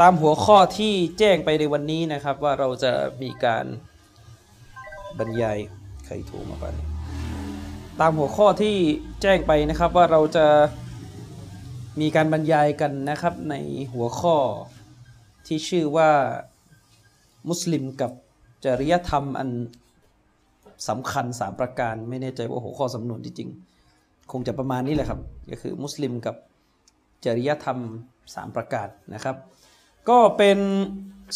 ตามหัวข้อที่แจ้งไปในวันนี้นะครับ ว่าเราจะมีการบรรยายใครโทรมาบ้างตามหัวข้อที่แจ้งไปนะครับว่าเราจะมีการบรรยายกันนะครับในหัวข้อที่ชื่อว่ามุสลิมกับจริยธรรมอันสำคัญ 3 ประการไม่แน่ใจว่าหัวข้อสำนวนที่จริง คงจะประมาณนี้แหละครับ ก็คือมุสลิมกับจริยธรรม 3 ประการนะครับ ก็เป็น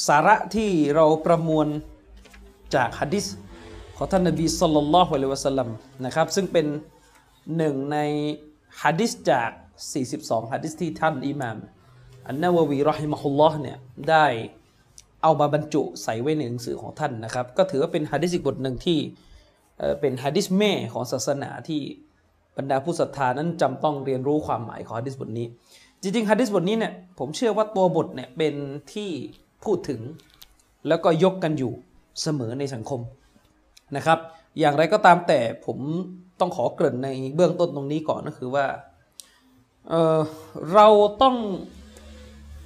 สาระที่เราประมวลจากฮะดิษของท่านนบีสุลต่านละฮ์อะลัยวะสัลลัมนะครับซึ่งเป็นหนึ่งในฮะดิษจาก 42ฮะดิษที่ท่านอิหม่ามอันนาววีรอฮิมะฮุลลอฮ์เนี่ยได้เอามาบรรจุใส่ไว้ในหนังสือของท่านนะครับ ก็ถือว่าเป็นฮะดิษอีกบทหนึ่งที่เอ่อเป็นฮะดิษแม่ของศาสนาที่บรรดาผู้ศรัทธานั้นจำต้องเรียนรู้ความหมายของฮะดิษบทนี้ จริงๆฮะดิษบทนี้เนี่ยผมเชื่อว่าตัวบทเนี่ยเป็นที่พูดถึง แล้วก็ยกกันอยู่เสมอในสังคมนะครับ อย่างไรก็ตามแต่ผมต้องขอเกริ่นในเบื้องต้นตรงนี้ก่อนก็คือว่าเเราต้อง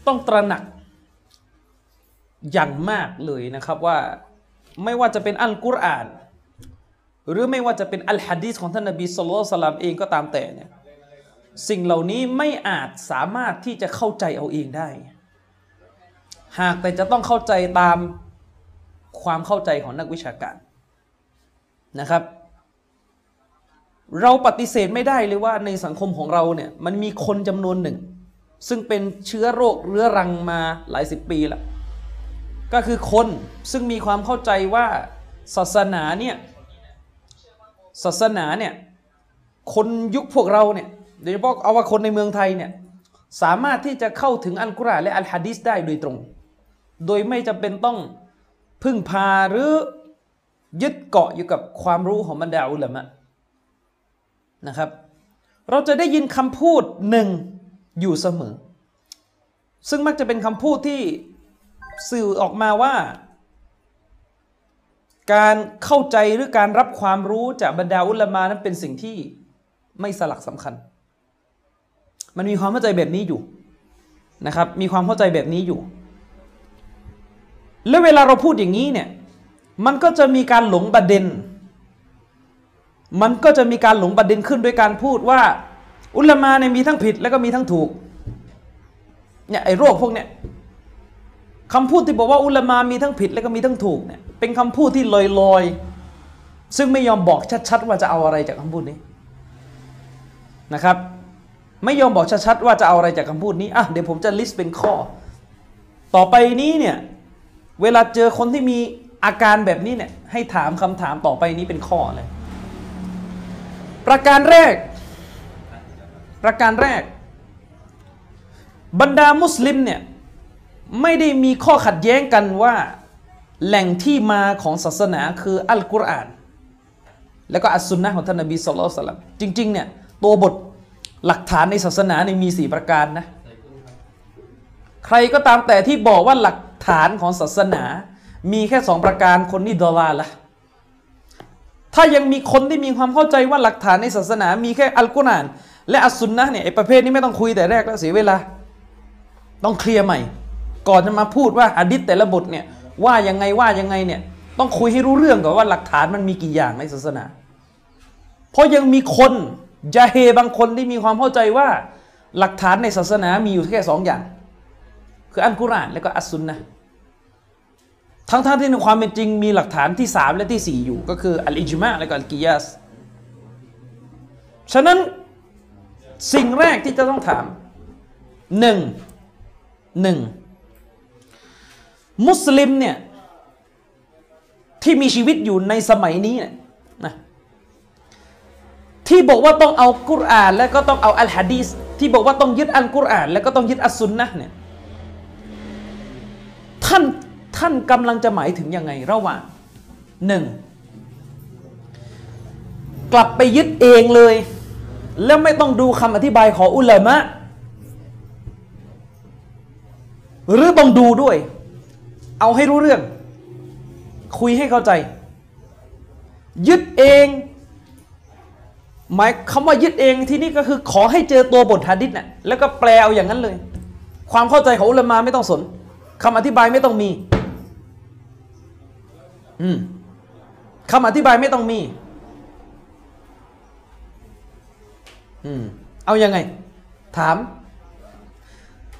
ต้องตระหนักอย่างมากเลยนะครับว่าไม่ว่าจะเป็นอัลกุรอาน หรือไม่ว่าจะเป็นอัลฮะดีษของท่านนบีสุลต่านเองก็ตามแต่เนี่ย สิ่งเหล่านี้ไม่อาจสามารถที่จะเข้าใจเอาเองได้ หากแต่จะต้องเข้าใจตามความเข้าใจของนักวิชาการนะครับ เราปฏิเสธไม่ได้เลยว่าในสังคมของเราเนี่ยมันมีคนจำนวนหนึ่ง ซึ่งเป็นเชื้อโรคเรื้อรังมาหลายสิบปีแล้วก็คือคนซึ่งมีความเข้าใจว่าศาสนาเนี่ยศาสนาเนี่ยคนยุคพวกเราเนี่ย โดยเฉพาะเอาว่าคนในเมืองไทยเนี่ยสามารถที่จะเข้าถึงอัลกุรอานและอัลฮะดีษได้โดยตรง โดยไม่จำเป็นต้องพึ่งพาหรือยึดเกาะอยู่กับความรู้ของบรรดาอุลามะนะครับ เราจะได้ยินคำพูดหนึ่งอยู่เสมอ ซึ่งมักจะเป็นคำพูดที่สื่อออกมาว่า การเข้าใจหรือการรับความรู้จากบรรดาอุลามานั้นเป็นสิ่งที่ไม่สลักสำคัญ มันมีความเข้าใจแบบนี้อยู่นะครับ มีความเข้าใจแบบนี้อยู่ แล้วเวลาเราพูดอย่างนี้เนี่ย มันก็จะมีการหลงประเด็น มันก็จะมีการหลงประเด็นขึ้นโดยการพูดว่า อุลมาเนี่ยมีทั้งผิดแล้วก็มีทั้งถูก เนี่ยไอ้โรคพวกเนี้ยคำพูดที่บอกว่าอุลมามีทั้งผิดแล้วก็มีทั้งถูกเนี่ย เป็นคำพูดที่ลอยๆ ซึ่งไม่ยอมบอกชัดๆ ว่าจะเอาอะไรจากคำพูดนี้นะครับ ไม่ยอมบอกชัดๆว่าจะเอาอะไรจากคำพูดนี้อะเดี๋ยวผมจะลิสต์เป็นข้อ ต่อไปนี้เนี่ยเวลาเจอคนที่มีอาการแบบนี้เนี่ยให้ถามคำถามต่อไปนี้เป็นข้อเลย ประการแรก ประการแรก บรรดามุสลิมเนี่ยไม่ได้มีข้อขัดแย้งกันว่า แหล่งที่มาของศาสนาคืออัลกุรอาน แล้วก็อัสซุนนะของท่านนบีสุลต่านจริงๆเนี่ยตัวบท หลักฐานในศาสนาเนี่ยมีสี่ประการนะ ใครก็ตามแต่ที่บอกว่าหลักฐานของศาสนา มีแค่สองประการคนนี้ดอลาละถ้ายังมีคนที่มีความเข้าใจว่าหลักฐานในศาสนา มีแค่อัลกุรอาน และอัสซุนนะเนี่ยไอประเภทนี้ไม่ต้องคุยแต่แรกแล้วเสียเวลา ต้องเคลียร์ใหม่ ก่อนจะมาพูดว่าอะดิษแต่ละบทเนี่ยว่ายังไงว่ายังไงเนี่ยต้องคุยให้รู้เรื่องก่อนว่าหลักฐานมันมีกี่อย่างในศาสนา เพราะยังมีคน ยาเฮบางคนที่มีความเข้าใจว่าหลักฐานในศาสนามีอยู่แค่สองอย่าง คืออัลกุรอานและก็อัสซุนนะทั้งท่านที่ในความเป็นจริงมีหลักฐานที่สามและที่สี่อยู่ ก็คืออัลอิจมาและก็อัลกิยาสฉะนั้นสิ่งแรกที่จะต้องถามหนึ่งหนึ่งมุสลิมเนี่ยที่มีชีวิตอยู่ในสมัยนี้เนี่ย ที่บอกว่าต้องเอากุรอาน และก็ต้องเอาอัลฮะดีสที่บอกว่าต้องยึดอัลกุรอาน และก็ต้องยึดอัสซุนนะเนี่ยถ้าานท่านกำลังจะหมายถึงยังไงระหว่างหนึ่งกลับไปยึดเองเลย แล้วไม่ต้องดูคำอธิบายของอุลามะหรือต้องดูด้วย เอาให้รู้เรื่อง คุยให้เข้าใจ ยึดเอง หมายคำว่ายึดเองที่นี่ก็คือขอให้เจอตัวบทหะดิษน่ะแล้วก็แปลเอาอย่างนั้นเลย ความเข้าใจของอุลามะไม่ต้องสนคำอธิบายไม่ต้องมี อืมคำอธิบายไม่ต้องมี อืมเอาอยัางไง ถาม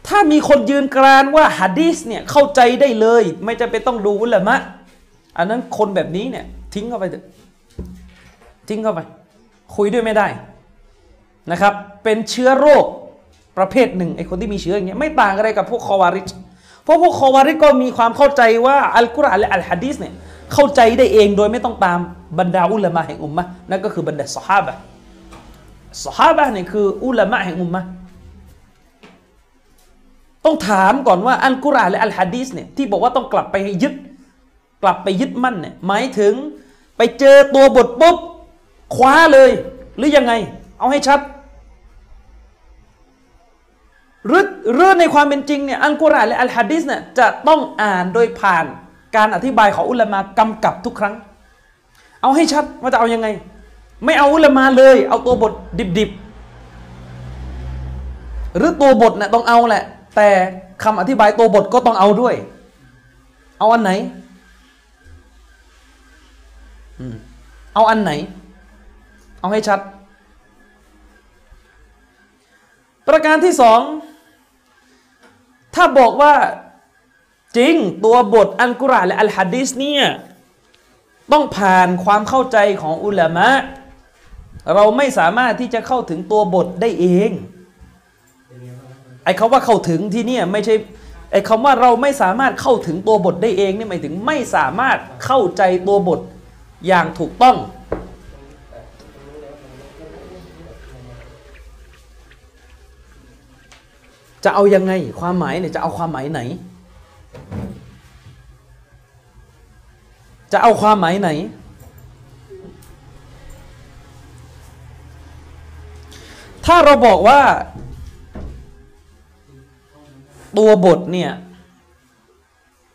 ถ้ามีคนยืนกรานว่าฮะดีสเนี่ยเข้าใจได้เลย ไม่จะเป็นต้องดูอุลามะอันนั้นคนแบบนี้เนี่ย ทิ้งเข้าไปเถอะทิ้งเข้าไป คุยด้วยไม่ได้นะครับ เป็นเชื้อโรคประเภทหนึ่งไอคนที่มีเชื้ออย่างเงี้ยไม่ต่างอะไรกับพวกคอวาริชเพราะพวกคอวาริชก็มีความเข้าใจว่าอัลกุรอานและอัลฮะดีสเนี่ยเข้าใจได้เองโดยไม่ต้องตามบรรดาอุลามะแห่งอุมมะนั่นก็คือบรรดาสหาบะสหาบะเนี่ยคืออุลามะแห่งอุมมะต้องถามก่อนว่าอัลกุรอานและอัลฮะดีสเนี่ยที่บอกว่าต้องกลับไปยึด กลับไปยึดมั่นเนี่ยหมายถึงไปเจอตัวบทปุ๊บ คว้าเลย หรือยังไง เอาให้ชัดหรือหรือในความเป็นจริงเนี่ยอัลกุรอานและอัลฮะดีสเนี่ยจะต้องอ่านโดยผ่านการอธิบายของอุลามากำกับทุกครั้ง เอาให้ชัดว่าจะเอายังไง ไม่เอาอุลามาเลย เอาตัวบทดิบๆ หรือตัวบทเนี่ยต้องเอาแหละ แต่คำอธิบายตัวบทก็ต้องเอาด้วย เอาอันไหน เอาอันไหน เอาให้ชัด ประการที่สองถ้าบอกว่าจริงตัวบทอัลกุรอานและอัลฮะดีสเนี่ยต้องผ่านความเข้าใจของอุลามะ เราไม่สามารถที่จะเข้าถึงตัวบทได้เองไอ้คาว่าเข้าถึงที่เนี่ยไม่ใช่ไอ้คำว่าเราไม่สามารถเข้าถึงตัวบทได้เองนี่หมายถึงไม่สามารถเข้าใจตัวบทอย่างถูกต้อง จะเอายังไงความหมายเนี่ยจะเอาความหมายไหน จะเอาความหมายไหน ถ้าเราบอกว่า ตัวบทเนี่ย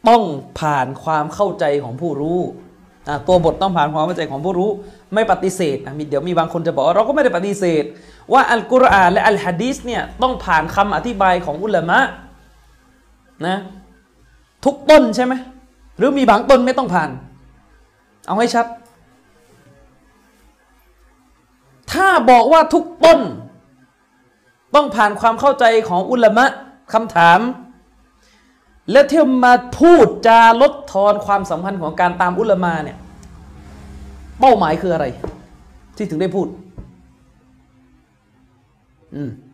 ต้องผ่านความเข้าใจของผู้รู้ตัวบทต้องผ่านความเข้าใจของผู้รู้ ไม่ปฏิเสธนะมีเดี๋ยวมีบางคนจะบอกเราก็ไม่ได้ปฏิเสธ ว่าอัลกุรอานและอัลฮะดีสเนี่ยต้องผ่านคำอธิบายของอุลามะนะทุกต้นใช่ไหมหรือมีบางต้นไม่ต้องผ่าน เอาให้ชัด ถ้าบอกว่าทุกต้น ต้องผ่านความเข้าใจของอุลามะคำถาม และที่มาพูดจาลดทอนความสัมพันธ์ของการตามอุลามาเนี่ยเป้าหมายคืออะไร ที่ถึงได้พูด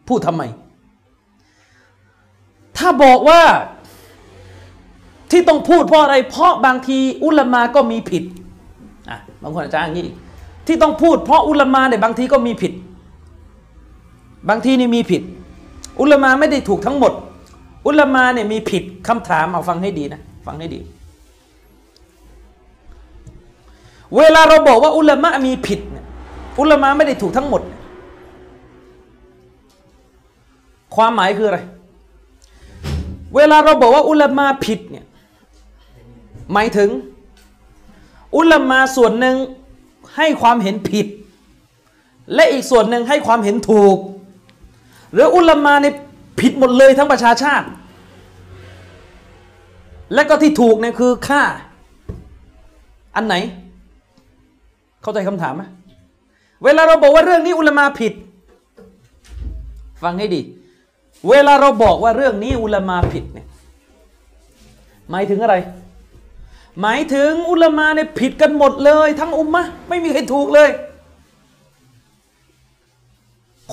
พูดทำไม ถ้าบอกว่าที่ต้องพูดเพราะอะไร เพราะบางทีอุลามาก็มีผิดอะบางคนอาจจะอย่างนี้ที่ต้องพูดเพราะอุลามาเนี่ยบางทีก็มีผิด บางทีนี่มีผิด อุลามาไม่ได้ถูกทั้งหมด อุลามาเนี่ยมีผิดคำถามเอาฟังให้ดีนะฟังให้ดี เวลาเราบอกว่าอุลามะมีผิด อุลามะไม่ได้ถูกทั้งหมด ความหมายคืออะไร เวลาเราบอกว่าอุลามะผิดเนี่ยหมายถึง อุลามะส่วนหนึ่งให้ความเห็นผิด และอีกส่วนหนึ่งให้ความเห็นถูก หรืออุลามะเนี่ยผิดหมดเลยทั้งประชาชาติ และก็ที่ถูกเนี่ยคือค่า อันไหน เข้าใจคำถามไหมเวลาเราบอกว่าเรื่องนี้อุลามาผิด ฟังให้ดี เวลาเราบอกว่าเรื่องนี้อุลามาผิดเนี่ยหมายถึงอะไร หมายถึงอุลามาเนี่ยผิดกันหมดเลย ทั้งอุมมะไม่มีใครถูกเลย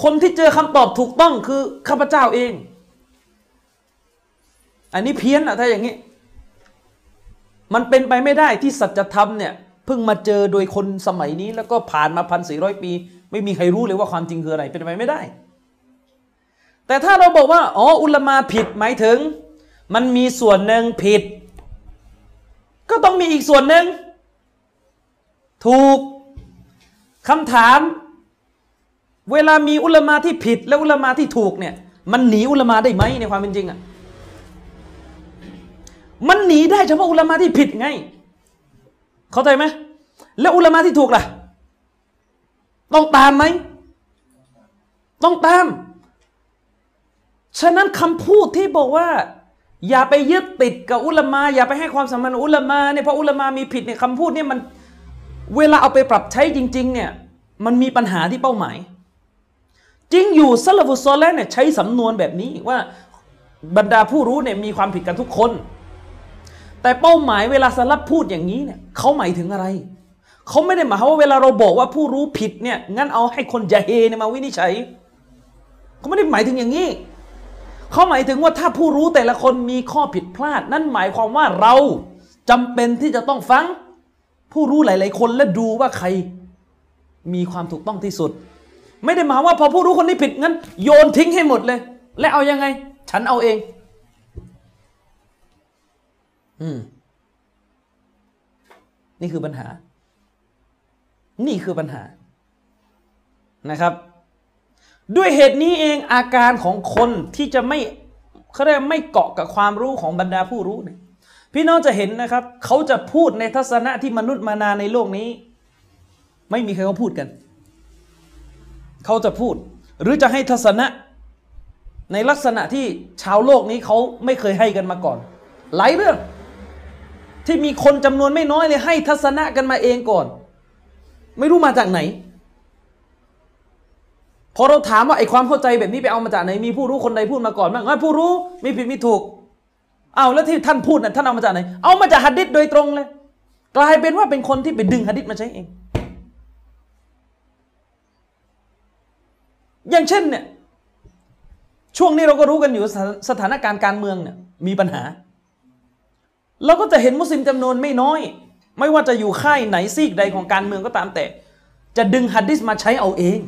คนที่เจอคำตอบถูกต้องคือข้าพเจ้าเอง อันนี้เพี้ยนอะถ้าอย่างนี้ มันเป็นไปไม่ได้ที่สัจธรรมเนี่ยเพิ่งมาเจอโดยคนสมัยนี้แล้วก็ผ่านมาพันสี่ร้อยปี ไม่มีใครรู้เลยว่าความจริงคืออะไรเป็นไปไม่ได้ แต่ถ้าเราบอกว่าอ๋ออุลมาผิดหมายถึง มันมีส่วนหนึ่งผิด ก็ต้องมีอีกส่วนหนึ่งถูกคำถาม เวลามีอุลมาที่ผิด และอุลมาที่ถูกเนี่ย มันหนีอุลมาได้ไหมในความเป็นจริงอะ่ะมันหนีได้เฉพาะอุลมาที่ผิดไง เข้าใจไหมแล้วอุลมาที่ถูกล่ะ ต้องตามไหม ต้องตาม ฉะนั้นคำพูดที่บอกว่า อย่าไปยึดติดกับอุลามา อย่าไปให้ความสำคัญอุลามาเนี่ยเพราะอุลามามีผิดเนี่ยคำพูดเนี่ยมันเวลาเอาไปปรับใช้จริง ๆ เนี่ยมันมีปัญหาที่เป้าหมาย จริงอยู่ซาลฟุซอลแลเนี่ยใช้สำนวนแบบนี้ว่าบรรดาผู้รู้เนี่ยมีความผิดกันทุกคน แต่เป้าหมายเวลาสลับพูดอย่างนี้เนี่ยเขาหมายถึงอะไรเขาไม่ได้หมายว่าเวลาเราบอกว่าผู้รู้ผิดเนี่ยงั้นเอาให้คนจะเฮเนี่ยมาวินิจฉัยเขาไม่ได้หมายถึงอย่างนี้ เขาหมายถึงว่าถ้าผู้รู้แต่ละคนมีข้อผิดพลาด นั่นหมายความว่าเราจำเป็นที่จะต้องฟัง ผู้รู้หลาย ๆ คนและดูว่าใครมีความถูกต้องที่สุด ไม่ได้หมายว่าพอผู้รู้คนนี้ผิดงั้น โยนทิ้งให้หมดเลย และเอายังไง ฉันเอาเอง อืมนี่คือปัญหา นี่คือปัญหานะครับ ด้วยเหตุนี้เองอาการของคนที่จะไม่เขาเรียกไม่เกาะกับความรู้ของบรรดาผู้รู้เนี่ยพี่น้องจะเห็นนะครับ เขาจะพูดในทัศนะที่มนุษย์มานานในโลกนี้ ไม่มีใครเขาพูดกัน เขาจะพูด หรือจะให้ทัศนะในลักษณะที่ชาวโลกนี้เขาไม่เคยให้กันมาก่อน หลายเรื่อง ที่มีคนจำนวนไม่น้อยเลยให้ทัศนะกันมาเองก่อน ไม่รู้มาจากไหน พอเราถามว่าไอ้ความเข้าใจแบบนี้ไปเอามาจากไหนมีผู้รู้คนใดพูดมาก่อนบ้างว่าผู้รู้มีผิดมีถูกเอาแล้วที่ท่านพูดนะ่ะท่านเอามาจากไหน เอามาจากหัดดิษโดยตรงเลย กลายเป็นว่าเป็นคนที่ไปดึงหัดดิษมาใช้เอง อย่างเช่นเนี่ยช่วงนี้เราก็รู้กันอยู่สถานการณ์การเมืองเนี่ยมีปัญหา เราก็จะเห็นมุสลิมจำนวนไม่น้อย ไม่ว่าจะอยู่ค่ายไหนซีกใดของการเมืองก็ตามแต่ จะดึงฮัดดิสมาใช้เอาเอง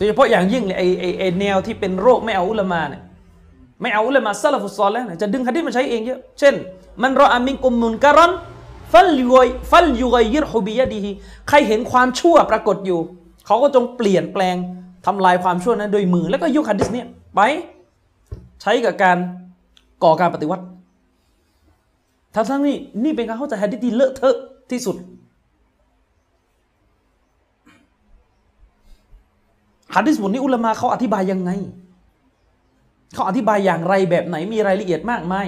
ดยเฉพาะอย่างยิ่งเลยไอไอไอแนวที่เป็นโรคไม่เอาอุลามาเนี่ยไม่เอาอุลามาซาลฟุตซอลแล้วจะดึงฮัดดิสมาใช้เองเยอะเช่น มันรออามิงกุมมุนการอนฟัลยุยฟัลยุยยิรฮุบิยดีฮีใครเห็นความชั่วปรากฏอยู่ เขาก็จงเปลี่ยนแปลงทำลายความชั่วนั้นโดยมือแล้วก็ยุคฮัดดิสเนี่ยไปใช้กับการก่อการปฏิวัติทั้งทั้งนี้นี่เป็นการเข้าใจฮะดิษที่เลอะเทอะที่สุด ฮะดิษบทนี้อุลามะเขาอธิบายยังไง เขาอธิบายอย่างไรแบบไหนมีรายละเอียดมากมาย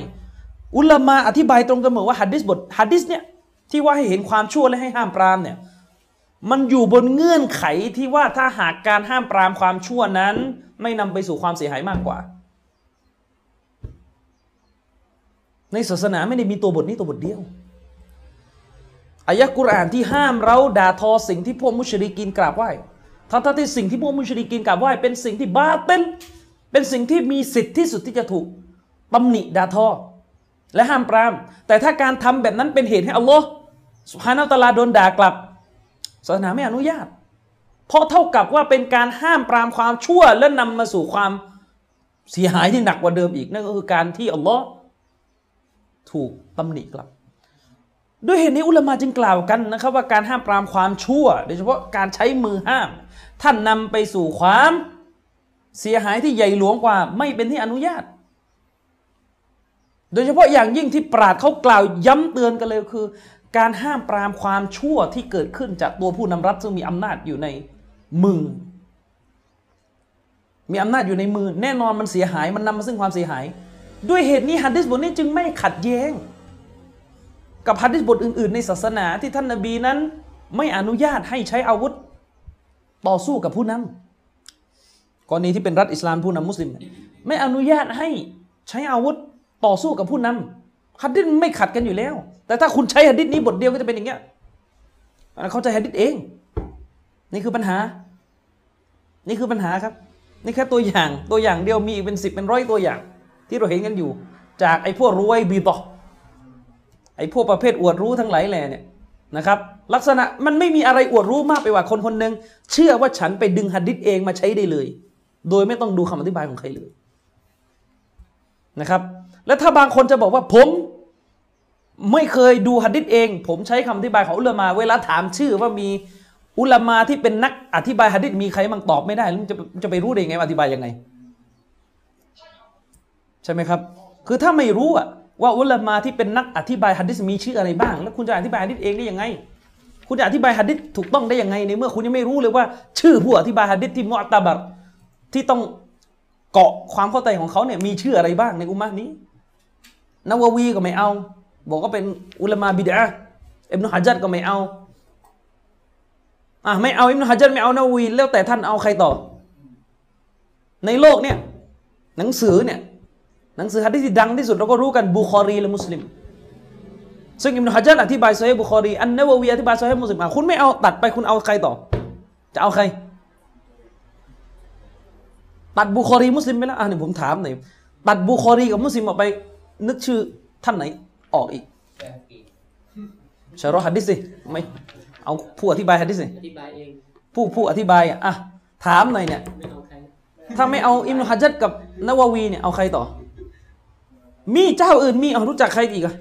อุลามะอธิบายตรงกันหมดว่าฮะดิษบทฮะดิษเนี่ยที่ว่าให้เห็นความชั่วและให้ห้ามปรามเนี่ยมันอยู่บนเงื่อนไขที่ว่าถ้าหากการห้ามปรามความชั่วนั้น ไม่นำไปสู่ความเสียหายมากกว่า ในศาสนาไม่ได้มีตัวบทนี้ตัวบทเดียวอายะกุรอานที่ห้ามเราด่าทอสิ่งที่พวกมุชริกินกราบไหว้ ทั้งที่สิ่งที่พวกมุชริกินกราบไหว้เป็นสิ่งที่บาเต็นเป็นสิ่งที่มีสิทธิที่สุดที่จะถูกตำหนิด่าทอ และห้ามปราม แต่ถ้าการทำแบบนั้นเป็นเหตุให้อัลลอฮ์สุฮานาตลาโดนด่ากลับ ศาสนาไม่อนุญาต เพราะเท่ากับว่าเป็นการห้ามปรามความชั่ว และนำมาสู่ความเสียหายที่หนักกว่าเดิมอีกนั่นก็คือการที่อัลลอฮ์ถูกตำหนิกลับ ด้วยเหตุนี้อุลามะจึงกล่าวกันนะครับ ว่าการห้ามปรามความชั่ว โดยเฉพาะการใช้มือห้าม ท่านนำไปสู่ความเสียหายที่ใหญ่หลวงกว่า ไม่เป็นที่อนุญาต โดยเฉพาะอย่างยิ่งที่ปราดเขากล่าวย้ำเตือนกันเลยคือ การห้ามปรามความชั่วที่เกิดขึ้นจากตัวผู้นำรัฐซึ่งมีอำนาจอยู่ในมือ มีอำนาจอยู่ในมือ แน่นอนมันเสียหายมันนำมาซึ่งความเสียหาย ด้วยเหตุนี้ฮัดดิษบทนี้จึงไม่ขัดแย้ง กับฮัดดิษบทอื่น ๆ ในศาสนาที่ท่านนบีนั้น ไม่อนุญาตให้ใช้อาวุธ ต่อสู้กับผู้นำกรณีที่เป็นรัฐอิสลามผู้นำมุสลิม ไม่อนุญาตให้ใช้อาวุธต่อสู้กับผู้นำฮัดดิษไม่ขัดกันอยู่แล้ว แต่ถ้าคุณใช้ฮัดดิษนี้บทเดียวก็จะเป็นอย่างเงี้ยเขาใจฮัดดิษเอง นี่คือปัญหา นี่คือปัญหาครับ นี่แค่ตัวอย่างตัวอย่างเดียวมีเป็นสิบเป็นร้อยตัวอย่าง ที่เราเห็นกันอยู่ จากไอ้พวกรวยบีตอไอ้พวกประเภทอวดรู้ทั้งหลายแหล่เนี่ย นะครับลักษณะมันไม่มีอะไรอวดรู้มากไปกว่าคนคนหนึ่งเชื่อว่าฉันไปดึงหัดดิษเองมาใช้ได้เลย โดยไม่ต้องดูคำอธิบายของใครเลยนะครับ และถ้าบางคนจะบอกว่าผมไม่เคยดูหะดิษเอง ผมใช้คำอธิบายของอุลามา เวลาถามชื่อว่ามีอุลามาที่เป็นนักอธิบายหะดิษมีใครมั่งตอบไม่ได้แล้วจะจะไปรู้ได้ไงว่าอธิบายยังไง ใช่ไหมครับ คือถ้าไม่รู้อะ ว่าอุลามาที่เป็นนักอธิบายหะดิษมีชื่ออะไรบ้าง แล้วคุณจะอธิบายหะดิษเองได้ยังไง คุณจะอธิบายหะดิษถูกต้องได้ยังไงในเมื่อคุณยังไม่รู้เลยว่า ชื่อผู้อธิบายหะดิษที่มุอตตาบัรที่ต้องเกาะความเข้าใจของเขาเนี่ยมีชื่ออะไรบ้างในอุมมะนี้นาววีก็ไม่เอา บอกว่าเป็นอุลามาบิดะอิบนุฮะจัดก็ไม่เอาอะไม่เอาอิบนุฮะจัดไม่เอานาววีแล้วแต่ท่านเอาใครต่อ ในโลกเนี่ยหนังสือเนี่ย นังสือฮะดิษที่ดังที่สุดเราก็รู้กันบุคอรีและมุสลิม ซึ่งอิบนุฮะจัดอธิบายโซฮีบุคอรีอันนาววีอธิบายโซฮีมุสลิมอะคุณไม่เอาตัดไปคุณเอาใครต่อ จะเอาใคร ตัดบุคอรีมุสลิมไปแล้วอะนี่ผมถามหน่อยตัดบุคอรีกับมุสลิมออกไป นึกชื่อท่านไหนออกอีกชารอฮ์ฮัดดิษสิไม่เอาผู้อธิบายฮัดดิษสิผู้ผู้อธิบายอะถามหน่อยเนี่ยถ้าไม่เอาอิมนุฮัจจัดกับนวาวีเนี่ยเอาใครต่อ มีเจ้าอื่นมีเอารู้จักใครอีกอะ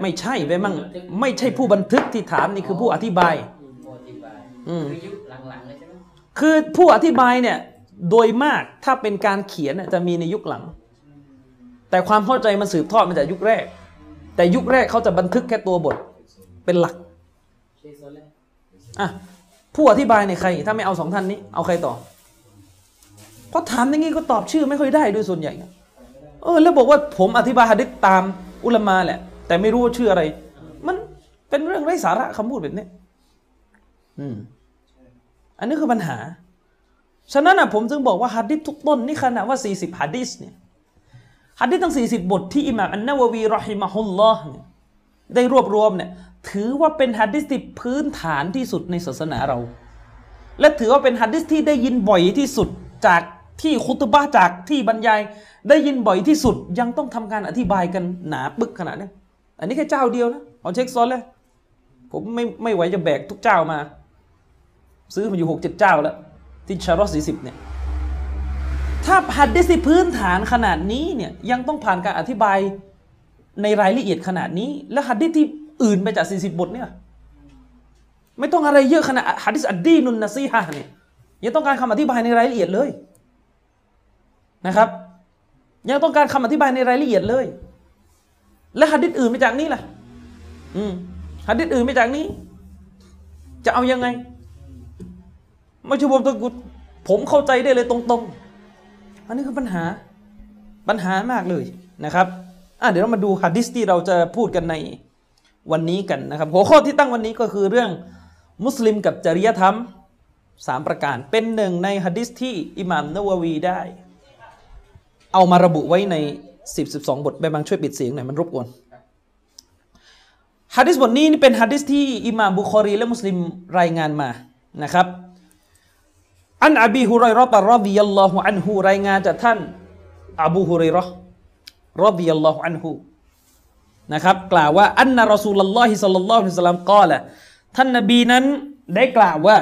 ไม่ใช่ไปมั่งไม่ใช่ผู้บันทึกที่ถามนี่คือผู้อธิบายอืมอธิบาย อืม คือยุคหลังๆเลยใช่ไหมคือผู้อธิบายเนี่ย โดยมากถ้าเป็นการเขียนน่ะจะมีในยุคหลัง แต่ความเข้าใจมันสืบทอดมาจากยุคแรก แต่ยุคแรกเขาจะบันทึกแค่ตัวบท เป็นหลักเชโซเล่อะผู้อธิบายในใคร ถ้าไม่เอาสองท่านนี้ เอาใครต่อเพราะถามอย่างนี้ก็ตอบชื่อไม่ค่อยได้ด้วยส่วนใหญ่นะ เออแล้วบอกว่าผมอธิบายหะดิษตามอุลามาแหละ แต่ไม่รู้ว่าชื่ออะไร มันเป็นเรื่องไร้สาระคำพูดแบบนี้อืมอันนี้คือปัญหา ฉะนั้นอะผมจึงบอกว่าหะดิษทุกต้นนี่ขนาดว่า 40หะดิษเนี่ยหะดิษทั้ง 40 บทที่อิหม่ามอันนาววีรอฮิมะฮุลลอฮ์เนี่ยได้รวบรวมเนี่ยถือว่าเป็นหะดิษที่พื้นฐานที่สุดในศาสนาเรา และถือว่าเป็นหะดิษที่ได้ยินบ่อยที่สุดจาก ที่คุตบะห์จากที่บรรยายได้ยินบ่อยที่สุดยังต้องทำการอธิบายกันหนาปึกขนาดนี้อันนี้แค่เจ้าเดียวนะเอาเช็คซ้อนเลยผมไม่ไม่ไหวจะแบกทุกเจ้ามา ซื้อมาอยู่หกเจ็ดเจ้าแล้ว ที่ชารอสสี่สิบเนี่ยถ้าหัดดิษที่พื้นฐานขนาดนี้เนี่ยยังต้องผ่านการอธิบายในรายละเอียดขนาดนี้ แล้วหัดดิษที่อื่นไปจาก 40 บทเนี่ย ไม่ต้องอะไรเยอะขนาดหัดดิษอัดดีนุนนะซีฮะเนี่ยยังต้องการคำอธิบายในรายละเอียดเลย นะครับ ยังต้องการคำอธิบายในรายละเอียดเลย และหัดดิษอื่นไปจากนี้ล่ะ อืมหัดดิษอื่นไปจากนี้ จะเอายังไงไม่ใช่ผมตะกุดผมเข้าใจได้เลยตรงๆ อันนี้คือปัญหาปัญหามากเลยนะครับอะเดี๋ยวเรามาดูฮะดิษที่เราจะพูดกันในวันนี้กันนะครับ หัวข้อที่ตั้งวันนี้ก็คือเรื่องมุสลิมกับจริยธรรมสามประการเป็นหนึ่งในฮะดิษที่อิหม่ามนาววีได้ เอามาระบุไว้ใน 10 12 บทใบบางช่วยปิดเสียงหน่อยมันรบกวนฮะดิษบทนี้นี่เป็นฮะดิษที่อิหม่ามบุคอรีและมุสลิมรายงานมานะครับ อันอบีฮุไรเราะรอดิยัลลอฮุอันฮุรายงานจากท่านอบูฮุไรราะห์รอดิยัลลอฮุอันฮุนะครับกล่าวว่าأن رسول الله صلى الله عليه وسلمกล่าวท่านนบีนั้นได้กล่าวว่า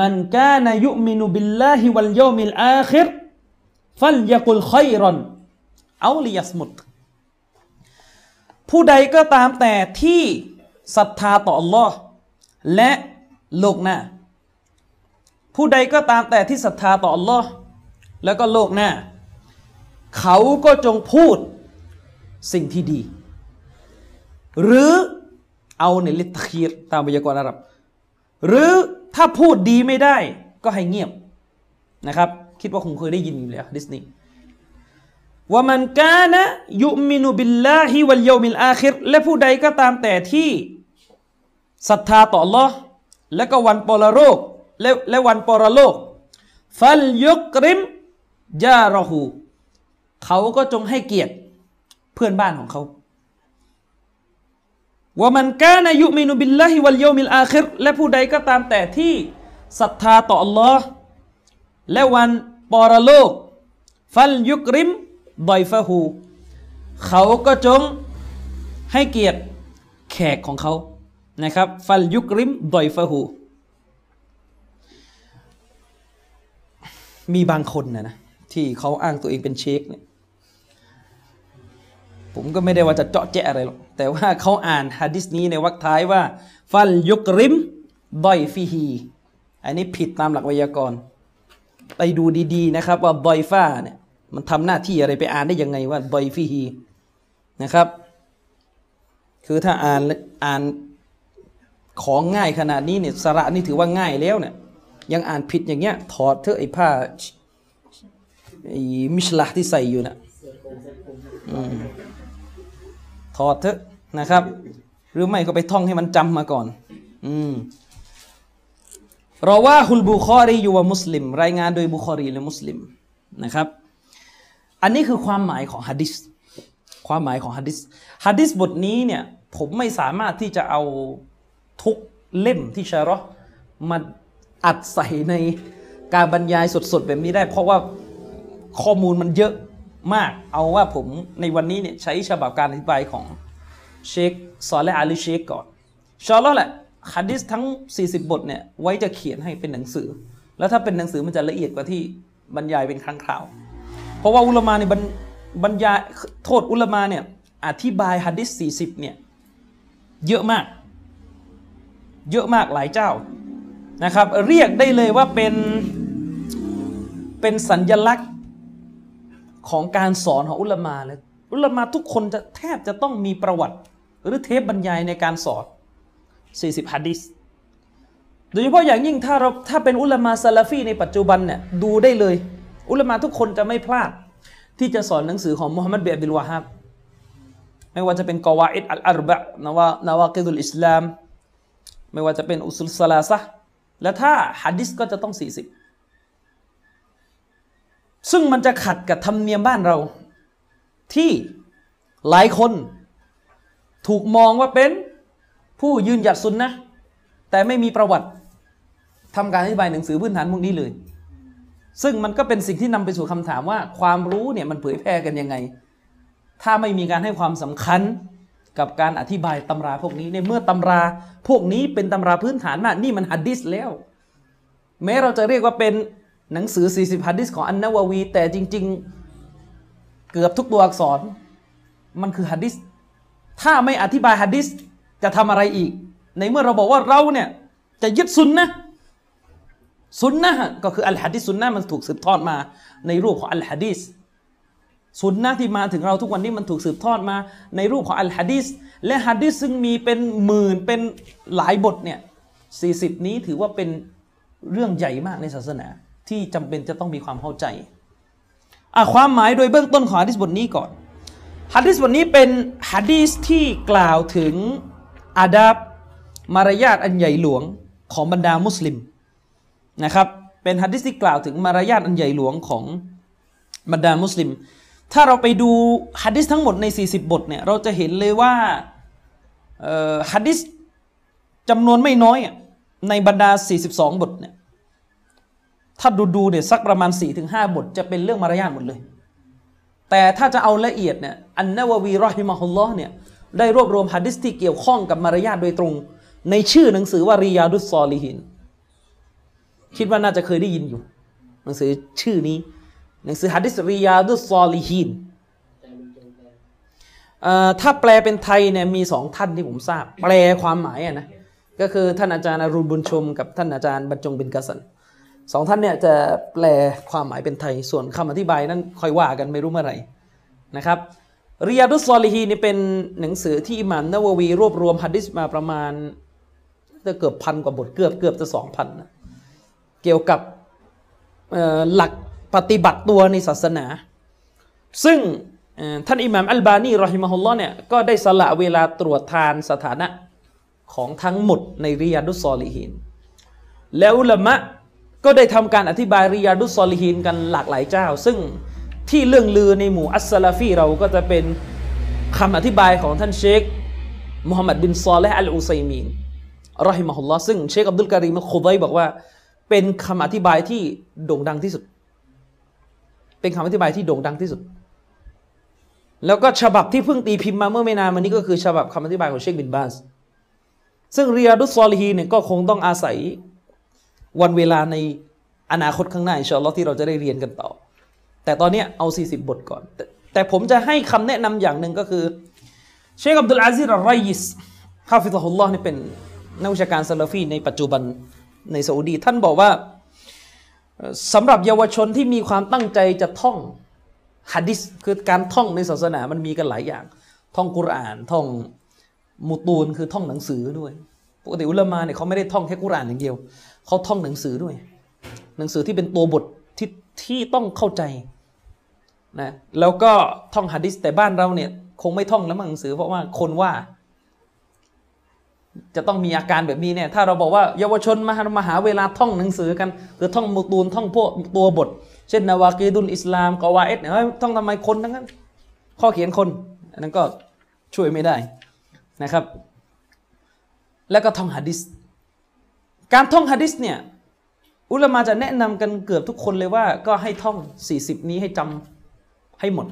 من كان يؤمن بالله واليوم الآخر فليقل خيرا أو ليصمتผู้ใดก็ตามแต่ที่ศรัทธาต่อ Allah และโลกหน้า ผู้ใดก็ตามแต่ที่ศรัทธาต่อ Allah แล้วก็โลกหน้า เขาก็จงพูดสิ่งที่ดี หรือเอาในลิตคีรตามไวยากรณ์อาหรับ หรือถ้าพูดดีไม่ได้ก็ให้เงียบนะครับ คิดว่าคงเคยได้ยินอยู่แล้วดิสนีย์ว่ามันกานะยุมินุบิลลาฮิวัลยามิลอาคิรและผู้ใดก็ตามแต่ที่ศรัทธาต่อ Allah และก็วันปรโลกและและวันปรโลก ฟัลยุกริมยารอหูเขาก็จงให้เกียรติเพื่อนบ้านของเขาว่ามันกานายุมินุบิลลาฮิวัลยามิลอาคิรและผู้ใดก็ตามแต่ที่ศรัทธาต่อ Allah และวัน ปรโลก ฟัลยุกริมดอยฟะฮูเขาก็จงให้เกียรติแขกของเขานะครับ ฟัลยุกริมดอยฟะฮูมีบางคนนะนะที่เขาอ้างตัวเองเป็นเชคเนี่ยผมก็ไม่ได้ว่าจะเจาะแจะอะไรหรอก แต่ว่าเขาอ่านฮะดิษนี้ในวรรคท้ายว่า ฟัลยุกริมดอยฟิฮี อันนี้ผิดตามหลักไวยากรณ์ ไปดูดีๆนะครับ ว่าดอยฟ้าเนี่ยมันทำหน้าที่อะไรไปอ่านได้ยังไงว่าดอยฟิฮีนะครับ คือถ้าอ่านอ่านของง่ายขนาดนี้เนี่ยสระนี่ถือว่าง่ายแล้วเนี่ยยังอ่านผิดอย่างเงี้ย ถอดเถอะไอ้ผ้าไอ้มิชลาที่ใส่อยู่น่ะถอดเถอะนะครับ หรือไม่ก็ไปท่องให้มันจำมาก่อน อืม รอว่าฮุลบุคอรีอยู่ว่ามุสลิม รายงานโดยบุคอรีและมุสลิมนะครับ อันนี้คือความหมายของฮะดิษความหมายของฮะดิษฮะดิษบทนี้เนี่ยผมไม่สามารถที่จะเอาทุกเล่มที่ชาร์มาอัดใส่ในการบรรยายสดๆแบบนี้ได้ เพราะว่าข้อมูลมันเยอะมาก เอาว่าผมในวันนี้เนี่ยใช้ฉบับการอธิบายของเชคซอลและอาลีเชคก่อนชาอลลอฮ์แหละ ฮะดิษทั้ง 40 บทเนี่ยไว้จะเขียนให้เป็นหนังสือ แล้วถ้าเป็นหนังสือมันจะละเอียดกว่าที่บรรยายเป็นครั้งคราว เพราะว่าอุลมาเนี่ยบรรบรรยายโทษอุลมาเนี่ยอธิบายฮะดิษ40 เนี่ยเยอะมาก เยอะมากหลายเจ้านะครับ เรียกได้เลยว่าเป็นเป็นสัญญลักษณ์ของการสอนของอุลมาเลยอุลมาทุกคนจะแทบจะต้องมีประวัติ หรือเทปบรรยายในการสอน 40ฮะดิษโดยเฉพาะอย่างยิ่งถ้าเราถ้าเป็นอุลามาซาลาฟีในปัจจุบันเนี่ยดูได้เลย อุลามาทุกคนจะไม่พลาด ที่จะสอนหนังสือของมุฮัมมัดเบียบิลวาฮับไม่ว่าจะเป็นกวาอิดอัลอาร์บะนาวานาวากิดุลอิสลาม ไม่ว่าจะเป็นอุสุลสลาซะและถ้าฮะดิษก็จะต้อง 40 ซึ่งมันจะขัดกับธรรมเนียมบ้านเรา ที่หลายคนถูกมองว่าเป็น ผู้ยืนหยัดซุนนะแต่ไม่มีประวัติทำการอธิบายหนังสือพื้นฐานพวกนี้เลย ซึ่งมันก็เป็นสิ่งที่นำไปสู่คำถามว่า ความรู้เนี่ยมันเผยแพร่กันยังไง ถ้าไม่มีการให้ความสำคัญกับการอธิบายตำราพวกนี้ในเมื่อตำราพวกนี้เป็นตำราพื้นฐานมากนี่มันฮัดดิสแล้ว แม้เราจะเรียกว่าเป็นหนังสือ 40ฮัดดิสของอันนาววี แต่จริง ๆ เกือบทุกตัวอักษร มันคือฮัดดิสถ้าไม่อธิบายฮัดดิส จะทำอะไรอีก ในเมื่อเราบอกว่าเราเนี่ยจะยึดซุนนะซุนนะก็คืออัลฮัดดิซุนนะมันถูกสืบทอดมาในรูปของอัลฮัดดิสซุนนะที่มาถึงเราทุกวันนี้มันถูกสืบทอดมาในรูปของอัลฮัดดิสและฮัดดิซึ่งมีเป็นหมื่นเป็นหลายบทเนี่ย40นี้ถือว่าเป็นเรื่องใหญ่มากในศาสนา ที่จำเป็นจะต้องมีความเข้าใจอะความหมายโดยเบื้องต้นของฮัดดิสบทนี้ก่อนฮัดดิสบทนี้เป็นฮัดดิสที่กล่าวถึง อาดับมารยาทอันใหญ่หลวงของบรรดามุสลิมนะครับ เป็นฮัดดิสที่กล่าวถึงมารยาทอันใหญ่หลวงของบรรดามุสลิม ถ้าเราไปดูฮัดดิสทั้งหมดใน 40 บทเนี่ยเราจะเห็นเลยว่าฮัดดิสจำนวนไม่น้อยอะในบรรดา 42 บทเนี่ยถ้าดูดูเนี่ยสักประมาณ 4-5 บท จะเป็นเรื่องมารยาทหมดเลย แต่ถ้าจะเอาละเอียดเนี่ยอันนาววีรอฮิมะฮุลลอฮ์เนี่ย ได้รวบรวมฮัดดิสที่เกี่ยวข้องกับมารยาทโดยตรง ในชื่อหนังสือว่าริยาดุสซอลิฮิน คิดว่าน่าจะเคยได้ยินอยู่ หนังสือชื่อนี้ หนังสือฮัดดิสริยาดุสซอลิฮินถ้าแปลเป็นไทยเนี่ยมีสองท่านที่ผมทราบ แปลความหมายอะนะก็คือท่านอาจารย์อรุณบุญชม กับท่านอาจารย์บรรจงบินกสันสองท่านเนี่ยจะแปลความหมายเป็นไทยส่วนคำอธิบายนั้นค่อยว่ากันไม่รู้เมื่อไหร่นะครับ ริยาดุสซอลิฮีนี่เป็นหนังสือที่อิหม่ามนาววี รวบรวมฮัดดิสมาประมาณจะเกือบพันกว่าบทเกือบเกือบจะสองพันนะเกี่ยวกับหลักปฏิบัติตัวในศาสนา ซึ่งท่านอิหม่ามอัลบานีรอฮิมะฮุลลอเนี่ยก็ได้สละเวลาตรวจทานสถานะของทั้งหมดในริยาดุสซอลิฮีนแล้วอุลามะก็ได้ทำการอธิบายริยาดุสซอลิฮีนกันหลากหลายเจ้า ซึ่ง ที่เรื่องลือในหมู่อัสซาลาฟีเราก็จะเป็นคำอธิบายของท่านเชคมุฮัมหมัดบินซอลและอัลอุซัยมีนรอฮิมะฮุลลอฮ์ซึ่งเชคอับดุลการีมคุดัยบอกว่า เป็นคำอธิบายที่โด่งดังที่สุด เป็นคำอธิบายที่โด่งดังที่สุด แล้วก็ฉบับที่เพิ่งตีพิมพ์มาเมื่อไม่นานมานี้ก็คือฉบับคำอธิบายของเชคบินบาสซึ่งริยาดุสซอลิฮีนเนี่ยก็คงต้องอาศัยวันเวลาในอนาคตข้างหน้าإن شاء اللهที่เราจะได้เรียนกันต่อ แต่ตอนนี้เอา 40 บทก่อน แต่ผมจะให้คำแนะนำอย่างหนึ่งก็คือ เชคอับดุลอาซิรอัลไรยิสฮาฟิซฮุลลอฮ์นี่เป็นนักวิชาการซาลาฟีในปัจจุบันในซาอุดี ท่านบอกว่าสำหรับเยาวชนที่มีความตั้งใจจะท่องฮะดิษคือการท่องในศาสนามันมีกันหลายอย่าง ท่องกุรอานท่องมุตูนคือท่องหนังสือด้วยปกติอุลามาเนี่ยเขาไม่ได้ท่องแค่กุรอานอย่างเดียวเขาท่องหนังสือด้วย หนังสือที่เป็นตัวบทที่ ที่ต้องเข้าใจนะแล้วก็ท่องฮะดิษแต่บ้านเราเนี่ย คงไม่ท่องแล้วมั้งหนังสือเพราะว่าคนว่า จะต้องมีอาการแบบนี้เนี่ย ถ้าเราบอกว่าเยาวชนมหามหาเวลาท่องหนังสือกันคือท่องมุตูนท่องพวกตัวบท เช่นนาวากีดุลอิสลามกวาเอตเนี่ยเฮ้ยท่องทำไมคนทั้งนั้น ข้อเขียนคนอันนั้นก็ช่วยไม่ได้นะครับ แล้วก็ท่องฮะดิษการท่องฮะดิษเนี่ย อุลามาจะแนะนำกันเกือบทุกคนเลยว่า ก็ให้ท่อง 40 นี้ให้จำให้หมด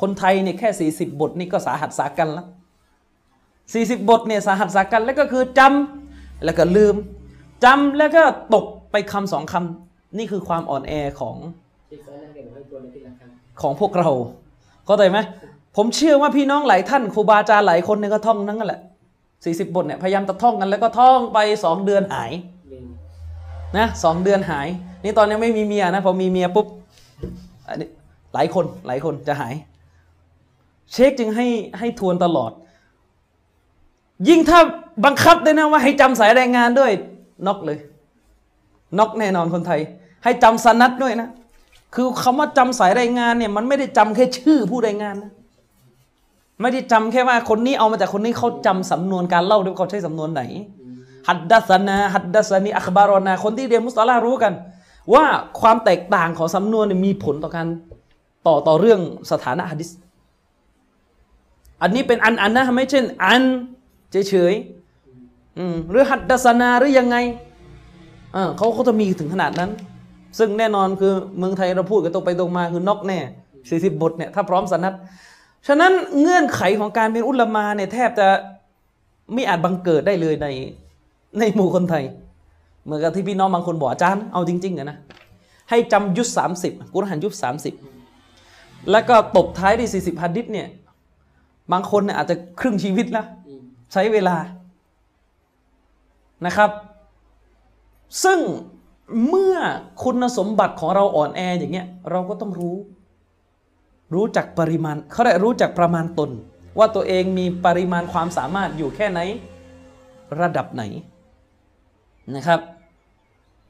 คนไทยเนี่ยแค่ 40 บทนี่ก็สาหัสสากันแล้ว40 บทเนี่ยสาหัสสากันแล้วก็คือจำแล้วก็ลืมจำแล้วก็ตกไปคำสองคำนี่คือความอ่อนแอของของพวกเราเข้าใจไหมผมเชื่อว่าพี่น้องหลายท่านครูบาอาจารย์หลายคนเนี่ยก็ท่องนั่นแหละ40 บทเนี่ยพยายามจะท่องกันแล้วก็ท่องไป 2 เดือนหาย นะสองเดือนหาย นี่ตอนยังไม่มีเมียนะพอมีเมียปุ๊บอันนี้หลายคนหลายคนจะหาย เชคจึงให้ให้ทวนตลอด ยิ่งถ้าบังคับด้วยนะว่าให้จำสายรายงานด้วยน็อกเลยน็อกแน่นอนคนไทย ให้จำสนัดด้วยนะคือคำว่าจำสายรายงานเนี่ยมันไม่ได้จำแค่ชื่อผู้รายงานนะไม่ได้จำแค่ว่าคนนี้เอามาจากคนนี้เขาจำสำนวนการเล่าด้วยเขาใช้สำนวนไหน ฮัดดัสนาฮัดดัสนีอัคบารอนา คนที่เรียนมุสตาลารู้กัน ว่าความแตกต่างของสำนวนมีผลต่อการต่อต่อเรื่องสถานะฮะดิษอันนี้เป็นอันอันนะไม่เช่น อันเฉยๆหรือฮัดดัสนาหรือยังไงเขาเขาจะมีถึงขนาดนั้น ซึ่งแน่นอนคือเมืองไทยเราพูดกันตรงไปตรงมาคือนอกแน่สี่สิบบทเนี่ยถ้าพร้อมสนัดฉะนั้นเงื่อนไขของการเป็นอุลมาเนี่ยแทบจะไม่อาจบังเกิดได้เลยใน ในหมู่คนไทย เหมือนกับที่พี่น้องบางคนบอกอาจารย์เอาจริงๆนะให้จำยุทธสามสิบกุรอานยุทธสามสิบแล้วก็ตบท้ายด้วยสี่สิบฮัดดิษเนี่ย บางคนเนี่ยอาจจะครึ่งชีวิตแล้วใช้เวลานะครับ ซึ่งเมื่อคุณสมบัติของเราอ่อนแออย่างเงี้ย เราก็ต้องรู้ รู้จักปริมาณเขาได้รู้จักประมาณตน ว่าตัวเองมีปริมาณความสามารถอยู่แค่ไหน ระดับไหน นะครับ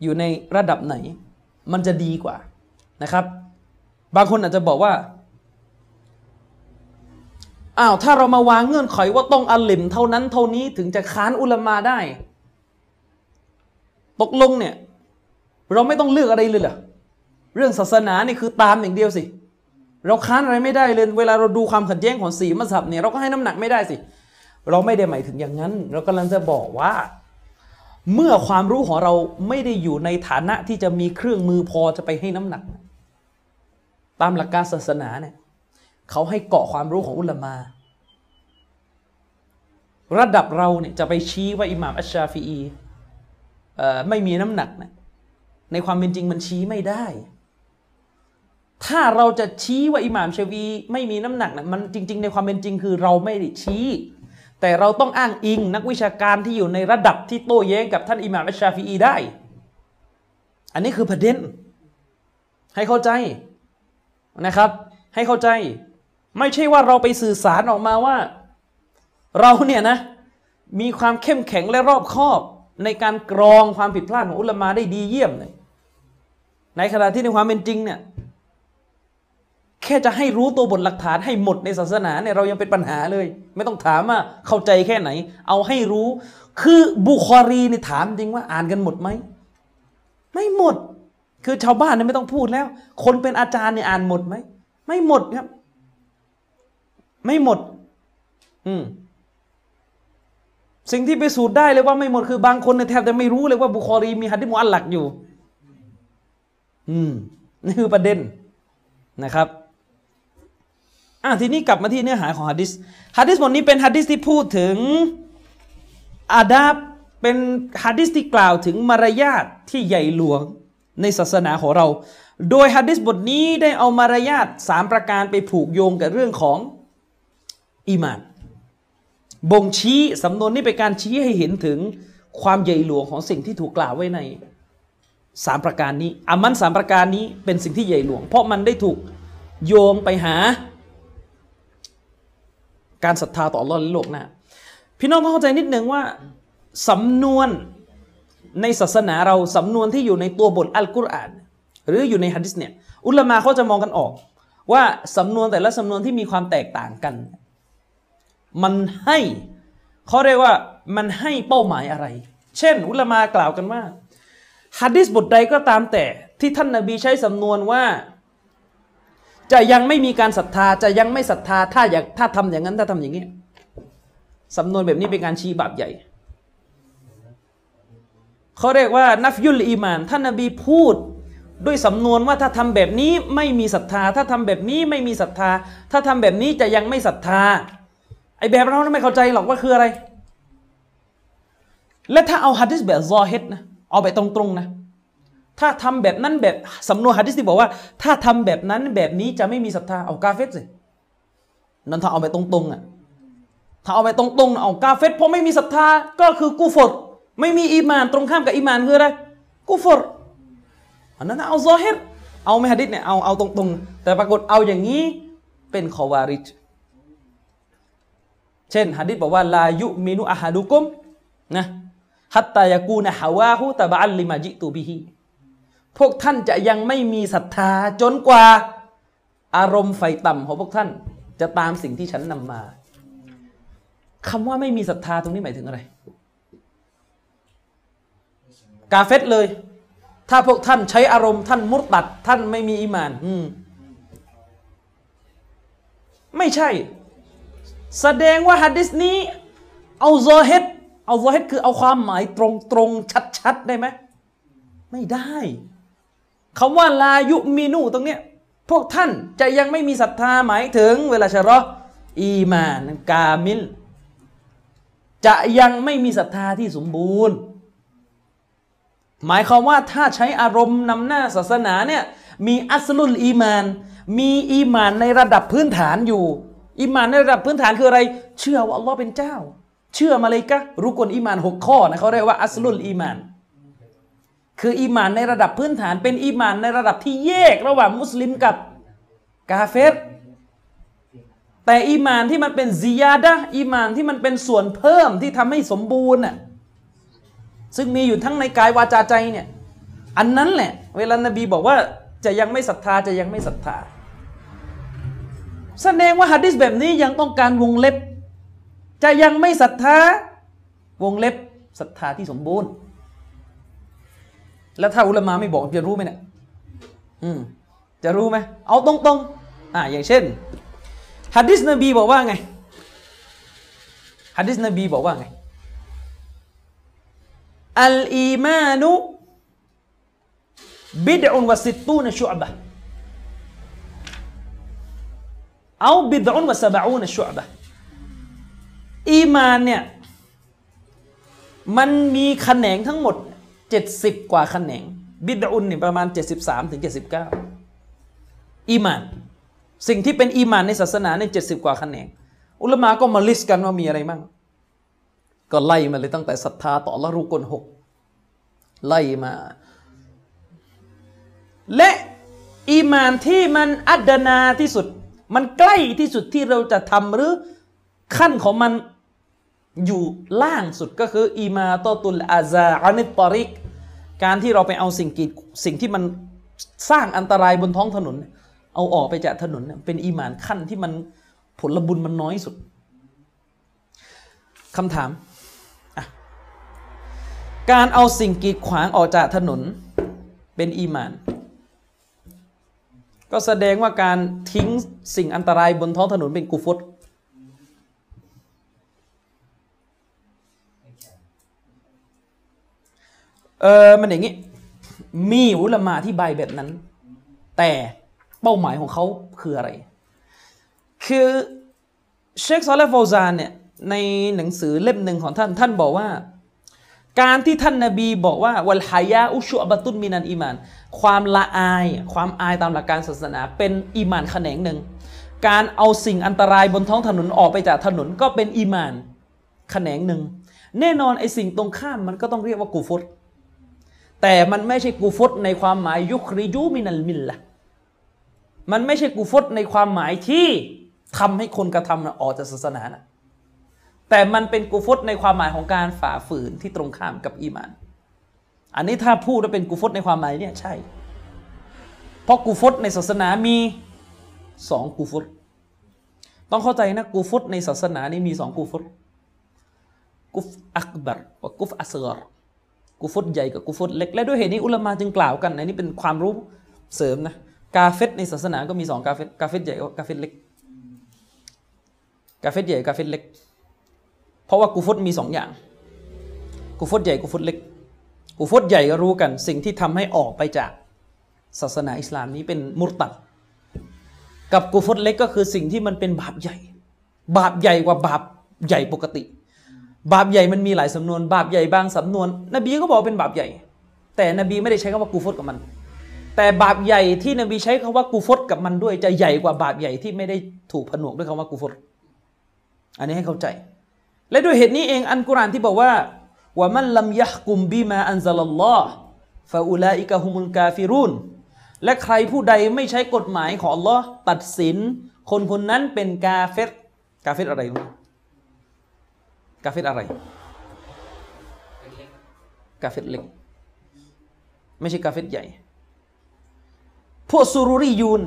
อยู่ในระดับไหน มันจะดีกว่านะครับ บางคนอาจจะบอกว่าอ้าวถ้าเรามาวางเงื่อนไขว่าต้องอัลลิมเท่านั้นเท่านี้ถึงจะค้านอุลามาได้ ตกลงเนี่ย เราไม่ต้องเลือกอะไรเลยเหรอเรื่องศาสนานี่คือตามอย่างเดียวสิ เราค้านอะไรไม่ได้เลยเวลาเราดูความขัดแย้งของสีมัสยิดเนี่ยเราก็ให้น้ำหนักไม่ได้สิ เราไม่ได้หมายถึงอย่างนั้น เรากำลังจะบอกว่า เมื่อความรู้ของเราไม่ได้อยู่ในฐานะที่จะมีเครื่องมือพอจะไปให้น้ำหนัก ตามหลักการศาสนาเนี่ยเขาให้เกาะความรู้ของอุลามา ระดับเราเนี่ยจะไปชี้ว่าอิหม่ามอัชชาฟีอีไม่มีน้ำหนักนะในความเป็นจริงมันชี้ไม่ได้ ถ้าเราจะชี้ว่าอิหม่ามชาฟีไม่มีน้ำหนักนะมันจริง ๆ ในความเป็นจริงคือเราไม่ได้ชี้ แต่เราต้องอ้างอิงนักวิชาการที่อยู่ในระดับที่โต้แย้งกับท่านอิหม่ามอัชชาฟีอีได้ อันนี้คือประเด็น ให้เข้าใจนะครับ ให้เข้าใจ ไม่ใช่ว่าเราไปสื่อสารออกมาว่า เราเนี่ยนะ มีความเข้มแข็งและรอบคอบ ในการกรองความผิดพลาดของอุลามาได้ดีเยี่ยมเลยในขณะที่ในความเป็นจริงเนี่ย แค่จะให้รู้ตัวบทหลักฐานให้หมดในศาสนาเนี่ยเรายังเป็นปัญหาเลย ไม่ต้องถามว่าเข้าใจแค่ไหน เอาให้รู้ คือบุคอรีนี่ถามจริงว่าอ่านกันหมดไหมไม่หมด คือชาวบ้านเนี่ยไม่ต้องพูดแล้ว คนเป็นอาจารย์เนี่ยอ่านหมดไหมไม่หมดครับ ไม่หมด อืมสิ่งที่ไปสูตรได้เลยว่าไม่หมดคือบางคนเนี่ยแทบจะไม่รู้เลยว่าบุคอรีมีฮัดดิมุอัลลักอยู่ อืมนี่คือประเด็นนะครับ อะทีนี้กลับมาที่เนื้อหาของฮะดิษฮะดิษบทนี้เป็นฮะดิษที่พูดถึงอาดับเป็นฮะดิษที่กล่าวถึงมารยาทที่ใหญ่หลวงในศาสนาของเรา โดยฮะดิษบทนี้ได้เอามารยาทสามประการไปผูกโยงกับเรื่องของอีมาน บ่งชี้สำนวนนี้เป็นการชี้ให้เห็นถึงความใหญ่หลวงของสิ่งที่ถูกกล่าวไว้ในสามประการนี้อามันสามประการนี้เป็นสิ่งที่ใหญ่หลวง เพราะมันได้ถูกโยงไปหา การศรัทธาต่ออัลลอฮ์ในโลกหน้าพี่น้องต้องเข้าใจนิดหนึ่งว่าสำนวนในศาสนาเราสำนวนที่อยู่ในตัวบทอัลกุรอาน หรืออยู่ในฮะดิษเนี่ยอุลามะเขาจะมองกันออก ว่าสำนวนแต่ละสำนวนที่มีความแตกต่างกัน มันให้เขาเรียกว่ามันให้เป้าหมายอะไร เช่น อุลามากล่าวกันว่าฮะดิษบทใดก็ตามแต่ที่ท่านนาบีใช้สำนวนว่า จะยังไม่มีการศรัทธาจะยังไม่ศรัทธาถ้าอยากถ้าทำอย่างนั้นถ้าทำอย่างนี้สำนวนแบบนี้เป็นการชี้บาปใหญ่เขาเรียกว่านัฟยุลอีมานท่านนบีพูดด้วยสำนวนว่าถ้าทำแบบนี้ไม่มีศรัทธา ถ้าทำแบบนี้ไม่มีศรัทธา ถ้าทำแบบนี้จะยังไม่ศรัทธาไอแบบเราไม่เข้าใจหรอกว่าคืออะไร และถ้าเอาฮัดดิสแบบ ظاهرนะเอาไปตรงๆนะ ถ้าทำแบบนั้นแบบสำนวนฮัดดิสที่บอกว่า ถ้าทำแบบนั้นแบบนี้จะไม่มีศรัทธาเอากาเฟรสินั่นถ้าเอาไปตรงๆอะถ้าเอาไปตรงๆเอากาเฟรเพราะไม่มีศรัทธาก็คือกูฟรไม่มีอีมานตรงข้ามกับอีมานคืออะไรกูฟรอันนั้นเอาซอฮิรเอาไม่ฮัดดิษเนี่ยเอาเอาตรงๆ แต่ปรากฏเอาอย่างนี้เป็นคอวาริจเช่นฮัดดิษบอกว่าลายุมินุอะฮัดุกุมนะฮัตตายากูนะฮาวาหูตะบะอัลลิมาจิตูบิฮี พวกท่านจะยังไม่มีศรัทธาจนกว่า อารมณ์ไฟต่ำของพวกท่าน จะตามสิ่งที่ฉันนำมาคำว่าไม่มีศรัทธาตรงนี้หมายถึงอะไร กาเฟตเลย ถ้าพวกท่านใช้อารมณ์ท่านมุตตัด ท่านไม่มีอีมาน อืม ไม่ใช่ แสดงว่าฮัดดิสนี้ เอาซอเฮดเอาซอเฮดคือเอาความหมายตรงตรงชัดๆได้ไหมไม่ได้ คำว่าลายุมินูตรงเนี้ยพวกท่านจะยังไม่มีศรัทธาหมายถึง เวลาชะรออีมานกามิล จะยังไม่มีศรัทธาที่สมบูรณ์ หมายความว่าถ้าใช้อารมณ์นำหน้าศาสนาเนี่ยมี أصل الإيمان มีอีมานในระดับพื้นฐานอยู่อีมานในระดับพื้นฐานคืออะไร เชื่อว่าอัลลอฮ์เป็นเจ้า เชื่อมาเลยกะรุก่นอีมานหกข้อนะเขาเรียกว่า أصل الإيمان คืออีมานในระดับพื้นฐานเป็นอีมานในระดับที่แยกระหว่างมุสลิมกับกาเฟรแต่อีมานที่มันเป็นซิยาดะอีมานที่มันเป็นส่วนเพิ่มที่ทำให้สมบูรณ์น่ะซึ่งมีอยู่ทั้งในกายวาจาใจเนี่ยอันนั้นแหละ เวลานบีบอกว่าจะยังไม่ศรัทธาจะยังไม่ศรัทธา แสดงว่าฮะดิษแบบนี้ยังต้องการวงเล็บ จะยังไม่ศรัทธาวงเล็บศรัทธาที่สมบูรณ์ แล้วถ้าอุลามาไม่บอกจะรู้ไหมเนี่ยอืมจะรู้ไหมเอาตรงๆอ่าอย่างเช่นฮะดิษนบีบอกว่าไงฮะดิษนบีบอกว่าไงอัลอีมานุบิดอุนวสิตูนชุอบะเอาบิดอุนวสบะอูนชุอบะอีมานเนี่ยมันมีแขนงทั้งหมด 70 กว่าแขนง بضع เนี่ยประมาณ 73ถึง79อีมาน สิ่งที่เป็นอีมานในศาสนาใน70 กว่าแขนง อุลมะก็มา list กันว่ามีอะไรบ้างก็ไล่มาเลยตั้งแต่ศรัทธาต่ออัลลอฮ์รุก่นหกไล่มา และอีมานที่มันأدنىที่สุด มันใกล้ที่สุดที่เราจะทำหรือขั้นของมันอยู่ล่างสุดก็คืออีมาตตุลอาซาอานิตตอริก การที่เราไปเอาสิ่งกีดสิ่งที่มันสร้างอันตรายบนท้องถนน เอาออกไปจากถนนเป็นอีมานขั้นที่มันผลบุญมันน้อยสุดคำถาม การเอาสิ่งกีดขวางออกจากถนนเป็นอีมาน ก็แสดงว่าการทิ้งสิ่งอันตรายบนท้องถนนเป็นกุฟต เออมันอย่างนี้ มีอุลมาที่ใบแบบนั้น แต่เป้าหมายของเขาคืออะไร คือเชคซอลเลฟโฟซานเนี่ยในหนังสือเล่มหนึ่งของท่าน ท่านบอกว่า การที่ท่านนาบีบอกว่า วัลฮายาอุชุอบตุนมินันอีมาน ความละอาย ความอายตามหลักการศาสนา เป็นอีมานแขนงหนึ่ง การเอาสิ่งอันตรายบนท้องถนนออกไปจากถนนก็เป็นอีมานแขนงหนึ่ง แน่นอนไอ้สิ่งตรงข้ามมันก็ต้องเรียกว่ากูฟต แต่มันไม่ใช่กูฟตในความหมายยุคริยูมินัลมิลละมันไม่ใช่กูฟตในความหมายที่ทำให้คนกระทำน่ะออกจากศาสนานะแต่มันเป็นกูฟตในความหมายของการฝ่าฝืนที่ตรงข้ามกับอีมาน อันนี้ถ้าพูดว่าเป็นกูฟตในความหมายเนี่ยใช่ เพราะกูฟตในศาสนามีสองกูฟตต้องเข้าใจนะกูฟตในศาสนานี่มีสองกูฟตกุฟอักบัรกับกุฟอัสกร กูฟตใหญ่กับกูฟตเล็ก และด้วยเหตุนี้อุลามาจึงกล่าวกันอันนี้เป็นความรู้เสริมนะกาเฟตในศาสนาก็มีสองกาเฟตกาเฟตใหญ่กับกาเฟตเล็กกาเฟตใหญ่กาเฟตเล็ก เพราะว่ากูฟตมีสองอย่างกูฟตใหญ่กูฟตเล็กกูฟตใหญ่ก็รู้กัน สิ่งที่ทำให้ออกไปจากศาสนาอิสลามนี้เป็นมุรตัดกับกูฟตเล็กก็คือสิ่งที่มันเป็นบาปใหญ่ บาปใหญ่กว่าบาปใหญ่ปกติ บาปใหญ่มันมีหลายสำนวน บาปใหญ่บางสำนวน นบีก็บอกเป็นบาปใหญ่ แต่นบีไม่ได้ใช้คำว่ากูฟตกับมัน แต่บาปใหญ่ที่นบีใช้คำว่ากูฟตกับมันด้วยจะใหญ่กว่าบาปใหญ่ที่ไม่ได้ถูกผนวกด้วยคำว่ากูฟตอันนี้ให้เข้าใจ และด้วยเหตุนี้เองอันกุรานที่บอกว่าว่ามันลัมยะกุมบีมาอันซาลลอฮ์ฟาอุลาอิกะฮุมุลกาฟิรุนและใครผู้ใดไม่ใช้กฎหมายของอัลลอฮ์ตัดสิน คนคนนั้นเป็นกาเฟตกาเฟตอะไรรู้ กาเฟตอะไร กาเฟตเล็ก ไม่ใช่กาเฟตใหญ่ พวกซูรุรียูน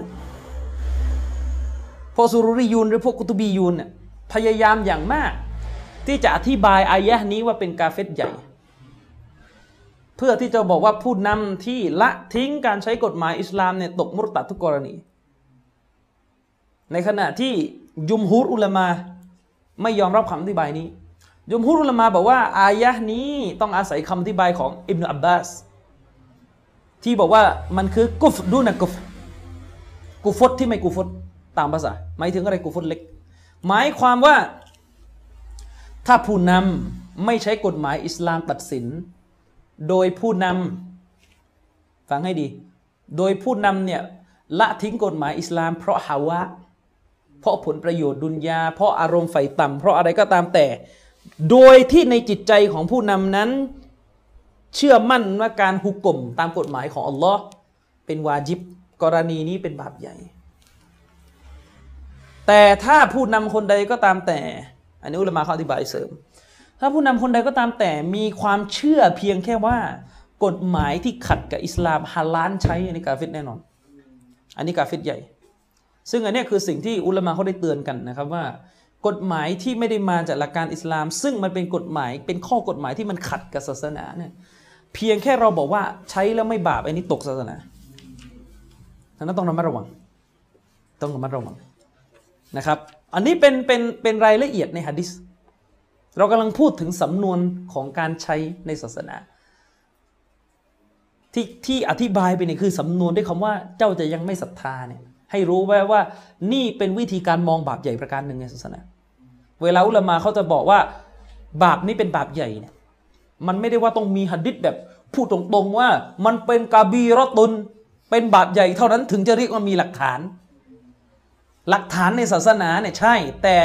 พวกซูรุรียูนหรือพวกกุตุบียูนเนี่ยพยายามอย่างมาก ที่จะอธิบายอายะห์นี้ว่าเป็นกาเฟตใหญ่ เพื่อที่จะบอกว่าผู้นำที่ละทิ้งการใช้กฎหมายอิสลามเนี่ยตกมุรตัดทุกกรณี ในขณะที่ยุมฮุรอุลามาไม่ยอมรับคำอธิบายนี้ ยุมฮุรุลมาบอกว่า อายะนี้ต้องอาศัยคำอธิบายของอิบนุอับบาสที่บอกว่ามันคือกุฟดูนะกุฟกุฟตที่ไม่กุฟตตามภาษาหมายถึงอะไรกุฟตเล็ก หมายความว่า ถ้าผู้นำไม่ใช้กฎหมายอิสลามตัดสิน โดยผู้นำฟังให้ดี โดยผู้นำเนี่ยละทิ้งกฎหมายอิสลาม เพราะฮาวะ เพราะผลประโยชน์ดุนยา เพราะอารมณ์ไฟต่ำเพราะอะไรก็ตามแต่ โดยที่ในจิตใจของผู้นำนั้น เชื่อมั่นว่าการหุกกลมตามกฎหมายของอัลลอฮ์เป็นวาจิบ กรณีนี้เป็นบาปใหญ่ แต่ถ้าผู้นำคนใดก็ตามแต่ อันนี้อุลามะเขาอธิบายเสริม ถ้าผู้นำคนใดก็ตามแต่มีความเชื่อเพียงแค่ว่ากฎหมายที่ขัดกับอิสลามฮาลานใช้อันนี้กาเฟตแน่นอน อันนี้กาเฟตใหญ่ ซึ่งอันนี้คือสิ่งที่อุลามะเขาได้เตือนกันนะครับว่า กฎหมายที่ไม่ได้มาจากหลักการอิสลาม ซึ่งมันเป็นกฎหมายเป็นข้อกฎหมายที่มันขัดกับศาสนาเนี่ยเพียงแค่เราบอกว่าใช้แล้วไม่บาปอันนี้ตกศาสนาฉะนั้นต้องระมัดระวัง ต้องระมัดระวังนะครับ อันนี้เป็นเป็นเป็นรายละเอียดในฮะดิษเรากำลังพูดถึงสำนวนของการใช้ในศาสนา ที่ที่อธิบายไปเนี่ยคือสำนวนด้วยคำว่าเจ้าจะยังไม่ศรัทธาเนี่ย ให้รู้ไว้ว่านี่เป็นวิธีการมองบาปใหญ่ประการหนึ่งในศาสนาเวลาอุลามาเขาจะบอกว่า บาปนี้เป็นบาปใหญ่เนี่ยมันไม่ได้ว่าต้องมีหัดดิษแบบพูดตรงๆว่า มันเป็นกาบีรอตุน เป็นบาปใหญ่เท่านั้นถึงจะเรียกว่ามีหลักฐาน หลักฐานในศาสนาเนี่ยใช่ แต่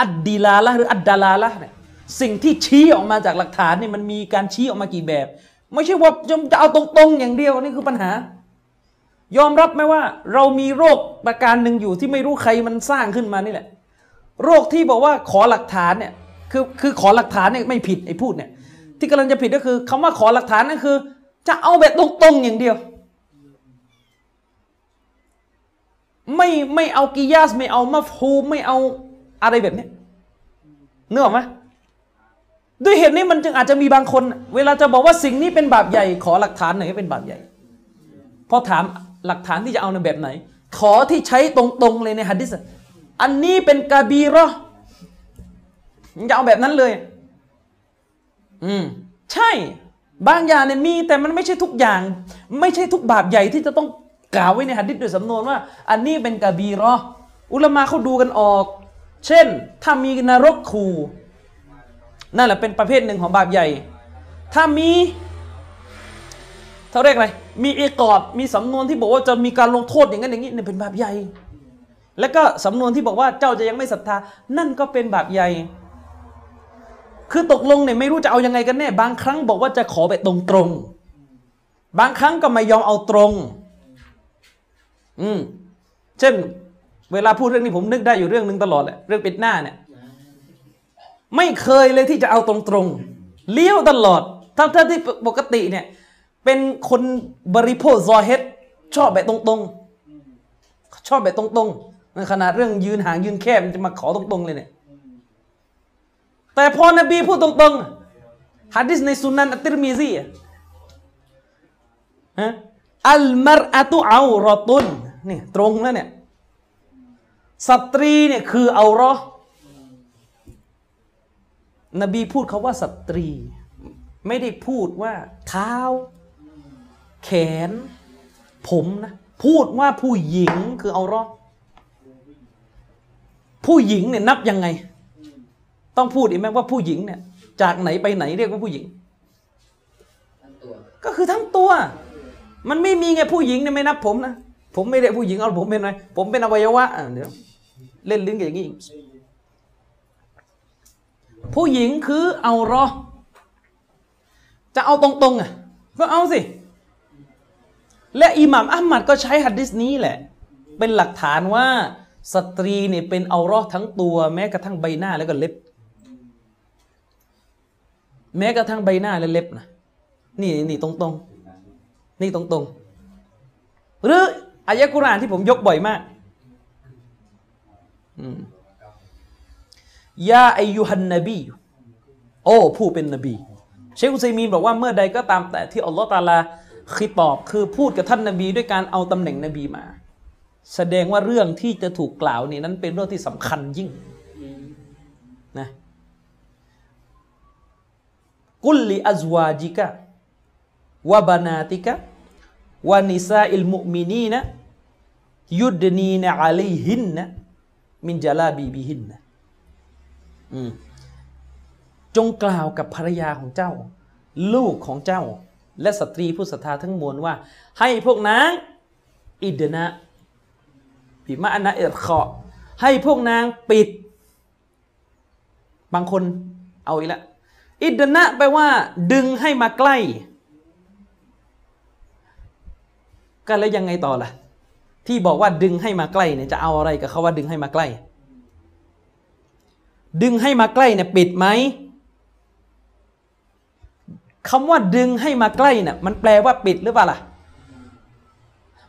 อัดดีลาละหรืออัดดาลาละเนี่ยสิ่งที่ชี้ออกมาจากหลักฐานเนี่ยมันมีการชี้ออกมากี่แบบ ไม่ใช่ว่าจะเอาตรงๆอย่างเดียวนี่คือปัญหา ยอมรับไหมว่าเรามีโรคประการหนึ่งอยู่ที่ไม่รู้ใครมันสร้างขึ้นมานี่แหละ โรคที่บอกว่าขอหลักฐานเนี่ยคือคือขอหลักฐานเนี่ยไม่ผิดไอ้พูดเนี่ย ที่กำลังจะผิดก็คือคำว่าขอหลักฐานนั่นคือ จะเอาแบบตรงๆอย่างเดียว ไม่ไม่เอากิยาสไม่เอามัฟฮูมไม่เอาอะไรแบบนี้นึกออกไหมด้วยเหตุนี้มันจึงอาจจะมีบางคน เวลาจะบอกว่าสิ่งนี้เป็นบาปใหญ่ ขอหลักฐานหน่อยให้เป็นบาปใหญ่พอถาม หลักฐานที่จะเอาในแบบไหน ขอที่ใช้ตรงๆเลยในฮะดิษอันนี้เป็นกาบีรอจะเอาแบบนั้นเลย อืม ใช่ บางอย่างเนี่ยมี แต่มันไม่ใช่ทุกอย่าง ไม่ใช่ทุกบาปใหญ่ที่จะต้องกล่าวไว้ในหัดดิษโดยสำนวนว่า อันนี้เป็นกาบีรออุลมาเขาดูกันออก เช่น ถ้ามีนรกคูนั่นแหละเป็นประเภทหนึ่งของบาปใหญ่ ถ้ามี เขาเรียกอะไร มีเอกอบมีสำนวนที่บอกว่าจะมีการลงโทษอย่างนั้นอย่างนี้เนี่ยเป็นบาปใหญ่ แล้วก็สำนวนที่บอกว่าเจ้าจะยังไม่ศรัทธา นั่นก็เป็นบาปใหญ่ คือตกลงเนี่ยไม่รู้จะเอายังไงกันแน่ บางครั้งบอกว่าจะขอแบบตรงๆบางครั้งก็ไม่ยอมเอาตรง อืม เช่น เวลาพูดเรื่องนี้ผมนึกได้อยู่เรื่องหนึ่งตลอดแหละ เรื่องปิดหน้าเนี่ย ไม่เคยเลยที่จะเอาตรงๆเลี้ยวตลอดทั้งที่ปกติเนี่ย เป็นคนบริโภคซอเฮดชอบแบบตรงๆ ชอบแบบตรงๆในขนาดเรื่องยืนห่างยืนแคบมันจะมาขอตรงๆเลยเนี่ย แต่พอนบีพูดตรงๆฮะดิษในสุนันอัตติรมีซีอะฮะอัลมารอะตุเอารอตุนนี่ตรงแล้วเนี่ยสตรีเนี่ยคือเอารอนบีพูดเขาว่าสตรี ไม่ได้พูดว่าเท้า แขน ผมนะ พูดว่าผู้หญิงคือเอารอผู้หญิงเนี่ยนับยังไง ต้องพูดอีกไหมว่าผู้หญิงเนี่ย จากไหนไปไหนเรียกว่าผู้หญิงทั้งตัวก็คือทั้งตัว มันไม่มีไงผู้หญิงเนี่ยไม่นับผมนะผมไม่ได้ผู้หญิงเอาผมเป็นอะไรผมเป็นอวัยวะอะเดี๋ยวเล่นลิ้นกันอย่างนี้อีกผู้หญิงคือเอารอ จะเอาตรงๆอะก็เอาสิ และอิหม่ามอัลมัดก็ใช้หัดดิสนี้แหละ เป็นหลักฐานว่าสตรีเนี่ยเป็นเอารอทั้งตัว แม้กระทั่งใบหน้าแล้วก็เล็บ แม้กระทั่งใบหน้าและเล็บนะนี่นี่ตรงๆนี่ตรงๆหรืออายะกุรานที่ผมยกบ่อยมากยาอายุฮันนบีโอ้ผู้เป็นนบี เชคอุซัยมีนบอกว่าเมื่อใดก็ตามแต่ที่อัลลอฮฺตาลา คิตอบคือพูดกับท่านนบีด้วยการเอาตำแหน่งนบีมา แสดงว่าเรื่องที่จะถูกกล่าวนี่นั้นเป็นเรื่องที่สำคัญยิ่งนะกุลลิอัซวาจิกะวะบานาติกะวะนิซาอิลมุมินีนะยุดนีนะอะลัยฮินนะมินจาลาบีบิฮินนะจงกล่าวกับภรรยาของเจ้า ลูกของเจ้า และสตรีผู้ศรัทธาทั้งมวลว่า ให้พวกนางอิดนะพิมาอันนะเอรคอให้พวกนางปิด บางคนเอาอีกแล้วอิดนะแปลว่า ดึงให้มาใกล้ ก็แล้วยังไงต่อล่ะ ที่บอกว่าดึงให้มาใกล้เนี่ยจะเอาอะไรกับเขาว่าดึงให้มาใกล้ ดึงให้มาใกล้เนี่ยปิดไหม คำว่าดึงให้มาใกล้นี่ยมันแปลว่าปิดหรือเปล่าล่ะ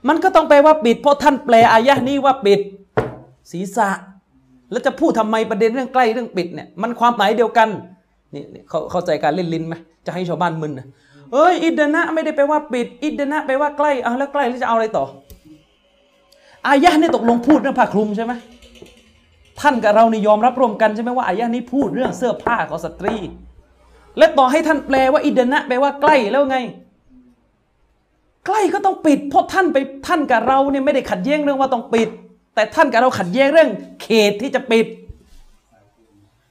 มันก็ต้องแปลว่าปิด เพราะท่านแปลอายะนี้ว่าปิด ศีรษะ แล้วจะพูดทำไมประเด็นเรื่องใกล้เรื่องปิดเนี่ย มันความหมายเดียวกันนี่เขาเข้าใจการเล่นลิ้นไหมจะให้ชาวบ้านมึนนะเอ้ยอิดนะไม่ได้แปลว่าปิด อิดนะแปลว่าใกล้เอาแล้วใกล้แล้วจะเอาอะไรต่อ อายะนี่ตกลงพูดเรื่องผ้าคลุมใช่ไหมท่านกับเรานี่ยอมรับร่วมกันใช่ไหมว่าอายะนี้พูดเรื่องเสื้อผ้าของสตรี และต่อให้ท่านแปลว่าอิดนะแปลว่าใกล้แล้วไง ใกล้ก็ต้องปิด เพราะท่านไปท่านกับเราเนี่ยไม่ได้ขัดแย้งเรื่องว่าต้องปิด แต่ท่านกับเราขัดแย้งเรื่อง เขตที่จะปิด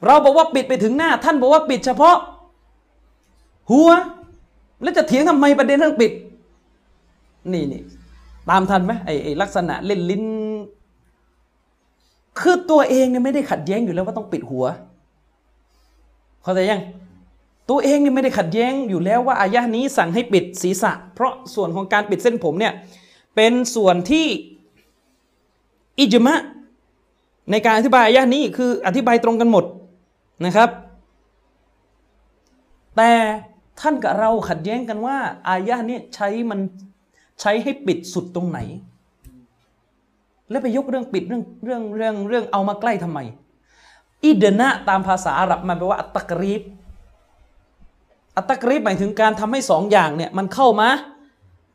เราบอกว่าปิดไปถึงหน้า ท่านบอกว่าปิดเฉพาะ หัว แล้วจะเถียงทำไมประเด็นเรื่องปิด นี่นี่ตามทันไหมไอไอ้ลักษณะเล่นลิ้น คือตัวเองเนี่ยไม่ได้ขัดแย้งอยู่แล้วว่าต้องปิดหัว เข้าใจยัง ตัวเองเนี่ยไม่ได้ขัดแย้งอยู่แล้วว่าอายะนี้สั่งให้ปิดศีรษะ เพราะส่วนของการปิดเส้นผมเนี่ยเป็นส่วนที่อิจมะในการอธิบายอายะนี้คืออธิบายตรงกันหมดนะครับ แต่ท่านกับเราขัดแย้งกันว่า อายะนี้ใช้มันใช้ให้ปิดสุดตรงไหน แล้วไปยกเรื่องปิดเรื่องเรื่องเรื่องเรื่องเอามาใกล้ทำไมอิดนะตามภาษาอาหรับมันแปลว่าอัตกรีบ อัตตะกรีบหมายถึงการทำให้สองอย่างเนี่ยมันเข้ามา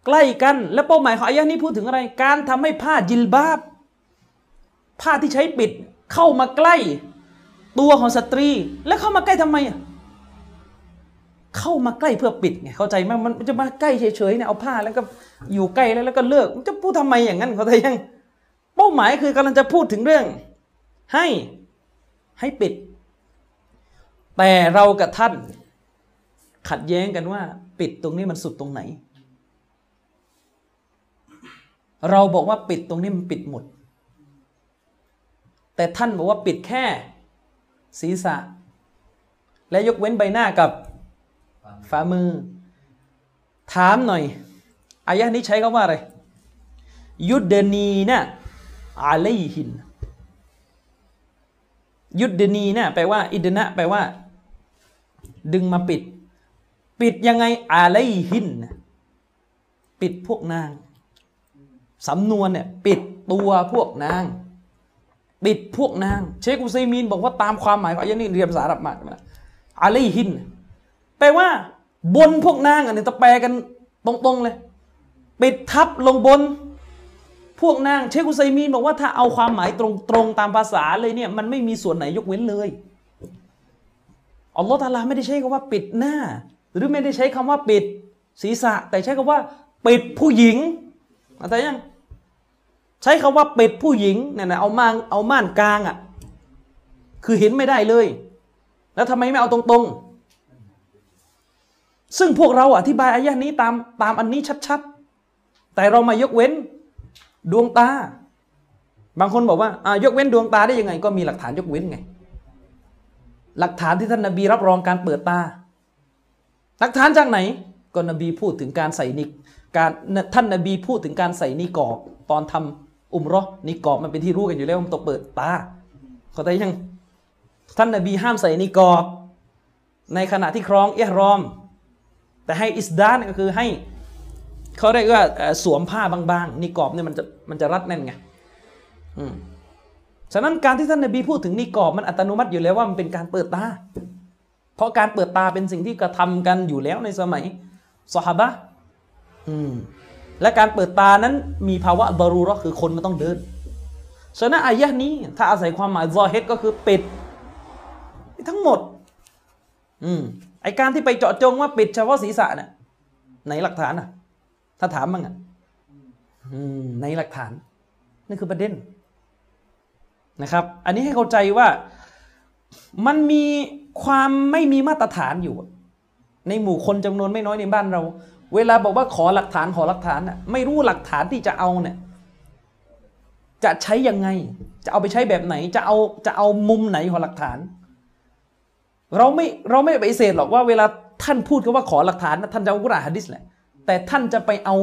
ใกล้กันและเป้าหมายของอายะนี้พูดถึงอะไร การทำให้ผ้าจิลบาบผ้าที่ใช้ปิดเข้ามาใกล้ ตัวของสตรี แล้วเข้ามาใกล้ทำไมอะเข้ามาใกล้เพื่อปิดไงเข้าใจไหมมันจะมาใกล้เฉยๆเนี่ยเอาผ้าแล้วก็อยู่ใกล้แล้วแล้วก็เลิกมันจะพูดทำไมอย่างนั้นเขาใจยังเป้าหมายคือกำลังจะพูดถึงเรื่อง ให้ให้ปิด แต่เรากับท่าน ขัดแย้งกันว่า ปิดตรงนี้มันสุดตรงไหน เราบอกว่าปิดตรงนี้มันปิดหมด แต่ท่านบอกว่าปิดแค่ศีรษะ และยกเว้นใบหน้ากับฝ่ามือ ถามหน่อยอายะนี้ใช้คำว่าอะไร ยุดเดนีนะอาเลหิน ยุดเดนีนะแปลว่า อิดนะแปลว่า ดึงมาปิด ปิดยังไงอาเลหิน ปิดพวกนาง สำนวนเนี่ยปิดตัวพวกนาง ปิดพวกนาง เชคอุซัยมีนบอกว่าตามความหมายของอายะนี้เรียนภาษาอาหรับมาอาเลหิน แปลว่า บนพวกนางอันนี้ตะแปลกันตรงๆเลย ปิดทับลงบน พวกนาง เชคอุซัยมีนบอกว่าถ้าเอาความหมายตรงๆตามภาษาเลยเนี่ยมันไม่มีส่วนไหนยกเว้นเลยอัลลอฮฺตาลาไม่ได้ใช้คำว่าปิดหน้า หรือไม่ได้ใช้คำว่าปิดศีรษะ แต่ใช้คำว่า ปิดผู้หญิงเข้าใจยังใช้คำว่าปิดผู้หญิงเนี่ยนะเอาม่านเอาม่านกลางอะคือเห็นไม่ได้เลย แล้วทำไมไม่เอาตรงๆ ซึ่งพวกเราอธิบายอายะนี้ตามตามอันนี้ชัดๆ แต่เรามายกเว้นดวงตา บางคนบอกว่าอ่ายกเว้นดวงตาได้ยังไง ก็มีหลักฐานยกเว้นไง หลักฐานที่ท่านนบีรับรองการเปิดตา หลักฐานจากไหนก็นบีพูดถึงการใส่นิกการท่านนบีพูดถึงการใส่นิกอบตอนทำอุมรอนิกอบมันเป็นที่รู้กันอยู่แล้วมันต้องเปิดตาเข้าใจยังท่านนบีห้ามใส่นิกอบ ในขณะที่ครองเอะรอม แต่ให้อิสดานก็คือให้เขาเรียกว่าสวมผ้าบางๆนิกอบเนี่ยมันจะมันจะรัดแน่นไงอืมฉะนั้นการที่ท่านนบีพูดถึงนิกอบมันอัตโนมัติอยู่แล้วว่ามันเป็นการเปิดตา เพราะการเปิดตาเป็นสิ่งที่กระทำกันอยู่แล้วในสมัยสหบะอืมและการเปิดตานั้นมีภาวะบารูราะห์คือคนมันต้องเดิน ฉะนั้นอายะนี้ ถ้าอาศัยความหมายซอเฮดก็คือปิด ทั้งหมด อืมไอการที่ไปเจาะจงว่าปิดเฉพาะศีรษะเนี่ยไหนหลักฐานอะ ถ้าถามมั้งอะอืมในหลักฐานนั่นคือประเด็นนะครับ อันนี้ให้เข้าใจว่ามันมี ความไม่มีมาตรฐานอยู่ ในหมู่คนจำนวนไม่น้อยในบ้านเรา เวลาบอกว่าขอหลักฐานขอหลักฐานน่ะไม่รู้หลักฐานที่จะเอาเนี่ยจะใช้ยังไง จะเอาไปใช้แบบไหน จะเอาจะเอามุมไหนของหลักฐาน เราไม่เราไม่ไปเสธหรอกว่าเวลาท่านพูดคำว่าขอหลักฐานนะท่านจะเอากุรอานฮะดิษแหละ แต่ท่านจะไปเอา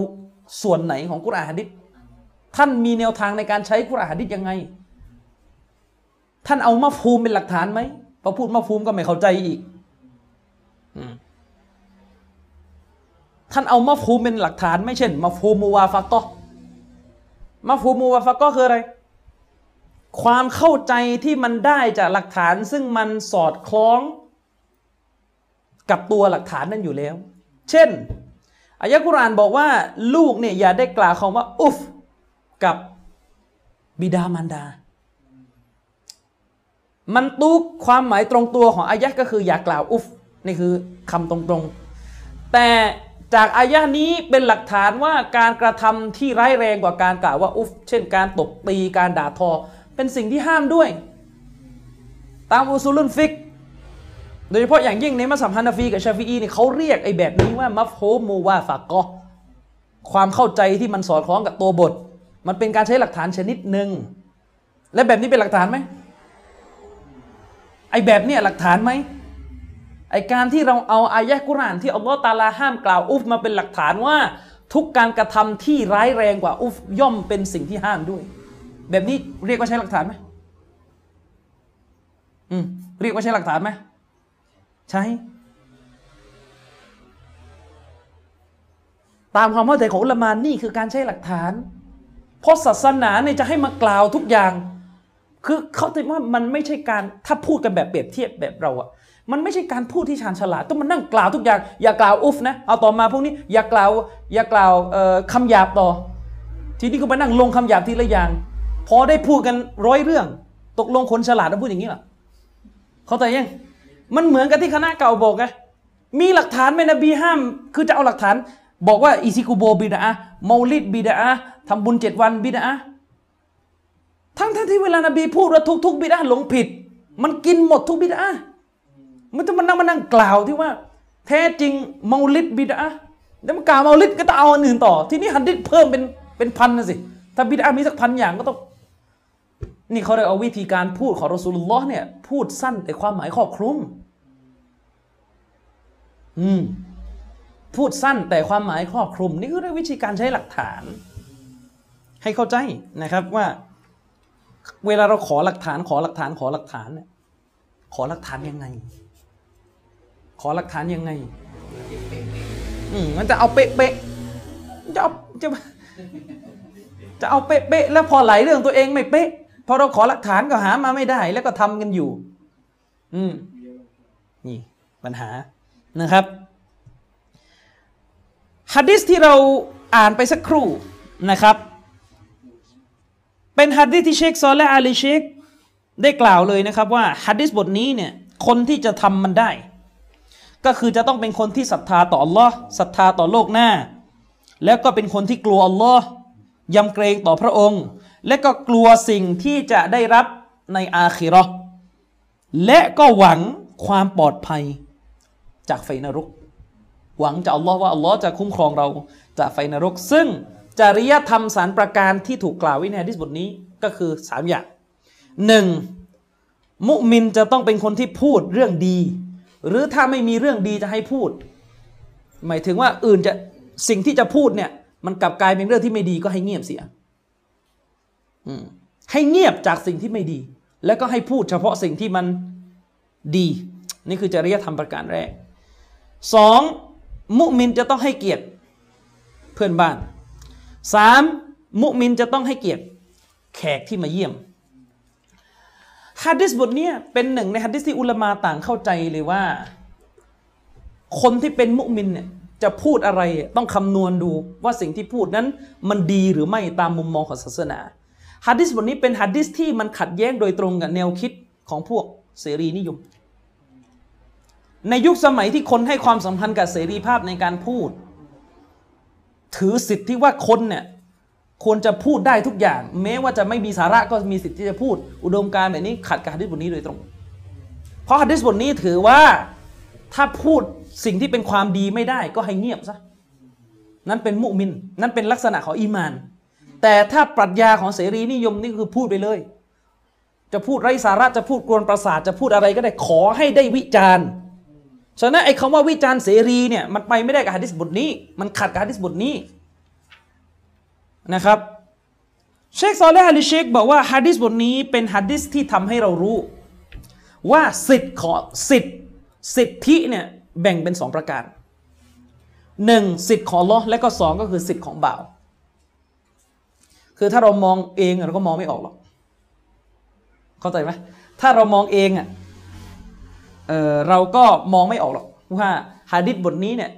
ส่วนไหนของกุรอานฮะดิษท่านมีแนวทางในการใช้กุรอานฮะดิษยังไง ท่านเอาمفهومเป็นหลักฐานไหม พอพูดمفهومก็ไม่เข้าใจอีกอืมท่านเอาمفهومเป็นหลักฐาน ไม่เช่น مفهوم موافقة مفهوم موافقةคืออะไร ความเข้าใจที่มันได้จากหลักฐาน ซึ่งมันสอดคล้อง กับตัวหลักฐานนั้นอยู่แล้ว เช่นอายะกุรอานบอกว่า ลูกเนี่ยอย่าได้กล่าวคำว่า أف กับบิดามารดา มันตุกความหมายตรงตัวของอายะก็คืออย่ากล่าวอุฟนี่คือคำตรงๆ แต่จากอายะนี้เป็นหลักฐานว่าการกระทำที่ร้ายแรงกว่าการกล่าวว่าอุฟเช่น การตบตีการด่าทอ เป็นสิ่งที่ห้ามด้วย ตามอุซูลุนฟิก โดยเฉพาะอย่างยิ่งในมัสยิดฮานาฟีกับชาฟีอีเนี่ยเขาเรียกไอ้แบบนี้ว่ามัฟโฮมูวาฟากอความเข้าใจที่มันสอดคล้องกับตัวบท มันเป็นการใช้หลักฐานชนิดหนึ่งและแบบนี้เป็นหลักฐานไหม ไอ้แบบเนี้ยหลักฐานไหมไอ้การที่เราเอาอายะกุรานที่อัลลอฮ์ตาลาห้ามกล่าวอุฟมาเป็นหลักฐานว่า ทุกการกระทำที่ร้ายแรงกว่าอุฟย่อมเป็นสิ่งที่ห้ามด้วย แบบนี้เรียกว่าใช้หลักฐานไหมอืมเรียกว่าใช้หลักฐานไหมใช่ตามความเข้าใจของอุลามานี่คือการใช้หลักฐาน เพราะศาสนาเนี่ยจะให้มากล่าวทุกอย่าง คือเขาใจว่ามันไม่ใช่การถ้าพูดกันแบบเปรียบเทียบแบบเราอะมันไม่ใช่การพูดที่ชาญฉลาดต้องมานั่งกล่าวทุกอย่าง อย่ากล่าวอุฟนะเอาต่อมาพวกนี้อย่ากล่าวอย่ากล่าวเอ่อคำหยาบต่อ ทีนี้ก็มานั่งลงคำหยาบทีละอย่าง พอได้พูดกันร้อยเรื่อง ตกลงคนฉลาดจะพูดอย่างนี้หรอเขาใจยังมันเหมือนกับที่คณะเก่าบอกไงมีหลักฐานไหมนบีห้าม คือจะเอาหลักฐาน บอกว่าอิซิกุโบบิดาเมาลิดบิดาทำบุญเจ็ดวันบิดา ทั้งทั้งที่เวลานบีพูดว่าทุกทุกบิดาหลงผิด มันกินหมดทุกบิดามันจะมานั่งมานั่งกล่าวที่ว่า แท้จริงเมาลิดบิดาแล้วมันกล่าวเมาลิดก็ต้องเอาอันอื่นต่อ ทีนี่ฮัดดิษเพิ่มเป็นเป็นพันนะสิ ถ้าบิดามีสักพันอย่างก็ต้อง นี่เขาได้เอาวิธีการพูดของรอสูลุลลอฮ์เนี่ยพูดสั้นแต่ความหมายครอบคลุม อืมพูดสั้นแต่ความหมายครอบคลุม นี่คือวิธีการใช้หลักฐาน ให้เข้าใจนะครับว่า เวลาเราขอหลักฐานขอหลักฐานขอหลักฐานเนี่ยขอหลักฐานยังไง ขอหลักฐานยังไงอืมมันจะเอาเป๊ะๆจะเอาจะจะเอาเป๊ะๆแล้วพอไหลเรื่องตัวเองไม่เป๊ะพอเราขอหลักฐานก็หามาไม่ได้ แล้วก็ทำกันอยู่ อืมนี่ปัญหานะครับฮัดดิสที่เราอ่านไปสักครู่นะครับ เป็นฮัดดิสที่เชคซอลและอาลีเชคได้กล่าวเลยนะครับว่าฮัดดิสบทนี้เนี่ยคนที่จะทำมันได้ ก็คือจะต้องเป็นคนที่ศรัทธาต่ออัลลอฮ์ศรัทธาต่อโลกหน้า แล้วก็เป็นคนที่กลัวอัลลอฮ์ยำเกรงต่อพระองค์ และก็กลัวสิ่งที่จะได้รับในอาคิราะห์และก็หวังความปลอดภัยจากไฟนรก หวังจากอัลลอฮ์ว่าอัลลอฮ์จะคุ้มครองเราจากไฟนรกซึ่ง จริยธรรมสารประการที่ถูกกล่าวไว้ในฮะดิษบทนี้ก็คือสามอย่างหนึ่งมุมินจะต้องเป็นคนที่พูดเรื่องดี หรือถ้าไม่มีเรื่องดีจะให้พูด หมายถึงว่าอื่นจะสิ่งที่จะพูดเนี่ยมันกลับกลายเป็นเรื่องที่ไม่ดีก็ให้เงียบเสียให้เงียบจากสิ่งที่ไม่ดี แล้วก็ให้พูดเฉพาะสิ่งที่มันดี นี่คือจริยธรรมประการแรกสองมุมินจะต้องให้เกียรติเพื่อนบ้าน สามมุมินจะต้องให้เกียรติแขกที่มาเยี่ยมฮะดิษบทนี้เป็นหนึ่งในฮะดิษที่อุลามาต่างเข้าใจเลยว่า คนที่เป็นมุมินเนี่ยจะพูดอะไรต้องคำนวณดูว่าสิ่งที่พูดนั้นมันดีหรือไม่ตามมุมมองของศาสนาฮะดิษบทนี้เป็นฮะดิษที่มันขัดแย้งโดยตรงกับแนวคิดของพวกเสรีนิยม ในยุคสมัยที่คนให้ความสำคัญกับเสรีภาพในการพูด ถือสิทธิ์ที่ว่าคนเนี่ยควรจะพูดได้ทุกอย่าง แม้ว่าจะไม่มีสาระก็มีสิทธิ์ที่จะพูด อุดมการแบบนี้ขัดกับฮะดิษบทนี้โดยตรง เพราะฮะดิษบทนี้ถือว่าถ้าพูดสิ่งที่เป็นความดีไม่ได้ก็ให้เงียบซะนั่นเป็นมุมิน นั่นเป็นลักษณะของอีมาน แต่ถ้าปรัชญาของเสรีนิยมนี่คือพูดไปเลย จะพูดไร้สาระจะพูดกวนประสาทจะพูดอะไรก็ได้ขอให้ได้วิจารณ์ ฉะนั้นไอ้คำว่าวิจารณ์เสรีเนี่ยมันไปไม่ได้กับฮะดิษบทนี้ มันขัดกับฮะดิษบทนี้นะครับเชคซอลและฮะลิเชคบอกว่าฮะดิษบทนี้เป็นฮะดิษที่ทำให้เรารู้ ว่าสิทธิ์ของสิทธิ์สิทธิเนี่ยแบ่งเป็นสองประการหนึ่งสิทธิ์ของลอและก็สองก็คือสิทธิ์ของบ่าว คือถ้าเรามองเองเราก็มองไม่ออกหรอกเข้าใจไหมถ้าเรามองเองอะ เเราก็มองไม่ออกหรอกว่าฮะดิษบทนี้เนี่ย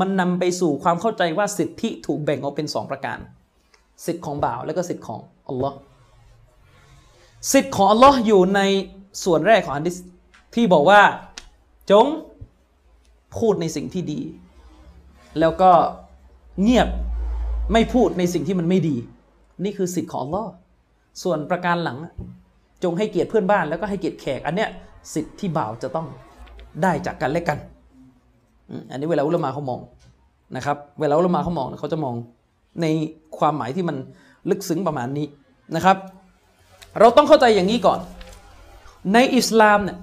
มันนำไปสู่ความเข้าใจว่าสิทธิถูกแบ่งออกเป็นสองประการ สิทธิของบ่าวและก็สิทธิของอัลลอฮ์สิทธิของอัลลอฮ์อยู่ในส่วนแรกของฮะดิษที่บอกว่าจงพูดในสิ่งที่ดี แล้วก็เงียบไม่พูดในสิ่งที่มันไม่ดี นี่คือสิทธิของอัลลอฮ์ส่วนประการหลัง จงให้เกียรติเพื่อนบ้านแล้วก็ให้เกียรติแขกอันเนี้ย สิทธิ์ที่บ่าวจะต้องได้จากกันและกัน อันนี้เวลาอุลมาเขามองนะครับ เวลาอุลมาเขามองเขาจะมองในความหมายที่มันลึกซึ้งประมาณนี้นะครับ เราต้องเข้าใจอย่างนี้ก่อน ในอิสลามเนี่ย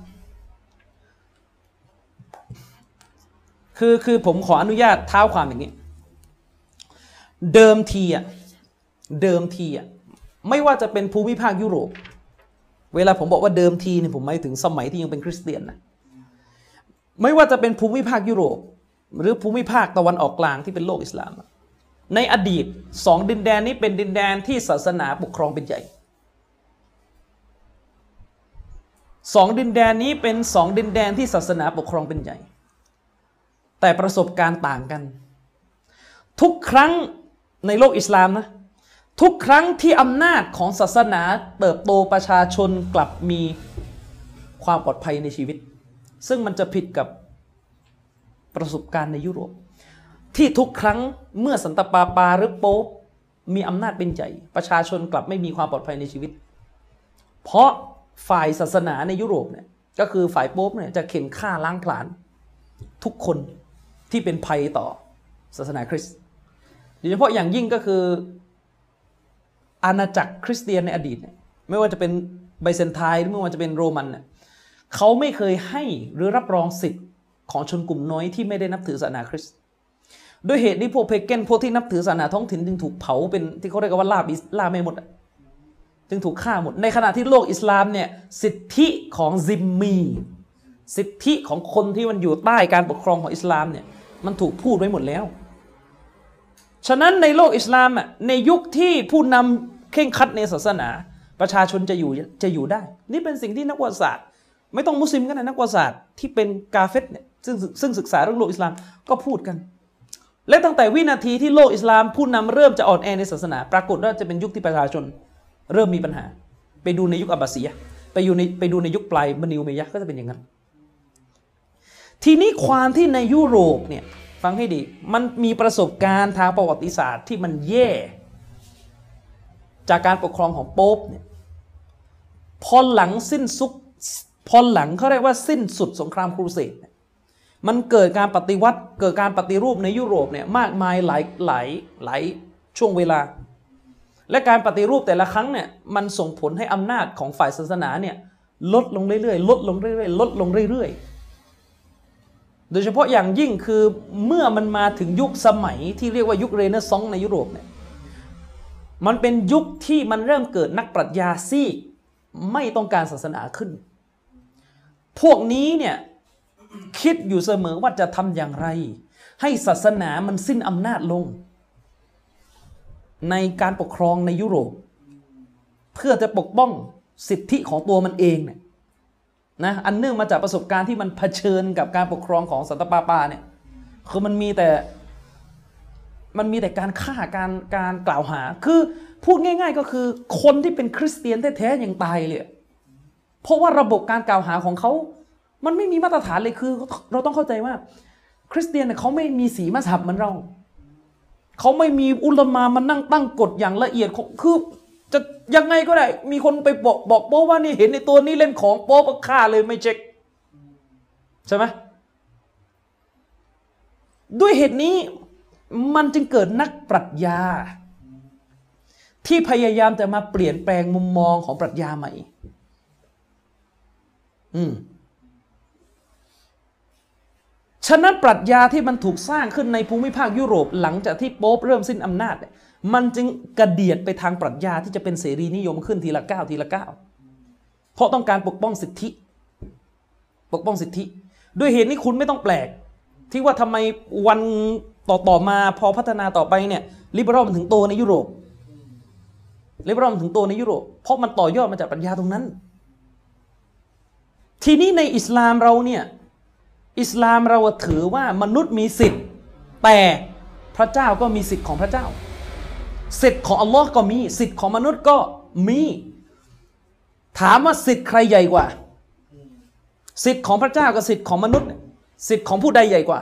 คือคือผมขออนุญาตเท้าความอย่างนี้ เดิมทีอะเดิมทีอะไม่ว่าจะเป็นภูมิภาคยุโรป เวลาผมบอกว่าเดิมทีเนี่ยผมหมายถึงสมัยที่ยังเป็นคริสเตียนนะไม่ว่าจะเป็นภูมิภาคยุโรป หรือภูมิภาคตะวันออกกลางที่เป็นโลกอิสลาม ในอดีตสองดินแดนนี้เป็นดินแดนที่ศาสนาปกครองเป็นใหญ่สองดินแดนนี้เป็นสองดินแดนที่ศาสนาปกครองเป็นใหญ่ แต่ประสบการณ์ต่างกัน ทุกครั้งในโลกอิสลามนะ ทุกครั้งที่อำนาจของศาสนาเติบโตประชาชนกลับมีความปลอดภัยในชีวิต ซึ่งมันจะผิดกับประสบการณ์ในยุโรป ที่ทุกครั้งเมื่อสันตปาปาหรือโป๊ปมีอำนาจเป็นใหญ่ประชาชนกลับไม่มีความปลอดภัยในชีวิต เพราะฝ่ายศาสนาในยุโรปเนี่ยก็คือฝ่ายโป๊ปเนี่ยจะเข็นฆ่าล้างผลาญทุกคนที่เป็นภัยต่อศาสนาคริสต์โดยเฉพาะอย่างยิ่งก็คือ อาณาจักรคริสเตียนในอดีตเนี่ยไม่ว่าจะเป็นไบเซนไทน์หรือไม่ว่าจะเป็นโรมันเนี่ยเขาไม่เคยให้หรือรับรองสิทธิ์ของชนกลุ่มน้อยที่ไม่ได้นับถือศาสนาคริสต์ด้วยเหตุนี้พวกเพเกนพวกที่นับถือศาสนาท้องถิ่นจึงถูกเผาเป็นที่เขาเรียกว่าลาบิลาไม่หมดจึงถูกฆ่าหมด ในขณะที่โลกอิสลามเนี่ยสิทธิของซิมมี สิทธิของคนที่มันอยู่ใต้การปกครองของอิสลามเนี่ยมันถูกพูดไว้หมดแล้ว ฉะนั้นในโลกอิสลามอะในยุคที่ผู้นำเข่งคัดในศาสนา ประชาชนจะอยู่จะอยู่ได้ นี่เป็นสิ่งที่นักวิศาสตร์ ไม่ต้องมุสลิมก็ได้นักวิศาสตร์ที่เป็นกาเฟตเนี่ยซึ่งซึ่งศึกษาเรื่องโลกอิสลามก็พูดกัน และตั้งแต่วินาทีที่โลกอิสลามผู้นำเริ่มจะอ่อนแอในศาสนา ปรากฏว่าจะเป็นยุคที่ประชาชน เริ่มมีปัญหา ไปดูในยุคอับบาซียไปอยู่ในไปดูในยุคปลายบันิอุมัยะก็จะเป็นอย่างนั้น ทีนี้ความที่ในยุโรปเนี่ย ฟังให้ดี มันมีประสบการณ์ทางประวัติศาสตร์ที่มันแย่ จากการปกครองของโป๊ปเนี่ยพอหลังสิ้นสุดพอหลังเขาเรียกว่าสิ้นสุดสงครามครูเสดมันเกิดการปฏิวัติเกิดการปฏิรูปในยุโรปเนี่ยมากมายหลายหลายหลายช่วงเวลา และการปฏิรูปแต่ละครั้งเนี่ยมันส่งผลให้อำนาจของฝ่ายศาสนาเนี่ยลดลงเรื่อยๆ ลดลงเรื่อยๆ ลดลงเรื่อยๆ โดยเฉพาะอย่างยิ่งคือเมื่อมันมาถึงยุคสมัยที่เรียกว่ายุคเรเนซองส์ในยุโรปเนี่ยมันเป็นยุคที่มันเริ่มเกิดนักปรัชญาซีกไม่ต้องการศาสนาขึ้น พวกนี้เนี่ยคิดอยู่เสมอว่าจะทำอย่างไร ให้ศาสนามันสิ้นอำนาจลง ในการปกครองในยุโรป เพื่อจะปกป้องสิทธิของตัวมันเองเนี่ย นะอันเนื่องมาจากประสบการณ์ที่มันเผชิญกับการปกครองของสันตปาปาเนี่ยคือมันมีแต่มันมีแต่การฆ่าการการกล่าวหา คือพูดง่าย ๆ ก็คือคนที่เป็นคริสเตียนแท้ๆยังตายเลยเพราะว่าระบบการกล่าวหาของเขามันไม่มีมาตรฐานเลยคือ เราต้องเข้าใจว่า คริสเตียนเนี่ยเขาไม่มีสีมัสฮับเหมือนเราเขาไม่มีอุลามามานั่งตั้งกฎอย่างละเอียดคือ จะยังไงก็ได้ มีคนไปบอกบอกโป๊ว่านี่เห็นในตัวนี้เล่นของโป๊ก็ฆ่าเลยไม่เช็คใช่ไหมด้วยเหตุนี้มันจึงเกิดนักปรัชญา ที่พยายามจะมาเปลี่ยนแปลงมุมมองของปรัชญาใหม่ อืมฉะนั้นปรัชญาที่มันถูกสร้างขึ้นในภูมิภาคยุโรปหลังจากที่โป๊ปเริ่มสิ้นอำนาจเนี่ย มันจึงกระเดียดไปทางปรัชญาที่จะเป็นเสรีนิยมขึ้นทีละก้าวทีละก้าวเพราะต้องการปกป้องสิทธิ ปกป้องสิทธิ ด้วยเหตุนี้คุณไม่ต้องแปลก ที่ว่าทำไมวันต่อต่อมาพอพัฒนาต่อไปเนี่ยลิเบอรัลมันถึงโตในยุโรปลิเบอรัลมันถึงโตในยุโรปเพราะมันต่อยอดมาจากปรัชญาตรงนั้น ทีนี้ในอิสลามเราเนี่ยอิสลามเราถือว่ามนุษย์มีสิทธิ์ แต่พระเจ้าก็มีสิทธิ์ของพระเจ้า สิทธิ์ของอัลลอฮ์ก็มี สิทธิ์ของมนุษย์ก็มี ถามว่าสิทธิ์ใครใหญ่กว่า สิทธิ์ของพระเจ้ากับสิทธิ์ของมนุษย์ สิทธิ์ของผู้ใดใหญ่กว่า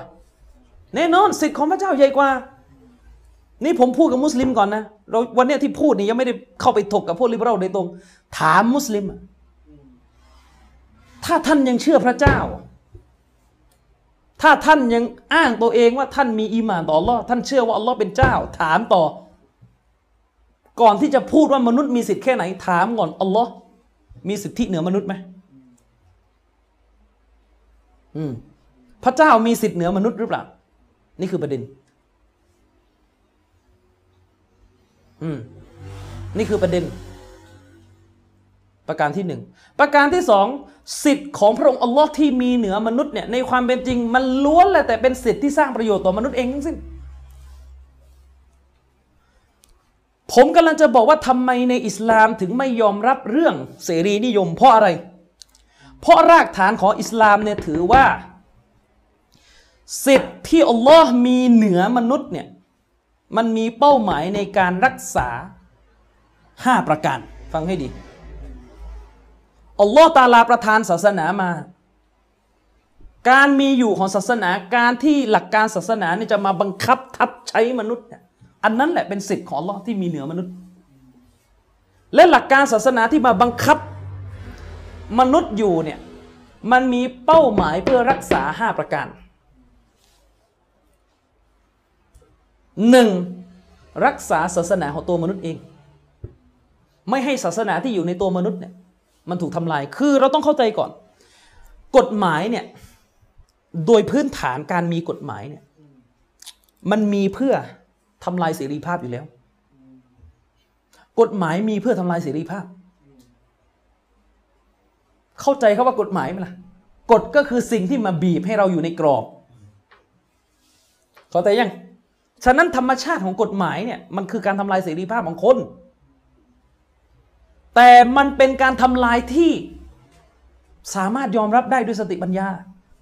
แน่นอนสิทธิ์ของพระเจ้าใหญ่กว่า นี่ผมพูดกับมุสลิมก่อนนะเราวันนี้ที่พูดนี่ยังไม่ได้เข้าไปถกกับพวกลิเบอรัลโดยตรง ถามมุสลิม ถ้าท่านยังเชื่อพระเจ้า ถ้าท่านยังอ้างตัวเองว่าท่านมีอีหมานต่ออัลลอฮ์ท่านเชื่อว่าอัลลอฮ์เป็นเจ้า ถามต่อ ก่อนที่จะพูดว่ามนุษย์มีสิทธิ์แค่ไหนถามก่อนอัลลอฮ์มีสิทธิเหนือมนุษย์ไหมอืมพระเจ้ามีสิทธิ์เหนือมนุษย์หรือเปล่า นี่คือประเด็น อืมนี่คือประเด็น ประการที่หนึ่งประการที่สองสิทธิ์ของพระองค์อัลลอฮ์ที่มีเหนือมนุษย์เนี่ยในความเป็นจริง มันล้วนแหละแต่เป็นสิทธิ์ที่สร้างประโยชน์ต่อมนุษย์เองทั้งสิ้น ผมกำลังจะบอกว่าทำไมในอิสลามถึงไม่ยอมรับเรื่องเสรีนิยม เพราะอะไร เพราะรากฐานของอิสลามเนี่ยถือว่า สิทธิ์ที่อัลลอฮ์มีเหนือมนุษย์เนี่ยมันมีเป้าหมายในการรักษาห้าประการ ฟังให้ดีอัลลอฮ์ตาลาประทานศาสนามา การมีอยู่ของศาสนาการที่หลักการศาสนาเนี่ยจะมาบังคับทับใช้มนุษย์เนี่ย อันนั้นแหละเป็นสิทธิ์ของลอที่มีเหนือมนุษย์ และหลักการศาสนาที่มาบังคับ มนุษย์อยู่เนี่ยมันมีเป้าหมายเพื่อรักษาห้าประการหนึ่งรักษาศาสนาของตัวมนุษย์เอง ไม่ให้ศาสนาที่อยู่ในตัวมนุษย์เนี่ยมันถูกทำลาย คือเราต้องเข้าใจก่อน กฎหมายเนี่ยโดยพื้นฐานการมีกฎหมายเนี่ยมันมีเพื่อ ทำลายเสรีภาพอยู่แล้ว กฎหมายมีเพื่อทำลายเสรีภาพ เข้าใจเขาว่ากฎหมายไหมล่ะกฎก็คือสิ่งที่มาบีบให้เราอยู่ในกรอบ เข้าใจยัง ฉะนั้นธรรมชาติของกฎหมายเนี่ยมันคือการทำลายเสรีภาพของคน แต่มันเป็นการทำลายที่สามารถยอมรับได้ด้วยสติปัญญา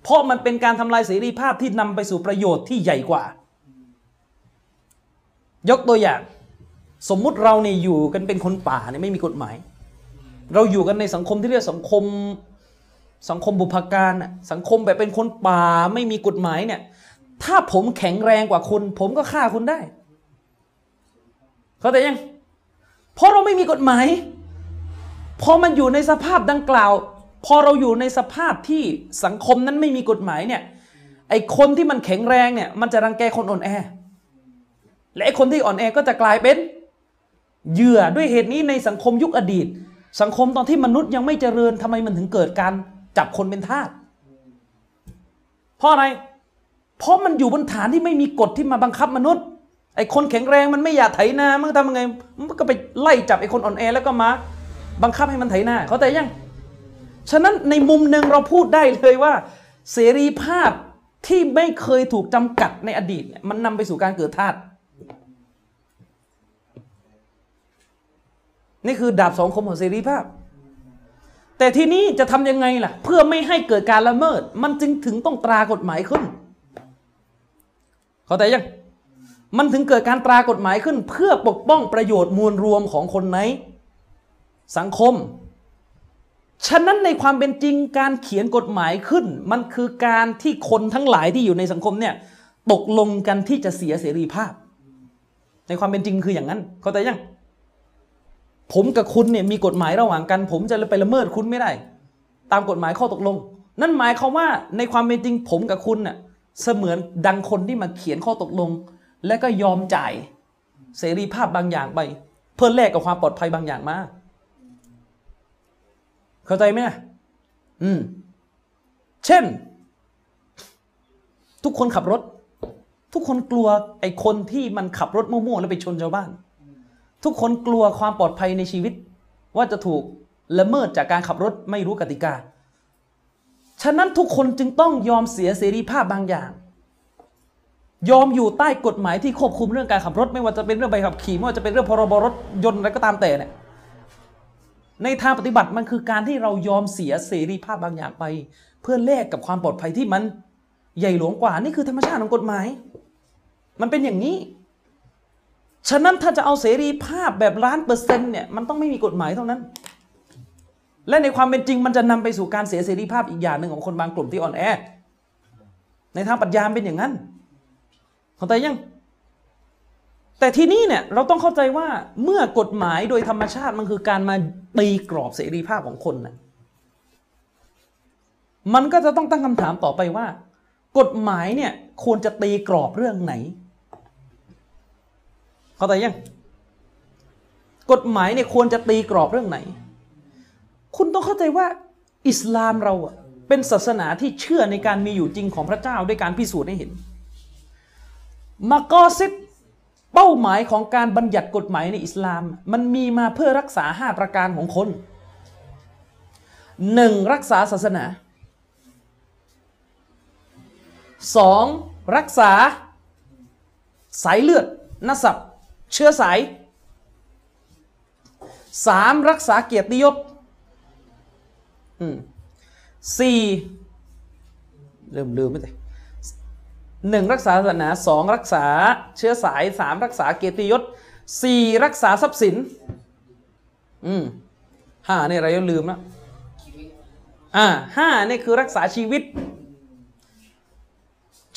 เพราะมันเป็นการทำลายเสรีภาพที่นำไปสู่ประโยชน์ที่ใหญ่กว่า ยกตัวอย่าง สมมุติเราเนี่ยอยู่กันเป็นคนป่าเนี่ยไม่มีกฎหมาย เราอยู่กันในสังคมที่เรียกสังคมสังคมบุพการน่ะสังคมแบบเป็นคนป่าไม่มีกฎหมายเนี่ย ถ้าผมแข็งแรงกว่าคุณ ผมก็ฆ่าคุณได้ เข้าใจยัง เพราะเราไม่มีกฎหมาย พอมันอยู่ในสภาพดังกล่าว พอเราอยู่ในสภาพที่สังคมนั้นไม่มีกฎหมายเนี่ย ไอคนที่มันแข็งแรงเนี่ย มันจะรังแกคนอ่อนแอ และไอคนที่อ่อนแอก็จะกลายเป็นเหยื่อด้วยเหตุนี้ในสังคมยุคอดีต สังคมตอนที่มนุษย์ยังไม่เจริญทำไมมันถึงเกิดการจับคนเป็นทาสเพราะอะไร เพราะมันอยู่บนฐานที่ไม่มีกฎที่มาบังคับมนุษย์ ไอ้คนแข็งแรงมันไม่อยากไถนามันทำยังไง มันก็ไปไล่จับไอ้คนอ่อนแอแล้วก็มาบังคับให้มันไถนาเขาใจยัง ฉะนั้นในมุมหนึ่งเราพูดได้เลยว่า เสรีภาพที่ไม่เคยถูกจำกัดในอดีตมันนำไปสู่การเกิดทาส นี่คือดาบสองคมของเสรีภาพ แต่ทีนี้จะทำยังไงล่ะ เพื่อไม่ให้เกิดการละเมิด มันจึงถึงต้องตรากฎหมายขึ้น เข้าใจยัง มันถึงเกิดการตรากฎหมายขึ้น เพื่อปกป้องประโยชน์มวลรวมของคนในสังคม ฉะนั้นในความเป็นจริงการเขียนกฎหมายขึ้น มันคือการที่คนทั้งหลายที่อยู่ในสังคมเนี่ยตกลงกันที่จะเสียเสรีภาพ ในความเป็นจริงคืออย่างนั้น เข้าใจยัง ผมกับคุณเนี่ยมีกฎหมายระหว่างกัน ผมจะไปละเมิดคุณไม่ได้ ตามกฎหมายข้อตกลง นั่นหมายความว่าในความเป็นจริงผมกับคุณน่ะเสมือนดังคนที่มาเขียนข้อตกลง และก็ยอมจ่ายเสรีภาพบางอย่างไป เพื่อแลกกับความปลอดภัยบางอย่างมาเข้าใจไหมนะอืม เช่น ทุกคนขับรถ ทุกคนกลัวไอ้คนที่มันขับรถมั่วๆแล้วไปชนชาวบ้าน ทุกคนกลัวความปลอดภัยในชีวิต ว่าจะถูกละเมิดจากการขับรถไม่รู้กติกา ฉะนั้นทุกคนจึงต้องยอมเสียเสรีภาพบางอย่าง ยอมอยู่ใต้กฎหมายที่ควบคุมเรื่องการขับรถ ไม่ว่าจะเป็นเรื่องใบขับขี่ไม่ว่าจะเป็นเรื่องพรบรถยนต์อะไรก็ตามแต่เนี่ยในทางปฏิบัติมันคือการที่เรายอมเสียเสรีภาพบางอย่างไป เพื่อแลกกับความปลอดภัยที่มันใหญ่หลวงกว่านี่คือธรรมชาติของกฎหมาย มันเป็นอย่างนี้ ฉะนั้นถ้าจะเอาเสรีภาพแบบล้านเปอร์เซ็นต์เนี่ยมันต้องไม่มีกฎหมายเท่านั้น และในความเป็นจริงมันจะนำไปสู่การเสียเสรีภาพอีกอย่างหนึ่งของคนบางกลุ่มที่อ่อนแอ ในทางปรัชญาเป็นอย่างนั้นเข้าใจยัง แต่ทีนี้เนี่ยเราต้องเข้าใจว่าเมื่อกฎหมายโดยธรรมชาติมันคือการมาตีกรอบเสรีภาพของคนนะมันก็จะต้องตั้งคำถามต่อไปว่า กฎหมายเนี่ยควรจะตีกรอบเรื่องไหน เข้าใจยัง กฎหมายเนี่ยควรจะตีกรอบเรื่องไหน คุณต้องเข้าใจว่าอิสลามเราอะเป็นศาสนาที่เชื่อในการมีอยู่จริงของพระเจ้าด้วยการพิสูจน์ให้เห็น มากอซิดเป้าหมายของการบัญญัติกฎหมายในอิสลาม มันมีมาเพื่อรักษาห้าประการของคนหนึ่งรักษาศาสนาสองรักษาสายเลือดนสับ เชื้อสายสามรักษาเกียรติยศสี่เริ่มลืมไม่ได้หนึ่งรักษาศาสนาสองรักษาเชื้อสายสามรักษาเกียรติยศสี่รักษาทรัพย์สิน อืมห้าเนี่ยเรายังลืมแล้วอ่าห้านี่คือรักษาชีวิต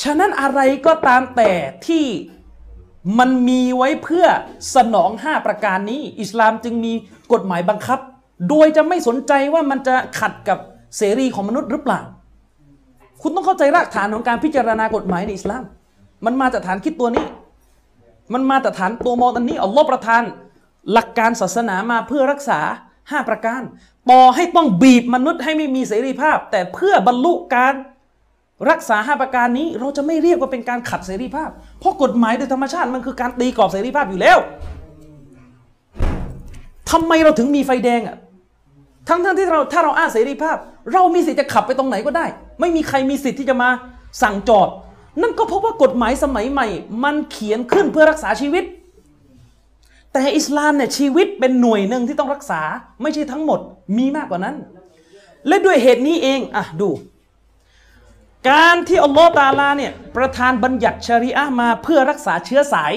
ฉะนั้นอะไรก็ตามแต่ที่ มันมีไว้เพื่อสนองห้าประการนี้ อิสลามจึงมีกฎหมายบังคับ โดยจะไม่สนใจว่ามันจะขัดกับเสรีของมนุษย์หรือเปล่า คุณต้องเข้าใจรากฐานของการพิจารณากฎหมายในอิสลาม มันมาจากฐานคิดตัวนี้ มันมาแต่ฐานตัวมองอันนี้อัลลอฮ์ประทาน หลักการศาสนามาเพื่อรักษา 5 ประการ ต่อให้ต้องบีบมนุษย์ให้ไม่มีเสรีภาพ แต่เพื่อบรรลุการ รักษา5ประการนี้เราจะไม่เรียกว่าเป็นการขัดเสรีภาพ เพราะกฎหมายโดยธรรมชาติมันคือการตีกรอบเสรีภาพอยู่แล้วทำไมเราถึงมีไฟแดงอะทั้งทั้งที่เราถ้าเราอ้างเสรีภาพ เรามีสิทธิ์จะขับไปตรงไหนก็ได้ ไม่มีใครมีสิทธิ์ที่จะมาสั่งจอด นั่นก็เพราะว่ากฎหมายสมัยใหม่ มันเขียนขึ้นเพื่อรักษาชีวิต แต่อิสลามเนี่ยชีวิตเป็นหน่วยหนึ่งที่ต้องรักษา ไม่ใช่ทั้งหมดมีมากกว่านั้น และด้วยเหตุนี้เองอะดู การที่อัลลอฮ์ตาลาเนี่ยประทานบัญญัติชริอะห์มาเพื่อรักษาเชื้อสาย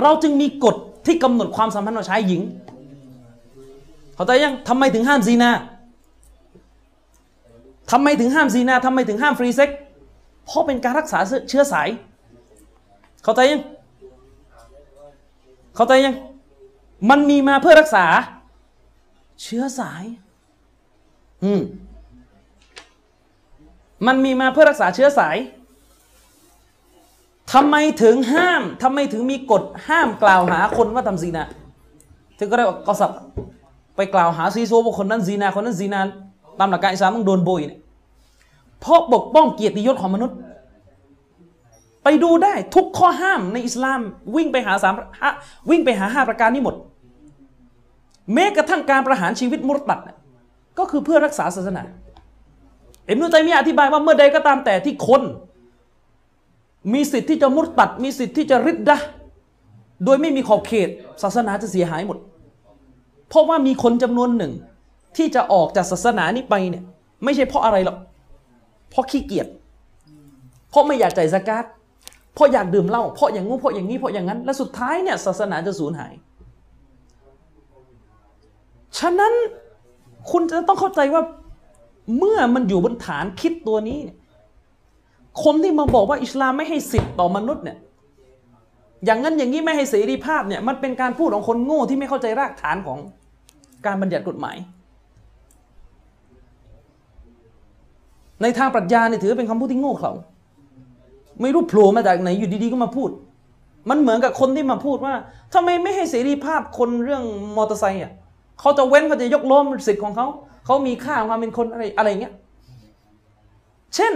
เราจึงมีกฎที่กำหนดความสัมพันธ์ของชายหญิง เข้าใจยังทำไมถึงห้ามซีนาทำไมถึงห้ามซีนาทำไมถึงห้าม free sex เพราะเป็นการรักษาเชื้อสาย เข้าใจยัง เข้าใจยัง มันมีมาเพื่อรักษา เชื้อสาย อืม มันมีมาเพื่อรักษาเชื้อสายทำไมถึงห้ามทำไมถึงมีกฎห้ามกล่าวหาคนว่าทำซีนาถึงก็ได้กอสับไปกล่าวหาซีโซว่าคนนั้นซีนาคนนั้นซีนาตามหลักการอิสลามต้องโดนโบยเนี่ยเพราะปกป้องเกียรติยศของมนุษย์ ไปดูได้ทุกข้อห้ามในอิสลามวิ่งไปหาสามวิ่งไปหาห้าประการนี้หมดแม้กระทั่งการประหารชีวิตมุรตัดน่ะก็คือเพื่อรักษาศาสนา อิบนุตัยมียะอธิบายว่าเมื่อใดก็ตามแต่ที่คน มีสิทธิ์ที่จะมุรตัด มีสิทธิ์ที่จะริดดะโดยไม่มีขอบเขต ศาสนาจะเสียหายหมด เพราะว่ามีคนจำนวนหนึ่ง ที่จะออกจากศาสนานี้ไปเนี่ย ไม่ใช่เพราะอะไรหรอกเพราะขี้เกียจเพราะไม่อยากจ่ายสกาดเพราะอยากดื่มเหล้าเพราะอย่างงู้เพราะอย่างนี้เพราะอย่างนั้น และสุดท้ายเนี่ยศาสนาจะสูญหาย ฉะนั้นคุณจะต้องเข้าใจว่า เมื่อมันอยู่บนฐานคิดตัวนี้ คนที่มาบอกว่าอิสลามไม่ให้สิทธิ์ต่อมนุษย์เนี่ย อย่างนั้นอย่างนี้ไม่ให้เสรีภาพเนี่ย มันเป็นการพูดของคนโง่ที่ไม่เข้าใจรากฐานของการบัญญัติกฎหมาย ในทางปรัชญาเนี่ยถือเป็นคำพูดที่โง่เขลาไม่รู้โผล่มาจากไหนอยู่ดีๆก็มาพูด มันเหมือนกับคนที่มาพูดว่าทำไมไม่ให้เสรีภาพคนเรื่องมอเตอร์ไซค์อะเขาจะเว้นเขาจะยกล้มสิทธิ์ของเขา เขามีค่าความเป็นคนอะไรอะไรอย่างเงี้ย เช่น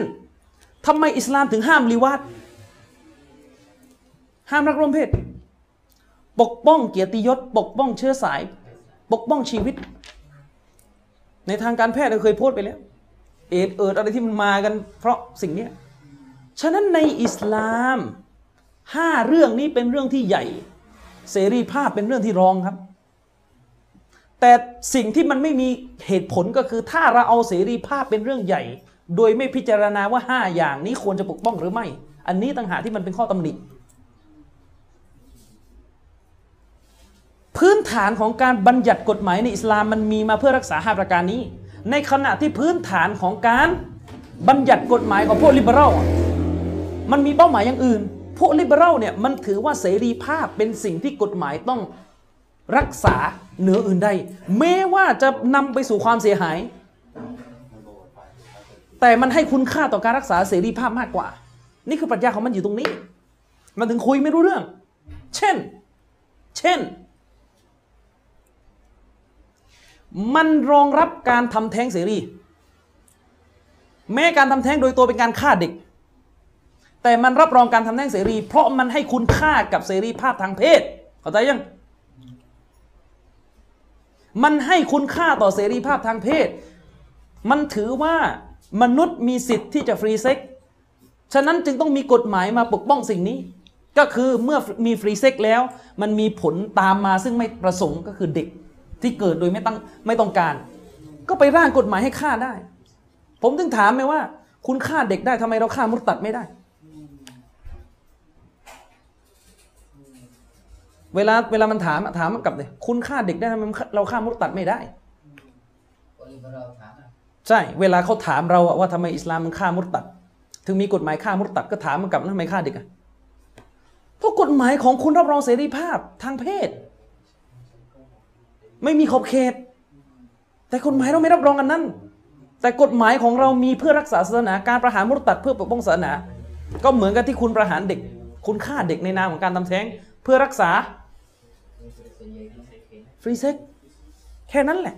ทำไมอิสลามถึงห้ามลิวาดห้ามรักร่วมเพศ ปกป้องเกียรติยศ ปกป้องเชื้อสาย ปกป้องชีวิต ในทางการแพทย์เราเคยพูดไปแล้ว เอดเอิดอะไรที่มันมากัน เพราะสิ่งเนี้ยฉะนั้นในอิสลามห้าเรื่องนี้เป็นเรื่องที่ใหญ่ เสรีภาพเป็นเรื่องที่รองครับ แต่สิ่งที่มันไม่มีเหตุผลก็คือถ้าเราเอาเสรีภาพเป็นเรื่องใหญ่ โดยไม่พิจารณาว่าห้าอย่างนี้ควรจะปกป้องหรือไม่ อันนี้ต่างหากที่มันเป็นข้อตำหนิพื้นฐานของการบัญญัติกฎหมายในอิสลามมันมีมาเพื่อรักษาห้าประการนี้ ในขณะที่พื้นฐานของการบัญญัติกฎหมายของพวกลิเบอรัลมันมีเป้าหมายอย่างอื่น พวกลิเบอรัลเนี่ยมันถือว่าเสรีภาพเป็นสิ่งที่กฎหมายต้อง รักษาเหนืออื่นใดแม้ว่าจะนำไปสู่ความเสียหาย แต่มันให้คุณค่าต่อการรักษาเสรีภาพมากกว่า นี่คือปรัชญาของมันอยู่ตรงนี้ มันถึงคุยไม่รู้เรื่อง เช่น เช่น มันรองรับการทำแท้งเสรี แม้การทำแท้งโดยตัวเป็นการฆ่าเด็ก แต่มันรับรองการทำแท้งเสรี เพราะมันให้คุณค่ากับเสรีภาพทางเพศ เข้าใจยัง มันให้คุณค่าต่อเสรีภาพทางเพศ มันถือว่ามนุษย์มีสิทธิ์ที่จะ free sex ฉะนั้นจึงต้องมีกฎหมายมาปกป้องสิ่งนี้ ก็คือเมื่อมี free sex แล้ว มันมีผลตามมาซึ่งไม่ประสงค์ก็คือเด็กที่เกิดโดยไม่ตั้งไม่ต้องการ ก็ไปร่างกฎหมายให้ฆ่าได้ ผมถึงถามไหมว่า คุณฆ่าเด็กได้ทำไมเราฆ่ามุตัดไม่ได้ เวลาเวลามันถามถามมันกลับเลยคุณฆ่าเด็กได้ทำไมเราฆ่ามุตตัดไม่ได้ใช่ เวลาเขาถามเราว่าทำไมอิสลามมันฆ่ามุตตัด ถึงมีกฎหมายฆ่ามุตตัดก็ถามมันกลับว่าทำไมฆ่าเด็กอะเพราะกฎหมายของคุณรับรองเสรีภาพทางเพศ ไม่มีขอบเขต แต่กฎหมายเราไม่รับรองกันนั้น แต่กฎหมายของเรามีเพื่อรักษาศาสนาการประหารมุตตัดเพื่อปกป้องศาสนา ก็เหมือนกับที่คุณประหารเด็ก คุณฆ่าเด็กในนามของการทำแท้งเพื่อรักษา รีเซ็กแค่นั้นแหละ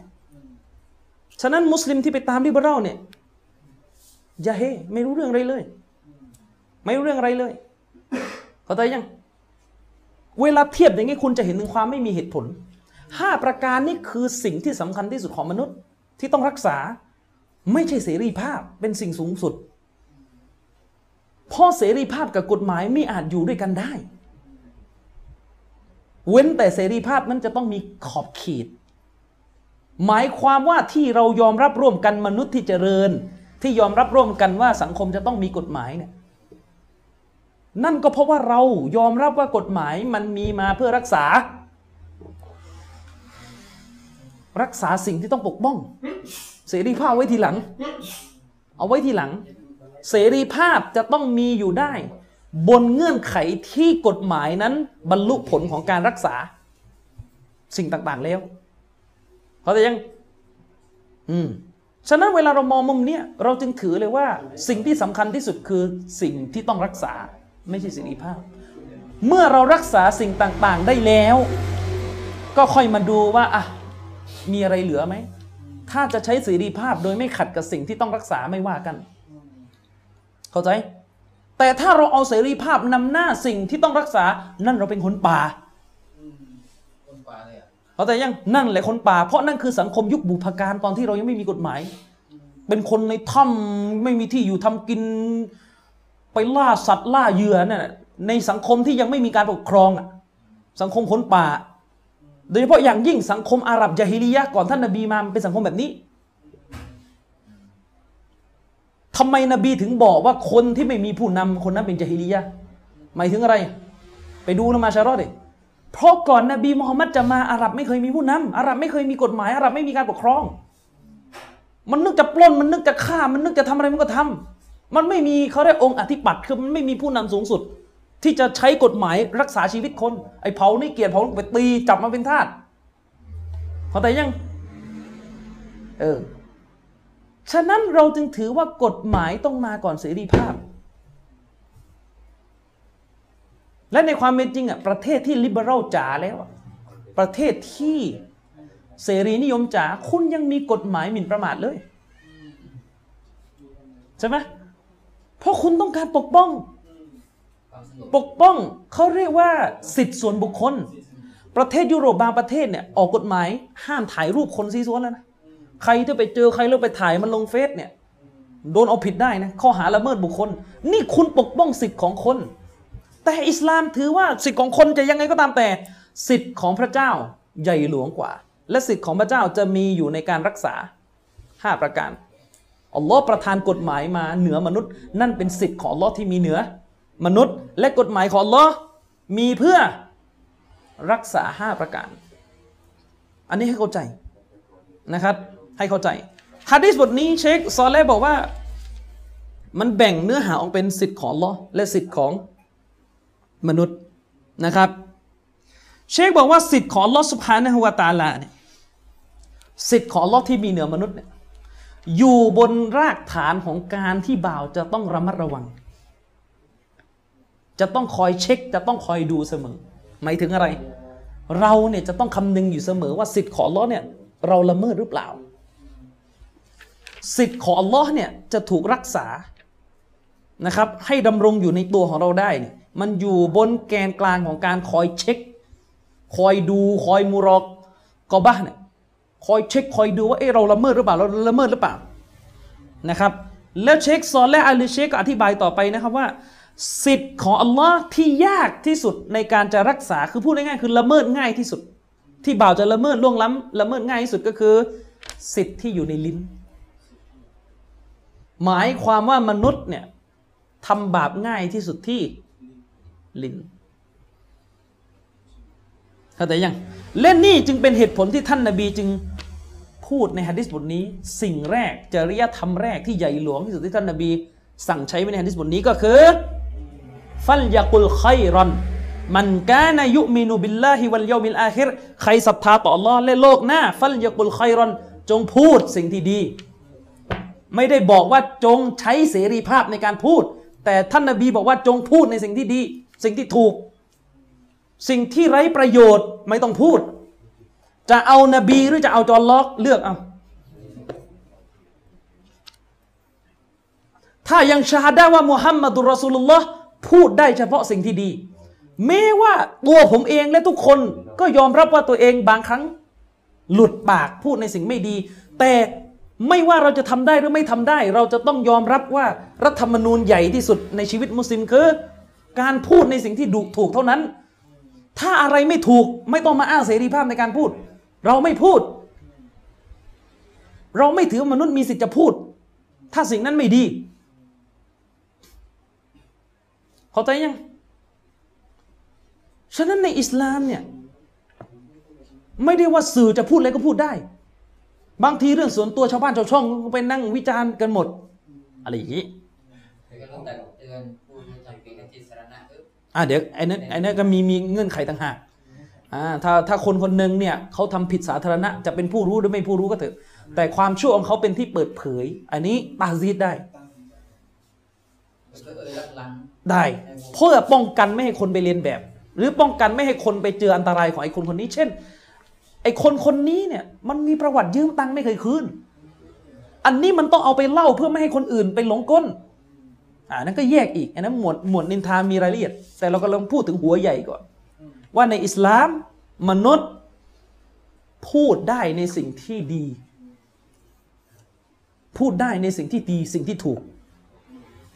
ฉะนั้นมุสลิมที่ไปตามลิเบอรัลเนี่ยยาเฮไม่รู้เรื่องอะไรเลย ไม่รู้เรื่องอะไรเลย เข้าใจยัง เวลาเทียบอย่างนี้คุณจะเห็นถึงความไม่มีเหตุผลห้าประการนี้คือสิ่งที่สำคัญที่สุดของมนุษย์ที่ต้องรักษา ไม่ใช่เสรีภาพเป็นสิ่งสูงสุดเพราะเสรีภาพกับกฎหมายไม่อาจอยู่ด้วยกันได้ เว้นแต่เสรีภาพนั้นจะต้องมีขอบเขต หมายความว่าที่เรายอมรับร่วมกันมนุษย์ที่เจริญ ที่ยอมรับร่วมกันว่าสังคมจะต้องมีกฎหมายเนี่ยนั่นก็เพราะว่าเรายอมรับว่ากฎหมายมันมีมาเพื่อรักษา รักษาสิ่งที่ต้องปกป้อง เสรีภาพไว้ทีหลัง เอาไว้ทีหลัง เสรีภาพจะต้องมีอยู่ได้ บนเงื่อนไขที่กฎหมายนั้นบรรลุผลของการรักษา สิ่งต่างๆแล้วเขาจะยัง อืมฉะนั้นเวลาเรามองมุมเนี้ยเราจึงถือเลยว่า สิ่งที่สำคัญที่สุดคือสิ่งที่ต้องรักษา ไม่ใช่เสรีภาพ เมื่อเรารักษาสิ่งต่างๆได้แล้ว ก็ค่อยมาดูว่าอะมีอะไรเหลือไหมถ้าจะใช้เสรีภาพโดยไม่ขัดกับสิ่งที่ต้องรักษาไม่ว่ากัน เข้าใจ แต่ถ้าเราเอาเสรีภาพนำหน้าสิ่งที่ต้องรักษา นั่นเราเป็นคนป่าคนป่าเลยอะเข้าใจยังนั่นแหละคนป่า เพราะนั่นคือสังคมยุคบุพการตอนที่เรายังไม่มีกฎหมาย เป็นคนในถ้ำไม่มีที่อยู่ทำกิน ไปล่าสัตว์ล่าเหยื่อนั่นน่ะในสังคมที่ยังไม่มีการปกครองอะสังคมคนป่า โดยเฉพาะอย่างยิ่งสังคมอาหรับยาฮิลียะห์ก่อนท่านนบีมามันเป็นสังคมแบบนี้ ทำไมนบีถึงบอกว่าคนที่ไม่มีผู้นำคนนั้นเป็นยาฮิลียะหมายถึงอะไร ไปดูละมาชารอดดิเพราะก่อนนบีมุฮัมมัดจะมาอาหรับไม่เคยมีผู้นำอาหรับไม่เคยมีกฎหมายอาหรับไม่มีการปกครอง มันนึกจะปล้นมันนึกจะฆ่ามันนึกจะทำอะไรมันก็ทำมันไม่มีเขาเรียกองค์อธิปัตย์คือมันไม่มีผู้นำสูงสุด ที่จะใช้กฎหมายรักษาชีวิตคนไอ้เผานี่เกียรติเผาไปตีจับมาเป็นทาสเข้าใจยังเออ ฉะนั้นเราจึงถือว่ากฎหมายต้องมาก่อนเสรีภาพ และในความเป็นจริงอะประเทศที่ลิเบอรัลจ๋าแล้วประเทศที่เสรีนิยมจ๋าคุณยังมีกฎหมายหมิ่นประมาทเลยใช่ไหมเพราะคุณต้องการปกป้อง ปกป้องเขาเรียกว่าสิทธิส่วนบุคคล ประเทศยุโรปบางประเทศเนี่ยออกกฎหมายห้ามถ่ายรูปคนซีซัวแล้วนะ ใครที่ไปเจอใครแล้วไปถ่ายมันลงเฟซเนี่ยโดนเอาผิดได้นะข้อหาละเมิดบุคคล นี่คุณปกป้องสิทธิ์ของคน แต่อิสลามถือว่าสิทธิ์ของคนจะยังไงก็ตามแต่ สิทธิ์ของพระเจ้าใหญ่หลวงกว่า และสิทธิ์ของพระเจ้าจะมีอยู่ในการรักษาห้าประการอัลลอฮ์ประทานกฎหมายมาเหนือมนุษย์ นั่นเป็นสิทธิ์ของอัลลอฮ์ที่มีเหนือ มนุษย์ และกฎหมายของอัลลอฮ์มีเพื่อรักษาห้าประการ อันนี้ให้เข้าใจนะครับ ให้เข้าใจฮะดิษบทนี้เชคซอลเลห์บอกว่า มันแบ่งเนื้อหาออกเป็นสิทธิ์ของลอและสิทธิ์ของมนุษย์นะครับ เชคบอกว่าสิทธิ์ของลอสุภานะฮวตาลาเนี่ยสิทธิ์ของลอที่มีเหนือมนุษย์เนี่ยอยู่บนรากฐานของการที่บ่าวจะต้องระมัดระวัง จะต้องคอยเช็ค จะต้องคอยดูเสมอ หมายถึงอะไร เราเนี่ยจะต้องคำนึงอยู่เสมอว่าสิทธิ์ของลอเนี่ยเราละเมิดหรือเปล่า สิทธิ์ของอัลลอฮ์เนี่ยจะถูกรักษานะครับให้ดำรงอยู่ในตัวของเราได้เนี่ยมันอยู่บนแกนกลางของการคอยเช็ค คอยดูคอยมูรอกกอบะห์เนี่ยคอยเช็คคอยดูว่าเออเราละเมิดหรือเปล่าเราละเมิดหรือเปล่านะครับแล้วเช็คซอนและอาลีเชคก็อธิบายต่อไปนะครับว่า สิทธิ์ของอัลลอฮ์ที่ยากที่สุดในการจะรักษาคือพูดง่ายๆคือละเมิดง่ายที่สุด ที่บ่าวจะละเมิดล่วงล้ำละเมิดง่ายที่สุดก็คือ สิทธิ์ที่อยู่ในลิ้น หมายความว่ามนุษย์เนี่ยทำบาปง่ายที่สุดที่ลิ้นเข้าใจยังเล่นนี่จึงเป็นเหตุผลที่ท่านนาบีจึงพูดในฮะดิษบทนี้ สิ่งแรกจริยธรรมแรกที่ใหญ่หลวงที่สุดที่ท่านนาบี สั่งใช้ไว้ในฮะดิษบทนี้ก็คือฟัลยากุลไครอนมันกานายุมินุบิลลาฮิวัลยามิลอาคิรใครศรัทธาต่อ Allah และโลกหน้า ฟัลยากุลไครอนจงพูดสิ่งที่ดี ไม่ได้บอกว่าจงใช้เสรีภาพในการพูด แต่ท่านนบีบอกว่าจงพูดในสิ่งที่ดี สิ่งที่ถูก สิ่งที่ไร้ประโยชน์ไม่ต้องพูด จะเอานบีหรือจะเอาจอห์น ล็อกเลือกเอาถ้ายังชาได้ว่ามุฮัมมัดุลรอสูลุลลอฮ์พูดได้เฉพาะสิ่งที่ดี แม้ว่าตัวผมเองและทุกคนก็ยอมรับว่าตัวเองบางครั้ง หลุดปากพูดในสิ่งไม่ดี แต่ ไม่ว่าเราจะทำได้หรือไม่ทำได้ เราจะต้องยอมรับว่ารัฐธรรมนูญใหญ่ที่สุดในชีวิตมุสลิมคือ การพูดในสิ่งที่ดูถูกเท่านั้น ถ้าอะไรไม่ถูกไม่ต้องมาอ้างเสรีภาพในการพูด เราไม่พูด เราไม่ถือมนุษย์มีสิทธิ์จะพูด ถ้าสิ่งนั้นไม่ดี เข้าใจยัง ฉะนั้นในอิสลามเนี่ยไม่ได้ว่าสื่อจะพูดอะไรก็พูดได้ บางทีเรื่องส่วนตัวชาวบ้านชาวช่องก็ไปนั่งวิจารณ์กันหมด อะไรอย่างนี้แต่ก็ต้องแต่เตือนผู้ที่ทำผิดในที่สาธารณะเอออ่าเดี๋ยวไอ้นั้นไอ้นั้นก็มีมีเงื่อนไขต่างหากอ่าถ้าถ้าคนคนหนึ่งเนี่ยเขาทำผิดสาธารณะ จะเป็นผู้รู้หรือไม่ผู้รู้ก็เถอะ แต่ความชั่วของเขาเป็นที่เปิดเผย อันนี้ตาซีดได้ ได้ เพื่อป้องกันไม่ให้คนไปเรียนแบบ หรือป้องกันไม่ให้คนไปเจออันตรายของไอ้คนคนนี้ เช่น ไอ้คนคนนี้เนี่ย มันมีประวัติยืมตังค์ไม่เคยคืน อันนี้มันต้องเอาไปเล่าเพื่อไม่ให้คนอื่นไปหลงก้นอ่านั่นก็แยกอีกอันนั้นหมวดหมวดนินทามีรายละเอียด แต่เรากำลังพูดถึงหัวใหญ่ก่อน ว่าในอิสลามมนุษย์พูดได้ในสิ่งที่ดี พูดได้ในสิ่งที่ดีสิ่งที่ถูก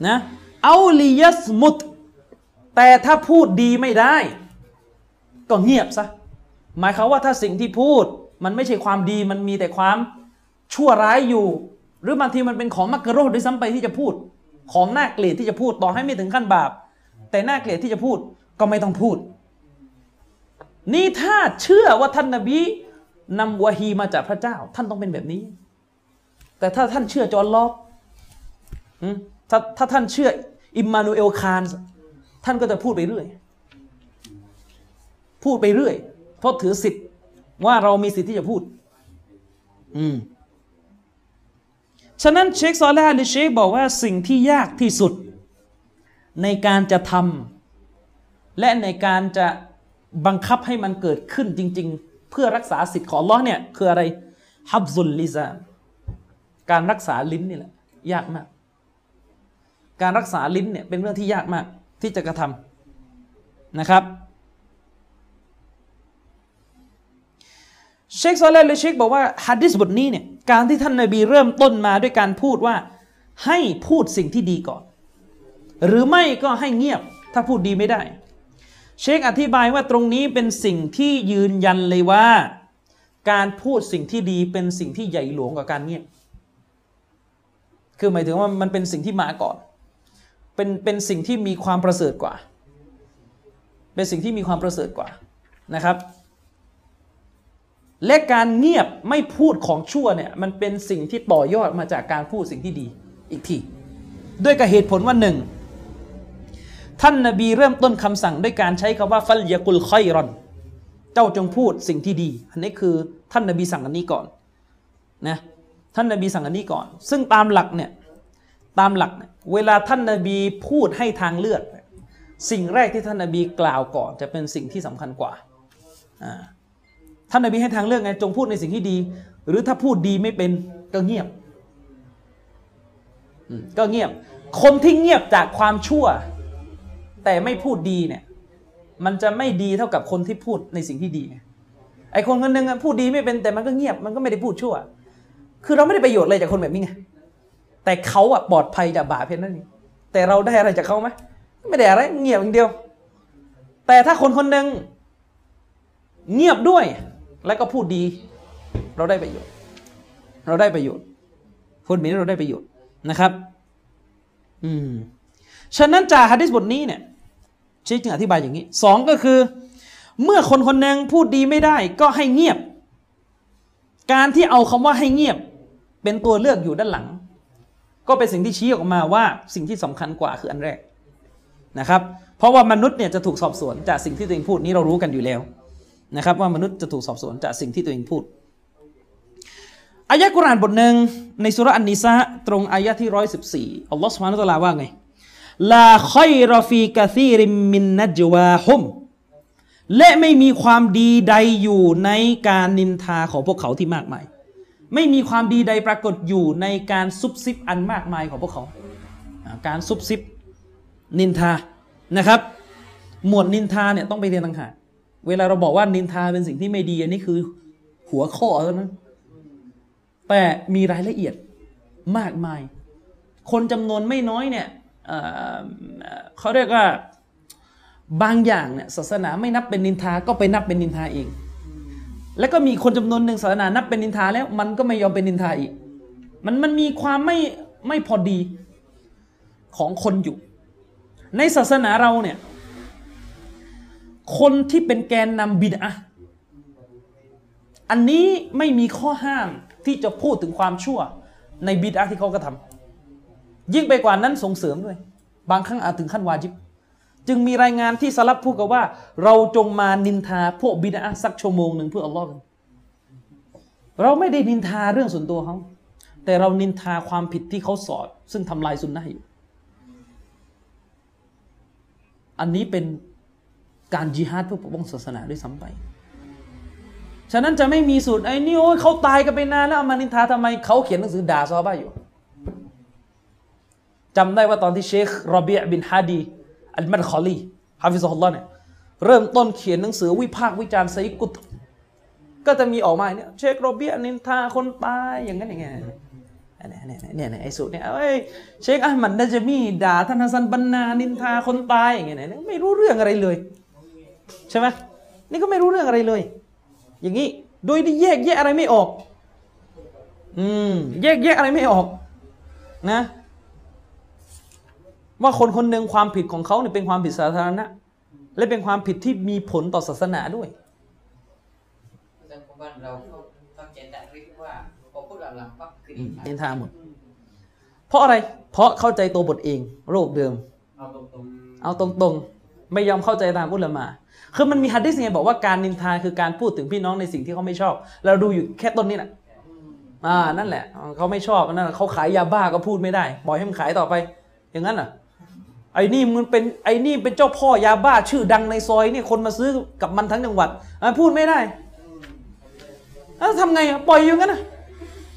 นะเอาลียสมุตแต่ถ้าพูดดีไม่ได้ ก็เงียบซะ หมายความว่าถ้าสิ่งที่พูดมันไม่ใช่ความดีมันมีแต่ความชั่วร้ายอยู่ หรือบางทีมันเป็นของมักกะโรดด้วยซ้ำไปที่จะพูด ของน่าเกลียดที่จะพูดต่อให้ไม่ถึงขั้นบาป แต่น่าเกลียดที่จะพูดก็ไม่ต้องพูด นี่ถ้าเชื่อว่าท่านนบีนำวะฮีมาจากพระเจ้า ท่านต้องเป็นแบบนี้ แต่ถ้าท่านเชื่อจอห์น ล็อกถ้าถ้าท่านเชื่ออิมมานูเอลคานท์ท่านก็จะพูดไปเรื่อย พูดไปเรื่อย เพราะถือสิทธิ์ว่าเรามีสิทธิ์ที่จะพูด อืม ฉะนั้นเชคซอลแลห์หรือเชคบอกว่าสิ่งที่ยากที่สุด ในการจะทำและในการจะบังคับให้มันเกิดขึ้นจริง ๆ เพื่อรักษาสิทธิ์ของอัลลอฮ์เนี่ย คืออะไรฮับซุลลิซาการรักษาลิ้นนี่แหละ ยากมาก การรักษาลิ้นเนี่ยเป็นเรื่องที่ยากมากที่จะกระทำนะครับ เชคซอลเลห์เลยเชคบอกว่าฮัดดิสบทนี้เนี่ยการที่ท่านนาบีเริ่มต้นมาด้วยการพูดว่าให้พูดสิ่งที่ดีก่อน หรือไม่ก็ให้เงียบถ้าพูดดีไม่ได้ เชคอธิบายว่าตรงนี้เป็นสิ่งที่ยืนยันเลยว่า การพูดสิ่งที่ดีเป็นสิ่งที่ใหญ่หลวงกว่าการเงียบ คือหมายถึงว่ามันเป็นสิ่งที่มาก่อน เป็นเป็นสิ่งที่มีความประเสริฐกว่า เป็นสิ่งที่มีความประเสริฐกว่านะครับ และการเงียบไม่พูดของชั่วเนี่ยมันเป็นสิ่งที่ต่อยอดมาจากการพูดสิ่งที่ดีอีกที ด้วยกับเหตุผลว่าหนึ่งท่านนาบีเริ่มต้นคำสั่งด้วยการใช้คำว่าฟัลยากุลคอยรอน เจ้าจงพูดสิ่งที่ดี อันนี้คือท่านนาบีสั่งอันนี้ก่อนนะท่านนาบีสั่งอันนี้ก่อน ซึ่งตามหลักเนี่ยตามหลักเนี่ยเวลาท่านนาบีพูดให้ทางเลือก สิ่งแรกที่ท่านนาบีกล่าวก่อน จะเป็นสิ่งที่สำคัญกว่าอ่า ท่านนาบีให้ทางเลือกไงจงพูดในสิ่งที่ดี หรือถ้าพูดดีไม่เป็นก็เงียบก็เงียบ คนที่เงียบจากความชั่ว แต่ไม่พูดดีเนี่ย มันจะไม่ดีเท่ากับคนที่พูดในสิ่งที่ดีไงไอคนคนหนึ่งพูดดีไม่เป็นแต่มันก็เงียบมันก็ไม่ได้พูดชั่ว คือเราไม่ได้ประโยชน์อะไรจากคนแบบนี้ไงแต่เขาอะปลอดภัยจากบาปเพียงนั้นเองแต่เราได้อะไรจากเขาไหมไม่ได้อะไรเงียบอย่างเดียว แต่ถ้าคนคนหนึ่งเงียบด้วย แล้วก็พูดดี เราได้ประโยชน์ เราได้ประโยชน์คนแบบนี้เราได้ประโยชน์นะครับ อืมฉะนั้นจากฮะดิษบทนี้เนี่ยเชคจึงอธิบายอย่างนี้สองก็คือ เมื่อคนคนหนึ่งพูดดีไม่ได้ก็ให้เงียบ การที่เอาคำว่าให้เงียบ เป็นตัวเลือกอยู่ด้านหลัง ก็เป็นสิ่งที่ชี้ออกมาว่าสิ่งที่สำคัญกว่าคืออันแรกนะครับ เพราะว่ามนุษย์เนี่ยจะถูกสอบสวนจากสิ่งที่ตัวเองพูดนี้เรารู้กันอยู่แล้ว นะครับว่ามนุษย์จะถูกสอบสวนจากสิ่งที่ตัวเองพูดอายะกุรานบทหนึ่งในสุราะห์อันนิสาตรงอายะที่ร้อยสิบสี่อัลลอฮฺสุบฮานะฮูวะตะลาว่าไงลาคอยรอฟีกะซีริมมินนัจวาฮุมและไม่มีความดีใดอยู่ในการนินทาของพวกเขาที่มากมาย ไม่มีความดีใดปรากฏอยู่ในการซุบซิบอันมากมายของพวกเขาอ่าการซุบซิบนินทานะครับ หมวดนินทาเนี่ยต้องไปเรียนต่างหาก เวลาเราบอกว่านินทาเป็นสิ่งที่ไม่ดีอันนี้คือ หัวข้อเท่านั้น แต่มีรายละเอียดมากมาย คนจำนวนไม่น้อยเนี่ยเเขาเรียกว่าบางอย่างเนี่ยศาสนาไม่นับเป็นนินทาก็ไปนับเป็นนินทาเอง แล้วก็มีคนจำนวนหนึ่งศาสนานับเป็นนินทาแล้ว มันก็ไม่ยอมเป็นนินทาอีก มันมันมีความไม่ไม่พอดีของคนอยู่ ในศาสนาเราเนี่ย คนที่เป็นแกนนำบิดอะอันนี้ไม่มีข้อห้ามที่จะพูดถึงความชั่ว ในบิดอะที่เขากระทำยิ่งไปกว่านั้นส่งเสริมด้วย บางครั้งอาจถึงขั้นวาจิบ จึงมีรายงานที่สลับพูดกันว่า เราจงมานินทาพวกบิดอะสักชั่วโมงหนึ่งเพื่ออัลลอฮ์กันเราไม่ได้นินทาเรื่องส่วนตัวเขาแต่เรานินทาความผิดที่เขาสอนซึ่งทำลายสุนนะอยู่ อันนี้เป็น การจิฮาดเพื่อปกป้องศาสนาด้วยซ้ำไป ฉะนั้นจะไม่มีสูตรไอ้นี่โอ้ยเขาตายกันไปนานแล้วอามานินทาทำไมเขาเขียนหนังสือด่าซอฮาบ้าอยู่จำได้ว่าตอนที่เชคโรเบียบินฮาดีอัลมัดคอลีฮาฟิซฮุลลอเนี่ยเริ่มต้นเขียนหนังสือวิพากษ์วิจารณ์ไซกุต ก็จะมีออกมาเนี่ยเชคโรเบียนินทาคนตายอย่างนั้นอย่างเงี้ยเนี่ยเนี่ยเนี่ยไอ้สูตรเนี่ยเอ้ยเชคอัลมัดนาจามีด่าท่านฮัสซันบันนานินทาคนตายอย่างเงี้ยเนี่ยไม่รู้เรื่องอะไรเลย ใช่ไหมนี่ก็ไม่รู้เรื่องอะไรเลย อย่างนี้โดยที่แยกแยะอะไรไม่ออก อืมแยกแยะอะไรไม่ออก นะ ว่าคนคนหนึ่งความผิดของเขาเนี่ยเป็นความผิดสาธารณะ และเป็นความผิดที่มีผลต่อศาสนาด้วยสังคมบ้านเราก็ต้องเจนแต่ริกว่าพอพูดหลังๆปั๊บคืออืนิมนทานินทาหมด เพราะอะไร เพราะเข้าใจตัวบทเอง โรคเดิม เอาตรงเอาตรงๆ ไม่ยอมเข้าใจตามอุลามะ คือมันมีฮัดดิสไงบอกว่าการนินทาคือการพูดถึงพี่น้องในสิ่งที่เขาไม่ชอบ เราดูอยู่แค่ต้นนี้นะอ่านั่นแหละเขาไม่ชอบนั่นแหละเขาขายยาบ้าก็พูดไม่ได้ปล่อยให้มันขายต่อไป อย่างนั้นเหรอไอ้นี่มันเป็นไอ้นี่เป็นเจ้าพ่อยาบ้าชื่อดังในซอยนี่คนมาซื้อกับมันทั้งจังหวัดอะพูดไม่ได้แล้วทำไงอะปล่อยอยู่งั้นนะ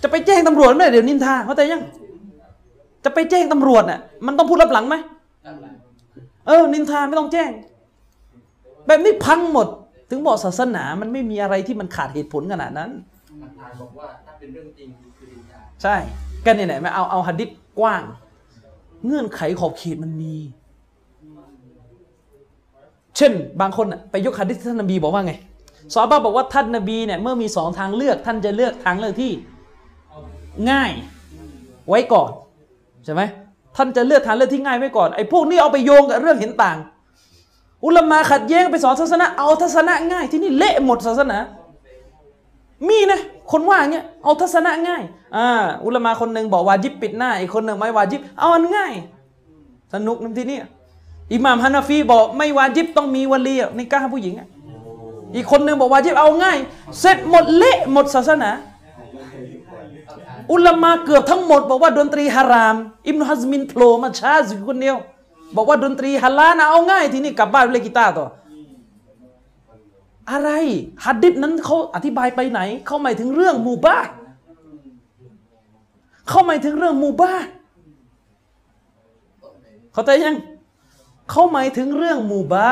จะไปแจ้งตำรวจไม่ได้เดี๋ยวนินทาเข้าใจยัง จะไปแจ้งตำรวจน่ะมันต้องพูดรับหลังไหมด้านหลังเออนินทาไม่ต้องแจ้ง แบบนี้พังหมด ถึงบอกศาสนามันไม่มีอะไรที่มันขาดเหตุผลขนาดนั้นๆหลักฐานบอกว่าถ้าเป็นเรื่องจริงคือดินทาใช่กันเนี่ยไหนมาเอาเอาหัดดิษกว้าง เงื่อนไขขอบเขตมันมี เช่น บางคนน่ะไปยกหัดดิษที่ท่านนบีบอกว่าไงซอฮาบะห์บอกว่าท่านนบีเนี่ยเมื่อมีสองทางเลือกท่านจะเลือกทางเลือกที่ง่ายไว้ก่อนใช่ไหมท่านจะเลือกทางเลือกที่ง่ายไว้ก่อนไอ้พวกนี้เอาไปโยงกับเรื่องเห็นต่าง อุลามาขัดแย้งไปสอนศาสนา เอาทัศนะง่าย ที่นี่เละหมดศาสนา มีนะ คนว่าเงี้ยเอาทัศนะง่ายอ่าอุลามาคนหนึ่งบอกวาจิบปิดหน้าอีกคนหนึ่งไม่วาจิบเอาอันง่าย สนุกนั่นที่นี่อิหม่ามฮานาฟีบอกไม่วาจิบต้องมีวลีในก้าผู้หญิงอีกคนหนึ่งบอกวาจิบเอาง่าย เสร็จหมดเละหมดศาสนาอุลามาเกือบทั้งหมด บอกว่าดนตรีฮาราม อิบนุฮัซมินโผล่มาช้าสิคนเดียว บอกว่าดนตรีฮัลลานะเอาง่ายทีนี้กลับบ้านเล่นกีตาร์ต่อ อะไรฮัดดิษนั้นเขาอธิบายไปไหน เขาหมายถึงเรื่องมูบ้าเขาหมายถึงเรื่องมูบ้าเข้าใจยังเขาหมายถึงเรื่องมูบา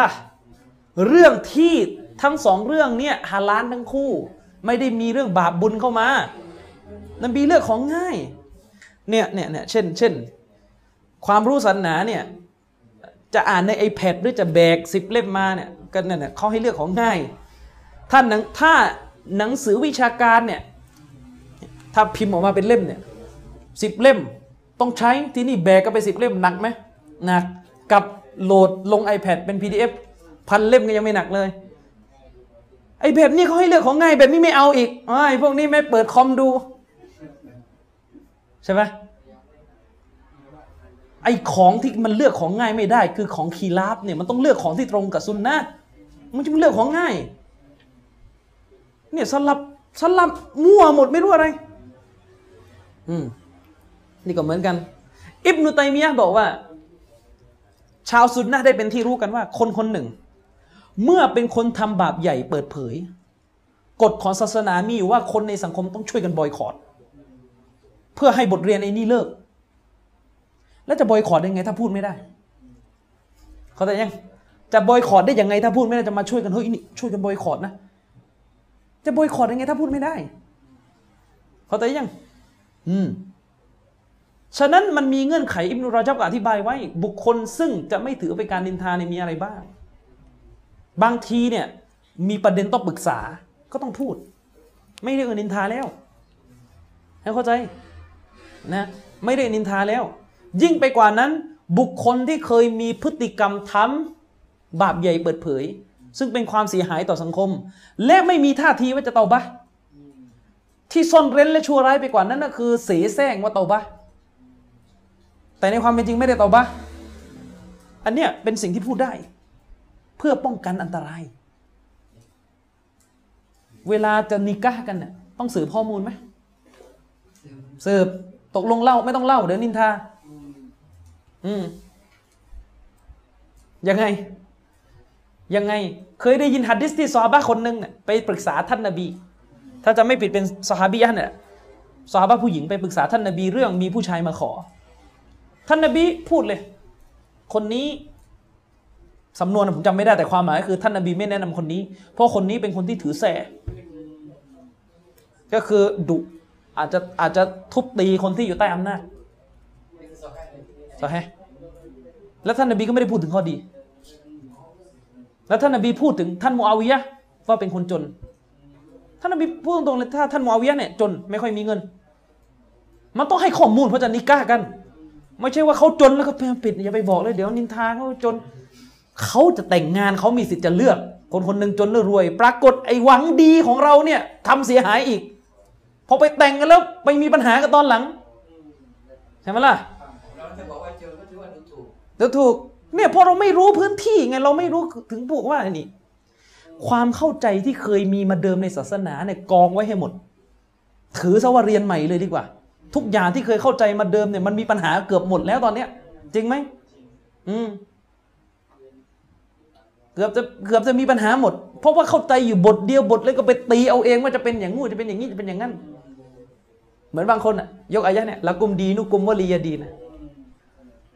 เรื่องที่ทั้งสองเรื่องเนี่ยฮาลาลทั้งคู่ ไม่ได้มีเรื่องบาปบุญเข้ามานบีเลือกของง่ายเนี่ยเนี่ยเนี่ยเช่นเช่น ความรู้ศาสนาเนี่ย จะอ่านใน iPad หรือจะแบกสิบเล่มมาเนี่ยก็นั่นน่ะเขาให้เลือกของง่ายถ้าหนังถ้าหนังสือวิชาการเนี่ยถ้าพิมพ์ออกมาเป็นเล่มเนี่ยสิบเล่มต้องใช้ที่นี่แบกก็ไปสิบเล่มหนักไหมหนักกับโหลดลง iPad เป็น PDF พันเล่มก็ยังไม่หนักเลยไอ้แบบนี้เขาให้เลือกของง่ายแบบนี้ไม่เอาอีกไอ้พวกนี้ไม่เปิดคอมดู ใช่ไหม ไอ้ของที่มันเลือกของง่ายไม่ได้ คือของคีราบเนี่ยมันต้องเลือกของที่ตรงกับซุนนะมันจะไม่เลือกของง่าย เนี่ยสลับสลับมั่วหมดไม่รู้อะไร อืมนี่ก็เหมือนกัน อิบนุตัยมียะบอกว่า ชาวซุนนะได้เป็นที่รู้กันว่า คนคนหนึ่ง เมื่อเป็นคนทำบาปใหญ่เปิดเผยกฎของศาสนามีอยู่ว่าคนในสังคมต้องช่วยกันบอยคอรดเพื่อให้บทเรียนไอ้นี่เลิก แล้วจะบอยคอรดได้ไงถ้าพูดไม่ได้ เขาใจยัง จะบอยคอรดได้ยังไงถ้าพูดไม่ได้จะมาช่วยกันเฮ้ยนี่ช่วยกันบอยคอรดนะ จะบอยคอรดได้ไงถ้าพูดไม่ได้ เขาใจยัง อืม ฉะนั้นมันมีเงื่อนไขอิบนุรอจับอธิบายไว้ บุคคลซึ่งจะไม่ถือเป็นการนินทาเนี่ยมีอะไรบ้าง บางทีเนี่ย มีประเด็นต้องปรึกษา ก็ต้องพูด ไม่เรียกว่านินทาแล้วให้เข้าใจ นะ ไม่ได้นินทาแล้ว ยิ่งไปกว่านั้น บุคคลที่เคยมีพฤติกรรมทำบาปใหญ่เปิดเผย ซึ่งเป็นความเสียหายต่อสังคม และไม่มีท่าทีว่าจะเตาบะที่ซ่อนเร้นและชั่วร้ายไปกว่านั้นก็คือ เสแสร้งว่าเตาบะแต่ในความเป็นจริงไม่ได้เตาบะอันเนี้ยเป็นสิ่งที่พูดได้ เพื่อป้องกันอันตราย เวลาจะนิก้ากันเนี่ยต้องสืบข้อมูลไหมสืบตกลงเล่าไม่ต้องเล่าเดี๋ยวนินทา อืมยังไง ยังไง เคยได้ยินฮัดดิสที่ซอฮาบะห์คนหนึ่งเนี่ยไปปรึกษาท่านนบี ถ้าจะไม่ผิดเป็นซอฮาบียะห์เนี่ยซอฮาบะห์ผู้หญิงไปปรึกษาท่านนบีเรื่องมีผู้ชายมาขอ ท่านนบีพูดเลย คนนี้สำนวนผมจำไม่ได้แต่ความหมายก็คือ ท่านนบีไม่แนะนำคนนี้ เพราะคนนี้เป็นคนที่ถือแส่ก็คือดุอาจจะอาจจะทุบตีคนที่อยู่ใต้อำนาจนี่คือสองแค่เลยใช่ไหม แล้วท่านนบีก็ไม่ได้พูดถึงข้อดี แล้วท่านนบีพูดถึงท่านมูอาวิยะว่าเป็นคนจน ท่านนบีพูดตรงๆเลยถ้าท่านมูอาวิยะเนี่ยจนไม่ค่อยมีเงิน มันต้องให้ข้อมูลเพราะจะนิก้ากัน ไม่ใช่ว่าเขาจนแล้วก็ไปปิดอย่าไปบอกเลยเดี๋ยวนินทาเขาจนเขาจะแต่งงานเขามีสิทธิ์จะเลือก คนคนหนึ่งจนหรือรวย ปรากฏไอ้หวังดีของเราเนี่ยทำเสียหายอีกพอไปแต่งกันแล้วไปมีปัญหากันตอนหลังใช่ไหมล่ะ เดี๋ยวถูกเนี่ยพอเราไม่รู้พื้นที่ไงเราไม่รู้ถึงบอกว่านี่ความเข้าใจที่เคยมีมาเดิมในศาสนาเนี่ยกองไว้ให้หมด ถือซะว่าเรียนใหม่เลยดีกว่า ทุกอย่างที่เคยเข้าใจมาเดิมเนี่ยมันมีปัญหาเกือบหมดแล้วตอนเนี้ย จริงไหมอืมเกือบจะเกือบจะมีปัญหาหมด เพราะว่าเข้าใจอยู่บทเดียวบทเลยก็ไปตีเอาเองว่าจะเป็นอย่างงู้จะเป็นอย่างนี้จะเป็นอย่างนั้น เหมือนบางคนอะ ยกอายะเนี่ยละกุมดีนุกุมวลียดีนะ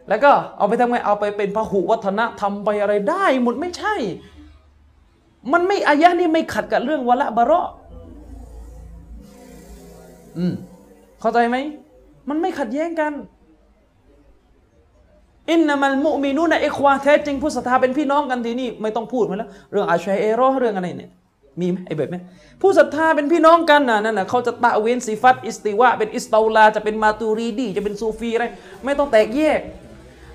แล้วก็เอาไปทำไงเอาไปเป็นพหุวัฒนธรรมไปอะไรได้หมดไม่ใช่ มันไม่อายะนี่ไม่ขัดกับเรื่องวะละบะระอืมเข้าใจไหมมันไม่ขัดแย้งกันอินนามัลมุมินูนะเอควาแท้จริงผู้ศรัทธาเป็นพี่น้องกันทีนี่ไม่ต้องพูดมาแล้ว เรื่องอาชัยเอรอเรื่องอะไรเนี่ยมีไหมไอ้แบบนี้ผู้ศรัทธาเป็นพี่น้องกันนะนั่นนะเขาจะตะเวนสิฟัตอิสติวะเป็นอิสตาลาจะเป็นมาตูรีดี จะเป็นซูฟีอะไรไม่ต้องแตกแยก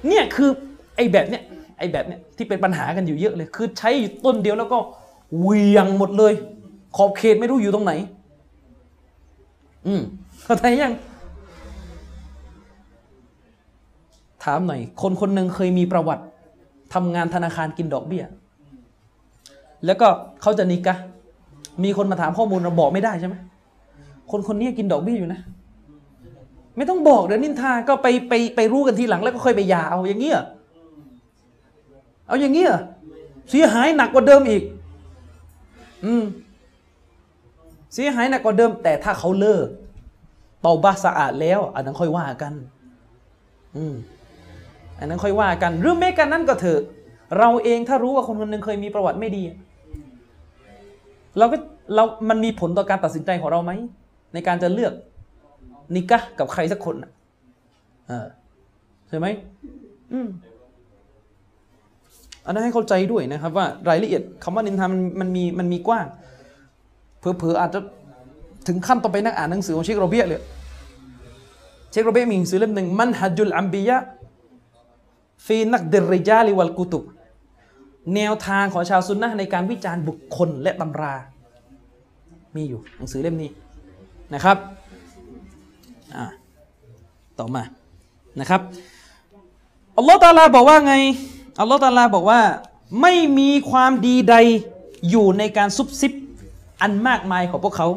เนี่ยคือไอ้แบบเนี้ยไอ้แบบเนี้ยที่เป็นปัญหากันอยู่เยอะเลย คือใช้อยู่ต้นเดียวแล้วก็เวียงหมดเลย ขอบเขตไม่รู้อยู่ตรงไหน อืมเข้าใจยัง ถามหน่อย คนคนหนึ่งเคยมีประวัติทำงานธนาคารกินดอกเบี้ย แล้วก็เขาจะนิกะ มีคนมาถามข้อมูลเราบอกไม่ได้ใช่ไหมคนคนนี้กินดอกเบี้ยอยู่นะ ไม่ต้องบอกเดี๋ยวนินทาก็ไปไปไปรู้กันทีหลังแล้วก็ค่อยไปหย่าเอาอย่างเงี้ยเอาอย่างเงี้ยเสียหายหนักกว่าเดิมอีก อืมเสียหายหนักกว่าเดิม แต่ถ้าเขาเลิกเตาบาสะอาดแล้วอันนั้นค่อยว่ากัน อืมอันนั้นค่อยว่ากันหรือแม้กันนั้นก็เถอะ เราเองถ้ารู้ว่าคนคนหนึ่งเคยมีประวัติไม่ดี เราก็เรา มันมีผลต่อการตัดสินใจของเราไหมในการจะเลือก นิกะห์กับใครสักคนอะเออใช่ไหมอืมอันนั้นให้เข้าใจด้วยนะครับ ว่ารายละเอียดคำว่านินทามันมันมีมันมีกว้างเผลอๆอาจจะถึงขั้นต้องไปนั่งอ่านหนังสือของเชคโรเบียเลยเชคโรเบียมีหนังสือเล่มหนึ่งมันฮัจุลอัมบียะฟีนักเดริจาลิวัลกุตุบแนวทางของชาวซุนนะห์ในการวิจารณ์บุคคลและตำรา มีอยู่หนังสือเล่มนี้นะครับอ่า ต่อมานะครับอัลลอฮฺตาลาบอกว่าไงอัลลอฮฺตาลาบอกว่า ไม่มีความดีใดอยู่ในการซุบซิบอันมากมายของพวกเขา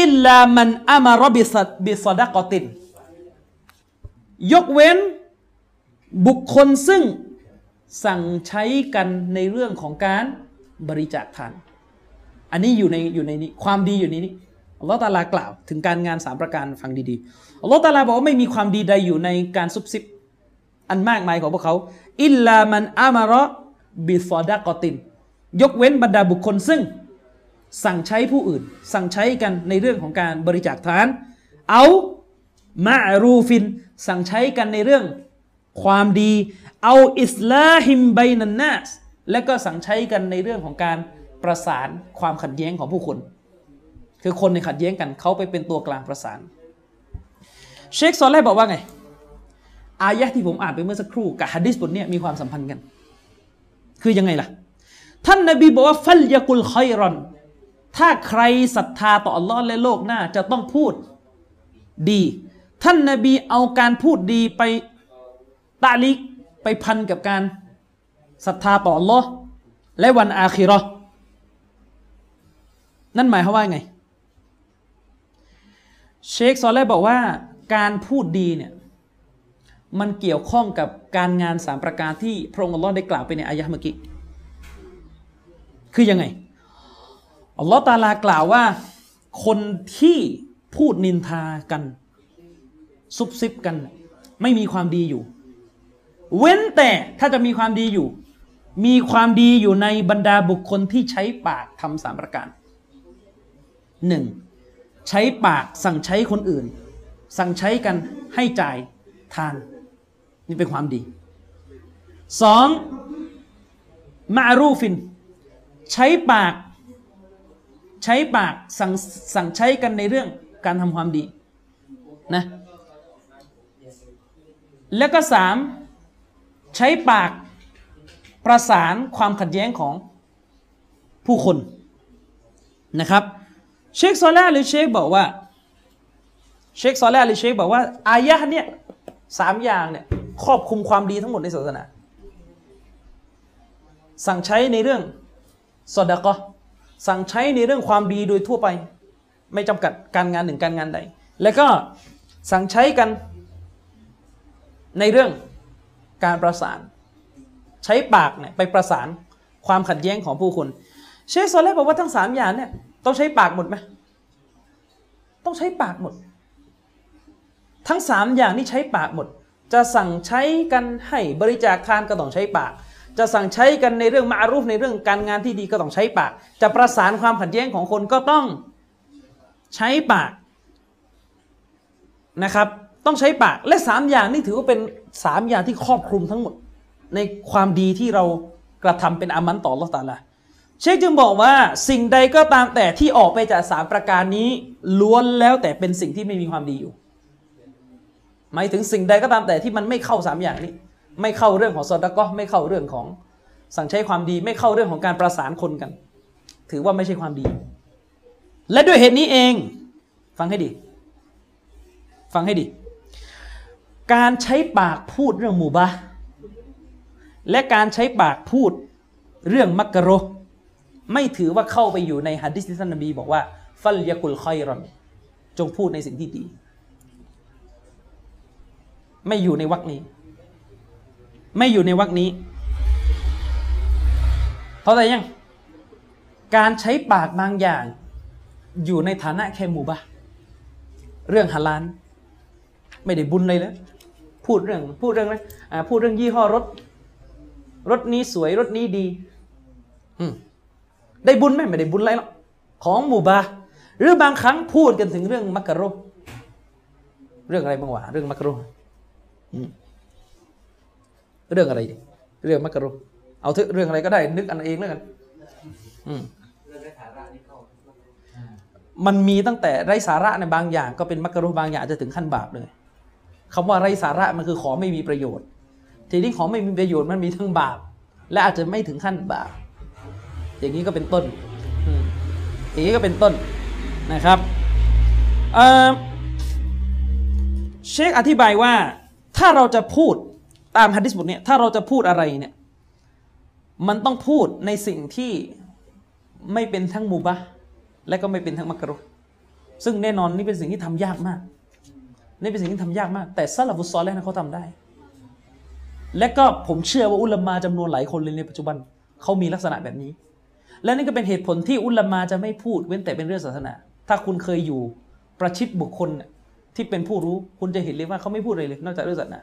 อิลลามันอามารบิสัดบิสดะกอติน ยกเว้นบุคคลซึ่งสั่งใช้กันในเรื่องของการบริจาคทาน อันนี้อยู่ในอยู่ในนี้ความดีอยู่ในนี้อัลลอฮ์ตาลากล่าว ถึงการงานสามประการฟังดีๆ อัลลอฮ์ตาลาบอกว่าไม่มีความดีใดอยู่ในการซุบซิบ อันมากมายของพวกเขา อิลลามันอามาระบิซอดากอติน ยกเว้นบรรดาบุคคลซึ่ง สั่งใช้ผู้อื่น สั่งใช้กันในเรื่องของการบริจาคทาน เอามารูฟิน สั่งใช้กันในเรื่องความดี เอาอิสลาฮิมไบนันนาสและก็สั่งใช้กันในเรื่องของการประสานความขัดแย้งของผู้คน คือคนในขัดแย้งกันเขาไปเป็นตัวกลางประสาน เชคซอลแลบอกว่าไง อายะที่ผมอ่านไปเมื่อสักครู่กับฮะดิษบทนี้มีความสัมพันธ์กัน คือยังไงล่ะ ท่านนบีบอกว่าฟัลยากุลคอยรอน ถ้าใครศรัทธาต่ออัลลอฮ์และโลกหน้าจะต้องพูดดี ท่านนบีเอาการพูดดีไปตาลิกไปพันกับการศรัทธาต่ออัลลอฮ์และวันอาคิราะห์นั่นหมายความว่าไง เชคซอลเลห์บอกว่า การพูดดีเนี่ยมันเกี่ยวข้องกับการงานสามประการที่พระองค์อัลลอฮ์ได้กล่าวไปในอายะห์เมื่อกี้ คือยังไง อัลลอฮ์ตาลากล่าวว่า คนที่พูดนินทากัน ซุบซิบกัน ไม่มีความดีอยู่ เว้นแต่ถ้าจะมีความดีอยู่ มีความดีอยู่ในบรรดาบุคคลที่ใช้ปากทำสามประการหนึ่งใช้ปากสั่งใช้คนอื่น สั่งใช้กันให้จ่ายทาน นี่เป็นความดีสองมารูฟิน ใช้ปาก ใช้ปากสั่งสั่งใช้กันในเรื่องการทำความดีนะแล้วก็สามใช้ปากประสานความขัดแย้งของผู้คนนะครับ เชคซอลาหรือเชคบอกว่า เชคซอลาหรือเชคบอกว่าอายะห์เนี่ยสามอย่างเนี่ยครอบคลุมความดีทั้งหมดในศาสนา สั่งใช้ในเรื่องสอดกะสั่งใช้ในเรื่องความดีโดยทั่วไป ไม่จำกัดการงานหนึ่งการงานใด แล้วก็สั่งใช้กันในเรื่องการประสาน ใช้ปากเนี่ยไปประสานความขัดแย้งของผู้คน เชคซอลเลบอกว่าทั้งสามอย่างเนี่ยต้องใช้ปากหมดไหมต้องใช้ปากหมด ทั้งสามอย่างนี่ใช้ปากหมด จะสั่งใช้กันให้บริจาคทานก็ต้องใช้ปาก จะสั่งใช้กันในเรื่องมารูฟในเรื่องการงานที่ดีก็ต้องใช้ปาก จะประสานความขัดแย้งของคนก็ต้องใช้ปากนะครับ ต้องใช้ปากและสามอย่างนี่ถือว่าเป็นสามอย่างที่ครอบคลุมทั้งหมด ในความดีที่เรากระทำเป็นอามันต่ออัลลอฮ์ตาลาเชคจึงบอกว่าสิ่งใดก็ตามแต่ที่ออกไปจากสามประการนี้ ล้วนแล้วแต่เป็นสิ่งที่ไม่มีความดีอยู่ หมายถึงสิ่งใดก็ตามแต่ที่มันไม่เข้าสามอย่างนี้ ไม่เข้าเรื่องของซอดก็ไม่เข้าเรื่องของสั่งใช้ความดีไม่เข้าเรื่องของการประสานคนกัน ถือว่าไม่ใช่ความดี และด้วยเหตุนี้เอง ฟังให้ดี ฟังให้ดี การใช้ปากพูดเรื่องหมู่บะห์และการใช้ปากพูดเรื่องมักกะโรไม่ถือว่าเข้าไปอยู่ในฮัดดิสที่ท่านนบีบอกว่า ฟัลยากุลคอยรอนจงพูดในสิ่งที่ดี ไม่อยู่ในวรรคนี้ ไม่อยู่ในวรรคนี้เพราะอะไรยัง การใช้ปากบางอย่าง อยู่ในฐานะแค่หมู่บะเรื่องฮาลานไม่ได้บุญเลยเลยพูดเรื่องพูดเรื่องอะไรพูดเรื่องยี่ห้อรถ รถนี้สวยรถนี้ดีได้บุญไหมไม่ได้บุญอะไรหรอกของหมู่บาห์หรือบางครั้งพูดกันถึงเรื่องมักกะโรเรื่องอะไรบ้างวะเรื่องมักกะโร เรื่องอะไร เรื่องมักกะโรห์เอาเถอะเรื่องอะไรก็ได้ นึกอันเองแล้วกันมันมีตั้งแต่ไร้สาระในบางอย่าง ก็เป็นมักกะโรห์บางอย่างอาจจะถึงขั้นบาปเลยคำว่าไร้สาระมันคือของไม่มีประโยชน์ ทีนี้ของไม่มีประโยชน์มันมีทั้งบาป และอาจจะไม่ถึงขั้นบาป อย่างนี้ก็เป็นต้นอย่างนี้ก็เป็นต้นนะครับเอ่อเชคอธิบายว่า ถ้าเราจะพูดตามฮะดิษบทเนี้ยถ้าเราจะพูดอะไรเนี่ย มันต้องพูดในสิ่งที่ไม่เป็นทั้งมูบะและก็ไม่เป็นทั้งมักกะรุซึ่งแน่นอนนี่เป็นสิ่งที่ทำยากมาก นี่เป็นสิ่งที่ทำยากมาก แต่ซาลาฟุซอลแล้วนะเขาทำได้ และก็ผมเชื่อว่าอุลามาจำนวนหลายคนเลยในปัจจุบันเขามีลักษณะแบบนี้ และนี่ก็เป็นเหตุผลที่อุลามาจะไม่พูดเว้นแต่เป็นเรื่องศาสนา ถ้าคุณเคยอยู่ประชิดบุคคลน่ะ ที่เป็นผู้รู้คุณจะเห็นเลยว่าเขาไม่พูดอะไรเลย นอกจากเรื่องศาสนา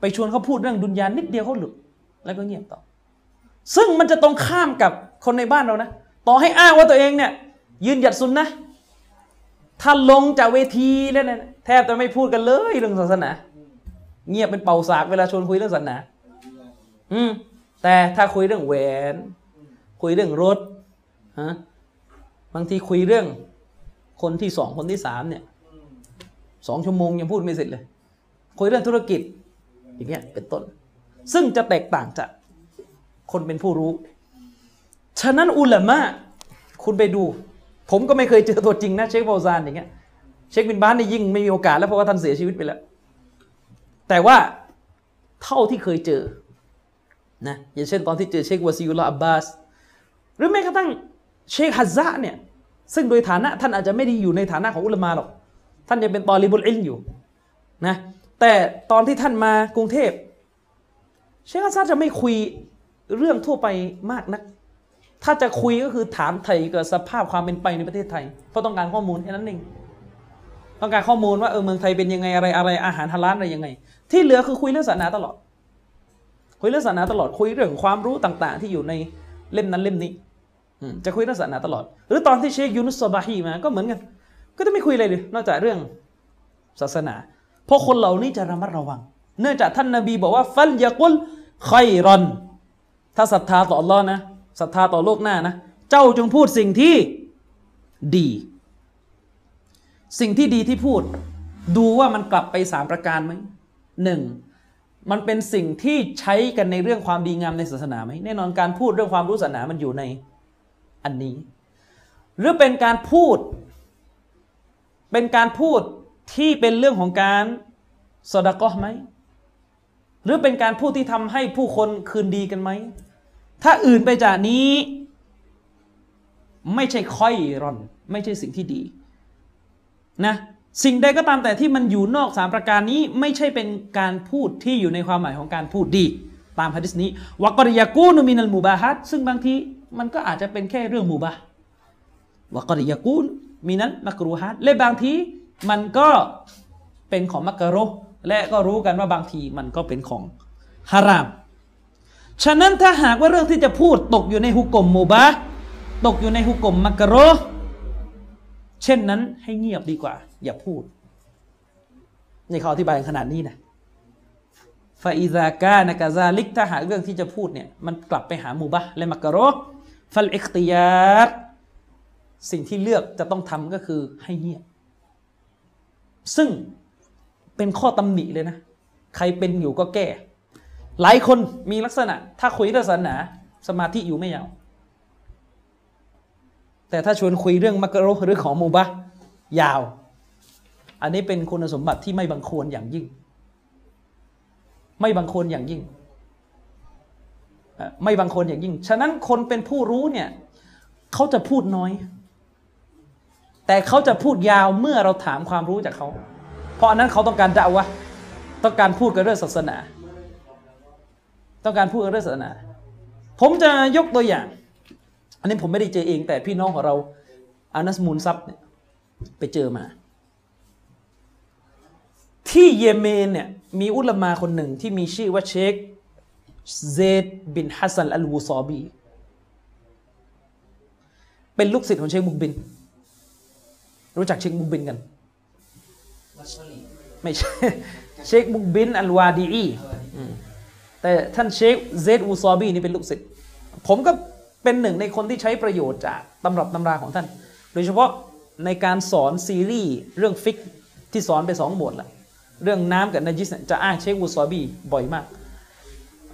ไปชวนเขาพูดเรื่องดุนยานิดเดียวเขาหลุดแล้วก็เงียบต่อ ซึ่งมันจะตรงข้ามกับคนในบ้านเรานะ ต่อให้อ้างว่าตัวเองเนี่ย ยืนหยัดซุนนะถ้าลงจากเวทีแล้วนะแทบจะไม่พูดกันเลยเรื่องศาสนา เงียบเป็นเป่าสากเวลาชวนคุยเรื่องศาสนา อืมแต่ถ้าคุยเรื่องแหวน คุยเรื่องรถฮะบางทีคุยเรื่องคนที่สองคนที่สามเนี่ย สองชั่วโมงยังพูดไม่เสร็จเลย คุยเรื่องธุรกิจอย่างเงี้ยเป็นต้น ซึ่งจะแตกต่างจากคนเป็นผู้รู้ ฉะนั้นอุลามะคุณไปดู ผมก็ไม่เคยเจอตัวจริงนะเชคฟาวซานอย่างเงี้ยเชคบินบานนี่ยิ่งไม่มีโอกาสแล้วเพราะว่าท่านเสียชีวิตไปแล้ว แต่ว่าเท่าที่เคยเจอนะอย่างเช่นตอนที่เจอเชควาซิยุลาอับบาส หรือแม้กระทั่งเชคฮัซซะเนี่ยซึ่งโดยฐานะท่านอาจจะไม่ได้อยู่ในฐานะของอุลามาหรอก ท่านยังเป็นตอลิบุลอิลอยู่นะแต่ตอนที่ท่านมากรุงเทพเชคฮัซซะจะไม่คุยเรื่องทั่วไปมากนัก ถ้าจะคุยก็คือถามไทยกับสภาพความเป็นไปในประเทศไทย เพราะต้องการข้อมูลแค่นั้นเองต้องการข้อมูลว่าเออเมืองไทยเป็นยังไงอะไรอะไรอาหารฮาลาลอะไรยังไง ที่เหลือคือคุยเรื่องศาสนาตลอด คุยเรื่องศาสนาตลอดคุยเรื่องความรู้ต่าง ๆ ที่อยู่ในเล่มนั้นเล่มนี้จะคุยเรื่องศาสนาตลอด หรือตอนที่เชคยูนุสซอบาฮีมาก็เหมือนกัน ก็จะไม่คุยอะไรเลย นอกจากเรื่องศาสนา เพราะคนเหล่านี้จะระมัดระวัง เนื่องจากท่านนบีบอกว่า ฟัลยากุลคอยรอน ถ้าศรัทธาต่ออัลลอฮ์นะศรัทธาต่อโลกหน้านะ เจ้าจงพูดสิ่งที่ดี สิ่งที่ดีที่พูด ดูว่ามันกลับไปสามประการไหมหนึ่งมันเป็นสิ่งที่ใช้กันในเรื่องความดีงามในศาสนาไหมแน่นอนการพูดเรื่องความรู้ศาสนามันอยู่ในอันนี้ หรือเป็นการพูด เป็นการพูดที่เป็นเรื่องของการสดากอไหม หรือเป็นการพูดที่ทำให้ผู้คนคืนดีกันไหม ถ้าอื่นไปจากนี้ ไม่ใช่ค่อยรอน ไม่ใช่สิ่งที่ดี นะ สิ่งใดก็ตามแต่ที่มันอยู่นอกสามประการนี้ ไม่ใช่เป็นการพูดที่อยู่ในความหมายของการพูดดี ตามฮะดิษนี้วกริยากูนุมินัลมูบาฮัดซึ่งบางทีมันก็อาจจะเป็นแค่เรื่องมูบาวกริยากูน มินัลมักรูฮัดและบางทีมันก็เป็นของมักกะโรและก็รู้กันว่าบางทีมันก็เป็นของฮาราม ฉะนั้นถ้าหากว่าเรื่องที่จะพูดตกอยู่ในหุกกลมมูบาตกอยู่ในหุกกลมมักกะโรเช่นนั้นให้เงียบดีกว่า อย่าพูดนี่เขาอธิบายขนาดนี้นะฟาอิซากานกาซาลิกถ้าหากเรื่องที่จะพูดเนี่ยมันกลับไปหามูบะและมักกะโรฟัลอิคติยาร์ สิ่งที่เลือกจะต้องทำก็คือให้เงียบ ซึ่งเป็นข้อตำหนิเลยนะ ใครเป็นอยู่ก็แก้ หลายคนมีลักษณะ ถ้าคุยเรื่องศาสนาสมาธิอยู่ไม่ยาว แต่ถ้าชวนคุยเรื่องมักรห์หรือของมูบะยาว อันนี้เป็นคุณสมบัติที่ไม่บังควรอย่างยิ่ง ไม่บังควรอย่างยิ่ง ไม่บังควรอย่างยิ่ง ฉะนั้นคนเป็นผู้รู้เนี่ยเขาจะพูดน้อย แต่เขาจะพูดยาวเมื่อเราถามความรู้จากเขา เพราะอันนั้นเขาต้องการจะวะต้องการพูดกับเรื่องศาสนา ต้องการพูดกับเรื่องศาสนา ผมจะยกตัวอย่าง อันนี้ผมไม่ได้เจอเอง แต่พี่น้องของเราอานัสมูลซับเนี่ยไปเจอมา ที่เยเมนเนี่ยมีอุลามาคนหนึ่งที่มีชื่อว่าเชคเซดบินฮัสซันอัลวูซอบี เป็นลูกศิษย์ของเชคมุกบิน รู้จักเชคมุกบินกันมัสลีไม่ใช่เชคมุกบินอัลวาดีอีอืมแต่ท่านเชคเซดอูซอบีนี่เป็นลูกศิษย์ผมก็เป็นหนึ่งในคนที่ใช้ประโยชน์จากตำรับตำราของท่าน โดยเฉพาะในการสอนซีรีส์เรื่องฟิกที่สอนไปสองบทละเรื่องน้ำกับนาจิสเนี่ยจะอ้างเชคอูซอบีบ่อยมาก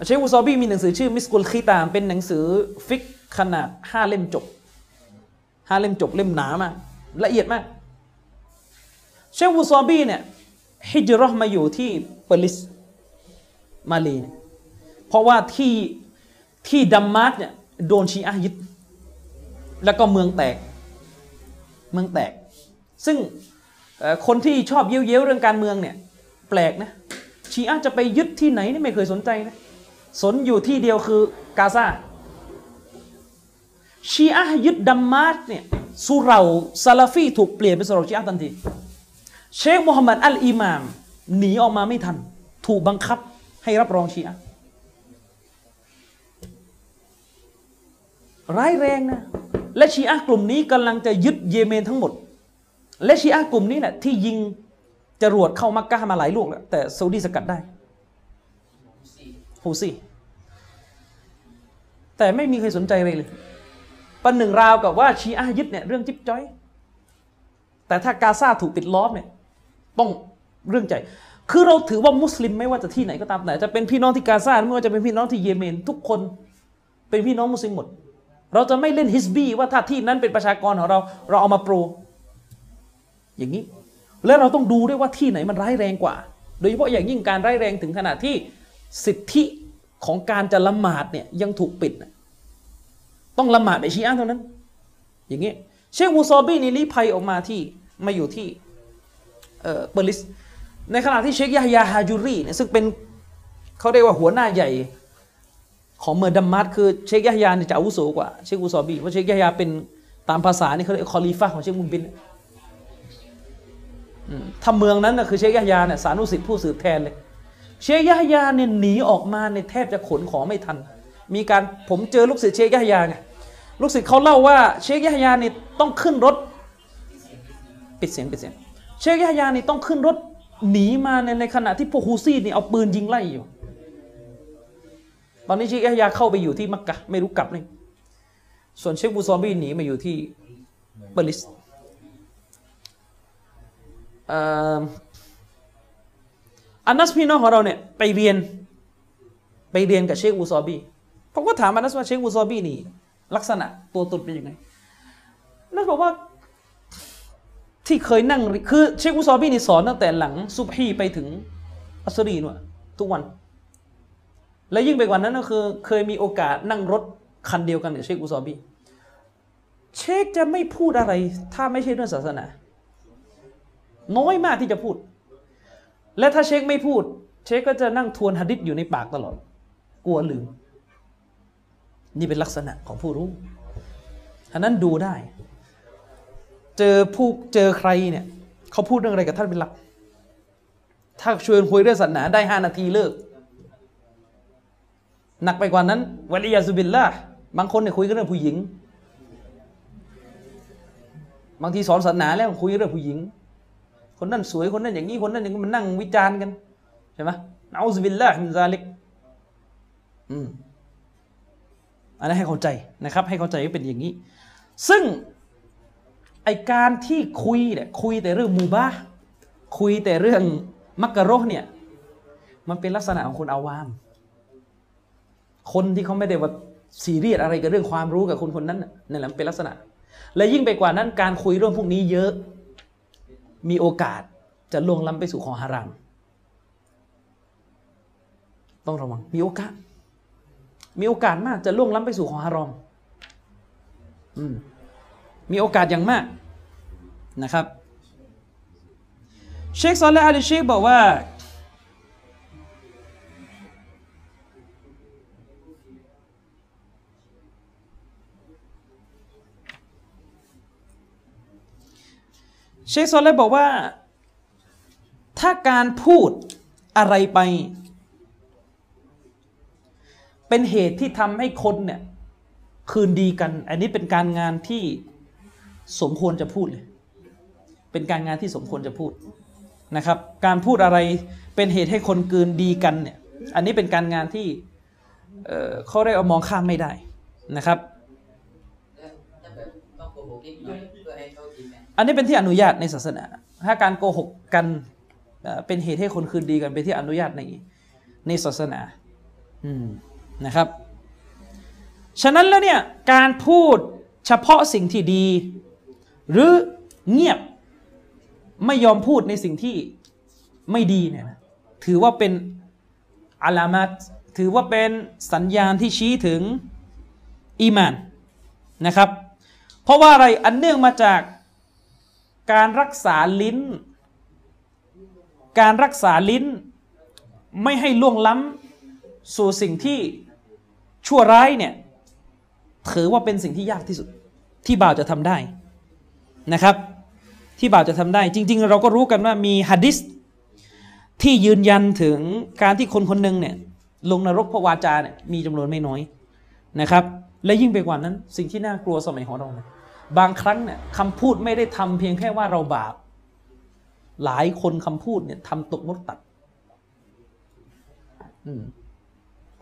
เชคอูซอบีมีหนังสือชื่อมิสกุลคีตามเป็นหนังสือฟิกขนาดห้าเล่มจบห้าเล่มจบเล่มหนามากละเอียดมาก เชคอูซอบีเนี่ยฮิจราะห์มาอยู่ที่เปอร์ลิสมาเลเนี่ยเพราะว่าที่ที่ดัมมาจเนี่ยโดนชีอะยึดแล้วก็เมืองแตก เมืองแตก ซึ่งคนที่ชอบเย้ยวๆเรื่องการเมืองเนี่ยแปลกนะชีอะจะไปยึดที่ไหนนี่ไม่เคยสนใจนะสนอยู่ที่เดียวคือกาซาชีอะยึดดัมมาจเนี่ยสุเหราซาลาฟีถูกเปลี่ยนเป็นสุเหราชีอะทันที เชคมูฮัมหมัดอัลอิมาม หนีออกมาไม่ทัน ถูกบังคับให้รับรองชีอะร้ายแรงนะ และชีอะกลุ่มนี้กำลังจะยึดเยเมนทั้งหมด และชีอะกลุ่มนี้แหละที่ยิงจรวดเข้ามักกะมาหลายลูกแล้ว แต่ซาอุดีสกัดได้ฮูซี่แต่ไม่มีใครสนใจเลยเลยปันหนึ่งราวกับว่าชีอะยึดเนี่ยเรื่องจิ๊บจ้อย แต่ถ้ากาซาถูกปิดล้อมเนี่ย ต้องเรื่องใจ คือเราถือว่ามุสลิมไม่ว่าจะที่ไหนก็ตามแต่จะเป็นพี่น้องที่กาซาไม่ว่าจะเป็นพี่น้องที่เยเมน ทุกคนเป็นพี่น้องมุสลิมหมด เราจะไม่เล่นฮิสบีว่าถ้าที่นั้นเป็นประชากรของเรา เราเอามาโปร อย่างนี้ แล้วเราต้องดูด้วยว่าที่ไหนมันร้ายแรงกว่า โดยเฉพาะอย่างยิ่งการร้ายแรงถึงขนาดที่สิทธิของการจะละหมาดเนี่ยยังถูกปิด ต้องละหมาดในชีอะเท่านั้น อย่างนี้เชคอูซอบีนี่ลี้ภัยออกมาที่มาอยู่ที่ เอ่อเปอร์ลิส ในขณะที่เชคยาฮยาฮาจูรีเนี่ยซึ่งเป็นเขาเรียกว่าหัวหน้าใหญ่ของเมืองดัมมาจคือเชคยาฮยาเนี่ยจะอาวุโสกว่าเชคอูซอบีเพราะเชคยาฮยาเป็นตามภาษานี่เขาเรียกคอลีฟะของเชคมุกบิลถ้าเมืองนั้นนะคือเชคยะฮยาเนี่ยสานุสิทธิ์ผู้สืบแทนเลยเชคยะฮยาเนี่ยหนีออกมาในแทบจะขนของไม่ทัน มีการผมเจอลูกศิษย์เชคยะฮยาไงลูกศิษย์เขาเล่าว่าเชคยะฮยาเนี่ยต้องขึ้นรถ ปิดเสียงปิดเสียง เชคยะฮยานี่ต้องขึ้นรถหนีมาในในขณะที่พวกฮูซี่นี่เอาปืนยิงไล่อยู่ ตอนนี้เชคยะฮยาเข้าไปอยู่ที่มักกะไม่รู้กลับเลยส่วนเชคบูซอมบี้หนีมาอยู่ที่เปอร์ลิสอันนัสพี่น้องของเราเนี่ยไปเรียนไปเรียนกับเชคอูซอบีผมก็ถามอันนัสว่าเชคอูซอบีนี่ลักษณะตัวตนเป็นยังไงนัสบอกว่า ที่เคยนั่งคือเชคอูซอบีนี่สอนตั้งแต่หลังซุบฮีไปถึงอัสรีนวะทุกวัน และยิ่งไปกว่านั้นก็คือ เคยมีโอกาสนั่งรถคันเดียวกันกับเชคอูซอบีเชคจะไม่พูดอะไร ถ้าไม่ใช่เรื่องศาสนา น้อยมากที่จะพูด และถ้าเชคไม่พูด เชคก็จะนั่งทวนหะดิษอยู่ในปากตลอด กลัวลืม นี่เป็นลักษณะของผู้รู้อันนั้นดูได้ เจอผู้เจอใครเนี่ยเขาพูดเรื่องอะไรกับท่านเป็นหลัก ถ้าชวนคุยเรื่องศาสนาได้ห้านาทีเลิก หนักไปกว่านั้นวลิยาซุบิลละบางคนเนี่ยคุยกันเรื่องผู้หญิง บางทีสอนศาสนาแล้วคุยเรื่องผู้หญิง คนนั้นสวยคนนั้นอย่างนี้คนนั้นอย่างนี้มันนั่งวิจารณ์กันใช่ไหมเอาซบิลละมินซาลิกอืมอันนั้ให้เข้าใจนะครับ ให้เข้าใจว่าเป็นอย่างนี้ ซึ่ง ไอการที่คุยเนี่ยคุยแต่เรื่องมูบาคุยแต่เรื่องมักกะโรเนี่ยมันเป็นลักษณะของคนอาวาม คนที่เขาไม่ได้ว่าซีเรียสอะไรกับเรื่องความรู้กับคนคนนั้นนั่นแหละมันเป็นลักษณะ และยิ่งไปกว่านั้นการคุยเรื่องพวกนี้เยอะ มีโอกาสจะล่วงล้ำไปสู่ของฮารามต้องระวังมีโอกาส มีโอกาสมากจะล่วงล้ำไปสู่ของฮารอม อืม มีโอกาสอย่างมากนะครับเชคซอลและอาลีเชคบอกว่าเชคซอลและบอกว่า ถ้าการพูดอะไรไป เป็นเหตุที่ทำให้คนเนี่ยคืนดีกัน อันนี้เป็นการงานที่ สมควรจะพูดเลย เป็นการงานที่สมควรจะพูดนะครับ การพูดอะไรเป็นเหตุให้คนคืนดีกันเนี่ย อันนี้เป็นการงานที่เขาเรียกว่ามองข้ามไม่ได้นะครับ อันนี้เป็นที่อนุญาตในศาสนา ถ้าการโกหกกันเอ่อเป็นเหตุให้คนคืนดีกันเป็นที่อนุญาตในในศาสนา อืมนะครับ ฉะนั้นแล้วเนี่ยการพูดเฉพาะสิ่งที่ดี หรือเงียบไม่ยอมพูดในสิ่งที่ไม่ดีเนี่ยนะถือว่าเป็นอาลามัตถือว่าเป็นสัญญาณที่ชี้ถึงอีมานนะครับ เพราะว่าอะไรอันเนื่องมาจากการรักษาลิ้น การรักษาลิ้น ไม่ให้ล่วงล้ำสู่สิ่งที่ชั่วร้ายเนี่ยถือว่าเป็นสิ่งที่ยากที่สุดที่บ่าวจะทำได้ นะครับ ที่บ่าวจะทำได้ จริง ๆ เราก็รู้กันว่ามีฮะดิษที่ยืนยันถึงการที่คนคนหนึ่งเนี่ยลงนรกเพราะวาจาเนี่ยมีจำนวนไม่น้อยนะครับ และยิ่งไปกว่านั้นสิ่งที่น่ากลัวสมัยของเราเนี่ยบางครั้งเนี่ยคำพูดไม่ได้ทำเพียงแค่ว่าเราบาป หลายคนคำพูดเนี่ยทำตกมดตัดอืม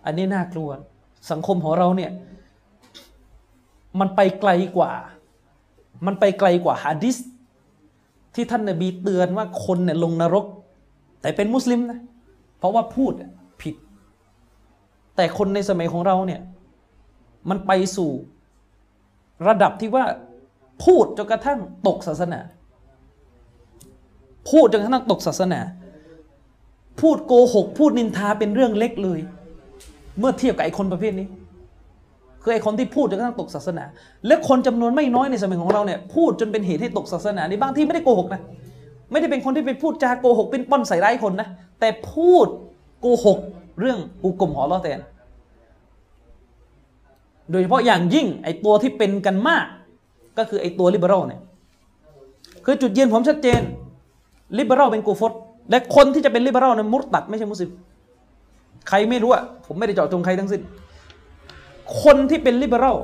อันนี้น่ากลัว สังคมของเราเนี่ย มันไปไกลกว่า มันไปไกลกว่าฮะดิษที่ท่านนบีเตือนว่าคนเนี่ยลงนรก แต่เป็นมุสลิมนะเพราะว่าพูดผิด แต่คนในสมัยของเราเนี่ย มันไปสู่ระดับที่ว่าพูดจนกระทั่งตกศาสนา พูดจนกระทั่งตกศาสนา พูดโกหก พูดนินทาเป็นเรื่องเล็กเลย เมื่อเทียบกับไอ้คนประเภทนี้ คือไอ้คนที่พูดจนกระทั่งตกศาสนา และคนจำนวนไม่น้อยในสมัยของเราเนี่ยพูดจนเป็นเหตุให้ตกศาสนาในบางที่ไม่ได้โกหกนะไม่ได้เป็นคนที่ไปพูดจาโกหกเป็นป้อนใส่ร้ายคนนะแต่พูดโกหกเรื่องอุกลมหอลอแตนโดยเฉพาะอย่างยิ่งไอ้ตัวที่เป็นกันมาก ก็คือไอ้ตัวลิเบอรัลเนี่ยคือจุดยืนผมชัดเจนลิเบอรัลเป็นกูฟตและคนที่จะเป็นลิเบอรัลเนี่ยมุตตัดไม่ใช่มุสลิมใครไม่รู้อะผมไม่ได้เจาะจงใครทั้งสิ้น คนที่เป็นลิเบอรัล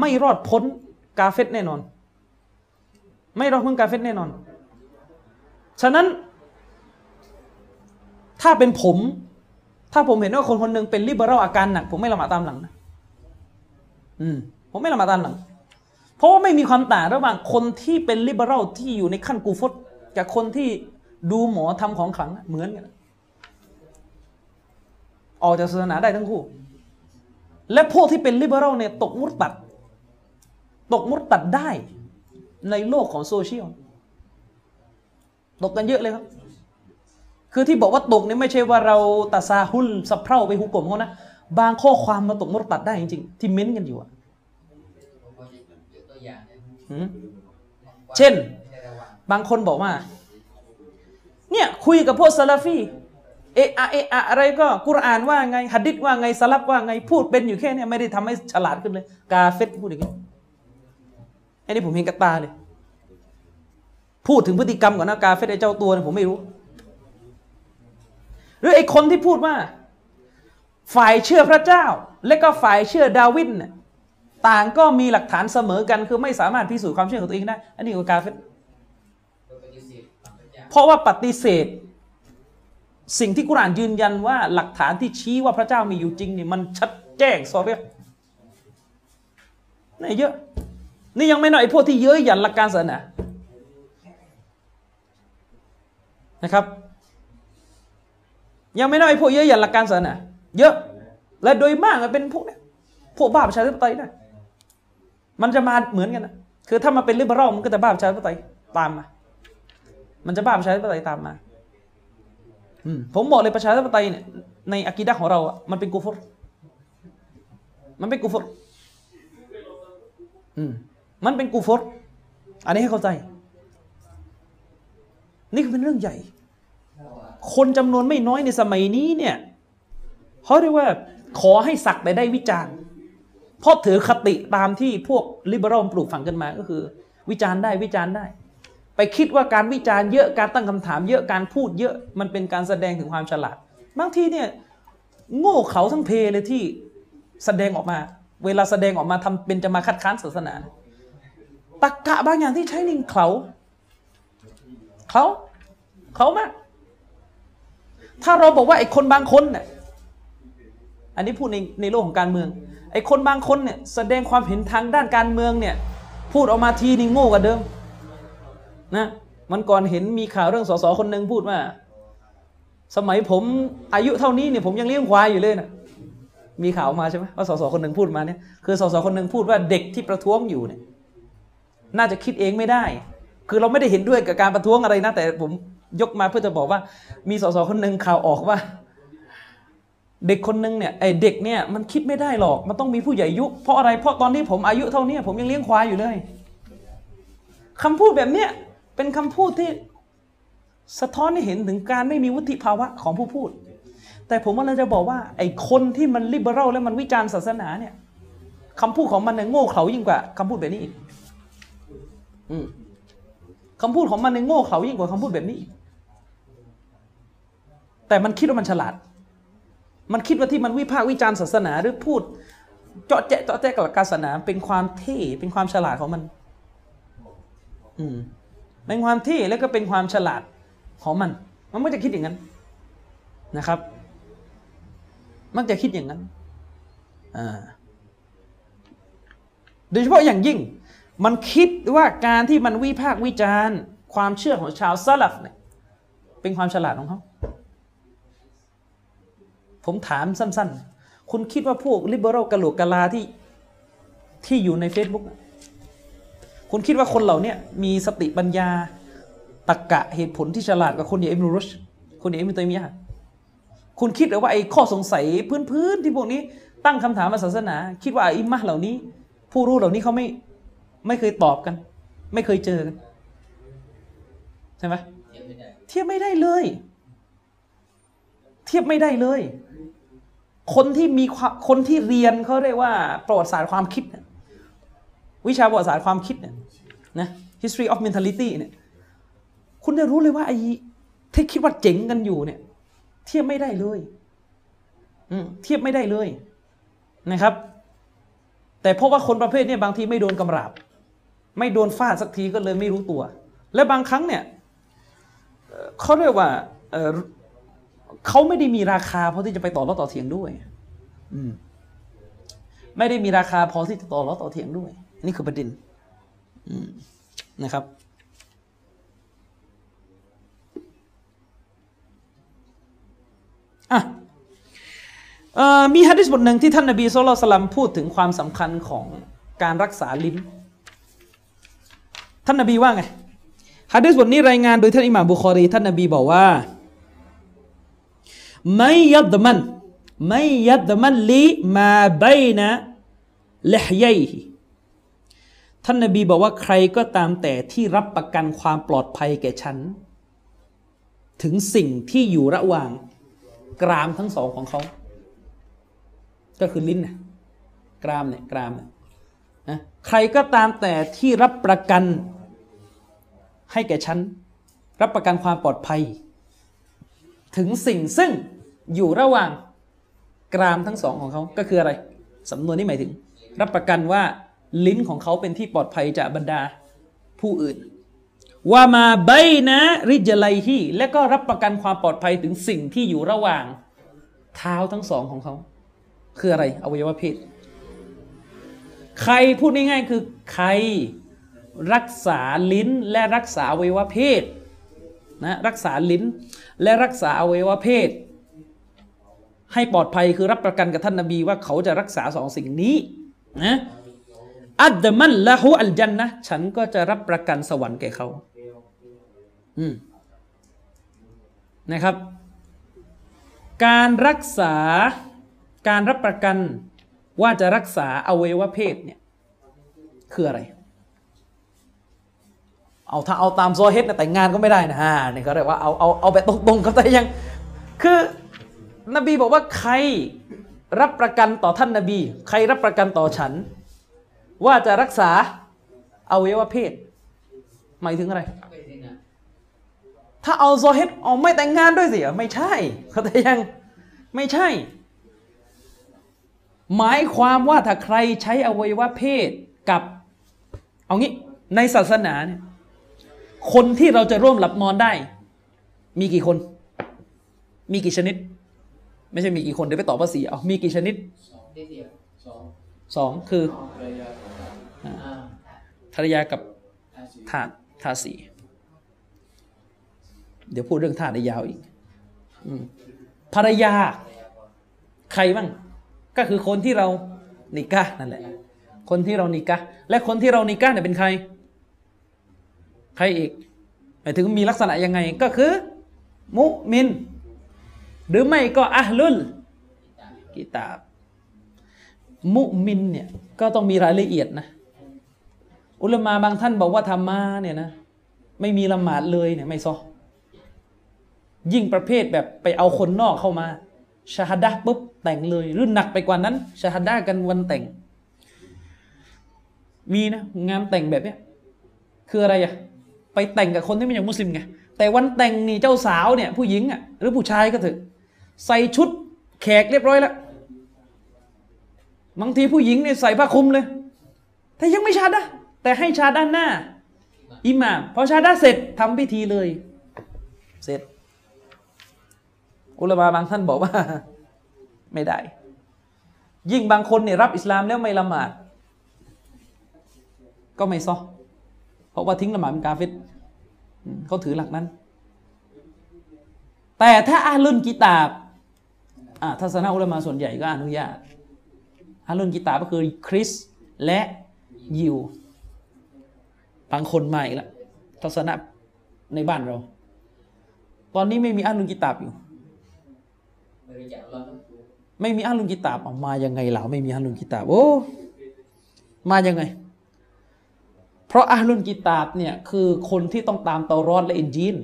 ไม่รอดพ้นกาเฟตแน่นอน ไม่รอดพ้นกาเฟตแน่นอน ฉะนั้น ถ้าเป็นผม ถ้าผมเห็นว่าคนคนหนึ่งเป็นลิเบอรัลอาการหนักผมไม่ละหมาดตามหลังนะอืมผมไม่ละหมาดตามหลัง เพราะว่าไม่มีความต่างระหว่างคนที่เป็นลิเบอรัลที่อยู่ในขั้นกูฟตกับคนที่ดูหมอทำของขลังเหมือนกันออกจากศาสนาได้ทั้งคู่ และพวกที่เป็นลิเบอรัลเนี่ยตกมุตตัด ตกมุตตัดได้ในโลกของโซเชียล ตกกันเยอะเลยครับ คือที่บอกว่าตกเนี่ยไม่ใช่ว่าเราตาซาฮุลสะเพร่าไปหุกกลมเขานะ บางข้อความมาตกมุตตัดได้จริงๆ ที่เม้นกันอยู่อะเช่น บางคนบอกว่า เนี่ยคุยกับพวกซาลาฟี เอะอะเอะอะอะไรก็กุรอานว่าไงหัดดิษว่าไงสลับว่าไงพูดเป็นอยู่แค่เนี้ไม่ได้ทำให้ฉลาดขึ้นเลย กาเฟตพูดอย่างนี้ไอ้นี่ผมเห็นกับตาเลย พูดถึงพฤติกรรมก่อนนะกาเฟตไอ้เจ้าตัวเนี่ยผมไม่รู้ หรือไอ้คนที่พูดว่า ฝ่ายเชื่อพระเจ้า และก็ฝ่ายเชื่อดาวิดเนี่ยต่างก็มีหลักฐานเสมอกันคือไม่สามารถพิสูจน์ความเชื่อของตัวเองได้ อันนี้ก็กาเฟตเพราะว่าปฏิเสธ สิ่งที่กุรานยืนยันว่าหลักฐานที่ชี้ว่าพระเจ้ามีอยู่จริงนี่มันชัดแจ้งซอเรียนี่เยอะ นี่ยังไม่น้อยพวกที่เย้ยหยันหลักการศาสนานะครับ ยังไม่น้อยพวกเย้ยหยันหลักการศาสนาเยอะและโดยมากมันเป็นพวกเนี้ยพวกบ้าประชาธิปไตยนะมันจะมาเหมือนกันนะคือถ้ามาเป็นลิเบอรัลมันก็จะบ้าประชาธิปไตยตามมา มันจะบ้าประชาธิปไตยตามมา ผมบอกเลยประชาธิปไตยเนี่ยในอะกีดะห์ของเราอะมันเป็นกูฟรมันเป็นกูฟรอืมมันเป็นกูฟรอันนี้ให้เข้าใจ นี่คือเป็นเรื่องใหญ่ คนจำนวนไม่น้อยในสมัยนี้เนี่ยเขาเรียกว่าขอให้สักแต่ได้วิจารณ์เพราะถือคติตามที่พวกลิเบอรัลปลูกฝังกันมาก็คือ วิจารณ์ได้วิจารณ์ได้ ไปคิดว่าการวิจารณ์เยอะการตั้งคำถามเยอะการพูดเยอะมันเป็นการแสดงถึงความฉลาด บางทีเนี่ยโง่เขาทั้งเพเลยที่แสดงออกมา เวลาแสดงออกมาทำเป็นจะมาคัดค้านศาสนาตรกกะบางอย่างที่ใช้นิ่งเขาเขาเขามากถ้าเราบอกว่าไอ้คนบางคนเนี่ยอันนี้พูดในในโลกของการเมือง ไอ้คนบางคนเนี่ยแสดงความเห็นทางด้านการเมืองเนี่ยพูดออกมาทีนี่โง่กว่าเดิม นะมันก่อนเห็นมีข่าวเรื่องสสคนหนึ่งพูดว่า สมัยผมอายุเท่านี้เนี่ยผมยังเลี้ยงควายอยู่เลยนะมีข่าวมาใช่ไหมว่าสสคนหนึ่งพูดมาเนี่ยคือสสคนหนึ่งพูดว่าเด็กที่ประท้วงอยู่เนี่ยน่าจะคิดเองไม่ได้ คือเราไม่ได้เห็นด้วยกับการประท้วงอะไรนะ แต่ผมยกมาเพื่อจะบอกว่า มีสสคนหนึ่งข่าวออกว่า เด็กคนหนึ่งเนี่ยไอเด็กเนี่ยมันคิดไม่ได้หรอก มันต้องมีผู้ใหญ่ยุเพราะอะไรเพราะตอนที่ผมอายุเท่านี้ผมยังเลี้ยงควายอยู่เลยคำพูดแบบเนี้ย เป็นคำพูดที่สะท้อนให้เห็นถึงการไม่มีวุฒิภาวะของผู้พูด แต่ผมว่าเราจะบอกว่า ไอ้คนที่มันลิเบอรัลและมันวิจารณ์ศาสนาเนี่ยคำพูดของมันเนี่ยโง่เขลายิ่งกว่าคำพูดแบบนี้อีกอืมคำพูดของมันเนี่ยโง่เขลายิ่งกว่าคำพูดแบบนี้อีกแต่มันคิดว่ามันฉลาด มันคิดว่าที่มันวิพากษ์วิจารณ์ศาสนาหรือพูด เจาะแจ๊ะเจาะแจ๊ะกับศาสนาเป็นความเท่เป็นความฉลาดของมัน อืม เป็นความเท่แล้วก็เป็นความฉลาดของมัน มันไม่จะคิดอย่างนั้นนะครับ มักจะคิดอย่างนั้นโดยเฉพาะอย่างยิ่ง มันคิดว่าการที่มันวิพากษ์วิจารณ์ ความเชื่อของชาวซาลฟเนี่ยเป็นความฉลาดของเขาผมถามสั้น ๆ คุณคิดว่าพวกลิเบอรัลกะโหลกกะลาที่ที่อยู่ใน Facebook คุณคิดว่าคนเหล่านี้มีสติปัญญาตรรกะเหตุผลที่ฉลาดกว่าคนอย่างอิบนุรุชคนอย่างอิบนุตัยมียะคุณคิดหรือว่าไอ้ข้อสงสัยพื้นๆที่พวกนี้ตั้งคำถามมาศาสนา คิดว่าอิมมะห์เหล่านี้ ผู้รู้เหล่านี้เขาไม่ไม่เคยตอบกัน ไม่เคยเจอกันใช่ไหมเทียบไม่ได้เลย เทียบไม่ได้เลย คนที่มีคนที่เรียนเขาเรียกว่าประวัติศาสตร์ความคิด วิชาประวัติศาสตร์ความคิดเนี่ยนะ history of mentality เนี่ยคุณจะรู้เลยว่าไอ้ที่คิดว่าเจ๋งกันอยู่เนี่ย เทียบไม่ได้เลยเทียบไม่ได้เลยนะครับ แต่เพราะว่าคนประเภทเนี้บางทีไม่โดนกำราบ ไม่โดนฟาดสักทีก็เลยไม่รู้ตัว และบางครั้งเนี่ยเขาเรียกว่าเเขาไม่ได้มีราคาพอที่จะไปต่อรอต่อเถียงด้วยอืไม่ได้มีราคาพอที่จะต่อรอต่อเถียงด้วย นี่คือประเด็นนะครับ อะออมีฮะดิษบทหนึ่งที่ท่านนบีสุลต่านพูดถึงความสำคัญของการรักษาลิ้น ท่านนบีว่าไงฮะดิษบทนี้รายงานโดยท่านอิหม่ามบุคอรีท่านนบีบอกว่าไม่ยัดมันไม่ยัดมันลีมาบนะเลหยัย ท่านนบีบอกว่าใครก็ตามแต่ที่รับประกันความปลอดภัยแก่ฉัน ถึงสิ่งที่อยู่ระหว่างกรามทั้งสองของเขา ก็คือลิ้นนะกรามเนี่ยกรามเนี่ยนะใครก็ตามแต่ที่รับประกันให้แก่ฉัน รับประกันความปลอดภัย ถึงสิ่งซึ่งอยู่ระหว่างกรามทั้งสองของเขาก็คืออะไรสำนวนนี้หมายถึง รับประกันว่า ลิ้นของเขาเป็นที่ปลอดภัยจากบรรดาผู้อื่นว่ามาใบนะริจไลฮีและก็รับประกันความปลอดภัยถึงสิ่งที่อยู่ระหว่างเท้าทั้งสองของเขา คืออะไรอวัยวะเพศใครพูดง่ายๆคือใครรักษาลิ้นและรักษาอวัยวะเพศนะรักษาลิ้นและรักษาอวัยวะเพศ ให้ปลอดภัยคือรับประกันกับท่านนบีว่าเขาจะรักษาสองสิ่งนี้นะ อัดมันละหูอัลจันนะฉันก็จะรับประกันสวรรค์แก่เขา อืมนะครับ การรักษาการรับประกันว่าจะรักษาอวัยวะเพศเนี่ย คืออะไร เอาถ้าเอาตามโซเฮตนะแต่งงานก็ไม่ได้นะฮะนี่เขาเรียกว่าเอาเอาเอาแบบตรงๆเขาแต่ยัง คือนบีบอกว่าใครรับประกันต่อท่านนบี ใครรับประกันต่อฉัน ว่าจะรักษาอวัยวะเพศ หมายถึงอะไร ถ้าเอาโซเฮตเอาไม่แต่งงานด้วยสิอะไม่ใช่เขาแต่ยังไม่ใช่ หมายความว่าถ้าใครใช้อวัยวะเพศกับ เอางี้ในศาสนาเนี่ยคนที่เราจะร่วมหลับนอนได้ มีกี่คน มีกี่ชนิด ไม่ใช่มีกี่คนเดี๋ยวไปตอบภาษีเอามีกี่ชนิด สองคือภรรยากับอาชีพทาสทาสีเดี๋ยวพูดเรื่องทาสได้ยาวอีกภรรยา ใครบ้าง ก็คือคนที่เรานิกะนั่นแหละ คนที่เรานิกะและคนที่เรานิกะเนี่ยเป็นใคร ใครอีกหมายถึงมีลักษณะยังไงก็คือ มุมิน หรือไม่ก็อัลลุลกิตาบ มุมินเนี่ยก็ต้องมีรายละเอียดนะ อุลมาบางท่านบอกว่าธรรมะเนี่ยนะไม่มีละหมาดเลยเนี่ยไม่ซอยิ่งประเภทแบบไปเอาคนนอกเข้ามาชาฮัดะปุ๊บแต่งเลยหรือหนักไปกว่านั้นชาฮัดะกันวันแต่ง มีนะงานแต่งแบบเนี้ยคืออะไรอะไปแต่งกับคนที่ไม่ใช่มุสลิมไงแต่วันแต่งนี่เจ้าสาวเนี่ยผู้หญิงอะหรือผู้ชายก็เถอใส่ชุดแขกเรียบร้อยแล้ว บางทีผู้หญิงเนี่ยใส่ผ้าคลุมเลย แต่ยังไม่ชาดะแต่ให้ชาด้านหน้า อิหม่ามพอชาดะห์เสร็จทำพิธีเลย เสร็จ อุลามาบางท่านบอกว่า ไม่ได้ ยิ่งบางคนเนี่ยรับอิสลามแล้วไม่ละหมาด ก็ไม่ซอเพราะว่าทิ้งละหมาดเป็นกาฟตอืมเขาถือหลักนั้น แต่ถ้าอาลุนกิตาบอ่าทัศนะอุลามาส่วนใหญ่ก็อนุญาต อาลุนกิตาบก็คือคริสและยิวบางคนมาอีกแล้วทัศนะในบ้านเรา ตอนนี้ไม่มีอาลุนกิตาบอยู่ ไม่รู้จักอัลลอฮ์ไม่มีอาลุนกิตาบออกมายังไงเหล่าไม่มีอาลุนกิตาบโอ้มายังไง เพราะอาลุนกิตาบเนี่ยคือคนที่ต้องตามเตารอดและอินจีน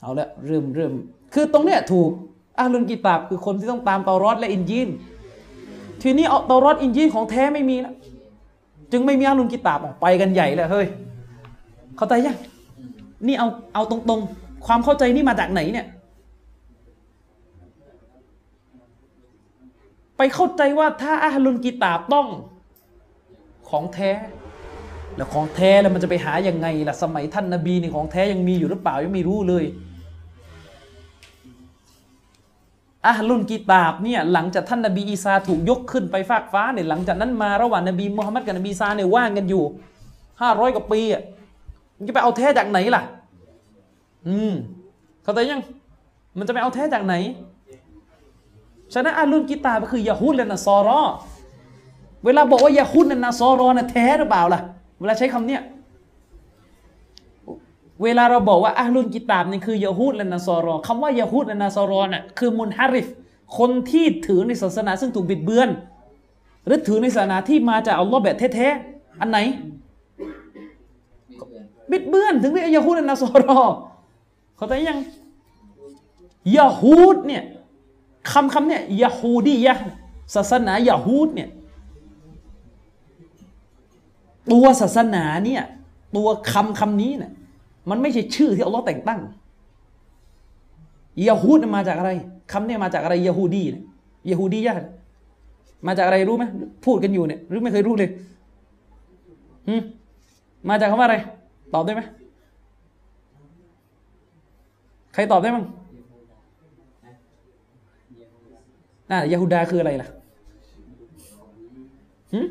เอาละเริ่มเริ่มคือตรงเนี้ยถูกอาลุนกิตาบคือคนที่ต้องตามเตารอดและอินจีน ทีนี้เอาเตารอดอินจีของแท้ไม่มีแล้วจึงไม่มีอาลุนกิตาบออกไปกันใหญ่เลยเฮ้ย เข้าใจยัง นี่เอาเอาตรงๆ ความเข้าใจนี่มาจากไหนเนี่ย ไปเข้าใจว่าถ้าอาลุนกิตาบต้องของแท้ แล้วของแท้แล้วมันจะไปหายังไงล่ะสมัยท่านนบีนี่ของแท้ยังมีอยู่หรือเปล่ายังไม่รู้เลย อาลุนกิตาบเนี่ยหลังจากท่านนบีอีสาถูกยกขึ้นไปฟากฟ้าเนี่ยหลังจากนั้นมาระหว่างนบีมุฮัมมัดกับนบีอีสาเนี่ยว่างกันอยู่ห้าร้อยกว่าปีอะมันจะไปเอาแท้จากไหนล่ะ อืมเข้าใจยัง มันจะไปเอาแท้จากไหน ฉะนั้นอาลุนกิตาบก็คือยาฮูดและนัสซอรอ เวลาบอกว่ายาฮูดและนัสซอรอนะแท้หรือเปล่าล่ะ เวลาใช้คำเนี้ย เวลาเราบอกว่าอาลุนกิตาบนี่คือยาฮูดและนัสซอรอคำว่ายาฮูดและนัสซอรอน่ะคือมุนฮาริฟคนที่ถือในศาสนาซึ่งถูกบิดเบือน หรือถือในศาสนาที่มาจากอัลลอฮ์แบบแท้ๆอันไหน บิดเบือนถึงเรียกยาฮูดและนัสซอรอเขาใจยังยาฮูดเนี่ยคำคำเนี่ยยาฮูดียะศาสนายาฮูดเนี่ยตัวศาสนาเนี่ยตัวคำคำนี้เนี่ย มันไม่ใช่ชื่อที่อัลลอฮ์แต่งตั้งยาฮูดมาจากอะไรคำเนี่ยมาจากอะไรยาฮูดีเนี่ยยาฮูดียะห์มาจากอะไรรู้ไหมพูดกันอยู่เนี่ยหรือไม่เคยรู้เลยมาจากคำว่าอะไร ตอบได้ไหมใครตอบได้บ้งน่ายาฮูดาคืออะไรล่ะหืม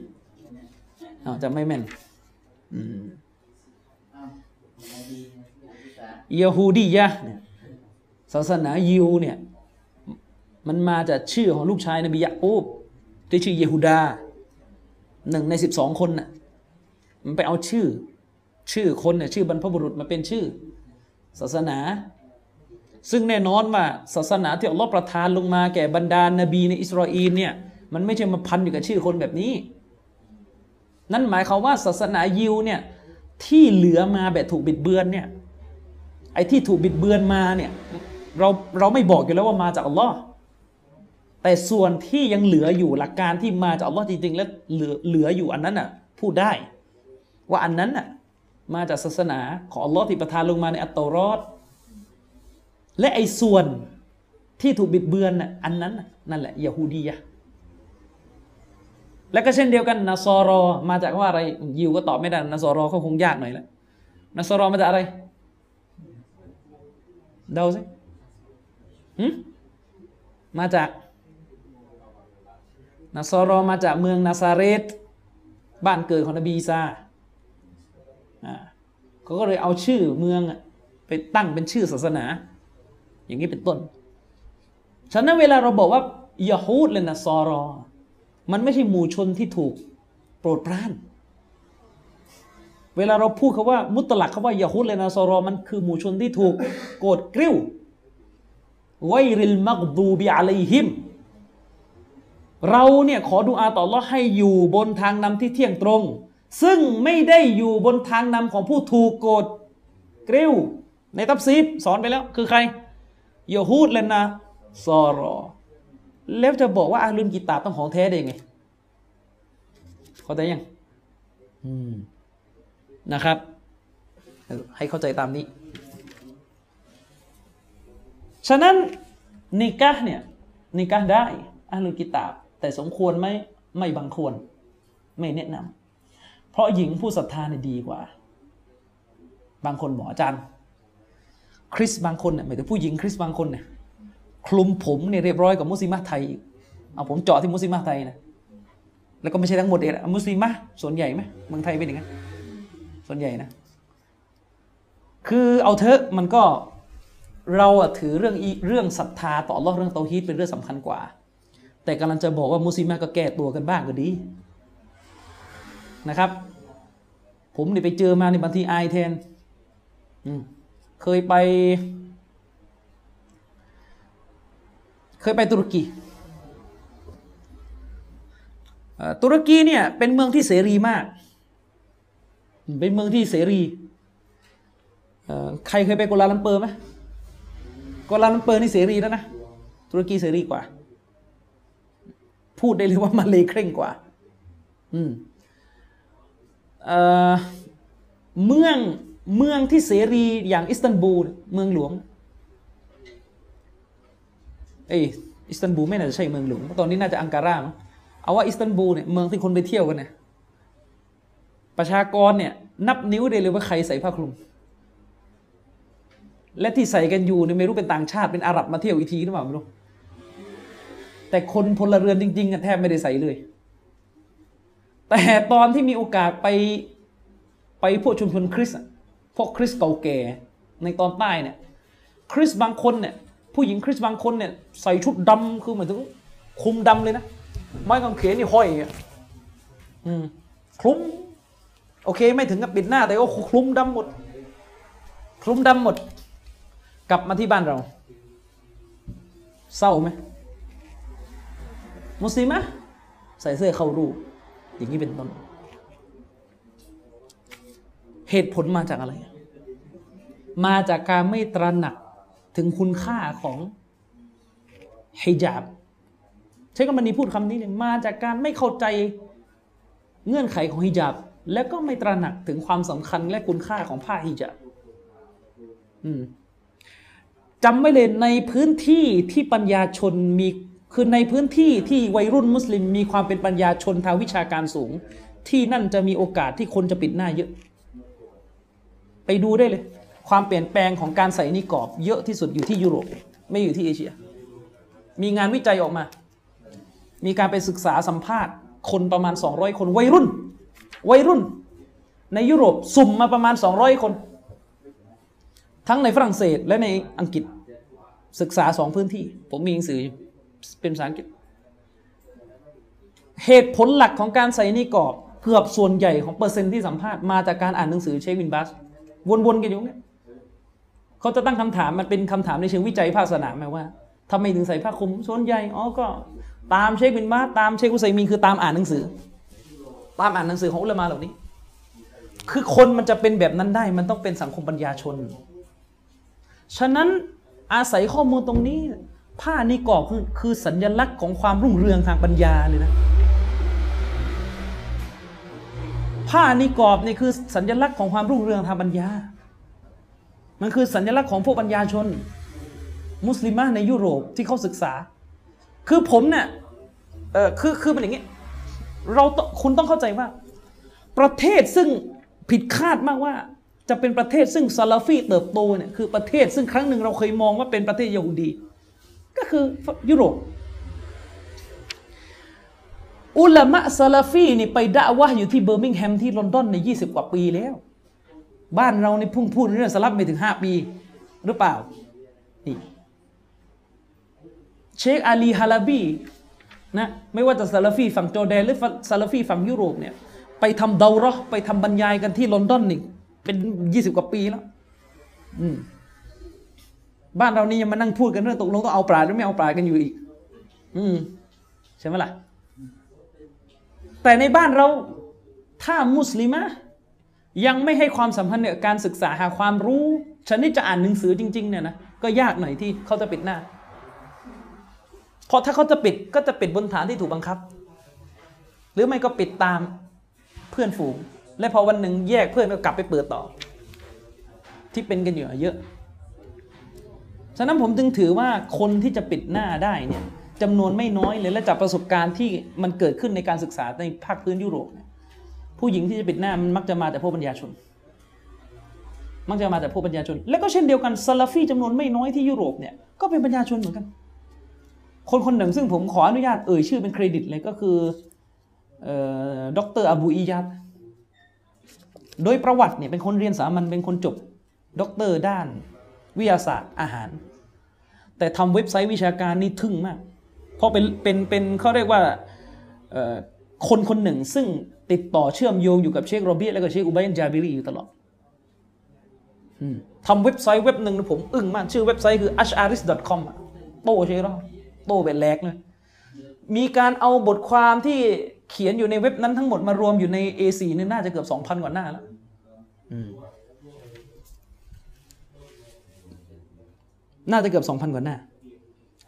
อ้าวจะไม่แม่น อืม อ้าวนบีอีสาน ยาฮูดียะเนี่ยศาสนายิวเนี่ยมันมาจากชื่อของลูกชายนบียะอูบที่ชื่อเยฮูดาหนึ่งในสิบสองคนน่ะมันไปเอาชื่อ ชื่อคนเนี่ยชื่อบรรพบุรุษมาเป็นชื่อ ศาสนา ซึ่งแน่นอนว่าศาสนาที่อัลลอฮ์ประทานลงมาแก่บรรดานบีในอิสราเอลเนี่ยมันไม่ใช่มาพันอยู่กับชื่อคนแบบนี้ นั่นหมายความว่าศาสนายิวเนี่ย ที่เหลือมาแบบถูกบิดเบือนเนี่ยไอ้ที่ถูกบิดเบือนมาเนี่ยเราเราไม่บอกอยู่แล้วว่ามาจากอัลลอฮ์แต่ส่วนที่ยังเหลืออยู่หลักการที่มาจากอัลลอฮ์จริงๆ แล้วเหลือเหลืออยู่อันนั้นน่ะพูดได้ ว่าอันนั้นน่ะมาจากศาสนาของอัลลอฮ์ที่ประทานลงมาในอัตโตรอดและไอ้ส่วนที่ถูกบิดเบือนน่ะอันนั้นนั่นแหละยาฮูดียะ และก็เช่นเดียวกันนาซอรอมาจากว่าอะไรยิวก็ตอบไม่ได้นาซอรอเขาคงยากหน่อยแหละนาซอรอมาจากอะไรเดาสิหึมมาจากนาซอรอมาจากเมืองนาซาเรตบ้านเกิดของนบีอีสาอ่าเขาก็เลยเอาชื่อเมืองอะไปตั้งเป็นชื่อศาสนา อย่างนี้เป็นต้น ฉะนั้นเวลาเราบอกว่ายาฮูดและนาซอรอ มันไม่ใช่หมู่ชนที่ถูกโปรดปราน เวลาเราพูดคาว่ามุตลักคำว่ายาฮูดแลนาซอรอมันคือหมู่ชนที่ถูกโกรธกริ้วไวริลมักดูบิอะลัยฮิม เราเนี่ยขอดุอาต่อ Allah ให้อยู่บนทางนำที่เที่ยงตรง ซึ่งไม่ได้อยู่บนทางนำของผู้ถูกโกรธกริ้ว ในตับซีบสอนไปแล้วคือใครยาฮูดแลนาซอรอ แล้วจะบอกว่าอาลุนกิตาบต้องของแท้ได้ไงเข้าใจยังอืมนะครับ ให้เข้าใจตามนี้ ฉะนั้นนิกะเนี่ยนิกะได้อาลุนกิตาบ แต่สมควรไหมไม่บังควร ไม่แนะนำเพราะหญิงผู้ศรัทธาเนี่ยดีกว่า บางคนบอกอาจารย์คริสบางคนเนี่ยหมายถึงผู้หญิงคริสบางคนเนี่ย คลุมผมเนี่ยเรียบร้อยกว่ามุสลิมะไทยอีกเอาผมเจาะที่มุสลิมะไทยนะแล้วก็ไม่ใช่ทั้งหมดเองอะมุสลิมะส่วนใหญ่ไหมเมืองไทยเป็นอย่างนั้นส่วนใหญ่นะ คือเอาเถอะมันก็เราอะถือเรื่องอีเรื่องศรัทธาต่ออัลเลอฮ์เรื่องเตาฮีดเป็นเรื่องสำคัญกว่า แต่กำลังจะบอกว่ามุสลิมะก็แก้ตัวกันบ้างก็ดีนะครับ ผมเนี่ยไปเจอมาในบางทีอายแทนเคยไป เคยไปตุรกีตุรกีเนี่ยเป็นเมืองที่เสรีมาก เป็นเมืองที่เสรีใครเคยไปกัวลาลัมเปอร์ไหมกัวลาลัมเปอร์นี่เสรีแล้วนะตุรกีเสรีกว่า พูดได้เลยว่ามาเลเคร่งกว่า อืมเอ่อเมืองเมืองที่เสรีอย่างอิสตันบูลเมืองหลวง เอ๊ยอิสตันบูลไม่น่าจะใช่เมืองหลวงตอนนี้น่าจะอังการามั้งเอาว่าอิสตันบูลเนี่ยเมืองที่คนไปเที่ยวกันเนี่ยประชากรเนี่ยนับนิ้วได้เลยว่าใครใส่ผ้าคลุม และที่ใส่กันอยู่เนี่ยไม่รู้เป็นต่างชาติเป็นอาหรับมาเที่ยวอีกทีหรือเปล่าไม่รู้แต่คนพลเรือนจริงๆอะแทบไม่ได้ใส่เลย แต่ตอนที่มีโอกาสไปไปพวกชุมชนคริสต์พวกคริสต์เก่าแก่ในตอนใต้เนี่ยคริสต์บางคนเนี่ย ผู้หญิงคริสต์บางคนเนี่ยใส่ชุดดำคือเหมายถึงคลุมดำเลยนะ ไม้กางเขนนี่ห้อยอย่างเงี้ยอืมคลุมโอเค ไม่ถึงกับปิดหน้า แต่ว่าคลุมดำหมด คลุมดำหมด กลับมาที่บ้านเรา เศร้าไหมมุสลิมะใส่เสื้อเข้ารูปอย่างนี้เป็นต้น เหตุผลมาจากอะไร มาจากการไม่ตระหนัก ถึงคุณค่าของฮิญาบใช้คำนี้พูดคำนี้เนี่ยมาจากการไม่เข้าใจเงื่อนไขของฮิญาบและก็ไม่ตระหนักถึงความสำคัญและคุณค่าของผ้าฮิญาบจำไว้เลยในพื้นที่ที่ปัญญาชนมีคือในพื้นที่ที่วัยรุ่นมุสลิม มีความเป็นปัญญาชนทางวิชาการสูง ที่นั่นจะมีโอกาสที่คนจะปิดหน้าเยอะ ไปดูได้เลย ความเปลี่ยนแปลงของการใส่นิกอบเยอะที่สุดอยู่ที่ยุโรป ไม่อยู่ที่เอเชีย มีงานวิจัยออกมา มีการไปศึกษาสัมภาษณ์ คนประมาณ 200 คนวัยรุ่น วัยรุ่น ในยุโรปสุ่มมาประมาณ 200 คน ทั้งในฝรั่งเศสและในอังกฤษศึกษาสองพื้นที่ ผมมีหนังสือเป็นภาษาอังกฤษ เหตุผลหลักของการใส่นิกอบเกือบส่วนใหญ่ของเปอร์เซ็นต์ที่สัมภาษณ์มาจากการอ่านหนังสือเชควินบัสวนๆกันอยู่เนี่ย เขาจะตั้งคำถามมันเป็นคำถามในเชิงวิจัยภาคสนามไหมว่าทำไมถึงใส่ผ้าคลุมส่วนใหญ่อ๋อก็ตามเชควินบัสตามเชคอุัยมีนคือตามอ่านหนังสือ ตามอ่านหนังสือของอุลามะเหล่านี้ คือคนมันจะเป็นแบบนั้นได้ มันต้องเป็นสังคมปัญญาชน ฉะนั้นอาศัยข้อมูลตรงนี้ ผ้านิกอบคือคือสัญลักษณ์ของความรุ่งเรืองทางปัญญาเลยนะผ้านิกอบนี่คือสัญลักษณ์ของความรุ่งเรืองทางปัญญา มันคือสัญลักษณ์ของพวกปัญญาชน มุสลิมะในยุโรปที่เขาศึกษา คือผมเนี่ยเออคือคือเป็นอย่างนี้ เราคุณต้องเข้าใจว่า ประเทศซึ่งผิดคาดมากว่า จะเป็นประเทศซึ่งซาลาฟีเติบโตเนี่ยคือประเทศซึ่งครั้งหนึ่งเราเคยมองว่าเป็นประเทศยาฮูดี ก็คือยุโรปอุลามะซาลาฟีนี่ไปด่าวะห์อยู่ที่เบอร์มิงแฮมที่ลอนดอนในยี่สิบกว่าปีแล้ว บ้านเราในพุ่งพูดเรื่องสลับไม่ถึงห้าปีหรือเปล่านี่เชคอาลีฮาลาบีนะไม่ว่าจะซาลาฟีฝั่งจอร์แดนหรือซาลาฟีฝั่งยุโรปเนี่ยไปทำدورةไปทำบรรยายกันที่ลอนดอนนี่เป็นยี่สิบกว่าปีแล้วบ้านเรานี่ยังมานั่งพูดกันเรื่องตกลงต้องเอาปลาหรือไม่เอาปลากันอยู่อีก อืมใช่ไหมล่ะแต่ในบ้านเราถ้ามุสลิมะฮ์ ยังไม่ให้ความสำคัญเนี่ยการศึกษาหาความรู้ชนิดจะอ่านหนังสือจริง ๆ เนี่ยนะก็ยากหน่อยที่เขาจะปิดหน้า เพราะถ้าเขาจะปิดก็จะปิดบนฐานที่ถูกบังคับ หรือไม่ก็ปิดตามเพื่อนฝูง และพอวันหนึ่งแยกเพื่อนก็กลับไปเปิดต่อ ที่เป็นกันอยู่เยอะ ฉะนั้นผมจึงถือว่าคนที่จะปิดหน้าได้เนี่ยจำนวนไม่น้อยเลยและจากประสบการณ์ที่มันเกิดขึ้นในการศึกษาในภาคพื้นยุโรปเนี่ย ผู้หญิงที่จะปิดหน้ามันมักจะมาแต่พวกปัญญาชน มักจะมาแต่พวกปัญญาชน และก็เช่นเดียวกันซาลาฟีจำนวนไม่น้อยที่ยุโรปเนี่ยก็เป็นปัญญาชนเหมือนกัน คนคนหนึ่งซึ่งผมขออนุญาตเอ่ยชื่อเป็นเครดิตเลยก็คือด็อกเตอร์อบูอียัดโดยประวัติเนี่ยเป็นคนเรียนสามัญเป็นคนจบด็อกเตอร์ด้านวิทยาศาสตร์อาหาร แต่ทำเว็บไซต์วิชาการนี่ทึ่งมาก เพราะเป็นเป็นเป็นเขาเรียกว่าคนคนหนึ่งซึ่ง ติดต่อเชื่อมโยงอยู่กับเชคโรเบียและก็เชคอุบัยนจาบิรีอยู่ตลอดทำเว็บไซต์เว็บหนึ่งนะผมอึ้งมาก ชื่อเว็บไซต์คือ asharis.com โตเชคเราโตเป็นแลกเลยมีการเอาบทความที่เขียนอยู่ในเว็บนั้นทั้งหมดมารวมอยู่ใน A4 นี่น่าจะเกือบ 2,000 กว่าหน้าแล้วน่าจะเกือบ 2,000 กว่าหน้า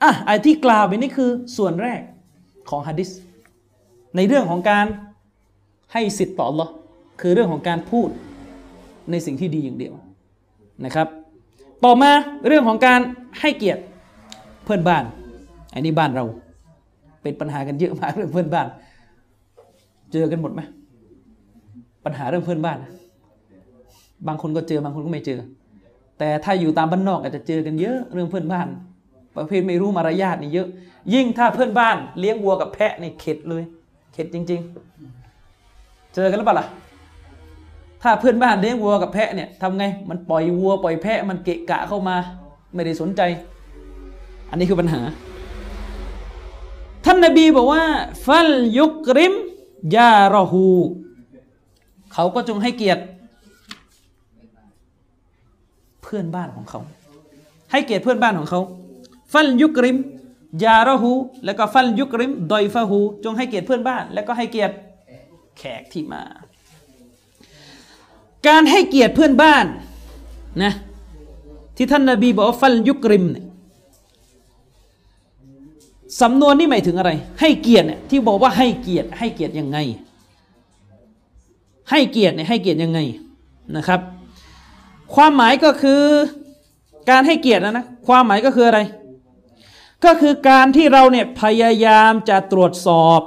อะไอ้ที่กล่าวไปนี่คือส่วนแรกของฮะดิษในเรื่องของการ ให้สิทธิ์ต่อ Allah คือเรื่องของการพูดในสิ่งที่ดีอย่างเดียวนะครับ ต่อมาเรื่องของการให้เกียรติเพื่อนบ้าน อันนี้บ้านเรา เป็นปัญหากันเยอะมากเรื่องเพื่อนบ้าน เจอกันหมดไหมปัญหาเรื่องเพื่อนบ้าน บางคนก็เจอบางคนก็ไม่เจอ แต่ถ้าอยู่ตามบ้านนอกอาจจะเจอกันเยอะเรื่องเพื่อนบ้าน ประเภทไม่รู้มารยาทนี่เยอะ ยิ่งถ้าเพื่อนบ้าน เลี้ยงวัวกับแพะนี่เข็ดเลย เข็ดจริง ๆ เจอกันหรือเปล่าล่ะถ้าเพื่อนบ้านเลี้ยงวัวกับแพะเนี่ยทำไงมันปล่อยวัวปล่อยแพะมันเกะกะเข้ามา ไม่ได้สนใจ อันนี้คือปัญหา ท่านนบีบอกว่า ฟัลยุกริมยารอฮูเขาก็จงให้เกียรติ เพื่อนบ้านของเขา ให้เกียรติเพื่อนบ้านของเขา ฟัลยุกริมยารอฮูแล้วก็ฟัลยุกริมดอยฟาฮูจงให้เกียรติเพื่อนบ้าน แล้วก็ให้เกียรติ แขกที่มา การให้เกียรติเพื่อนบ้านนะที่ท่านนาบีบอกว่าฟัลยุกริมเนี่ยสำนวนนี่หมายถึงอะไร ให้เกียรติเนี่ยที่บอกว่าให้เกียรติให้เกียรติยังไง ให้เกียรติเนี่ยให้เกียรติยังไงนะครับ ความหมายก็คือการให้เกียรตินะนะความหมายก็คืออะไร ก็คือการที่เราเนี่ยพยายามจะตรวจสอบ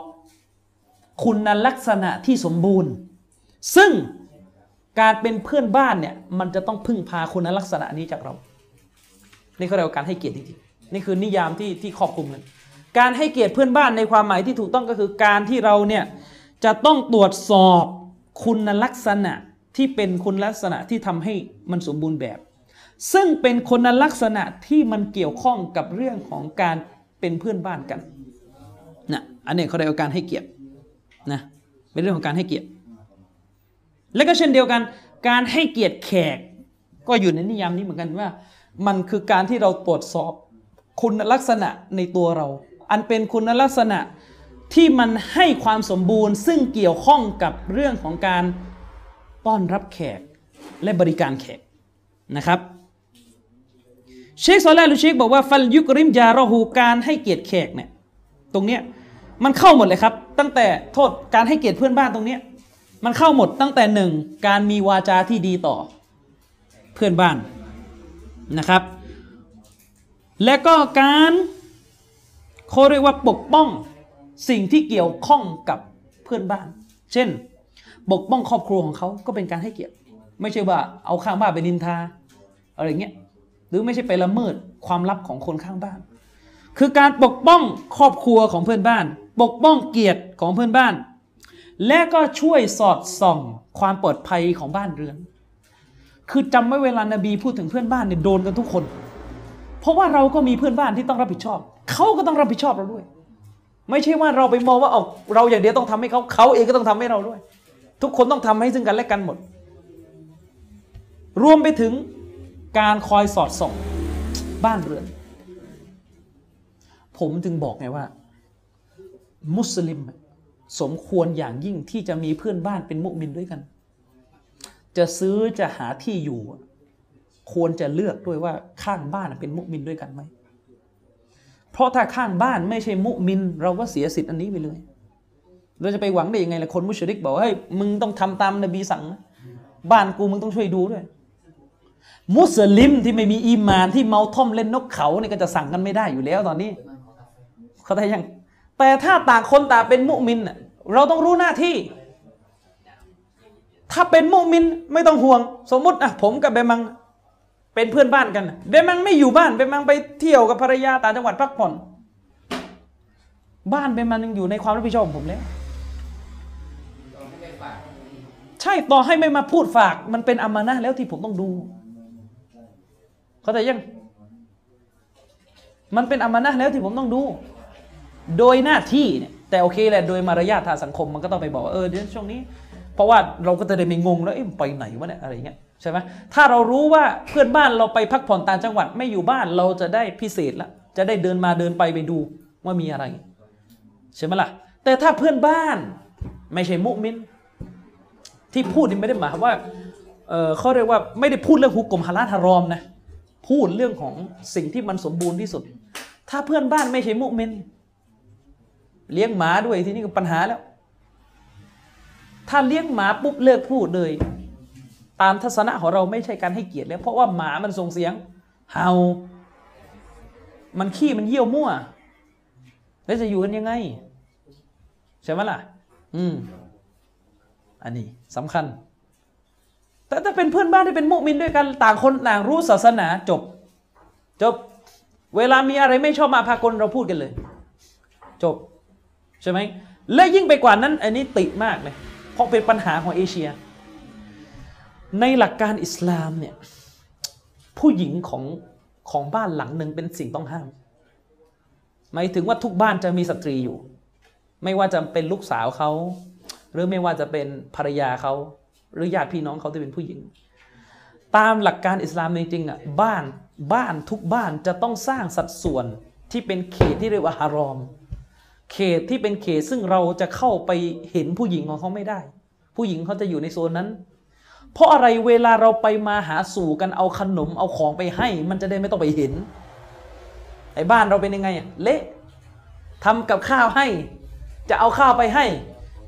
คุณลักษณะที่สมบูรณ์ ซึ่งการเป็นเพื่อนบ้านเนี่ยมันจะต้องพึ่งพาคุณลักษณะนี้จากเรา นี่เขาเรียกว่าการให้เกียรติจริงๆนี่คือนิยามที่ที่ครอบคลุมกันการให้เกียรติเพื่อนบ้านในความหมายที่ถูกต้องก็คือการที่เราเนี่ยจะต้องตรวจสอบคุณลักษณะที่เป็นคุณลักษณะที่ทำให้มันสมบูรณ์แบบ ซึ่งเป็นคุณลักษณะที่มันเกี่ยวข้องกับเรื่องของการเป็นเพื่อนบ้านกันนะอันนี้เขาเรียกว่าการให้เกียรติ นะเป็นเรื่องของการให้เกียรติ และก็เช่นเดียวกัน การให้เกียรติแขก ก็อยู่ในนิยามนี้เหมือนกันว่า มันคือการที่เราตรวจสอบคุณลักษณะในตัวเรา อันเป็นคุณลักษณะที่มันให้ความสมบูรณ์ ซึ่งเกี่ยวข้องกับเรื่องของการต้อนรับแขกและบริการแขกนะครับเชคซอลาลูเชคบอกว่าฟัลยุกริมยารอฮูการให้เกียรติแขกเนี่ยตรงเนี้ย มันเข้าหมดเลยครับ ตั้งแต่โทษการให้เกียรติเพื่อนบ้านตรงเนี้ยมันเข้าหมดตั้งแต่หนึ่งการมีวาจาที่ดีต่อเพื่อนบ้านนะครับ และก็การเขาเรียกว่าปกป้องสิ่งที่เกี่ยวข้องกับเพื่อนบ้าน เช่น ปกป้องครอบครัวของเขาก็เป็นการให้เกียรติ ไม่ใช่ว่าเอาข้างบ้านไปนินทาอะไรเงี้ยหรือไม่ใช่ไปละเมิดความลับของคนข้างบ้าน คือการปกป้องครอบครัวของเพื่อนบ้าน ปกป้องเกียรติของเพื่อนบ้าน และก็ช่วยสอดส่องความปลอดภัยของบ้านเรือน คือจำไว้เวลานบีพูดถึงเพื่อนบ้านเนี่ยโดนกันทุกคน เพราะว่าเราก็มีเพื่อนบ้านที่ต้องรับผิดชอบ เขาก็ต้องรับผิดชอบเราด้วย ไม่ใช่ว่าเราไปมองว่าเอาเราอย่างเดียวต้องทำให้เขาเขาเองก็ต้องทำให้เราด้วย ทุกคนต้องทำให้ซึ่งกันและกันหมด รวมไปถึงการคอยสอดส่องบ้านเรือน ผมจึงบอกไงว่า มุสลิม สมควรอย่างยิ่งที่จะมีเพื่อนบ้านเป็นมุมินด้วยกัน จะซื้อจะหาที่อยู่ ควรจะเลือกด้วยว่าข้างบ้านเป็นมุมินด้วยกันไหมเพราะถ้าข้างบ้านไม่ใช่มุมิน เราก็เสียสิทธิ์อันนี้ไปเลย เราจะไปหวังได้ยังไงล่ะคนมุชริกบอกว่าเฮ้ยมึงต้องทำตามนบีสั่งนะบ้านกูมึงต้องช่วยดูด้วย มุสลิมที่ไม่มีอีมานที่เมาท่อมเล่นนกเขาเนี่ยก็จะสั่งกันไม่ได้อยู่แล้วตอนนี้ เขาได้ยัง แต่ถ้าต่างคนต่างเป็นมุมิน เราต้องรู้หน้าที่ ถ้าเป็นมุมินไม่ต้องห่วง สมมติอะผมกับเบมังเป็นเพื่อนบ้านกันเบมังไม่อยู่บ้านเบมังไปเที่ยวกับภรรยาต่างจังหวัดพักผ่อนบ้านเบมังยังอยู่ในความรับผิดชอบของผมแล้วใช่ต่อให้ไม่มาพูดฝาก มันเป็นอามานะแล้วที่ผมต้องดู เข้าใจยัง มันเป็นอามานะแล้วที่ผมต้องดู โดยหน้าที่เนี่ยแต่โอเคแหละโดยมารยาททางสังคมมันก็ต้องไปบอกว่าเออเดี๋ยวช่วงนี้ เพราะว่าเราก็จะได้ไม่งงแล้วเอ๊ะไปไหนวะเนี่ยอะไรเงี้ยใช่ไหมถ้าเรารู้ว่าเพื่อนบ้านเราไปพักผ่อนต่างจังหวัดไม่อยู่บ้านเราจะได้พิเศษละจะได้เดินมาเดินไปไปดูว่ามีอะไร ใช่ไหมล่ะ แต่ถ้าเพื่อนบ้าน ไม่ใช่มุมินที่พูดนี่ไม่ได้หมายความว่าเออเขาเรียกว่าไม่ได้พูดเรื่องฮุกกลมฮาลาลฮารอมนะพูดเรื่องของสิ่งที่มันสมบูรณ์ที่สุด ถ้าเพื่อนบ้านไม่ใช่มุมิน เลี้ยงหมาด้วยทีนี้ก็ปัญหาแล้ว ถ้าเลี้ยงหมาปุ๊บเลิกพูดเลย ตามทัศนะของเราไม่ใช่การให้เกียรติแล้ว เพราะว่าหมามันส่งเสียงเห่ามันขี้มันเยี่ยวมั่ว แล้วจะอยู่กันยังไง ใช่ไหมล่ะ อืม อันนี้สำคัญ แต่ถ้าเป็นเพื่อนบ้านที่เป็นมุมินด้วยกัน ต่างคนต่างรู้ศาสนาจบ จบ เวลามีอะไรไม่ชอบมาพากลเราพูดกันเลย จบ ใช่ไหมและยิ่งไปกว่านั้นอันนี้ติมากเลยเพราะเป็นปัญหาของเอเชีย ในหลักการอิสลามเนี่ยผู้หญิงของของบ้านหลังหนึ่งเป็นสิ่งต้องห้าม หมายถึงว่าทุกบ้านจะมีสตรีอยู่ ไม่ว่าจะเป็นลูกสาวเขาหรือไม่ว่าจะเป็นภรรยาเขาหรือญาติพี่น้องเขาที่เป็นผู้หญิง ตามหลักการอิสลามจริงๆอะบ้านบ้านทุกบ้านจะต้องสร้างสัดส่วนที่เป็นเขตที่เรียกว่าฮารอม เขตที่เป็นเขตซึ่งเราจะเข้าไปเห็นผู้หญิงของเขาไม่ได้ ผู้หญิงเขาจะอยู่ในโซนนั้น เพราะอะไรเวลาเราไปมาหาสู่กันเอาขนมเอาของไปให้ มันจะได้ไม่ต้องไปเห็นไอ้บ้านเราเป็นยังไงอะเละทำกับข้าวให้ จะเอาข้าวไปให้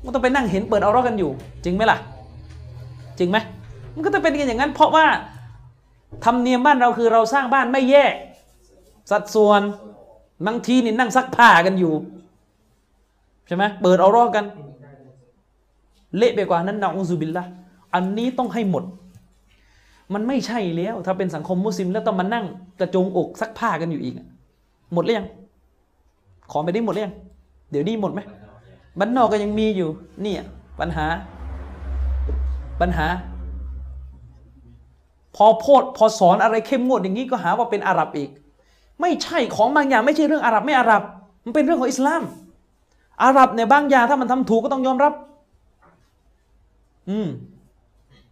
มันต้องไปนั่งเห็นเปิดเอารอกกันอยู่ จริงไหมล่ะ จริงไหมมันก็จะเป็นกันอย่างนั้น เพราะว่าธรรมเนียมบ้านเราคือเราสร้างบ้านไม่แยก สัดส่วนบางทีนี่นั่งซักผ้ากันอยู่ ช่ไหมเปิดเอารอกกัน เละไปกว่านั้นนะอุซุบิลละอันนี้ต้องให้หมด มันไม่ใช่แล้ว ถ้าเป็นสังคมมุสลิมแล้วต้องมานั่งกระโจงอกซักผ้ากันอยู่อีก หมดหรือยัง ขอไปนี้หมดหรือยัง เดี๋ยวนี้หมดไหมบ้านนอกก็ยังมีอยู่ เนี่ย ปัญหา ปัญหา พอโพดพอสอนอะไรเข้มงวดอย่างนี้ก็หาว่าเป็นอาหรับอีก ไม่ใช่ของบางอย่างไม่ใช่เรื่องอาหรับไม่อาหรับ มันเป็นเรื่องของอิสลาม อาหรับเนี่ยบางอย่างถ้ามันทำถูกก็ต้องยอมรับ อืม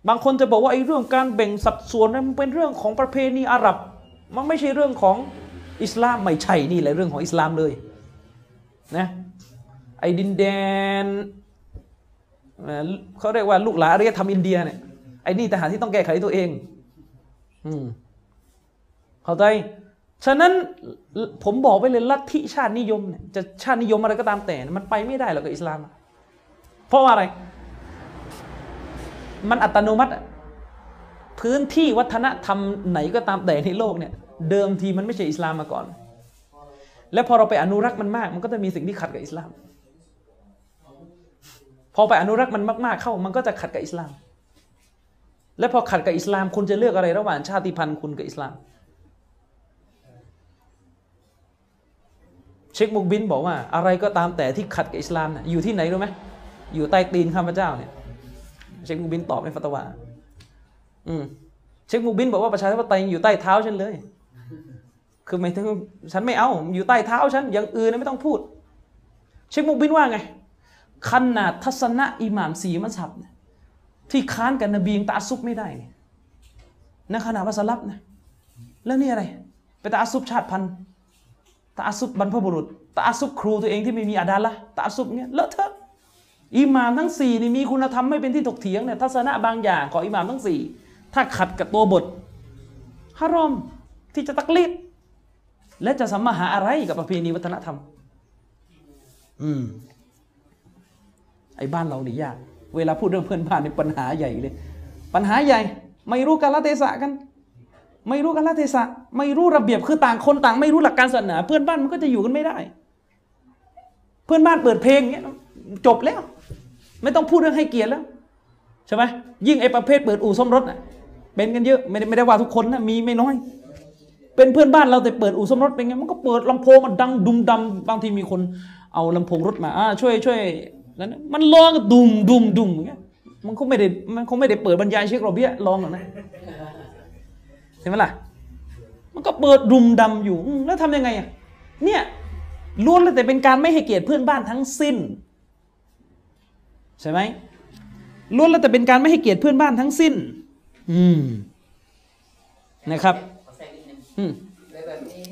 บางคนจะบอกว่าไอ้เรื่องการแบ่งสัดส่วนนั้นมันเป็นเรื่องของประเพณีอาหรับ มันไม่ใช่เรื่องของอิสลามไม่ใช่นี่แหละเรื่องของอิสลามเลยนะไอ้ดินแดนเอ่อเขาเรียกว่าลูกหลานอารยธรรมอินเดียเนี่ยไอ้นี่ทหารที่ต้องแก้ไขตัวเอง อืมเข้าใจ ฉะนั้นผมบอกไปเลยลัทธิชาตินิยมเนี่ยจะชาตินิยมอะไรก็ตามแต่ มันไปไม่ได้หรอกกับอิสลาม เพราะว่าอะไร มันอัตโนมัติ พื้นที่วัฒนธรรมไหนก็ตามแต่ในโลกเนี่ย เดิมทีมันไม่ใช่อิสลามมาก่อน แล้วพอเราไปอนุรักษ์มันมาก มันก็จะมีสิ่งที่ขัดกับอิสลาม พอไปอนุรักษ์มันมากๆเข้า มันก็จะขัดกับอิสลาม และพอขัดกับอิสลาม คุณจะเลือกอะไรระหว่างชาติพันธุ์คุณกับอิสลาม เชคมุกบินบอกว่าอะไรก็ตามแต่ที่ขัดกับอิสลามอยู่ที่ไหนรู้ไหมอยู่ใต้ตีนข้าพเจ้าเนี่ยเชคมุกบินตอบในฟัตวาอืมเชคมุกบินบอกว่าประชาธิปไตยอยู่ใต้เท้าฉันเลย คือหมายถึงฉันไม่เอา อยู่ใต้เท้าฉันอย่างอื่นไม่ต้องพูด เชคมุกบินว่าไงขนาดทัศนะอิหม่ามสีมัสฮับที่ค้านกับนบียังตาซุบไม่ได้นี่ยในขณะว่าสลับนะแล้วนี่อะไรไปตาซุบชาติพันธุ์ ตาซุบบรรพบุรุษตาซุบครูตัวเองที่ไม่มีอาดาละตาซุบเนี่ยเลอะเทอะอิหม่ามทั้งสี่นี่มีคุณธรรมไม่เป็นที่ถกเถียงเนี่ยทัศนะบางอย่างของอิหม่ามทั้งสี่ถ้าขัดกับตัวบทฮารอมที่จะตักลีดและจะสัมมาหาอะไรกับประเพณีวัฒนธรรม อืมไอ้บ้านเรานี่ยาก เวลาพูดเรื่องเพื่อนบ้านนี่ปัญหาใหญ่เลย ปัญหาใหญ่ ไม่รู้กาลเทศะกัน ไม่รู้กาลเทศะไม่รู้ระเบียบคือต่างคนต่าง ไม่รู้หลักการศาสนา เพื่อนบ้านมันก็จะอยู่กันไม่ได้ เพื่อนบ้านเปิดเพลงเงี้ยจบแล้ว ไม่ต้องพูดเรื่องให้เกียรติแล้วใช่ไหมยิ่งไอ้ประเภทเปิดอู่ซ่อมรถน่ะเป็นกันเยอะไม่ได้ไม่ได้ว่าทุกคนนะมีไม่น้อย เป็นเพื่อนบ้านเราแต่เปิดอู่ซ่อมรถเป็นไงมันก็เปิดลำโพงมันดังดุมดำบางทีมีคนเอาลำโพงรถมาอ่าช่วยช่วยนั้นมันร้องก็ดุมดุมดุมอย่างเงี้ยมันคงไม่ได้มันคงไม่ได้เปิดบรรยายเช็คโรเบียร้องหรอกนะ ใช่ไหมล่ะ มันก็เปิดดุมดำอยู่อืมแล้วทำยังไงอะเนี่ยล้วนแล้วแต่เป็นการไม่ให้เกียรติเพื่อนบ้านทั้งสิ้น ใช่ไหมล้วนแล้วแต่เป็นการไม่ให้เกียรติเพื่อนบ้านทั้งสิ้น อืมนะครับขอแทรกนิดนึงอืมเลยแบบนี้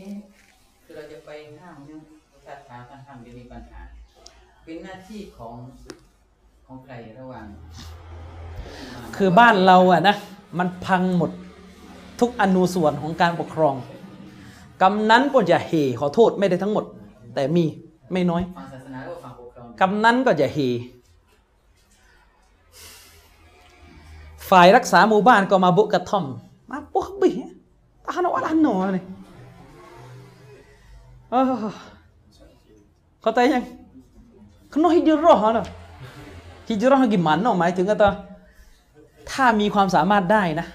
คือเราจะไปห้ามเนี่ยถ้าถามการห้ามจะมีปัญหา เป็นหน้าที่ของของใครระหว่างคือบ้านเราอะนะ มันพังหมด ทุกอนูส่วนของการปกครอง กำนั้นก็จะเฮขอโทษไม่ได้ทั้งหมด แต่มีไม่น้อยฝั่งศาสนาหรือว่าฝั่งปกครองกำนั้นก็จะเฮฝ่ายรักษาหมู่บ้านก็มาบุกกระท่อม มาปุ๊บบิตาหนออันหนอเลยเออเข้าใจยังขนมฮิจเราะห์เหรอฮิจเราะห์กี่มันเนาะหมายถึงก็ตอถ้ามีความสามารถได้นะ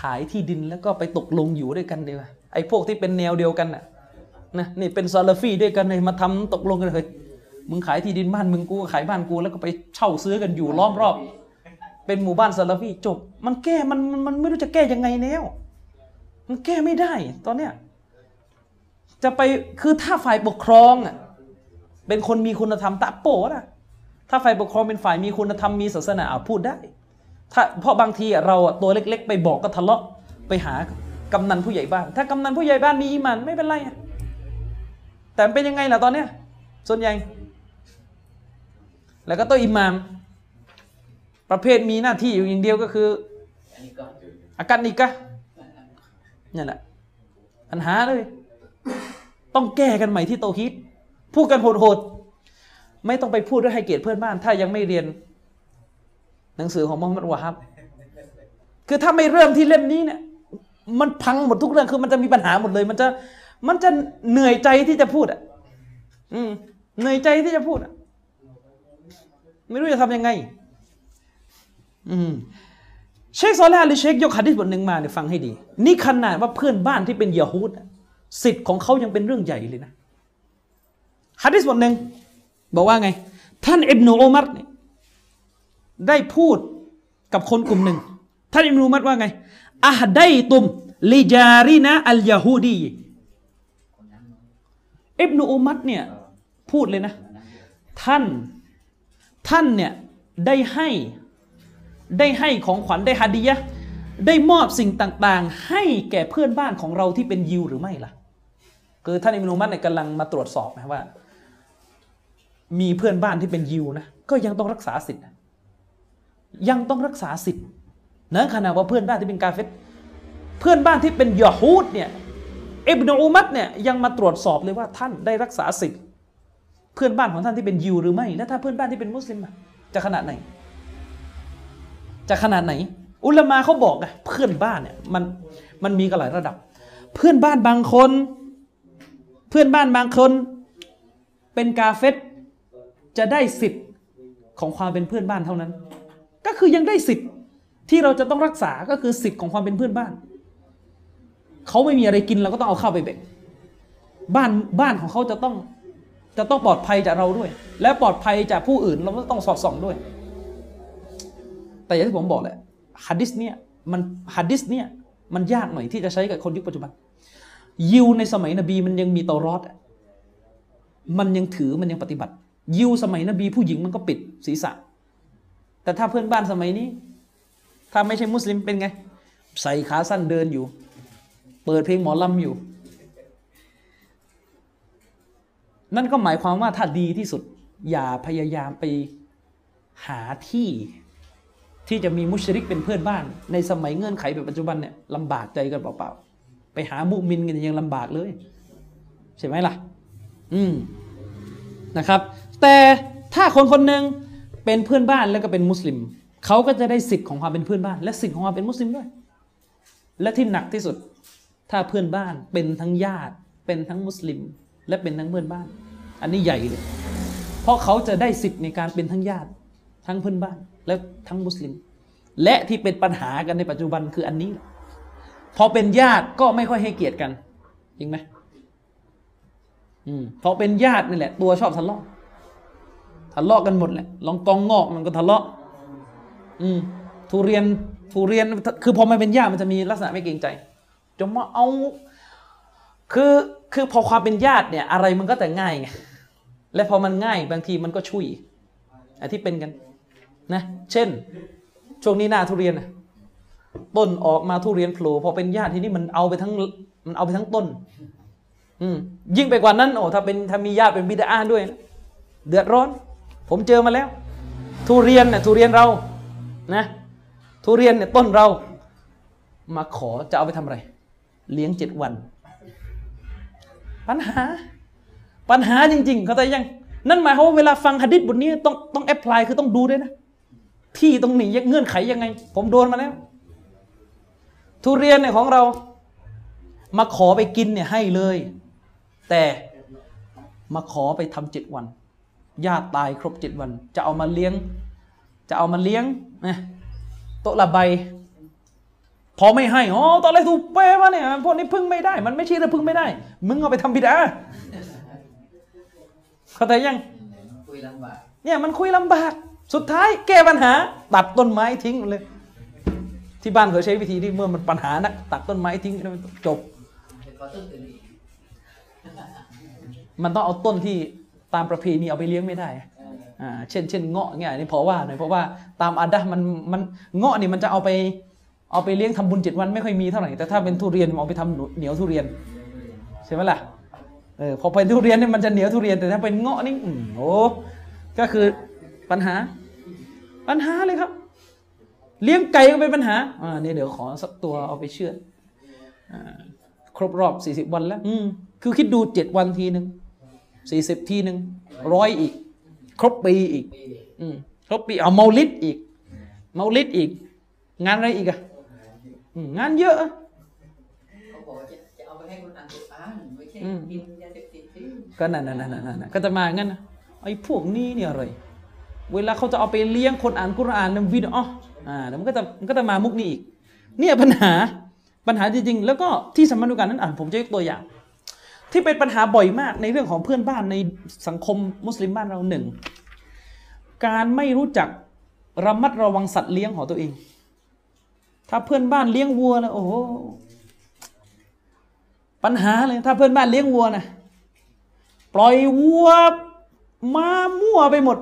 ขายที่ดินแล้วก็ไปตกลงอยู่ด้วยกันดีกว่าไอ้พวกที่เป็นแนวเดียวกันน่ะนะนี่เป็นซาลาฟีด้วยกันเลยมาทำตกลงกันเลยมึงขายที่ดินบ้านมึงกูขายบ้านกูแล้วก็ไปเช่าซื้อกันอยู่ล้อมรอบ เป็นหมู่บ้านซาลาฟีจบ มันแก้มันมันไม่รู้จะแก้ยังไงแล้ว มันแก้ไม่ได้ ตอนเนี้ยจะไปคือถ้าฝ่ายปกครองอะเป็นคนมีคุณธรรมตะโปะนะถ้าฝ่ายปกครองเป็นฝ่ายมีคุณธรรมมีศาสนาอะพูดได้ ถ้าเพราะบางทีเราตัวเล็ก ๆ ไปบอกก็ทะเลาะไปหากำนันผู้ใหญ่บ้าน ถ้ากำนันผู้ใหญ่บ้านมีอีหมันไม่เป็นไรแต่เป็นยังไงล่ะตอนเนี้ยส่วนใหญ่ แล้วก็โตัวอิหมาม ประเภทมีหน้าที่อยู่อย่างเดียวก็คืออันอีกอาการนิกะนี่แหละปัญหาเลย ต้องแก้กันใหม่ที่โตฮิดพูดกันโหดๆไม่ต้องไปพูดด้วยให้เกียรติเพื่อนบ้าน ถ้ายังไม่เรียน หนังสือของมุฮัมมัดวะฮับคือถ้าไม่เริ่มที่เล่มนี้เนี่ย มันพังหมดทุกเรื่องคือมันจะมีปัญหาหมดเลย มันจะมันจะเหนื่อยใจที่จะพูดอะ อืมเหนื่อยใจที่จะพูดอะ ไม่รู้จะทำยังไง อืมเชคซอลาห์หรือเชคยกฮะดิษบทหนึ่งมาเนี่ยฟังให้ดี นี่ขนาดว่าเพื่อนบ้านที่เป็นยะฮูดสิทธิ์ของเขายังเป็นเรื่องใหญ่เลยนะฮะดิษบทหนึ่งบอกว่าไง ท่านอิบนุอุมัรเนี่ย ได้พูดกับคนกลุ่มหนึ่งท่านอิบนุอุมัรว่าไงอะฮไดตุมลิจารินะอัลยาฮูดีอิบนุอุมัรเนี่ยพูดเลยนะ ท่านท่านเนี่ยได้ให้ได้ให้ของขวัญได้ฮัดดียะได้มอบสิ่งต่างๆ ให้แก่เพื่อนบ้านของเราที่เป็นยิวหรือไม่ล่ะ คือท่านอิมนุมัตเนี่ยกำลังมาตรวจสอบนะว่า มีเพื่อนบ้านที่เป็นยิวนะก็ยังต้องรักษาสิทธิ์ ยังต้องรักษาสิทธิ์นะขณะว่าเพื่อนบ้านที่เป็นกาเฟตเพื่อนบ้านที่เป็นยะฮูดเนี่ยอิบนุอุมัตเนี่ยยังมาตรวจสอบเลยว่าท่านได้รักษาสิทธิ์เพื่อนบ้านของท่านที่เป็นยิวหรือไม่ และถ้าเพื่อนบ้านที่เป็นมุสลิมจะขนาดไหน จะขนาดไหน อุลมาเขาบอกไงเพื่อนบ้านเนี่ยมันมันมีกันหลายระดับ เพื่อนบ้านบางคน เพื่อนบ้านบางคน เป็นกาเฟตจะได้สิทธิ์ของความเป็นเพื่อนบ้านเท่านั้น ก็คือยังได้สิทธิ์ที่เราจะต้องรักษาก็คือสิทธิ์ของความเป็นเพื่อนบ้าน เขาไม่มีอะไรกินเราก็ต้องเอาข้าวไปแบ่งบ้านบ้านของเขาจะต้องจะต้องปลอดภัยจากเราด้วย และปลอดภัยจากผู้อื่นเราก็ต้องสอดส่องด้วย แต่อย่างที่ผมบอกแหละฮัดดิสเนี่ยมันฮัดดิสเนี่ยมันยากหน่อยที่จะใช้กับคนยุคปัจจุบัน ยิวในสมัยนบีมันยังมีเตารอดอะมันยังถือมันยังปฏิบัติ ยิวสมัยนบีผู้หญิงมันก็ปิดศีรษะ แต่ถ้าเพื่อนบ้านสมัยนี้ ถ้าไม่ใช่มุสลิมเป็นไง ใส่ขาสั้นเดินอยู่ เปิดเพลงหมอลำอยู่ นั่นก็หมายความว่าถ้าดีที่สุด อย่าพยายามไปหาที่ที่จะมีมุชริกเป็นเพื่อนบ้าน ในสมัยเงื่อนไขแบบปัจจุบันเนี่ยลำบากใจกันเปล่าๆไปหามุมินกันยังลำบากเลย ใช่ไหมล่ะ อืมนะครับ แต่ถ้าคนคนหนึ่ง เป็นเพื่อนบ้านแล้วก็เป็นมุสลิมเขาก็จะได้สิทธิ์ของความเป็นเพื่อนบ้าน และสิทธิ์ของความเป็นมุสลิมด้วย และที่หนักที่สุด ถ้าเพื่อนบ้านเป็นทั้งญาติ เป็นทั้งมุสลิม และเป็นทั้งเพื่อนบ้าน อันนี้ใหญ่เลย เพราะเขาจะได้สิทธิ์ในการเป็นทั้งญาติ ทั้งเพื่อนบ้านและทั้งมุสลิม และที่เป็นปัญหากันในปัจจุบันคืออันนี้ พอเป็นญาติก็ไม่ค่อยให้เกียรติกันจริงไหมอืมพอเป็นญาตินี่แหละ ตัวชอบทะเลาะ ทะเลาะกันหมดแหละลองกองงอกมันก็ทะเลาะ อืมทุเรียนทุเรียนคือพอมันเป็นญาติมันจะมีลักษณะไม่เกรงใจจะมาเอา คือคือพอความเป็นญาติเนี่ย อะไรมันก็แต่ง่ายไงและพอมันง่ายบางทีมันก็ช่วยไอ้ที่เป็นกัน นะ เช่น ช่วงนี้หน้าทุเรียนนะต้นออกมาทุเรียนโผล่พอเป็นญาติที่นี่มันเอาไปทั้ง มันเอาไปทั้งต้น อืยิ่งไปกว่านั้นโอ้ถ้าเป็นถ้ามีญาติเป็นบิดาด้วย เดือดร้อน ผมเจอมาแล้ว ทุเรียนเนี่ยทุเรียนเรานะทุเรียนเนี่ยต้นเรา มาขอจะเอาไปทำอะไร เลี้ยงเจ็ดวัน ปัญหา ปัญหาจริงๆ เขาใจยัง นั่นหมายความว่าเวลาฟังหะดิษบทนี้ต้องต้องแอพพลายคือต้องดูด้วยนะ ที่ตรงนี้เงื่อนไขยังไง ผมโดนมาแล้ว ทุเรียนเนี่ยของเรา มาขอไปกินเนี่ยให้เลย แต่มาขอไปทำเจ็ดวัน ญาติตายครบเจ็ดวัน จะเอามาเลี้ยง จะเอามาเลี้ยงนะโตละใบ พอไม่ให้อ๋อตอนแรกถูกเปมาเนี่ยพวกนี้พึ่งไม่ได้ มันไม่ใช่เรื่องพึ่งไม่ได้ มึงเอาไปทำบิดาเข้าใจยังเนี่ยมันคุยลำบาก สุดท้ายแก้ปัญหา ตัดต้นไม้ทิ้งเลย ที่บ้านเขาใช้วิธีที่เมื่อมันปัญหานักตัดต้นไม้ทิ้งจบมันต้องเอาต้นที่ ตามประเพณีเอาไปเลี้ยงไม่ได้อ่าเช่นเช่นเงาะเนี่ยอันนี้พอว่าหน่อยเพราะว่าตามอาดะห์มันมันเงาะนี่มันจะเอาไปเอาไปเลี้ยงทำบุญเจ็ดวันไม่ค่อยมีเท่าไหร่แต่ถ้าเป็นทุเรียนมันเอาไปทำเหนียวทุเรียนใช่ไหมล่ะเออพอเป็นทุเรียนเนี่ยมันจะเหนียวทุเรียนแต่ถ้าเป็นเงาะนี่อืมโอ้ก็คือปัญหา ปัญหาเลยครับ เลี้ยงไก่ก็เป็นปัญหาอ่านี่เดี๋ยวขอสักตัวเอาไปเชื่อดอ่าครบรอบสี่สิบวันแล้ว อืมคือคิดดูเจ็ดวันทีหนึ่ง สี่สิบทีหนึ่งร้อยอีก ครบปีอีกปีอืมครบปีเอาเมาลิดอีก เมาลิดอีก งานอะไรอีกอะอืมงานเยอะอะเขาบอกว่าจะจะเอาไปให้คนอ่านกุรอานไม่ใช่อืมกินยาเสพติดสิก็นั่นนั่นนั่นนั่นนั่นก็จะมางั้นนะไอ้พวกนี้เนี่ยอะไรเวลาเขาจะเอาไปเลี้ยงคนอ่านกุรอานเนี่ยวิดีโออ่าเดี๋ยวมันก็จะมันก็จะมามุกนี้อีก เนี่ยปัญหาปัญหาจริงๆ แล้วก็ที่สำคัญกว่านั้นอ่านผมจะยกตัวอย่าง ที่เป็นปัญหาบ่อยมากในเรื่องของเพื่อนบ้านในสังคมมุสลิมบ้านเราหนึ่งการไม่รู้จักระมัดระวังสัตว์เลี้ยงของตัวเอง ถ้าเพื่อนบ้านเลี้ยงวัวนะโอ้โหปัญหาเลยถ้าเพื่อนบ้านเลี้ยงวัวนะปล่อยวัวมามั่วไปหมด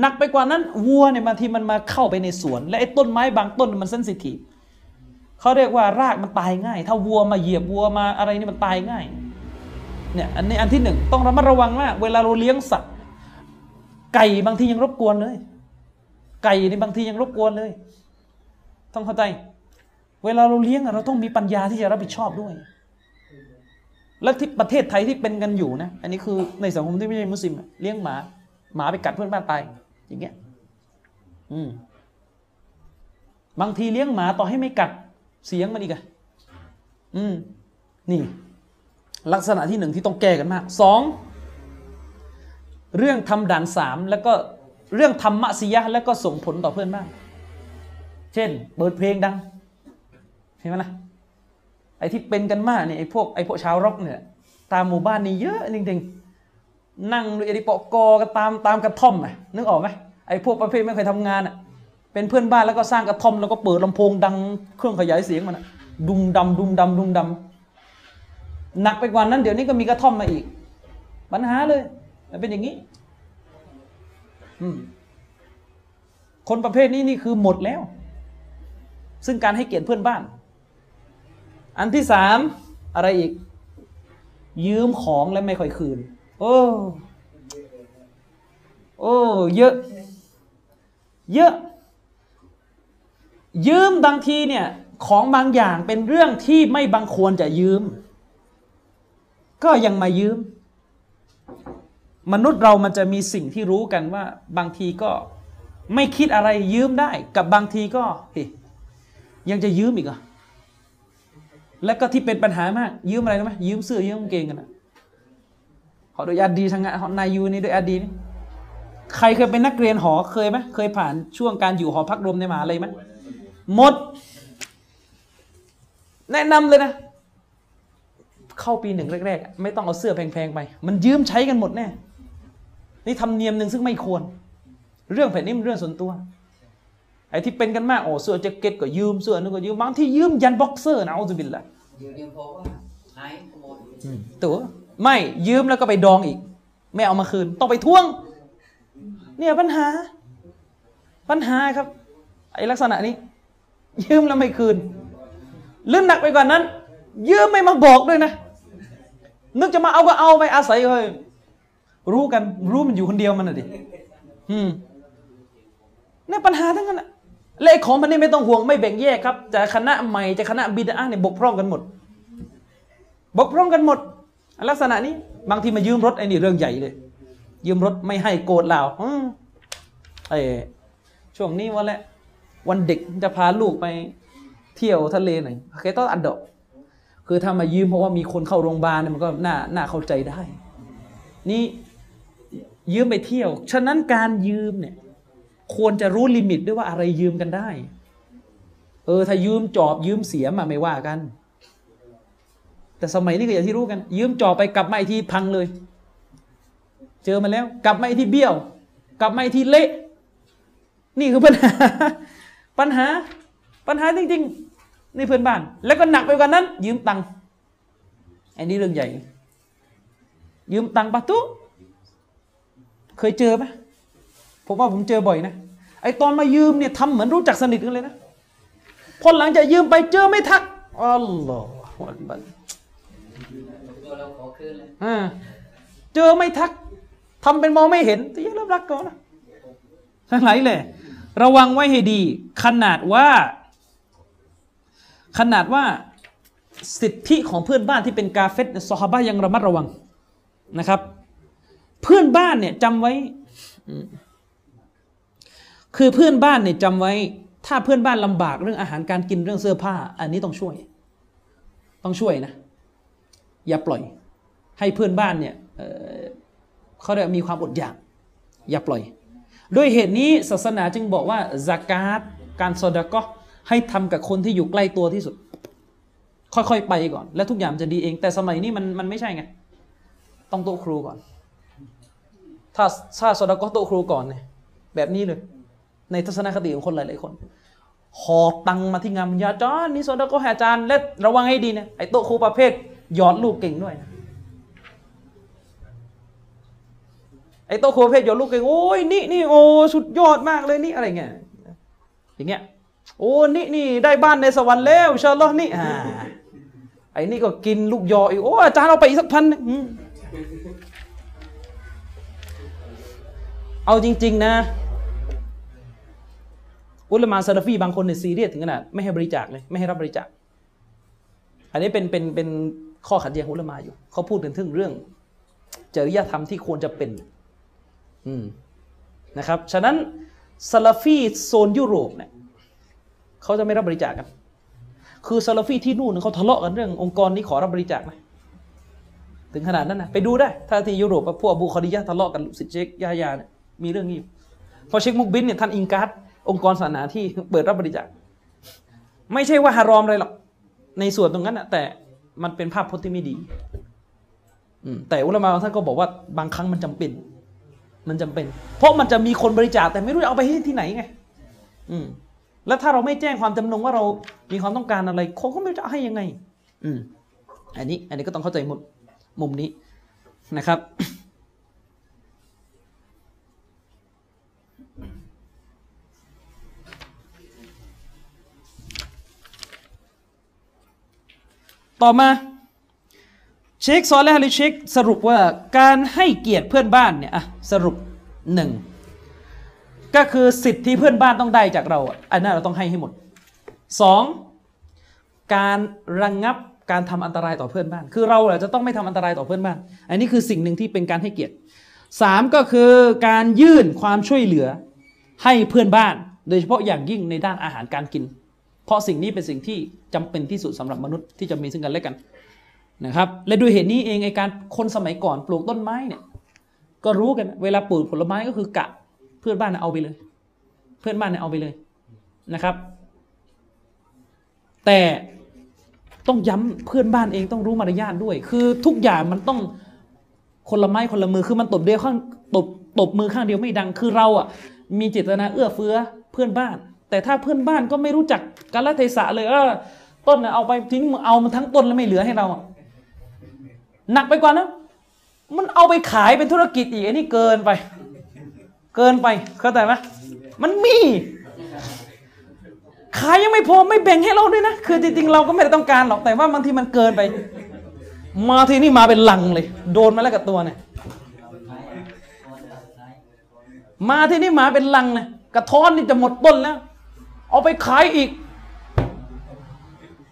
หนักไปกว่านั้นวัวเนี่ยบางทีมันมาเข้าไปในสวน และไอ้ต้นไม้บางต้นมันเซนซิทีฟเขาเรียกว่ารากมันตายง่าย ถ้าวัวมาเหยียบวัวมาอะไรนี่มันตายง่าย เนี่ยอันนี้อันที่หนึ่งต้องระมัดระวังมากเวลาเราเลี้ยงสัตว์ ไก่บางทียังรบกวนเลย ไก่ในบางทียังรบกวนเลย ต้องเข้าใจ เวลาเราเลี้ยงเราต้องมีปัญญาที่จะรับผิดชอบด้วย และที่ประเทศไทยที่เป็นกันอยู่นะ อันนี้คือในสังคมที่ไม่ใช่มุสลิมเลี้ยงหมาหมาไปกัดเพื่อนบ้านตายอย่างเงี้ยอืมบางทีเลี้ยงหมาต่อให้ไม่กัดเสียงมันอีกอะอืมนี่ ลักษณะที่หนึ่งที่ต้องแก้กันมากสองเรื่องทำด่านสามแล้วก็เรื่องทำมะซียะแล้วก็ส่งผลต่อเพื่อนบ้านเช่น เปิดเพลงดังเห็นไหมล่ะไอ้ที่เป็นกันมากเนี่ยไอ้พวกไอ้พวกชาวร็อกเนี่ย ตามหมู่บ้านนี่เยอะจริงๆนั่งดูไอ้ปอกกอกันตามตามกระท่อมอะนึกออกไหมไอ้พวกประเภทไม่เคยทำงานอะเป็นเพื่อนบ้านแล้วก็สร้างกระท่อมแล้วก็เปิดลำโพงดังเครื่องขยายเสียงมันดุมดำดุมดำดุมดำ หนักไปกว่านั้นเดี๋ยวนี้ก็มีกระท่อมมาอีก ปัญหาเลย มันเป็นอย่างนี้คนประเภทนี้นี่คือหมดแล้ว ซึ่งการให้เกียรติเพื่อนบ้าน อันที่สามอะไรอีก ยืมของแล้วไม่ค่อยคืน โอ้ โอ้ เยอะ เยอะ ยืมบางทีเนี่ย ของบางอย่างเป็นเรื่องที่ไม่บังควรจะยืม ก็ยังมายืม มนุษย์เรามันจะมีสิ่งที่รู้กันว่า บางทีก็ไม่คิดอะไรยืมได้ กับบางทีก็เฮยังจะยืมอีกอะแล้วก็ที่เป็นปัญหามาก ยืมอะไรรู้ไหมยืมเสื้อยืมกางเกงกันนะขอโดยอาดีทางงานนายยูนี่โดยอาดีนี่ใครเคยเป็นนักเรียนหอเคยไหมเคยผ่านช่วงการอยู่หอพักรวมในมหาเลยไหมหมด แนะนำเลยนะ เข้าปีหนึ่งแรกๆอะไม่ต้องเอาเสื้อแพงๆไป มันยืมใช้กันหมดแน่นี่ทำเนียมหนึ่งซึ่งไม่ควร เรื่องแผ่นนี้มันเรื่องส่วนตัวไอ้ที่เป็นกันมากโอ้เสื้อแจ็คเก็ตก็ยืมเสื้อนึงก็ยืมบางที่ยืมยันบ็อกเซอร์นะเอาจุบินละอยู่เดียวพอว่าหายขโมยตัวไม่ยืมแล้วก็ไปดองอีก ไม่เอามาคืน ต้องไปทวง เนี่ยปัญหา ปัญหาครับ ไอ้ลักษณะนี้ ยืมแล้วไม่คืนหรือหนักไปกว่านั้น ยืมไม่มาบอกด้วยนะ นึกจะมาเอาก็เอาไปอาศัยเลยรู้กันรู้มันอยู่คนเดียวมันน่ะดิอืมเนี่ยปัญหาทั้งนั้นน่ะและของมันนี่ไม่ต้องห่วงไม่แบ่งแยกครับจะคณะใหม่จะคณะบิดาเนี่ยบกพร่องกันหมด บกพร่องกันหมด ลักษณะนี้ บางทีมายืมรถไอ้นี่เรื่องใหญ่เลย ยืมรถไม่ให้โกรธเราอืมไอ้ช่วงนี้วันละวันเด็กจะพาลูกไปเที่ยวทะเลหน่อยเคยต้องอัดดอก คือถ้ามายืมเพราะว่ามีคนเข้าโรงพยาบาลเนี่ยมันก็น่าน่าเข้าใจได้ นี่ยืมไปเที่ยว ฉะนั้นการยืมเนี่ย ควรจะรู้ลิมิตด้วยว่าอะไรยืมกันได้ เออ ถ้ายืมจอบยืมเสียมาไม่ว่ากัน แต่สมัยนี้ก็อย่างที่รู้กัน ยืมจอบไปกลับมาอีกทีพังเลย เจอมาแล้ว กลับมาอีกทีเบี้ยว กลับมาอีกทีเละ นี่คือปัญหา ปัญหา ปัญหาจริง ๆ นี่เพื่อนบ้าน แล้วก็หนักไปกว่านั้น ยืมตังค์อันนี้เรื่องใหญ่ ยืมตังค์ปะตุเคยเจอไหมผมว่าผมเจอบ่อยนะไอตอนมายืมเนี่ยทำเหมือนรู้จักสนิทกันเลยนะพอหลังจากยืมไปเจอไม่ทักอัลลอฮฺอักบัตเราขอคืนเจอไม่ทักทำเป็นมองไม่เห็นแต่ยังรับรักก่อนนะทั้งหลายเลยระวังไว้ให้ดี ขนาดว่า ขนาดว่าสิทธิของเพื่อนบ้านที่เป็นกาเฟตซอฮาบะยังระมัดระวังนะครับ เพื่อนบ้านเนี่ยจำไว้ คือเพื่อนบ้านเนี่ยจำไว้ ถ้าเพื่อนบ้านลำบากเรื่องอาหารการกินเรื่องเสื้อผ้า อันนี้ต้องช่วย ต้องช่วยนะ อย่าปล่อย ให้เพื่อนบ้านเนี่ยเเขาเรียกมีความอดอยาก อย่าปล่อย ด้วยเหตุนี้ศาสนาจึงบอกว่าสกาดการซอดาก็ ให้ทำกับคนที่อยู่ใกล้ตัวที่สุด ค่อยๆไปก่อน แล้วทุกอย่างจะดีเอง แต่สมัยนี้มันมันไม่ใช่ไง ต้องโต๊ะครูก่อน ถ้าถ้าซอดก็โต๊ะครูก่อนเนี่ยแบบนี้เลย ในทัศนคติของคนหลายๆคนหอบตังมาที่งานยาจอนนี่ซอดก็ให้อาจารย์และระวังให้ดีนะไอ้โต๊ะครูประเภทหยอดลูกเก่งด้วยนะไอ้โต๊ะครัวเพศหยอดลูกเก่งโอ้ยนี่นี่โอ้สุดยอดมากเลยนี่อะไรเงี้ยอย่างเงี้ย โอ้นี่นี่ได้บ้านในสวรรค์แล้วชาลอนี่อ่าไอ้นี่ก็กินลูกยออีกโอ้อาจารย์เอาไปอีกสักพันหนึ่งอืมเอาจริง ๆ นะ อุลมาซาลาฟีบางคนเนี่ยซีเรียสถึงขนาดไม่ให้บริจาคเลยไม่ให้รับบริจาค อันนี้เป็นเป็นเป็นข้อขัดแย้งของอุลมาอยู่ เขาพูดถึงถึงเรื่อง จริยธรรมที่ควรจะเป็น อืมนะครับ ฉะนั้นซาลาฟีโซนยุโรปเนี่ย เขาจะไม่รับบริจาคกัน คือซาลาฟีที่นู่นเขาทะเลาะกันเรื่ององค์กรนี้ขอรับบริจาคไหมถึงขนาดนั้นนะไปดูได้ ถ้าที่ยุโรปพวกอบูคอดิยะทะเลาะกันลูกศิเชคยายาเนี่ยมีเรื่องนี้อยู่เพอเชคมุกบินเนี่ยท่านอิงการ์ดองค์กรศาสนาที่เปิดรับบริจาค ไม่ใช่ว่าฮารอมอะไรหรอก ในส่วนตรงนั้นนะแต่มันเป็นภาพพจน์ที่ไม่ดีแต่อุลามะบาท่านก็บอกว่าบางครั้งมันจำเป็น มันจำเป็น เพราะมันจะมีคนบริจาคแต่ไม่รู้จะเอาไปให้ที่ไหนไง อืม แล้วถ้าเราไม่แจ้งความจำนงว่าเรามีความต้องการอะไรเขาก็ไม่จะให้ยังไง อืม อันนี้ อันนี้ก็ต้องเข้าใจหมดมุมนี้นะครับ ต่อมา เชคซอลและฮาริเชคสรุปว่าการให้เกียรติเพื่อนบ้านเนี่ยอะสรุปหนึ่ง ก็คือสิทธิที่เพื่อนบ้านต้องได้จากเราอันนั้นเราต้องให้ให้หมดสองการระงงับการทำอันตรายต่อเพื่อนบ้าน คือเราจะต้องไม่ทำอันตรายต่อเพื่อนบ้าน อันนี้คือสิ่งหนึ่งที่เป็นการให้เกียรติสามก็คือการยื่นความช่วยเหลือให้เพื่อนบ้าน โดยเฉพาะอย่างยิ่งในด้านอาหารการกิน เพราะสิ่งนี้เป็นสิ่งที่จำเป็นที่สุดสำหรับมนุษย์ที่จะมีซึ่งกันและกันนะครับ และด้วยเหตุนี้เองไอการคนสมัยก่อนปลูกต้นไม้เนี่ยก็รู้กันเวลาปลูกผลไม้ก็คือกะ พื่อนบ้านน่ะเอาไปเลย เพื่อนบ้านเนี่ยเอาไปเลยนะครับ แต่ต้องย้ำเพื่อนบ้านเองต้องรู้มารยาทด้วย คือทุกอย่างมันต้องคนละไม้คนละมือคือมันตบเดียวข้างตบตบมือข้างเดียวไม่ดัง คือเราอะมีเจตนาเอื้อเฟื้อเพื่อนบ้าน แต่ถ้าเพื่อนบ้านก็ไม่รู้จักกาลเทศะเลยเออต้นน่ะเอาไปทิ้งเอามันทั้งต้นแล้วไม่เหลือให้เราหนักไปกว่านะมันเอาไปขายเป็นธุรกิจอีกอันนี้เกินไป เกินไปเข้าใจไหมมันมีขายยังไม่พอไม่แบ่งให้เราด้วยนะ คือจริงๆเราก็ไม่ได้ต้องการหรอกแต่ว่าบางทีมันเกินไป มาทีนี่มาเป็นลังเลย โดนมาแล้วกับตัวเนี่ยมาที่นี่มาเป็นลังเลยกระท้อนนี่จะหมดต้นแล้ว เอาไปขายอีก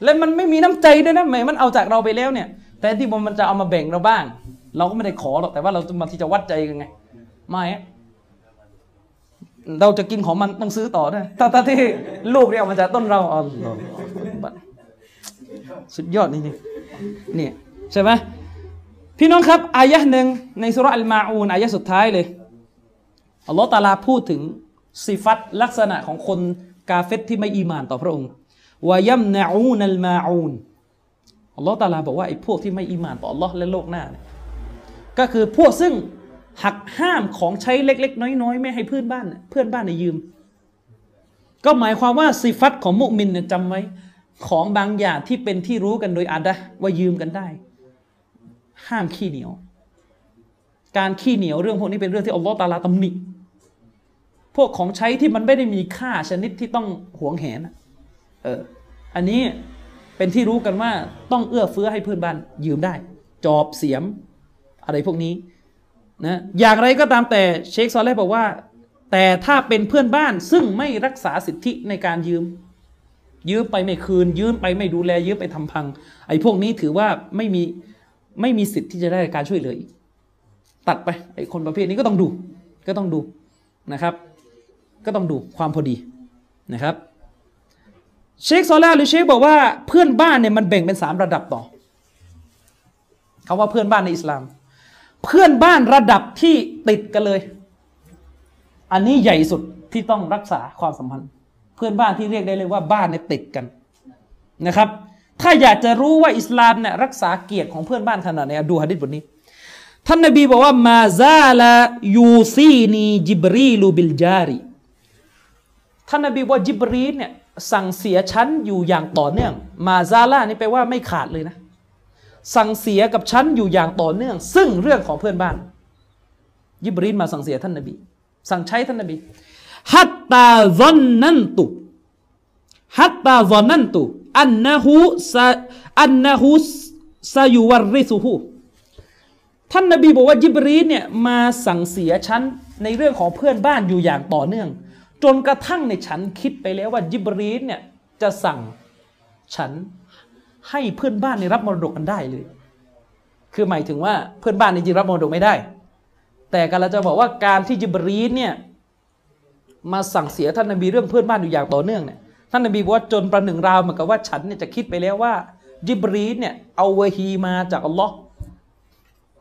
แล้วมันไม่มีน้ำใจด้วยนะแหมมันเอาจากเราไปแล้วเนี่ย แต่ที่มันจะเอามาแบ่งเราบ้าง เราก็ไม่ได้ขอหรอกแต่ว่าเราบางทีจะวัดใจกันไงไม่ เราจะกินของมันต้องซื้อต่อด้วยถ้าถ้าที่ลูกเนี่ยเอามาจากต้นเราอ๋อสุดยอดจริงๆเนี่ยใช่ไหมพี่น้องครับ อายะหนึ่งในสุรอัลมาอูนอายะสุดท้ายเลยอัลลอฮ์ตาลาพูดถึงสิฟัตลักษณะของคนกาเฟตที่ไม่อีมานต่อพระองค์วายัมนะอูนัลมาอูนอัลลอฮ์ตาลาบอกว่าไอ้พวกที่ไม่อีมานต่ออัลลอฮ์และโลกหน้าเนี่ยก็คือพวกซึ่ง หักห้ามของใช้เล็ก ๆ น้อย ๆ ไม่ให้เพื่อนบ้านเพื่อนบ้านในยืม ก็หมายความว่าสิฟัตของมุมินเนี่ยจำไว้ของบางอย่างที่เป็นที่รู้กันโดยอาดะว่ายืมกันได้ ห้ามขี้เหนียว การขี้เหนียวเรื่องพวกนี้เป็นเรื่องที่อัลลอฮ์ตาลาตำหนิพวกของใช้ที่มันไม่ได้มีค่าชนิดที่ต้องหวงแหนเอออันนี้เป็นที่รู้กันว่าต้องเอื้อเฟื้อให้เพื่อนบ้านยืมได้ จอบเสียม อะไรพวกนี้ นะอย่างไรก็ตามแต่เชคซอลเลห์บอกว่า แต่ถ้าเป็นเพื่อนบ้านซึ่งไม่รักษาสิทธิในการยืม ยืมไปไม่คืน ยืมไปไม่ดูแล ยืมไปทำพัง ไอ้พวกนี้ถือว่าไม่มีไม่มีสิทธิ์ที่จะได้การช่วยเหลืออีก ตัดไปไอ้คนประเภทนี้ก็ต้องดู ก็ต้องดูนะครับ ก็ต้องดูความพอดีนะครับ เชคซอลาหรือเชคบอกว่าเพื่อนบ้านเนี่ยมันแบ่งเป็นสามระดับต่อคาว่าเพื่อนบ้านในอิสลาม เพื่อนบ้านระดับที่ติดกันเลย อันนี้ใหญ่สุดที่ต้องรักษาความสัมพันธ์ เพื่อนบ้านที่เรียกได้เลยว่าบ้านเนี่ยติดกันนะครับ ถ้าอยากจะรู้ว่าอิสลามเนี่ยรักษาเกียรติของเพื่อนบ้านขนาดไหนดูฮะดิษบทนี้ท่านนบีบอกว่าما زال يوصيني جبريل بالجارท่านนบีว่าจิบรีเนี่ยสั่งเสียฉันอยู่อย่างต่อเนื่อง ما زال นี่แปลว่าไม่ขาดเลยนะ สั่งเสียกับฉันอยู่อย่างต่อเนื่อง ซึ่งเรื่องของเพื่อนบ้าน ยิบรีลมาสั่งเสียท่านนบี สั่งใช้ท่านนบีحتى ظننت حتى ظننت أنهซาอันนะฮูซายูวรริซุฮูท่านนบีบอกว่ายิบรีนเนี่ยมาสั่งเสียฉันในเรื่องของเพื่อนบ้านอยู่อย่างต่อเนื่อง จนกระทั่งในฉันคิดไปแล้วว่ายิบรีนเนี่ยจะสั่งฉัน ให้เพื่อนบ้านในรับมรดกกันได้เลย คือหมายถึงว่าเพื่อนบ้านในจริงรับมรดกไม่ได้ แต่การเราจะบอกว่าการที่ยิบรีนเนี่ยมาสั่งเสียท่านนบีเรื่องเพื่อนบ้านอยู่อย่างต่อเนื่องเนี่ยท่านนบีบอกว่าจนประหนึ่งราวเหมือนกับว่าฉันเนี่ยจะคิดไปแล้วว่ายิบรีนเนี่ยเอาวะฮีมาจากอัลลอฮ์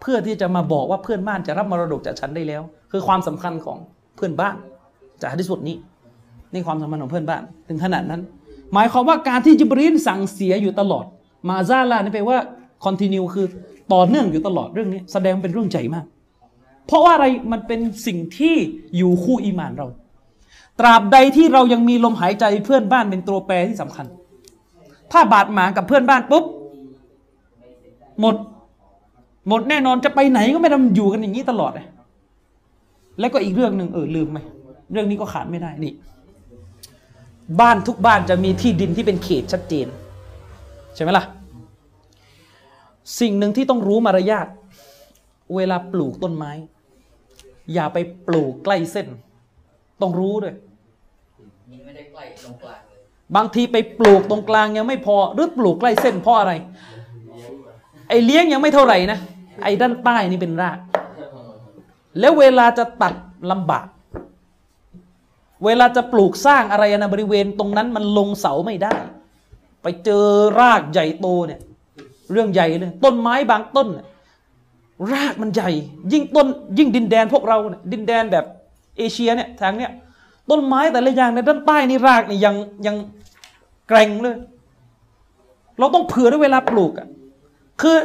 เพื่อที่จะมาบอกว่าเพื่อนบ้านจะรับมรดกจากฉันได้แล้ว คือความสำคัญของเพื่อนบ้าน จากฮะดิษบทนี้นี่ความสำคัญของเพื่อนบ้าน ถึงขนาดนั้น หมายความว่าการที่จิบรีนสั่งเสียอยู่ตลอด มาซาลานี่แปลว่าคอนติเนียคือต่อเนื่องอยู่ตลอดเรื่องนี้แสดงเป็นเรื่องใหญ่มาก เพราะว่าอะไรมันเป็นสิ่งที่อยู่คู่อีมานเรา ตราบใดที่เรายังมีลมหายใจเพื่อนบ้านเป็นตัวแปรที่สำคัญ ถ้าบาดหมางกับเพื่อนบ้านปุ๊บหมด หมดแน่นอนจะไปไหนก็ไม่ต้องอยู่กันอย่างนี้ตลอดเลยแล้วก็อีกเรื่องหนึ่งเออลืมไหมเรื่องนี้ก็ขาดไม่ได้นี่ บ้านทุกบ้านจะมีที่ดินที่เป็นเขตชัดเจน ใช่ไหมล่ะ สิ่งหนึ่งที่ต้องรู้มารยาทเวลาปลูกต้นไม้ อย่าไปปลูกใกล้เส้น ต้องรู้ด้วยไม่ได้ใกล้ตรงกลางบางทีไปปลูกตรงกลางยังไม่พอหรือปลูกใกล้เส้นเพราะอะไร ไอเลี้ยงยังไม่เท่าไหร่นะไอด้านใต้นี่เป็นราก แล้วเวลาจะตัดลำบาก เวลาจะปลูกสร้างอะไรนะบริเวณตรงนั้นมันลงเสาไม่ได้ ไปเจอรากใหญ่โตเนี่ย เรื่องใหญ่เลย ต้นไม้บางต้นเนี่ยรากมันใหญ่ ยิ่งต้น ยิ่งดินแดนพวกเราเนี่ยดินแดนแบบเอเชียเนี่ยทางเนี้ยต้นไม้แต่ละอย่างในด้านใต้นี่รากนี่ยังยังแกร่งเลย เราต้องเผื่อด้วยเวลาปลูกอะคือ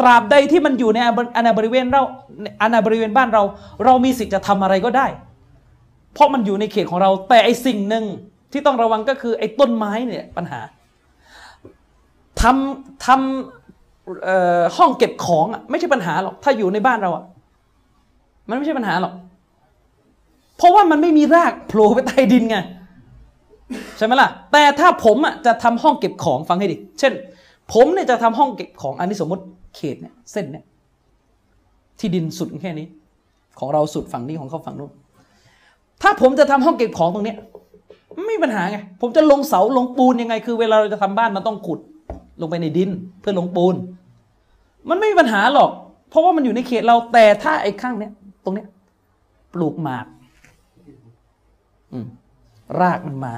ตราบใดที่มันอยู่ในอาณาบริเวณเราอาณาบริเวณบ้านเรา เรามีสิทธิ์จะทำอะไรก็ได้ เพราะมันอยู่ในเขตของเราแต่ไอสิ่งหนึ่งที่ต้องระวังก็คือไอ้ต้นไม้เนี่ยปัญหาทำทำห้องเก็บของอะไม่ใช่ปัญหาหรอกถ้าอยู่ในบ้านเราอะมันไม่ใช่ปัญหาหรอก เพราะว่ามันไม่มีรากโผล่ไปใต้ดินไงใช่ไหมล่ะ แต่ถ้าผมอะจะทำห้องเก็บของฟังให้ดี เช่น ผมเนี่ยจะทำห้องเก็บของอันนี้สมมติเขตเนี่ยเส้นเนี่ยที่ดินสุดแค่นี้ ของเราสุดฝั่งนี้ของเขาฝั่งนู้น ถ้าผมจะทำห้องเก็บของตรงเนี้ยไม่มีปัญหาไง ผมจะลงเสาลงปูนยังไง คือเวลาเราจะทำบ้านมันต้องขุดลงไปในดินเพื่อลงปูน มันไม่มีปัญหาหรอก เพราะว่ามันอยู่ในเขตเราแต่ถ้าไอ้ข้างเนี้ย ตรงเนี้ย ปลูกหมากอืมรากมันมา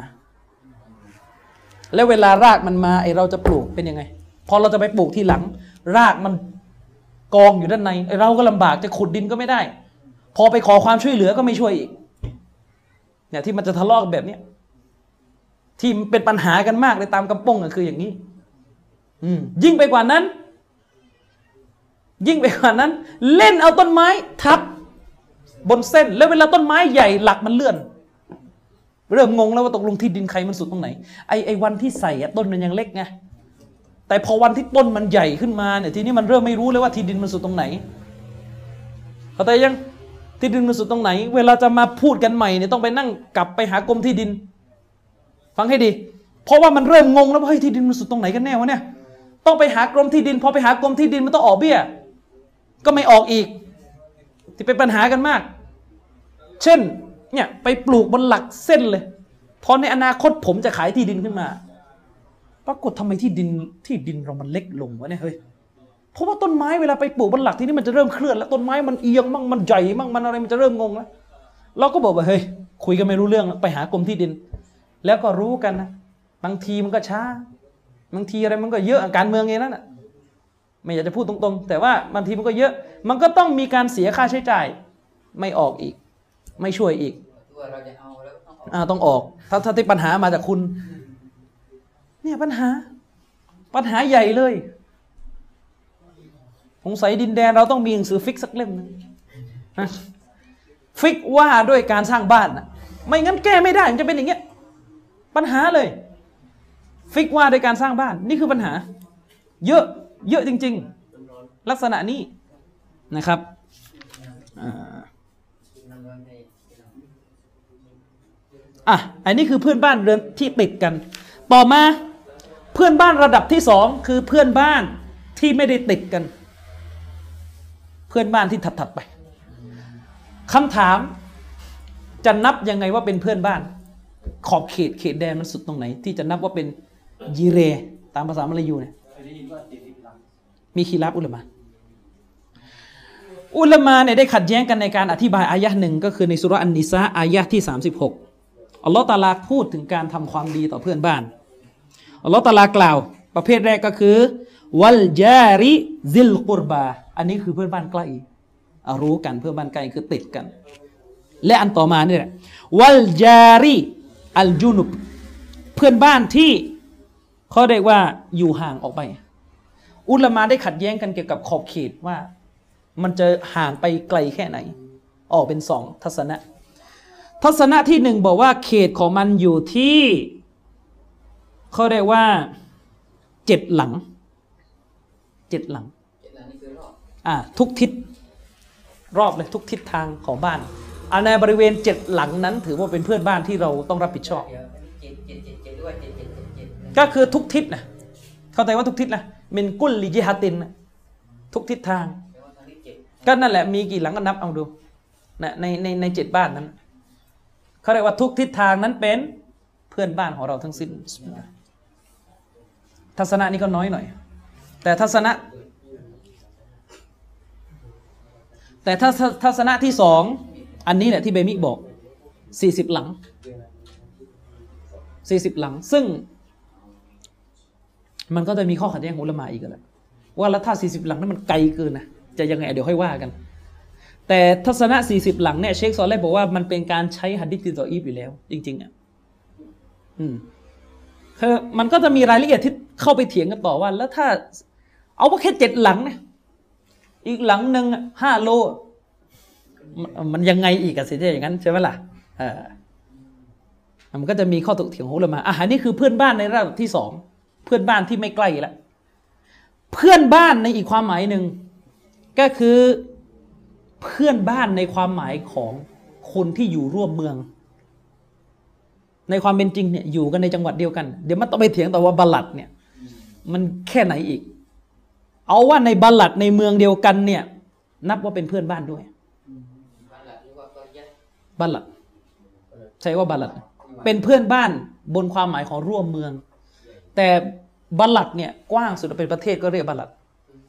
แล้วเวลารากมันมาไอเราจะปลูกเป็นยังไง พอเราจะไปปลูกที่หลัง รากมันกองอยู่ด้านในเราก็ลำบากจะขุดดินก็ไม่ได้ พอไปขอความช่วยเหลือก็ไม่ช่วยอีก เนี่ยที่มันจะทะเลาะกันแบบเนี้ยที่เป็นปัญหากันมากเลยตามกำปงก็คืออย่างนี้ อืยิ่งไปกว่านั้น ยิ่งไปกว่านั้น เล่นเอาต้นไม้ ทับบนเส้น แล้วเวลาต้นไม้ใหญ่หลักมันเลื่อน เริ่มงงแล้วว่าตกลงที่ดินใครมันสุดตรงไหนไอไอวันที่ใส่ต้นมันยังเล็กไงแต่พอวันที่ต้นมันใหญ่ขึ้นมาเนี่ยทีนี้มันเริ่มไม่รู้เลยว่าที่ดินมันสุดตรงไหนเข้าใจยัง ที่ดินมันสุดตรงไหน เวลาจะมาพูดกันใหม่เนี่ยต้องไปนั่งกลับไปหากรมที่ดิน ฟังให้ดี เพราะว่ามันเริ่มงงแล้วว่าเฮ้ยที่ดินมันสุดตรงไหนกันแน่วะเนี่ยต้องไปหากรมที่ดินพอไปหากรมที่ดินมันต้องออกเบี้ย ก็ไม่ออกอีก ที่เป็นปัญหากันมาก เช่นเนี่ยไปปลูกบนหลักเส้นเลยพอในอนาคตผมจะขายที่ดินขึ้นมา ปรากฏทำไมที่ดินที่ดินเรามันเล็กลงวะเนี่ยเฮ้ย เพราะว่าต้นไม้เวลาไปปลูกบนหลักที่นี่มันจะเริ่มเคลื่อนแล้วต้นไม้มันเอียงมั่งมันใหญ่มั่งมันอะไรมันจะเริ่มงงแล้วเราก็บอกว่าเฮ้ยคุยกันไม่รู้เรื่องไปหากรมที่ดิน แล้วก็รู้กันนะบางทีมันก็ช้าบางทีอะไรมันก็เยอะการเมืองเองนั่นแหะไม่อยากจะพูดตรงๆ แต่ว่าบางทีมันก็เยอะ มันก็ต้องมีการเสียค่าใช้จ่าย ไม่ออกอีก ไม่ช่วยอีกตัวเราจะเอาแล้วต้องเอาอ่าต้องออก ถ้าถ้าที่ปัญหามาจากคุณ เนี่ยปัญหา ปัญหาใหญ่เลย สงสัยดินแดนเราต้องมีหนังสือฟิกสักเล่มหนึงนะฟิกว่าด้วยการสร้างบ้านนะไม่งั้นแก้ไม่ได้มันจะเป็นอย่างเงี้ยปัญหาเลย ฟิกว่าด้วยการสร้างบ้าน นี่คือปัญหา เยอะเยอะจริง ๆ ลักษณะนี้นะครับอ่าน้ำร้อนในอะอันนี้คือเพื่อนบ้านเรือนที่ติดกัน ต่อมาเพื่อนบ้านระดับที่สองคือเพื่อนบ้านที่ไม่ได้ติดกัน เพื่อนบ้านที่ถัดๆไปคำถามจะนับยังไงว่าเป็นเพื่อนบ้าน ขอบเขตเขตแดนมันสุดตรงไหน ที่จะนับว่าเป็นยีเร ตามภาษามลายูเนี่ยมีคีรับอุลามะอุลามะเนี่ยได้ขัดแย้งกันในการอธิบายอายะห์หนึ่งก็คือในสุราะห์อันนิสาอายะห์ที่ 36อัลลอฮ์ตาลาพูดถึงการทำความดีต่อเพื่อนบ้านอัลลอฮ์ตาลากล่าว ประเภทแรกก็คือ วัลจาริซิลกุรบา อันนี้คือเพื่อนบ้านใกล้อะรู้กันเพื่อนบ้านใกล้คือติดกัน และอันต่อมานี่แหละวัลจาริอัลจุนุบเพื่อนบ้านที่เขาเรียกว่าอยู่ห่างออกไป อุลามาได้ขัดแย้งกันเกี่ยวกับขอบเขตว่า มันจะห่างไปไกลแค่ไหน ออกเป็นสองทัศนะ ทัศนะที่หนึ่งบอกว่าเขตของมันอยู่ที่เขาเรียกว่าเจ็ดหลัง เจ็ดหลังเจ็ดหลังนี่คือรอบอ่าทุกทิศรอบเลยทุกทิศทางของบ้านอันในบริเวณเจ็ดหลังนั้น ถือว่าเป็นเพื่อนบ้านที่เราต้องรับผิดชอบเดี๋ยวเจ็ดเจ็ดเจ็ดเจ็ดด้วยเจ็ดเจ็ดเจ็ดเจ็ดก็คือทุกทิศนะเข้าใจว่าทุกทิศนะมินกุลลิจิฮัตินนะทุกทิศทางแปลว่าทางนี้เจ็ดก็นั่นแหละมีกี่หลังก็นับเอาดูนะในในในเจ็ดบ้านนั้นเขาเรียกว่าทุกทิศทางนั้นเป็นเพื่อนบ้านของเราทั้งสิ้นทัศนะนี้ก็น้อยหน่อย แต่ทัศนะ แต่ถ้าทัศนะที่สองอันนี้แหละที่เบมิบอกสี่สิบหลังสี่สิบหลัง ซึ่ง มันก็จะมีข้อขัดแย้งของลามะอีกแล้วว่าแล้วถ้าสี่สิบหลังนั้นมันไกลเกินนะจะยังไงเดี๋ยวค่อยว่ากัน แต่ทัศนะสี่สิบหลังเนี่ยเชคซอลเล่บอกว่ามันเป็นการใช้หัดดิษติดต่ออีฟอยู่แล้ว จริง ๆอะอืมคือมันก็จะมีรายละเอียดที่เข้าไปเถียงกันต่อว่า แล้วถ้า เอาว่าแค่เจ็ดหลังนะอีกหลังหนึ่งห้าโล มันยังไงอีกอะสิจะอย่างนั้นใช่ไหมล่ะเออมันก็จะมีข้อตกเถียงของอุลามะอะอันนี้คือเพื่อนบ้านในระดับที่สองเพื่อนบ้านที่ไม่ใกล้ละเพื่อนบ้านในอีกความหมายหนึ่งก็คือเพื่อนบ้านในความหมายของคนที่อยู่ร่วมเมือง ในความเป็นจริงเนี่ยอยู่กันในจังหวัดเดียวกัน เดี๋ยวมันต้องไปเถียงต่อว่าบัลลัดเนี่ย มันแค่ไหนอีก เอาว่าในบัลลัดในเมืองเดียวกันเนี่ย นับว่าเป็นเพื่อนบ้านด้วย บัลลัดใช่ว่าบัลลัดเป็นเพื่อนบ้านบนความหมายของร่วมเมือง แต่บัลลัดเนี่ยกว้างสุดเป็นประเทศก็เรียกบัลลัด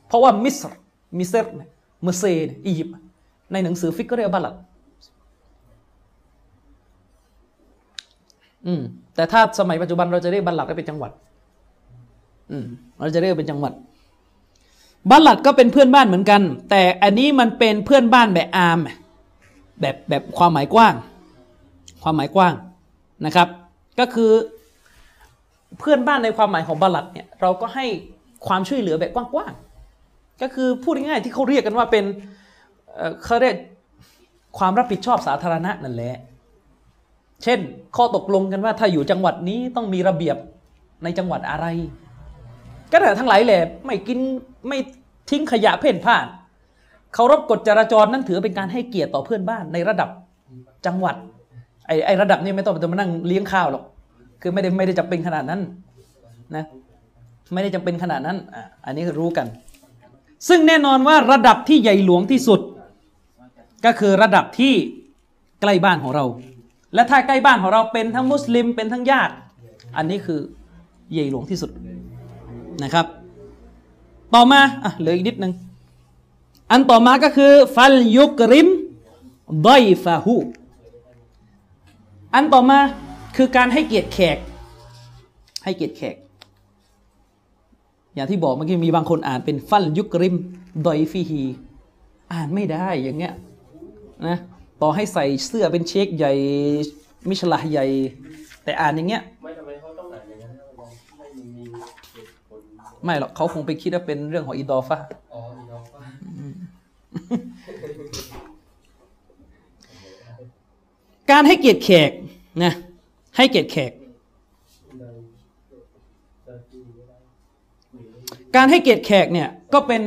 เพราะว่ามิสรมิเนี่ยเมอร์เซเนี่ยอียิปต์ในหนังสือฟิกก็เรียกบัลลัดอืมแต่ถ้าสมัยปัจจุบันเราจะเรียกบัลลัดก็เป็นจังหวัด อืมเราจะเรียกเป็นจังหวัด บัลลัดก็เป็นเพื่อนบ้านเหมือนกัน แต่อันนี้มันเป็นเพื่อนบ้านแบบอามแบบแบบความหมายกว้าง ความหมายกว้างนะครับ ก็คือเพื่อนบ้านในความหมายของบัลลัดเนี่ยเราก็ให้ความช่วยเหลือแบบกว้างๆก็คือพูดง่ายๆที่เขาเรียกกันว่าเป็นเขาเรียกความรับผิดชอบสาธารณะนั่นแหละ เช่น ข้อตกลงกันว่าถ้าอยู่จังหวัดนี้ต้องมีระเบียบในจังหวัดอะไร ก็แต่ทั้งหลายแหละไม่กินไม่ทิ้งขยะเพ่นพ่านเคารพกฎจราจรนั่นถือเป็นการให้เกียรติต่อเพื่อนบ้านในระดับจังหวัดไอ้ไอ้ระดับนี้ไม่ต้องไปมานั่งเลี้ยงข้าวหรอกคือไม่ได้ไม่ได้จำเป็นขนาดนั้นนะไม่ได้จำเป็นขนาดนั้นอะอันนี้รู้กัน ซึ่งแน่นอนว่าระดับที่ใหญ่หลวงที่สุด ก็คือระดับที่ใกล้บ้านของเรา และถ้าใกล้บ้านของเราเป็นทั้งมุสลิมเป็นทั้งญาติ อันนี้คือใหญ่หลวงที่สุด นะครับ ต่อมาอะเหลืออีกนิดนึงอันต่อมาก็คือฟัลยุกริมดอยฟาหูอันต่อมาคือการให้เกียรติแขก ให้เกียรติแขก อย่างที่บอกเมื่อกี้มีบางคนอ่านเป็นฟัลยุกริมดอยฟีฮีอ่านไม่ได้อย่างเงี้ยนะต่อให้ใส่เสื้อเป็นเชคใหญ่มิชลาใหญ่ แต่อ่านอย่างเงี้ย ไม่หรอกเขาคงไปคิดว่าเป็นเรื่องของอิดอฟะห์อ๋ออีน้องว่าการให้เกียรติแขกนะให้เกียรติแขก การให้เกียรติแขกเนี่ยก็เป็น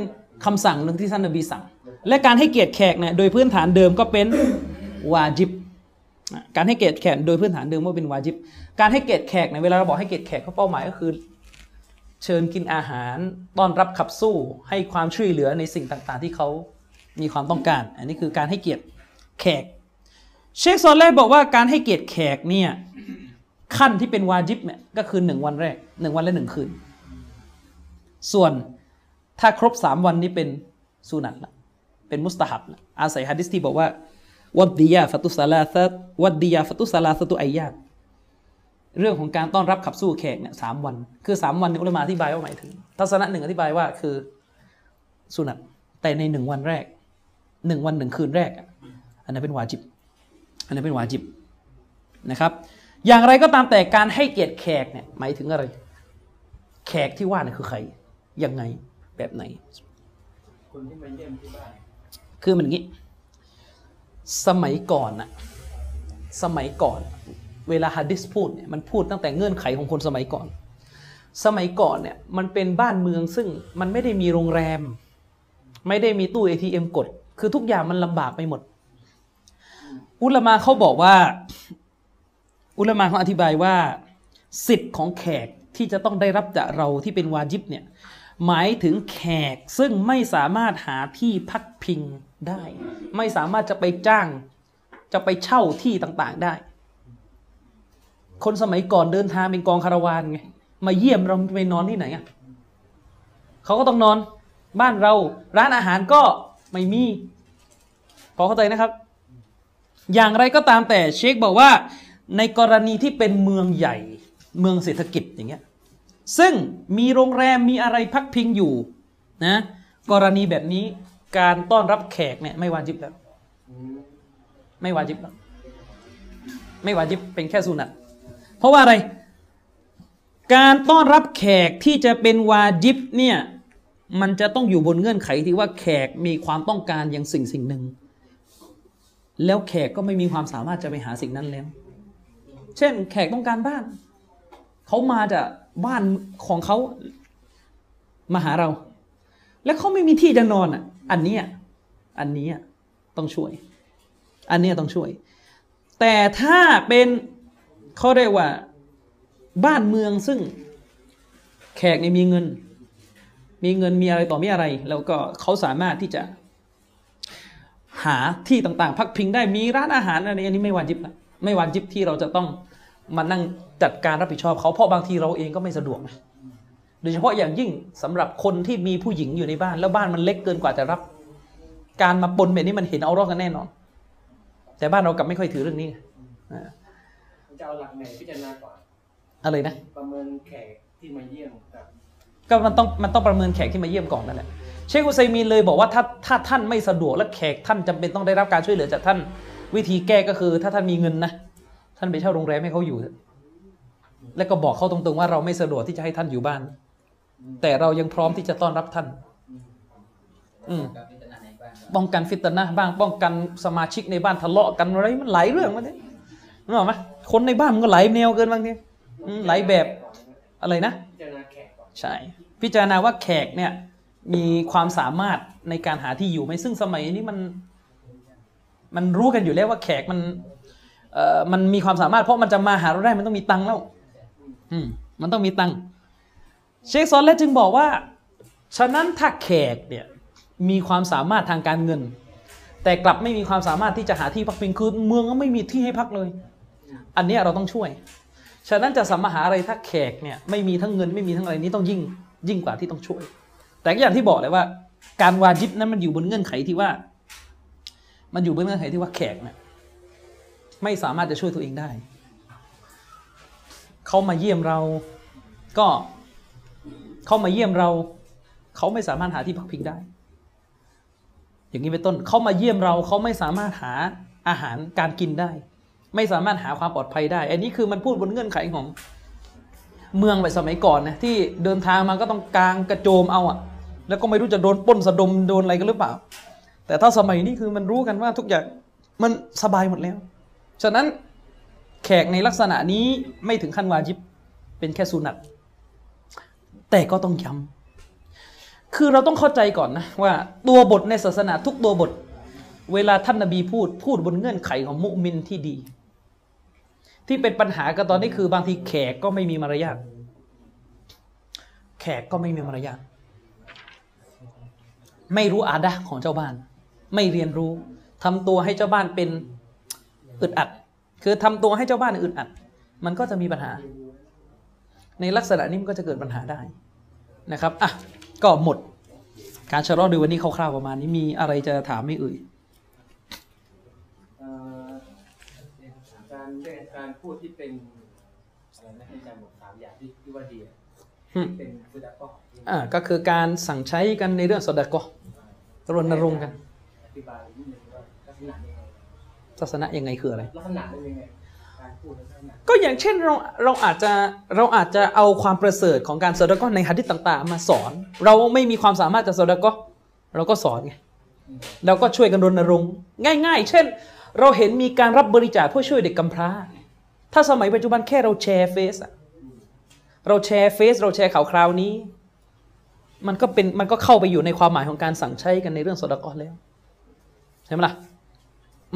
คำสั่งหนึ่งที่ท่านนบีสั่ง และการให้เกียรติแขกเนี่ยโดยพื้นฐานเดิมก็เป็นวาจิบอะการให้เกียรติแขกโดยพื้นฐานเดิมว่าเป็นวาจิบ การให้เกียรติแขกเนี่ยเวลาเราบอกให้เกียรติแขกเขาเป้าหมายก็คือ เชิญกินอาหารต้อนรับขับสู้ให้ความช่วยเหลือในสิ่งต่างๆ ที่เขามีความต้องการ อันนี้คือการให้เกียรติแขก เชคซอลเล่บอกว่าการให้เกียรติแขกเนี่ยขั้นที่เป็นวาจิบเนี่ยก็คือหนึ่งวันแรกหนึ่งวันและหนึ่งคืน ส่วนถ้าครบสามวันนี้เป็นสุนัตละเป็นมุสตาฮับละอาศัยฮะดิษที่บอกว่าวัดดียาฟตุสลาสตวัดดียาฟตุสลาสตุไอยาต เรื่องของการต้อนรับขับสู้แขกเนี่ยสามวัน คือสามวันเนี่ยอุลามะอธิบายว่าหมายถึง ทัศนะหนึ่งอธิบายว่าคือสุนัตแต่ในหนึ่งวันแรกหนึ่งวันหนึ่งคืนแรก อันนั้นเป็นวาจิบ อันนั้นเป็นวาจิบนะครับ อย่างไรก็ตามแต่การให้เกียรติแขกเนี่ยหมายถึงอะไร แขกที่ว่าเนี่ยคือใคร ยังไงแบบไหน คนที่มาเยี่ยมที่บ้าน คือมันอย่างนี้ สมัยก่อนอะสมัยก่อน เวลาฮัดดิสพูดเนี่ยมันพูดตั้งแต่เงื่อนไขของคนสมัยก่อน สมัยก่อนเนี่ยมันเป็นบ้านเมืองซึ่งมันไม่ได้มีโรงแรม ไม่ได้มีตู้ ATM กด คือทุกอย่างมันลำบากไปหมด อุลมาเขาบอกว่า อุลมาเขาอธิบายว่า สิทธิ์ของแขกที่จะต้องได้รับจากเราที่เป็นวาจิบเนี่ยหมายถึงแขกซึ่งไม่สามารถหาที่พักพิงได้ ไม่สามารถจะไปจ้าง จะไปเช่าที่ต่างๆได้ คนสมัยก่อนเดินทางเป็นกองคาราวานไงมาเยี่ยมเราไปนอนที่ไหนอะเขาก็ต้องนอน บ้านเราร้านอาหารก็ไม่มี พอเข้าใจนะครับ อย่างไรก็ตามแต่เชคบอกว่า ในกรณีที่เป็นเมืองใหญ่ เมืองเศรษฐกิจอย่างเงี้ยซึ่งมีโรงแรมมีอะไรพักพิงอยู่นะกรณีแบบนี้การต้อนรับแขกเนี่ยไม่วาจิบแล้ว ไม่วาจิบแล้ว ไม่วาจิบเป็นแค่สุนัต ราะว่าอะไร การต้อนรับแขกที่จะเป็นวาจิบเนี่ยมันจะต้องอยู่บนเงื่อนไขที่ว่าแขกมีความต้องการอย่างสิ่งสิ่งหนึ่ง แล้วแขกก็ไม่มีความสามารถจะไปหาสิ่งนั้นแล้ว เช่น แขกต้องการบ้าน เขามาจากบ้านของเขามาหาเรา แล้วเขาไม่มีที่จะนอนอะ อันนี้อันนี้ต้องช่วย อันนี้ต้องช่วย แต่ถ้าเป็น เขาเรียกว่าบ้านเมืองซึ่งแขกเนี่ยมีเงิน มีเงินมีอะไรต่อมีอะไร แล้วก็เขาสามารถที่จะ หาที่ต่างๆ พักพิงได้มีร้านอาหารอะไรอันนี้ไม่วาจิบนะไม่วาจิบที่เราจะต้องมานั่งจัดการรับผิดชอบเขาเพราะบางทีเราเองก็ไม่สะดวกนะโดยเฉพาะอย่างยิ่งสำหรับคนที่มีผู้หญิงอยู่ในบ้าน แล้วบ้านมันเล็กเกินกว่าจะรับ การมาปนแบบนี้มันเห็นเอารอกกันแน่นอน แต่บ้านเรากลับไม่ค่อยถือเรื่องนี้อ่า จะเอาหลักไหนพิจารณาก่อนอะไรนะ ประเมินแขกที่มาเยี่ยมกับก็มันต้องมันต้องประเมินแขกที่มาเยี่ยมก่อนนั่นแหละเชคอุซัยมีนเลยบอกว่าถ้าถ้าท่านไม่สะดวกและแขกท่านจำเป็นต้องได้รับการช่วยเหลือจากท่านวิธีแก้ก็คือ ถ้าท่านมีเงินนะท่านไปเช่าโรงแรมให้เขาอยู่เถอะแล้วก็บอกเขาตรงๆว่าเราไม่สะดวกที่จะให้ท่านอยู่บ้าน แต่เรายังพร้อมที่จะต้อนรับท่าน อืมกับพิจารณาในบ้านเราป้องกันฟิตนะห์บ้างป้องกันสมาชิกในบ้านทะเลาะกันอะไรมันหลายเรื่องมันเนี่ยนึกออกไหม คนในบ้านมันก็หลายแนวเกินบางทีอืมหลายแบบอะไรนะ ใช่ พิจารณาว่าแขกเนี่ย มีความสามารถในการหาที่อยู่ไหมซึ่งสมัยนี้มัน มันรู้กันอยู่แล้วว่าแขกมันเอ่อมันมีความสามารถเพราะมันจะมาหาเราได้มันต้องมีตังค์แล้ว อืมมันต้องมีตังค์เชคซอนและจึงบอกว่า ฉะนั้นถ้าแขกเนี่ยมีความสามารถทางการเงิน แต่กลับไม่มีความสามารถที่จะหาที่พักพิงคือเมืองก็ไม่มีที่ให้พักเลย อันนี้เราต้องช่วย ฉะนั้นจะสัมมาหาอะไรถ้าแขกเนี่ยไม่มีทั้งเงินไม่มีทั้งอะไรนี้ต้องยิ่งยิ่งกว่าที่ต้องช่วย แต่ก็อย่างที่บอกเลยว่า การวาจิบนั้นมันอยู่บนเงื่อนไขที่ว่า มันอยู่บนเงื่อนไขที่ว่าแขกเนี่ยไม่สามารถจะช่วยตัวเองได้ เขามาเยี่ยมเราก็เขามาเยี่ยมเรา เขาไม่สามารถหาที่พักพิงได้ อย่างนี้เป็นต้นเขามาเยี่ยมเราเขาไม่สามารถหาอาหารการกินได้ ไม่สามารถหาความปลอดภัยได้ อันนี้คือมันพูดบนเงื่อนไขของเมืองแบบสมัยก่อนนะที่เดินทางมาก็ต้องกางกระโจมเอาอะแล้วก็ไม่รู้จะโดนป้นสะดมโดนอะไรกันหรือเปล่า แต่ถ้าสมัยนี้คือมันรู้กันว่าทุกอย่างมันสบายหมดแล้ว ฉะนั้นแขกในลักษณะนี้ไม่ถึงขั้นวาจิบเป็นแค่สุนัตแต่ก็ต้องย้ำคือเราต้องเข้าใจก่อนนะว่าตัวบทในศาสนาทุกตัวบท เวลาท่านนบีพูดพูดบนเงื่อนไขของมุมินที่ดี ที่เป็นปัญหากันตอนนี้คือบางทีแขกก็ไม่มีมารยาทแขกก็ไม่มีมารยาทไม่รู้อาดะของเจ้าบ้าน ไม่เรียนรู้ทำตัวให้เจ้าบ้านเป็นอึดอัด คือทำตัวให้เจ้าบ้านอึดอัด มันก็จะมีปัญหา ในลักษณะนี้มันก็จะเกิดปัญหาได้นะครับอะก็หมด การชะลอดูวันนี้คร่าวๆประมาณนี้มีอะไรจะถามไหม่เอ่ย เอ่อการเรื่อง การพูดที่เป็นอะไรนะที่อาจารย์บอกสามอย่างที่ที่ว่าดีอะอืมเป็นฟุตาก็อ่าก็คือการสั่งใช้กันในเรื่องสดกอรณรงค์กัน อธิบายนิดนึงว่าลักษณะยังไงศาสนะยังไงคืออะไร ลักษณะเป็นยังไงการพูดลักษณะก็อย่างเช่นเราเราอาจจะเราอาจจะเอาความประเสริฐของการสดกในหะดิษต่าง ๆ มาสอน เราไม่มีความสามารถจะสดกเราก็สอนไงเราก็ช่วยกันรณรงค์ง่าย ๆ เช่น เราเห็นมีการรับบริจาคเพื่อช่วยเด็กกำพร้า ถ้าสมัยปัจจุบันแค่เราแชร์เฟซอะเราแชร์เฟซเราแชร์ข่าวคราวนี้ มันก็เป็นมันก็เข้าไปอยู่ในความหมายของการสั่งใช้กันในเรื่องสดกแล้วใช่ไหมล่ะ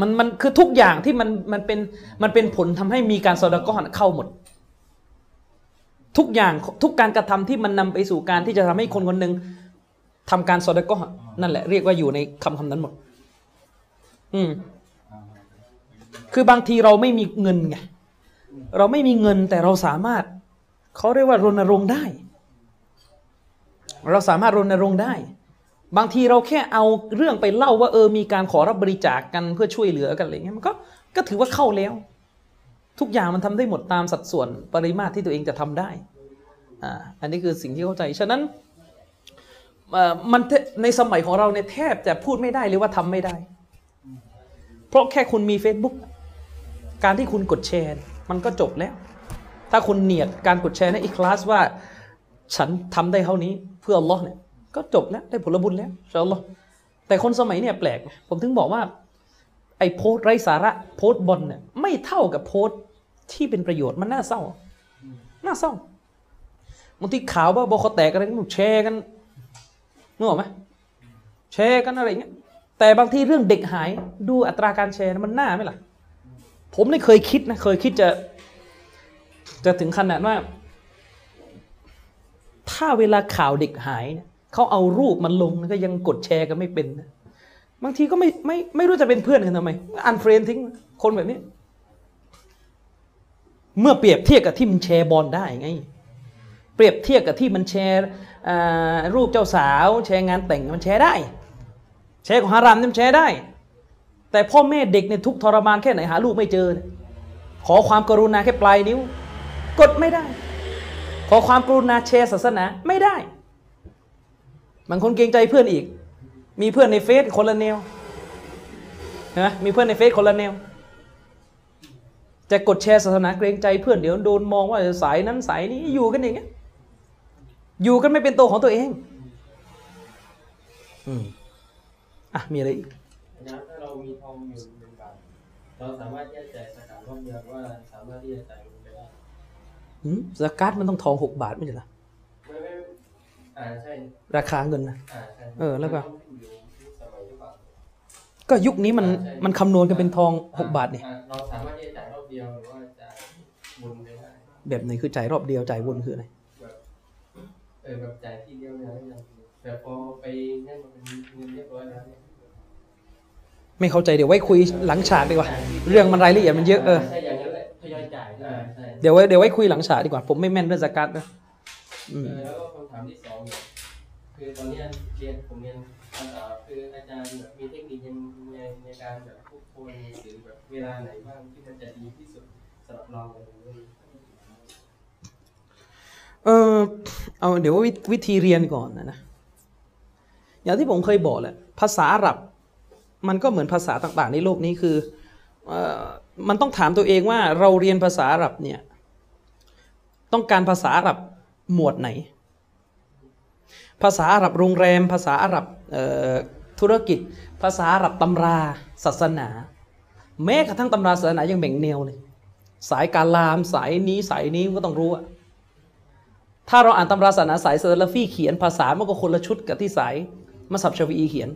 มันมันคือทุกอย่างที่มันมันเป็นมันเป็นผลทำให้มีการสอดกอนเข้าหมด ทุกอย่างทุกการกระทำที่มันนำไปสู่การที่จะทำให้คนคนหนึ่งทำการสอดกอนั่นแหละเรียกว่าอยู่ในคำคำนั้นหมด อืมคือบางทีเราไม่มีเงินไง เราไม่มีเงินแต่เราสามารถเขาเรียกว่ารณรงค์ได้ เราสามารถรณรงค์ได้ บางทีเราแค่เอาเรื่องไปเล่าว่าเออมีการขอรับบริจาคกันเพื่อช่วยเหลือกันอะไรเงี้ยมันก็ก็ถือว่าเข้าแล้ว ทุกอย่างมันทำได้หมดตามสัดส่วนปริมาตรที่ตัวเองจะทำได้อ่าอันนี้คือสิ่งที่เข้าใจฉะนั้นมันในสมัยของเราเนี่ยแทบจะพูดไม่ได้เลยว่าทำไม่ได้ เพราะแค่คุณมี Facebook การที่คุณกดแชร์ มันก็จบแล้ว ถ้าคุณเนียดการกดแชร์ในอีคลาสว่า ฉันทำได้เท่านี้เพื่ออัลลอฮ์เนี่ยก็จบแล้วได้ผลบุญแล้วอัลลอฮ์แต่คนสมัยเนี่ยแปลก ผมถึงบอกว่า ไอ้โพสไร้สาระโพสบอลเนี่ยไม่เท่ากับโพสที่เป็นประโยชน์มันน่าเศร้า น่าเศร้าบางทีข่าวว่าบอคอแตกอะไรมันแชร์กันนึกออกไหมแชร์กันอะไรเงี้ยแต่บางทีเรื่องเด็กหายดูอัตราการแชร์มันน่าไหมล่ะ ผมไม่เคยคิดนะ เคยคิดจะ จะถึงขนาดว่า ถ้าเวลาข่าวเด็กหายเนี่ยเขาเอารูปมันลงก็ยังกดแชร์กันไม่เป็นนะบางทีก็ไม่ไม่ไม่รู้จะเป็นเพื่อนกันทำไม unfriend ทิ้งคนแบบนี้ เมื่อเปรียบเทียบกับที่มันแชร์บอลได้ไง เปรียบเทียบกับที่มันแชร์รูปเจ้าสาว แชร์งานแต่งมันแชร์ได้ แชร์ของฮารามนี่มันแชร์ได้ แต่พ่อแม่เด็กเนี่ยทุกข์ทรมานแค่ไหนหาลูกไม่เจอ ขอความกรุณาแค่ปลายนิ้ว กดไม่ได้ ขอความกรุณาแชร์ศาสนาไม่ได้บางคนเกรงใจเพื่อนอีก มีเพื่อนในเฟซคนละแนวเห็นไหมมีเพื่อนในเฟซคนละแนว จะกดแชร์ศาสนาเกรงใจเพื่อนเดี๋ยวโดนมองว่าสายนั้นสายนี้อยู่กันอย่างเงี้ยอยู่กันไม่เป็นตัวของตัวเอง อืมอะมีอะไรอีก เรามีทองอยู่หนึ่งบาทเราสามารถแยกจ่ายสกัดรอบเดียวว่าสามารถที่จะจ่ายเงินไปได้หืมสกัดมันต้องทองหกบาทไม่ใช่เหรอไม่ไม่อ่าใช่ราคาเงินนะอ่าใช่เออแล้วก็มันต้องอยู่ยุคสมัยหรือเปล่าก็ยุคนี้มันมันคำนวณกันเป็นทองหกบาทนี่อ่เราสามารถที่จะจ่ายรอบเดียวหรือว่าจ่ายวนไปได้แบบไหนคือจ่ายรอบเดียวจ่ายวนคืออะไรแบบเออแบบจ่ายทีเดียวเนี่ยอย่างแต่พอไปนั่นมันเป็นเงินเรียบร้อยแล้วเนี่ย ไม่เข้าใจเดี๋ยวไว้คุยหลังฉากดีกว่า เรื่องมันรายละเอียดมันเยอะเออใช่อย่างนั้นแหละทยอยจ่ายอ่ใช่เดี๋ยวไว้เดี๋ยวไว้คุยหลังฉากดีกว่า ผมไม่แม่นเรื่องสกัดนะแล้วก็คำถามที่สองเนี่ยคือตอนนี้เรียนผมเรียนคืออาจารย์แบบมีเทคนิคยังในในการแบบพูดคุยหรือแบบเวลาไหนบ้างที่มันจะดีที่สุดสำหรับเราเออเอาเดี๋ยววิวิธีเรียนก่อนนะนะอย่างที่ผมเคยบอกแหละภาษาอาหรับ มันก็เหมือนภาษาต่างๆ ในโลกนี้คืออมันต้องถามตัวเองว่าเราเรียนภาษาอาหรับเนี่ยต้องการภาษาอาหรับหมวดไหน ภาษาอาหรับโรงแรม ภาษาอาหรับธุรกิจ ภาษาอาหรับตำราศาสนา แม้กระทั่งตำราศาสนายังแบ่งแนวเลย สายการลามสายนี้สายนี้ก็ต้องรู้อะถ้าเราอ่านตำราศาสนาสายซอร์ลาฟีเขียนภาษามันก็คนละชุดกับที่สายมัสับชวีเขียน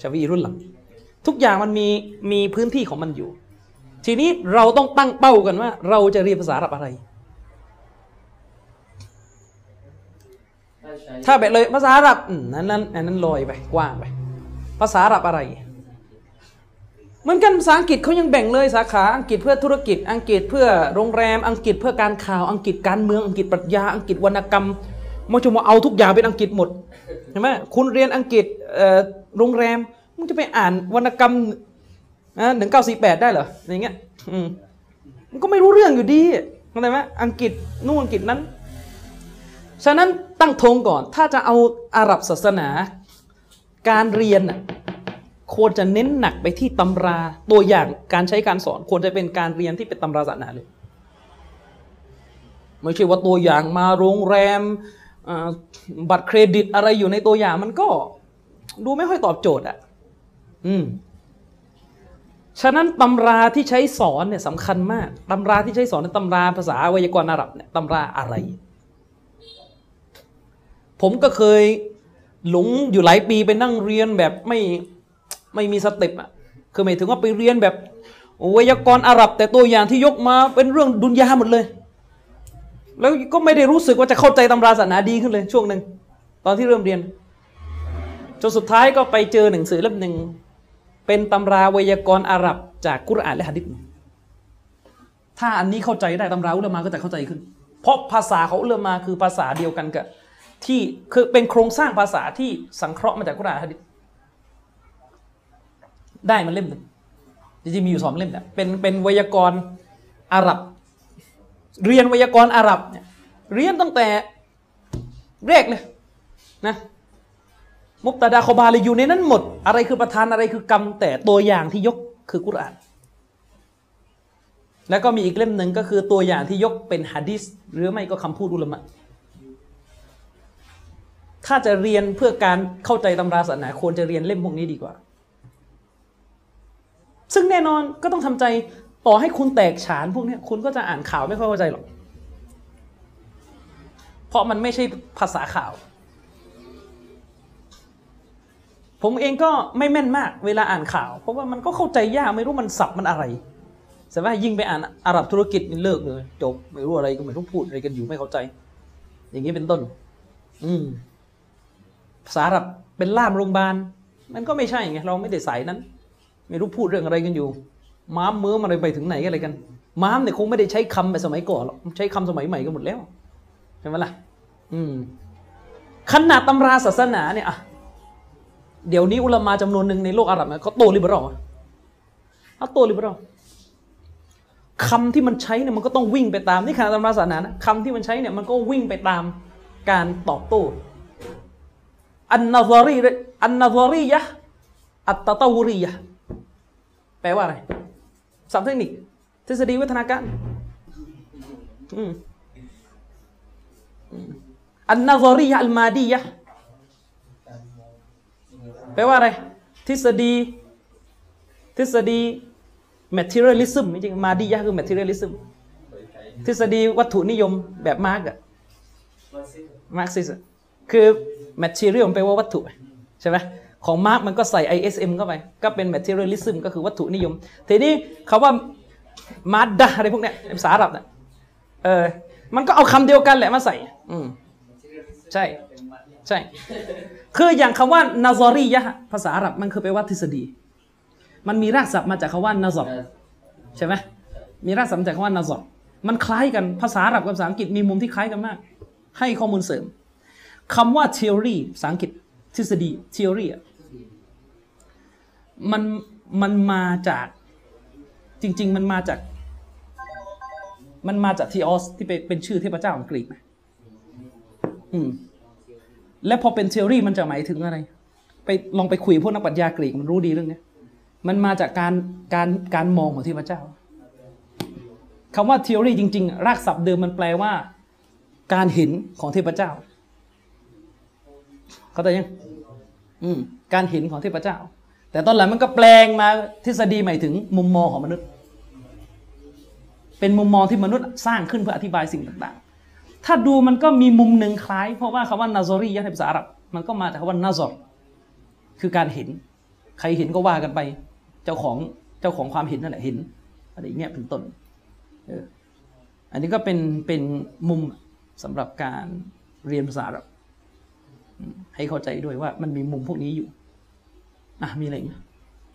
ชาวีอีรุ่นหลังทุกอย่างมันมีมีพื้นที่ของมันอยู่ ทีนี้เราต้องตั้งเป้ากันว่า เราจะเรียนภาษาอับอะไร ถ้าแบบเลยภาษาอับนั้นนั้นนั้นลอยไปกว้างไปภาษาอับอะไรเหมือนกันภาษาอังกฤษเขายังแบ่งเลยสาขาอังกฤษเพื่อธุรกิจ อังกฤษเพื่อโรงแรม อังกฤษเพื่อการข่าวอังกฤษการเมืองอังกฤษปรัชญาอังกฤษวรรณกรรมมันจะมาเอาทุกอย่างเป็นอังกฤษหมด ช่ไหมคุณเรียนอังกฤษโรงแรมมึงจะไปอ่านวรรณกรรมนะหนึ่งเก้าสี่แปดได้เหรออย่างเงี้ยมันก็ไม่รู้เรื่องอยู่ดีเข้าใจไหมอังกฤษนู่นอังกฤษนั้น ฉะนั้นตั้งธงก่อน ถ้าจะเอาอาหรับศาสนา การเรียนน่ะควรจะเน้นหนักไปที่ตำราตัวอย่างการใช้การสอน ควรจะเป็นการเรียนที่เป็นตำราศาสนาเลยไม่ใช่ว่าตัวอย่างมาโรงแรม บัตรเครดิตอะไรอยู่ในตัวอย่างมันก็ดูไม่ค่อยตอบโจทย์อะ อืม ฉะนั้นตำราที่ใช้สอนเนี่ยสำคัญมาก ตำราที่ใช้สอนในตำราภาษาไวยากรณ์อาหรับเนี่ยตำราอะไร ผมก็เคยหลงอยู่หลายปีไปนั่งเรียนแบบไม่ไม่มีสเต็ปอะ คือหมายถึงว่าไปเรียนแบบไวยากรณ์อาหรับ แต่ตัวอย่างที่ยกมาเป็นเรื่องดุนยาหมดเลย แล้วก็ไม่ได้รู้สึกว่าจะเข้าใจตำราศาสนาดีขึ้นเลยช่วงหนึ่งตอนที่เริ่มเรียนจนสุดท้ายก็ไปเจอหนังสือเล่มหนึ่งเป็นตำราไวยากรณ์อาหรับจากกุรอานและหะดิษถ้าอันนี้เข้าใจได้ตำราอุลามาก็จะเข้าใจขึ้น เพราะภาษาเของอุลามาคือภาษาเดียวกันกับที่คือเป็นโครงสร้างภาษาที่สังเคราะห์มาจากกุรอานฮะดิษได้มันเล่มหนึ่งจริงๆมีอยู่สองเล่มเนี่ยเป็นเป็นไวยากรณ์อาหรับ เรียนไวยากรณ์อาหรับเนี่ยเรียนตั้งแต่แรกเลยนะมุบตาดาคอบาเลยอยู่ในนั้นหมด อะไรคือประธานอะไรคือกรรม แต่ตัวอย่างที่ยกคือกุรอาน แล้วก็มีอีกเล่มหนึ่งก็คือตัวอย่างที่ยกเป็นฮะดิษหรือไม่ก็คำพูดอุลามะถ้าจะเรียนเพื่อการเข้าใจตำราศาสนาควรจะเรียนเล่มพวกนี้ดีกว่า ซึ่งแน่นอนก็ต้องทำใจ ต่อให้คุณแตกฉานพวกนี้คุณก็จะอ่านข่าวไม่ค่อยเข้าใจหรอก เพราะมันไม่ใช่ภาษาข่าว ผมเองก็ไม่แม่นมากเวลาอ่านข่าว เพราะว่ามันก็เข้าใจยากไม่รู้มันสับมันอะไรใช่ไหมยิ่งไปอ่านอาหรับธุรกิจนี่เลิกเลยจบไม่รู้อะไรก็ไม่รู้พูดอะไรกันอยู่ไม่เข้าใจ อย่างนี้เป็นต้น อืมภาษาอาหรับเป็นล่ามโรงพยาบาลมันก็ไม่ใช่ไงเราไม่ได้สายนั้น ไม่รู้พูดเรื่องอะไรกันอยู่ ม้ามเมือมอะไรไปถึงไหนกันอะไรกัน ม้ามเนี่ยคงไม่ได้ใช้คำแบบสมัยก่อนหรอกใช้คำสมัยใหม่กันหมดแล้วใช่ไหมล่ะ อืมขนาดตำราศาสนาเนี่ยอะเดี๋ยวนี้อุลามาจำนวนหนึ่งในโลกอาหรับเนี่ยเขาโตลิเบอรัลอเขาโตลิเบอรัลคำที่มันใช้เนี่ยมันก็ต้องวิ่งไปตามนี่ขนาดตำราศาสนานะคำที่มันใช้เนี่ยมันก็วิ่งไปตามการตอบโต้อันนาซารีอันนาซารียะอัตตะตะวรียะแปลว่าอะไร สับเทคนิค ทฤษฎีวัฒนาการอันนาซารียะอัลมาดียะแปลว่าอะไร ทฤษฎี ทฤษฎี materialism จริงمادية คือ materialism ทฤษฎีวัตถุนิยมแบบมาร์กอะมาร์กซิสคือ material แปลว่าวัตถุ ใช่ไหม ของมาร์กมันก็ใส่ ISM เข้าไป ก็เป็น materialism ก็คือวัตถุนิยม ทีนี้คำว่า مادة อะไรพวกเนี้ยภาษาอาหรับเนี่ยเออมันก็เอาคำเดียวกันแหละมาใส่ อืมใช่ใช่ คืออย่างคำว่านาซอรียะภาษาอาหรับมันคือแปลว่าทฤษฎี มันมีรากศัพท์มาจากคำว่านาซอรใช่ไหมมีรากศัพท์จากคำว่านาซอรมันคล้ายกันภาษาอาหรับกับภาษาอังกฤษมีมุมที่คล้ายกันมาก ให้ข้อมูลเสริมคำว่า theory ภาษาอังกฤษทฤษฎี theory อะ มันมันมาจากจริง ๆ มันมาจาก มันมาจากทีออสที่เป็นเป็นชื่อเทพเจ้าของกรีกนะอืม และพอเป็นเทอรี่มันจะหมายถึงอะไร ไปลองไปคุยพวกนักปรัชญากรีกมันรู้ดีเรื่องนี้มันมาจากการการการมองของเทพเจ้าคำว่า theory จริง ๆ รากศัพท์เดิมมันแปลว่า การเห็นของเทพเจ้า เข้าใจยัง อืม การเห็นของเทพเจ้า แต่ตอนหลังมันก็แปลงมาทฤษฎีหมายถึงมุมมองของมนุษย์ เป็นมุมมองที่มนุษย์สร้างขึ้นเพื่ออธิบายสิ่งต่างๆ ถ้าดูมันก็มีมุมหนึ่งคล้าย เพราะว่าคำว่านาซอรียะในภาษาอาหรับมันก็มาจากคำว่านาซอรคือการเห็น ใครเห็นก็ว่ากันไป เจ้าของเจ้าของความเห็นนั่นแหละเห็นอะไรอย่างเงี้ยเป็นต้นอันนี้ก็เป็นเป็นมุมสำหรับการเรียนภาษาอาหรับให้เข้าใจด้วยว่ามันมีมุมพวกนี้อยู่ อะมีอะไรอีกไหม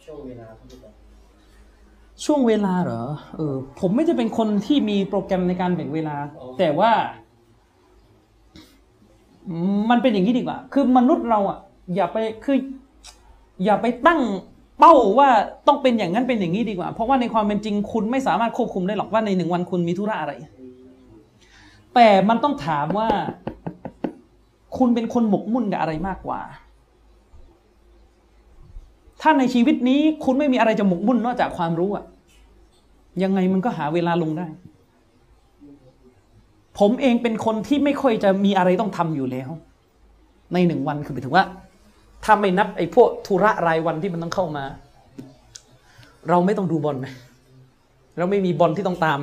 ช่วงเวลาที่แบบช่วงเวลาเหรอเออผมไม่จะเป็นคนที่มีโปรแกรมในการแบ่งเวลา แต่ว่า มันเป็นอย่างนี้ดีกว่า คือมนุษย์เราอะ อย่าไปคือ อย่าไปตั้งเป้าว่าต้องเป็นอย่างนั้นเป็นอย่างนี้ดีกว่า เพราะว่าในความเป็นจริงคุณไม่สามารถควบคุมได้หรอกว่าในหนึ่งวันคุณมีธุระอะไร แต่มันต้องถามว่า คุณเป็นคนหมกมุ่นกับอะไรมากกว่า ถ้าในชีวิตนี้คุณไม่มีอะไรจะหมกมุ่นนอกจากความรู้อะยังไงมันก็หาเวลาลงได้ ผมเองเป็นคนที่ไม่ค่อยจะมีอะไรต้องทำอยู่แล้ว ในหนึ่งวันคือหมายถึงว่า ถ้าไม่นับไอ้พวกธุระรายวันที่มันต้องเข้ามา เราไม่ต้องดูบอลนะเราไม่มีบอลที่ต้องตาม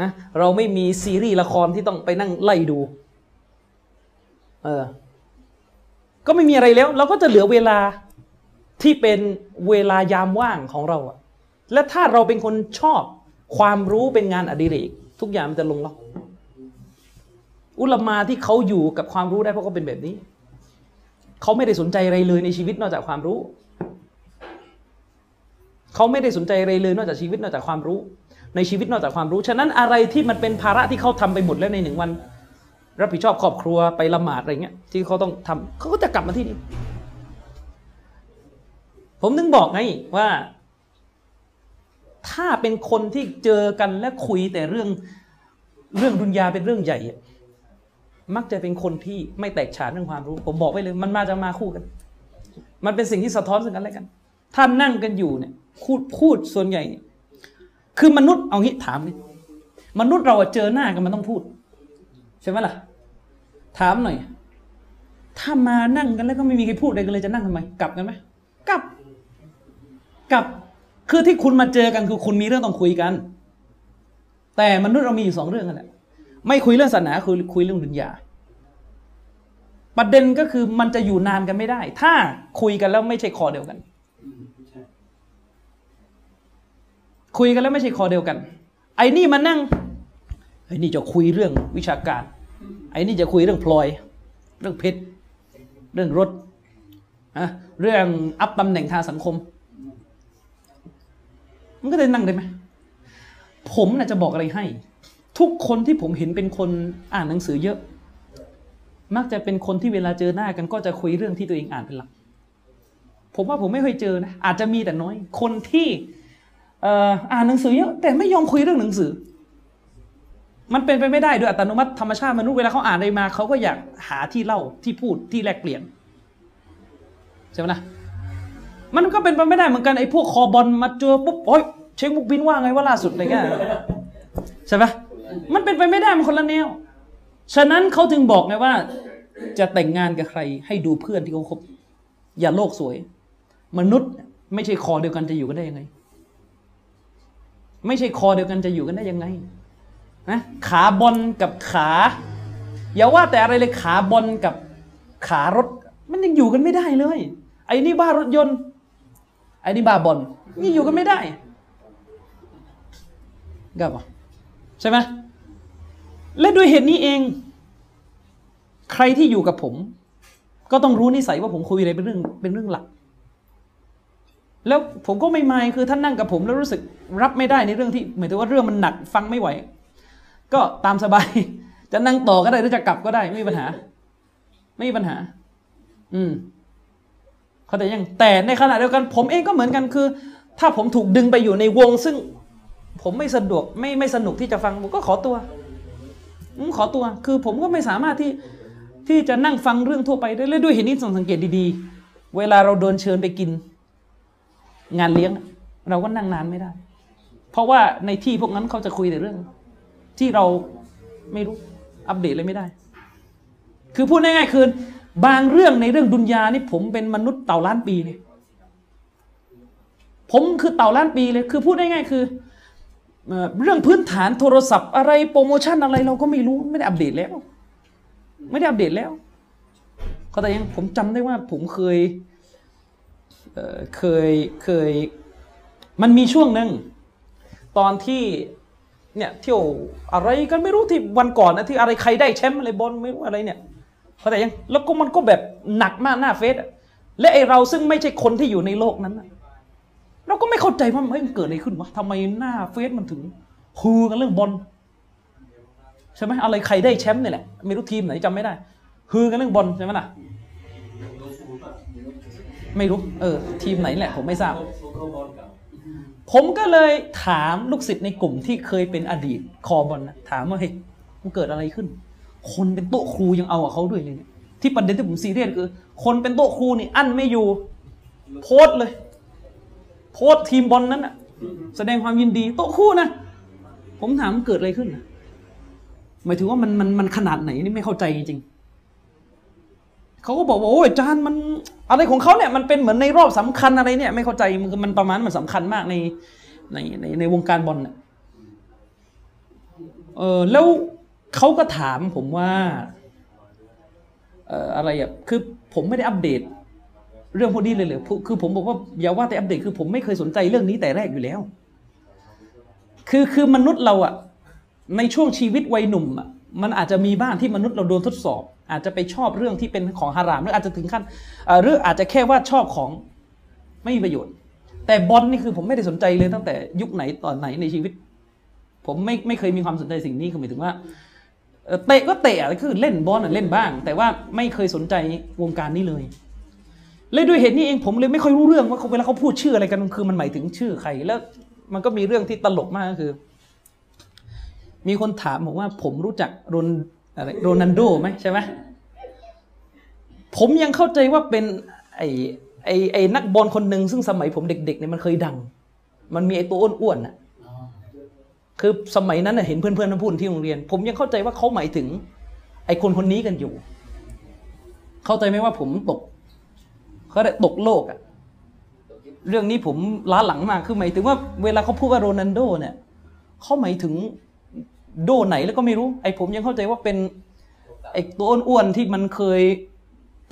นะเราไม่มีซีรีส์ละครที่ต้องไปนั่งไล่ดู เออ ก็ไม่มีอะไรแล้ว เราก็จะเหลือเวลา ที่เป็นเวลายามว่างของเราอะและถ้าเราเป็นคนชอบความรู้เป็นงานอดิเรกทุกอย่างมันจะลงล็อกอุลมาที่เขาอยู่กับความรู้ได้เพราะเขาเป็นแบบนี้ เขาไม่ได้สนใจอะไรเลยในชีวิตนอกจากความรู้ เขาไม่ได้สนใจอะไรเลยนอกจากชีวิตนอกจากความรู้ ในชีวิตนอกจากความรู้ ฉะนั้นอะไรที่มันเป็นภาระที่เขาทำไปหมดแล้วในหนึ่งวัน รับผิดชอบครอบครัวไปละหมาดอะไรเงี้ยที่เขาต้องทำเขาก็จะกลับมาที่นี่ ผมนึงบอกไงว่า ถ้าเป็นคนที่เจอกันและคุยแต่เรื่องเรื่องดุนยาเป็นเรื่องใหญ่ มักจะเป็นคนที่ไม่แตกฉานเรื่องความรู้ ผมบอกไว้เลย มันมาจะมาคู่กัน มันเป็นสิ่งที่สะท้อนซึ่งกันและกัน ถ้านั่งกันอยู่เนี่ยพูดพูดส่วนใหญ่ คือมนุษย์เอางี้ถามดิมนุษย์เราเจอหน้ากันมันต้องพูด ใช่ไหมล่ะ ถามหน่อย ถ้ามานั่งกันแล้วก็ไม่มีใครพูดอะไรกันเลยจะนั่งทำไม กลับกันไหมกลับ กับคือที่คุณมาเจอกันคือคุณมีเรื่องต้องคุยกัน แต่มนุษย์เรามีอยู่สองเรื่องกันแหละไม่คุยเรื่องศาสนาคือคุยเรื่องดุนยาประเด็นก็คือมันจะอยู่นานกันไม่ได้ ถ้าคุยกันแล้วไม่ใช่คอเดียวกัน คุยกันแล้วไม่ใช่คอเดียวกัน ไอ้นี่มานั่งไอ้นี่จะคุยเรื่องวิชาการ ไอ้นี่จะคุยเรื่องพลอย เรื่องเพชรเรื่องรถอะเรื่องอัพตำแหน่งทางสังคม มันก็จะนั่งได้ไหมผมน่ะจะบอกอะไรให้ ทุกคนที่ผมเห็นเป็นคนอ่านหนังสือเยอะ มักจะเป็นคนที่เวลาเจอหน้ากันก็จะคุยเรื่องที่ตัวเองอ่านเป็นหลัก ผมว่าผมไม่เคยเจอนะอาจจะมีแต่น้อย คนที่อ่ออ่านหนังสือเยอะแต่ไม่ยอมคุยเรื่องหนังสือ มันเป็นไปไม่ได้โดยอัตโนมัติธรรมชาติมนุษย์เวลาเขาอ่านอะไรมาเขาก็อยากหาที่เล่าที่พูดที่แลกเปลี่ยนใช่ไหมนะ มันก็เป็นไปไม่ได้เหมือนกันไอ้พวกคอบอลมาเจอปุ๊บโอ้ยเช็คบุกบินว่าไงว่าล่าสุดอะไรเงี้ยใช่ไหมมันเป็นไปไม่ได้มันคนละแนว ฉะนั้นเขาถึงบอกไงว่า จะแต่งงานกับใคร ให้ดูเพื่อนที่เขาคบอย่าโลกสวย มนุษย์ไม่ใช่คอเดียวกันจะอยู่กันได้ยังไง ไม่ใช่คอเดียวกันจะอยู่กันได้ยังไงนะขาบอลกับขา อย่าว่าแต่อะไรเลยขาบอลกับขารถ มันยังอยู่กันไม่ได้เลย ไอ้นี่บ้ารถยนต์ ไอ้นี่บาบอลนี่อยู่กันไม่ได้กับอะใช่ไหมและด้วยเหตุนี้เอง ใครที่อยู่กับผม ก็ต้องรู้นิสัยว่าผมคุยอะไรเป็นเรื่องเป็นเรื่องหลัก แล้วผมก็ไม่ไมายคือท่านนั่งกับผมแล้วรู้สึกรับไม่ได้ในเรื่องที่หมายถึงว่าเรื่องมันหนักฟังไม่ไหว ก็ตามสบาย จะนั่งต่อก็ได้หรือจะกลับก็ได้ไม่มีปัญหา ไม่มีปัญหา อืม เข้าใจยังแต่ในขณะเดียวกันผมเองก็เหมือนกันคือ ถ้าผมถูกดึงไปอยู่ในวง ซึ่งผมไม่สะดวกไม่ไม่สนุกที่จะฟังผมก็ขอตัวอขอตัว คือผมก็ไม่สามารถที่ที่จะนั่งฟังเรื่องทั่วไปได้และด้วยเหตุนี้สังเกตดีๆ เวลาเราโดนเชิญไปกิน งานเลี้ยง เราก็นั่งนานไม่ได้ เพราะว่าในที่พวกนั้นเขาจะคุยแต่เรื่อง ที่เราไม่รู้อัปเดตเลยไม่ได้ คือพูดง่ายๆคือ บางเรื่องในเรื่องดุนยานี่ผมเป็นมนุษย์เต่าล้านปีเลยผมคือเต่าล้านปีเลยคือพูดง่ายๆคือเรื่องพื้นฐานโทรศัพท์อะไรโปรโมชั่นอะไรเราก็ไม่รู้ไม่ได้อัปเดตแล้ว ไม่ได้อัปเดตแล้วเขาแต่ยังผมจำได้ว่าผมเคยเเคยเคย มันมีช่วงหนึ่งตอนที่เนี่ยเที่ยวอะไรกันไม่รู้ที่วันก่อนนะที่อะไรใครได้แชมป์อะไรบอลไม่รู้อะไรเนี่ย เขาแต่ยังแล้วก็มันก็แบบหนักมากหน้าเฟซและไอเราซึ่งไม่ใช่คนที่อยู่ในโลกนั้นเราก็ไม่เข้าใจว่าเฮ้ยมันเกิดอะไรขึ้นวะทำไมหน้าเฟซมันถึงฮือกันเรื่องบอลใช่ไหมอะไรใครได้แชมป์เนี่ยแหละไม่รู้ทีมไหนจำไม่ได้ฮือกันเรื่องบอลใช่ไหมล่ะไม่รู้เออทีมไหนแหละ ผมไม่ทราบ ผมก็เลยถามลูกศิษย์ในกลุ่มที่เคยเป็นอดีตคอบอลนะถามว่าเฮ้ยมันเกิดอะไรขึ้น คนเป็นโต๊ะครูยังเอากับเขาด้วยเลยเนี่ยที่ประเด็นที่ผมซีเรียสคือ คนเป็นโต๊ะครูนี่อั้นไม่อยู่ โพสต์เลย โพสต์ทีมบอลนั้นอะแสดงความยินดี โต๊ะครูนะผมถามเกิดอะไรขึ้นนะหมายถึงว่ามันมันมันขนาดไหนนี่ไม่เข้าใจจริงเขาก็บอกว่าโอ้ยอาจารย์มันอะไรของเขาเนี่ยมันเป็นเหมือนในรอบสำคัญอะไรเนี่ย ไม่เข้าใจมันมันประมาณมันสำคัญมากในในในในวงการบอลเนี่ยเออแล้ว เขาก็ถามผมว่าอะไรอะคือผมไม่ได้อัปเดต เรื่องพวกนี้เลยเลยคือผมบอกว่าอย่าว่าแต่อัปเดตคือผมไม่เคยสนใจเรื่องนี้แต่แรกอยู่แล้ว คือคือมนุษย์เราอะในช่วงชีวิตวัยหนุ่มอะมันอาจจะมีบ้างที่มนุษย์เราโดนทดสอบ อาจจะไปชอบเรื่องที่เป็นของฮารามหรืออาจจะถึงขั้นหรืออาจจะแค่ว่าชอบของไม่มีประโยชน์ แต่บอลนี่คือผมไม่ได้สนใจเลยตั้งแต่ยุคไหนตอนไหนในชีวิต ผมไม่ไม่เคยมีความสนใจสิ่งนี้คือหมายถึงว่า เตะก็เตะคือเล่นบอลเล่นบ้าง แต่ว่าไม่เคยสนใจวงการนี้เลยเลยด้วยเหตุนี้เองผมเลยไม่ค่อยรู้เรื่องว่าเขาเวลาเขาพูดชื่ออะไรกันคือมันหมายถึงชื่อใคร แล้วมันก็มีเรื่องที่ตลกมากก็คือ มีคนถามบอกว่า ผมรู้จักโรนอะไรโรนันโดไหมใช่ไหมผมยังเข้าใจว่าเป็น ไอไอไอนักบอลคนหนึ่งซึ่งสมัยผมเด็กๆเนี่ยมันเคยดัง มันมีไอตัวอ้วนๆน่ะ คือสมัยนั้นน่ะเห็นเพื่อนๆมาพูดที่โรงเรียน ผมยังเข้าใจว่าเขาหมายถึง ไอ้คนคนนี้กันอยู่ เข้าใจไหมว่าผมตกเขาได้ตกโลกอะเรื่องนี้ผมล้าหลังมากคือหมายถึงว่าเวลาเขาพูดว่าโรนัลโดเนี่ยเขาหมายถึงโดไหนแล้วก็ไม่รู้ ไอ้ผมยังเข้าใจว่าเป็นไอ้ตัวอ้วนๆที่มันเคย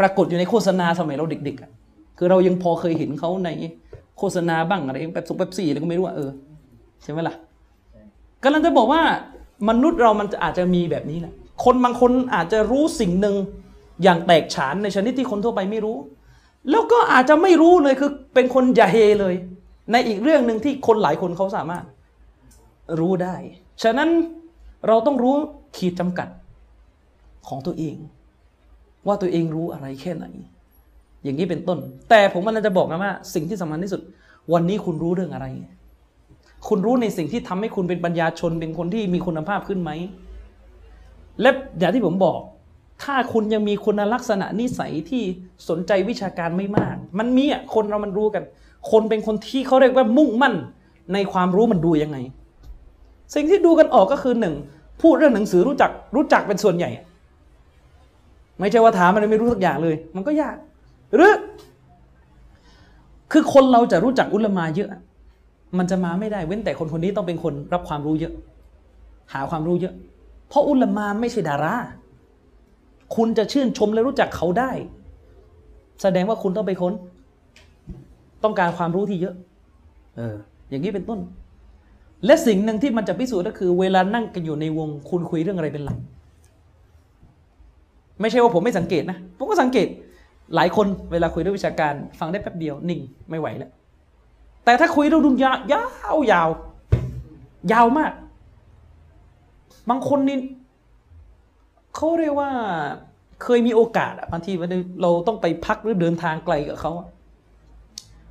ปรากฏอยู่ในโฆษณาสมัยเราเด็กๆอะคือเรายังพอเคยเห็นเขาในโฆษณาบ้างอะไรแบบสงแบบสี่อะไรก็ไม่รู้อะเออใช่ไหมล่ะ กำลังจะบอกว่ามนุษย์เรามันจะอาจจะมีแบบนี้แหละคนบางคนอาจจะรู้สิ่งหนึ่งอย่างแตกฉานในชนิดที่คนทั่วไปไม่รู้ แล้วก็อาจจะไม่รู้เลยคือเป็นคนยาเฮเลย ในอีกเรื่องหนึ่งที่คนหลายคนเขาสามารถรู้ได้ ฉะนั้นเราต้องรู้ขีดจำกัดของตัวเอง ว่าตัวเองรู้อะไรแค่ไหน อย่างนี้เป็นต้น แต่ผมกำลังจะบอกนะว่า สิ่งที่สำคัญที่สุด วันนี้คุณรู้เรื่องอะไร คุณรู้ในสิ่งที่ทำให้คุณเป็นปัญญาชนเป็นคนที่มีคุณภาพขึ้นไหม และอย่างที่ผมบอก ถ้าคุณยังมีคุณลักษณะนิสัยที่สนใจวิชาการไม่มาก มันมีอะคนเรามันรู้กัน คนเป็นคนที่เขาเรียกว่ามุ่งมั่นในความรู้มันดูยังไง สิ่งที่ดูกันออกก็คือหนึ่งพูดเรื่องหนังสือรู้จักรู้จักเป็นส่วนใหญ่ ไม่ใช่ว่าถามมันไม่รู้สักอย่างเลย มันก็ยาก หรือ คือคนเราจะรู้จักอุลมาเยอะ มันจะมาไม่ได้เว้นแต่คนคนนี้ต้องเป็นคนรับความรู้เยอะ หาความรู้เยอะ เพราะอุลามาไม่ใช่ดาราคุณจะชื่นชมและรู้จักเขาได้ แสดงว่าคุณต้องไปค้น ต้องการความรู้ที่เยอะ เออ อย่างนี้เป็นต้น และสิ่งหนึ่งที่มันจะพิสูจน์ก็คือ เวลานั่งกันอยู่ในวง คุณคุยเรื่องอะไรเป็นหลัก ไม่ใช่ว่าผมไม่สังเกตนะ ผมก็สังเกต หลายคนเวลาคุยเรื่องวิชาการ ฟังได้แป๊บเดียว นิ่ง ไม่ไหวแล้ว แต่ถ้าคุยเรื่องดุนยายาวยาวยาวมาก บางคนนี่เขาเรียกว่าเคยมีโอกาสอะบางทีเราต้องไปพักหรือเดินทางไกลกับเขา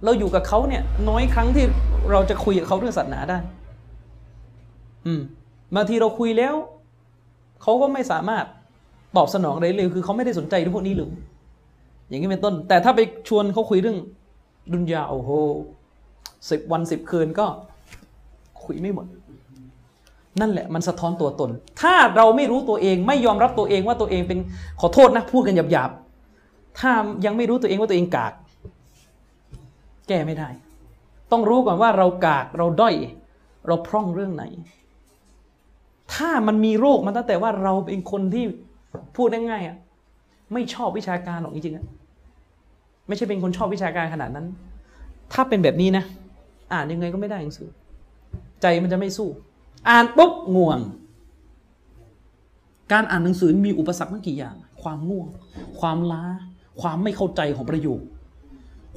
เราอยู่กับเขาเนี่ย น้อยครั้งที่เราจะคุยกับเขาเรื่องศาสนาได้ อืมบางทีเราคุยแล้วเขาก็ไม่สามารถตอบสนองอะไรเลยคือเขาไม่ได้สนใจเรื่องพวกนี้เลยอย่างนี้เป็นต้น แต่ถ้าไปชวนเขาคุยเรื่องดุนยาโอ้โห สิบวันสิบคืนก็คุยไม่หมด นั่นแหละมันสะท้อนตัวตน ถ้าเราไม่รู้ตัวเองไม่ยอมรับตัวเองว่าตัวเองเป็นขอโทษนะพูดกันหยาบๆ ถ้ายังไม่รู้ตัวเองว่าตัวเองกาก แก้ไม่ได้ ต้องรู้ก่อนว่าเรากากเราด้อย เราพร่องเรื่องไหน ถ้ามันมีโรคมันตั้งแต่ว่าเราเป็นคนที่พูดง่ายๆอะไม่ชอบวิชาการหรอกจริงๆอะไม่ใช่เป็นคนชอบวิชาการขนาดนั้น ถ้าเป็นแบบนี้นะ อ่านยังไงก็ไม่ได้หนังสือ ใจมันจะไม่สู้ อ่านปุ๊บง่วง การอ่านหนังสือมีอุปสรรคตั้งกี่อย่าง ความง่วง ความล้า ความไม่เข้าใจของประโยค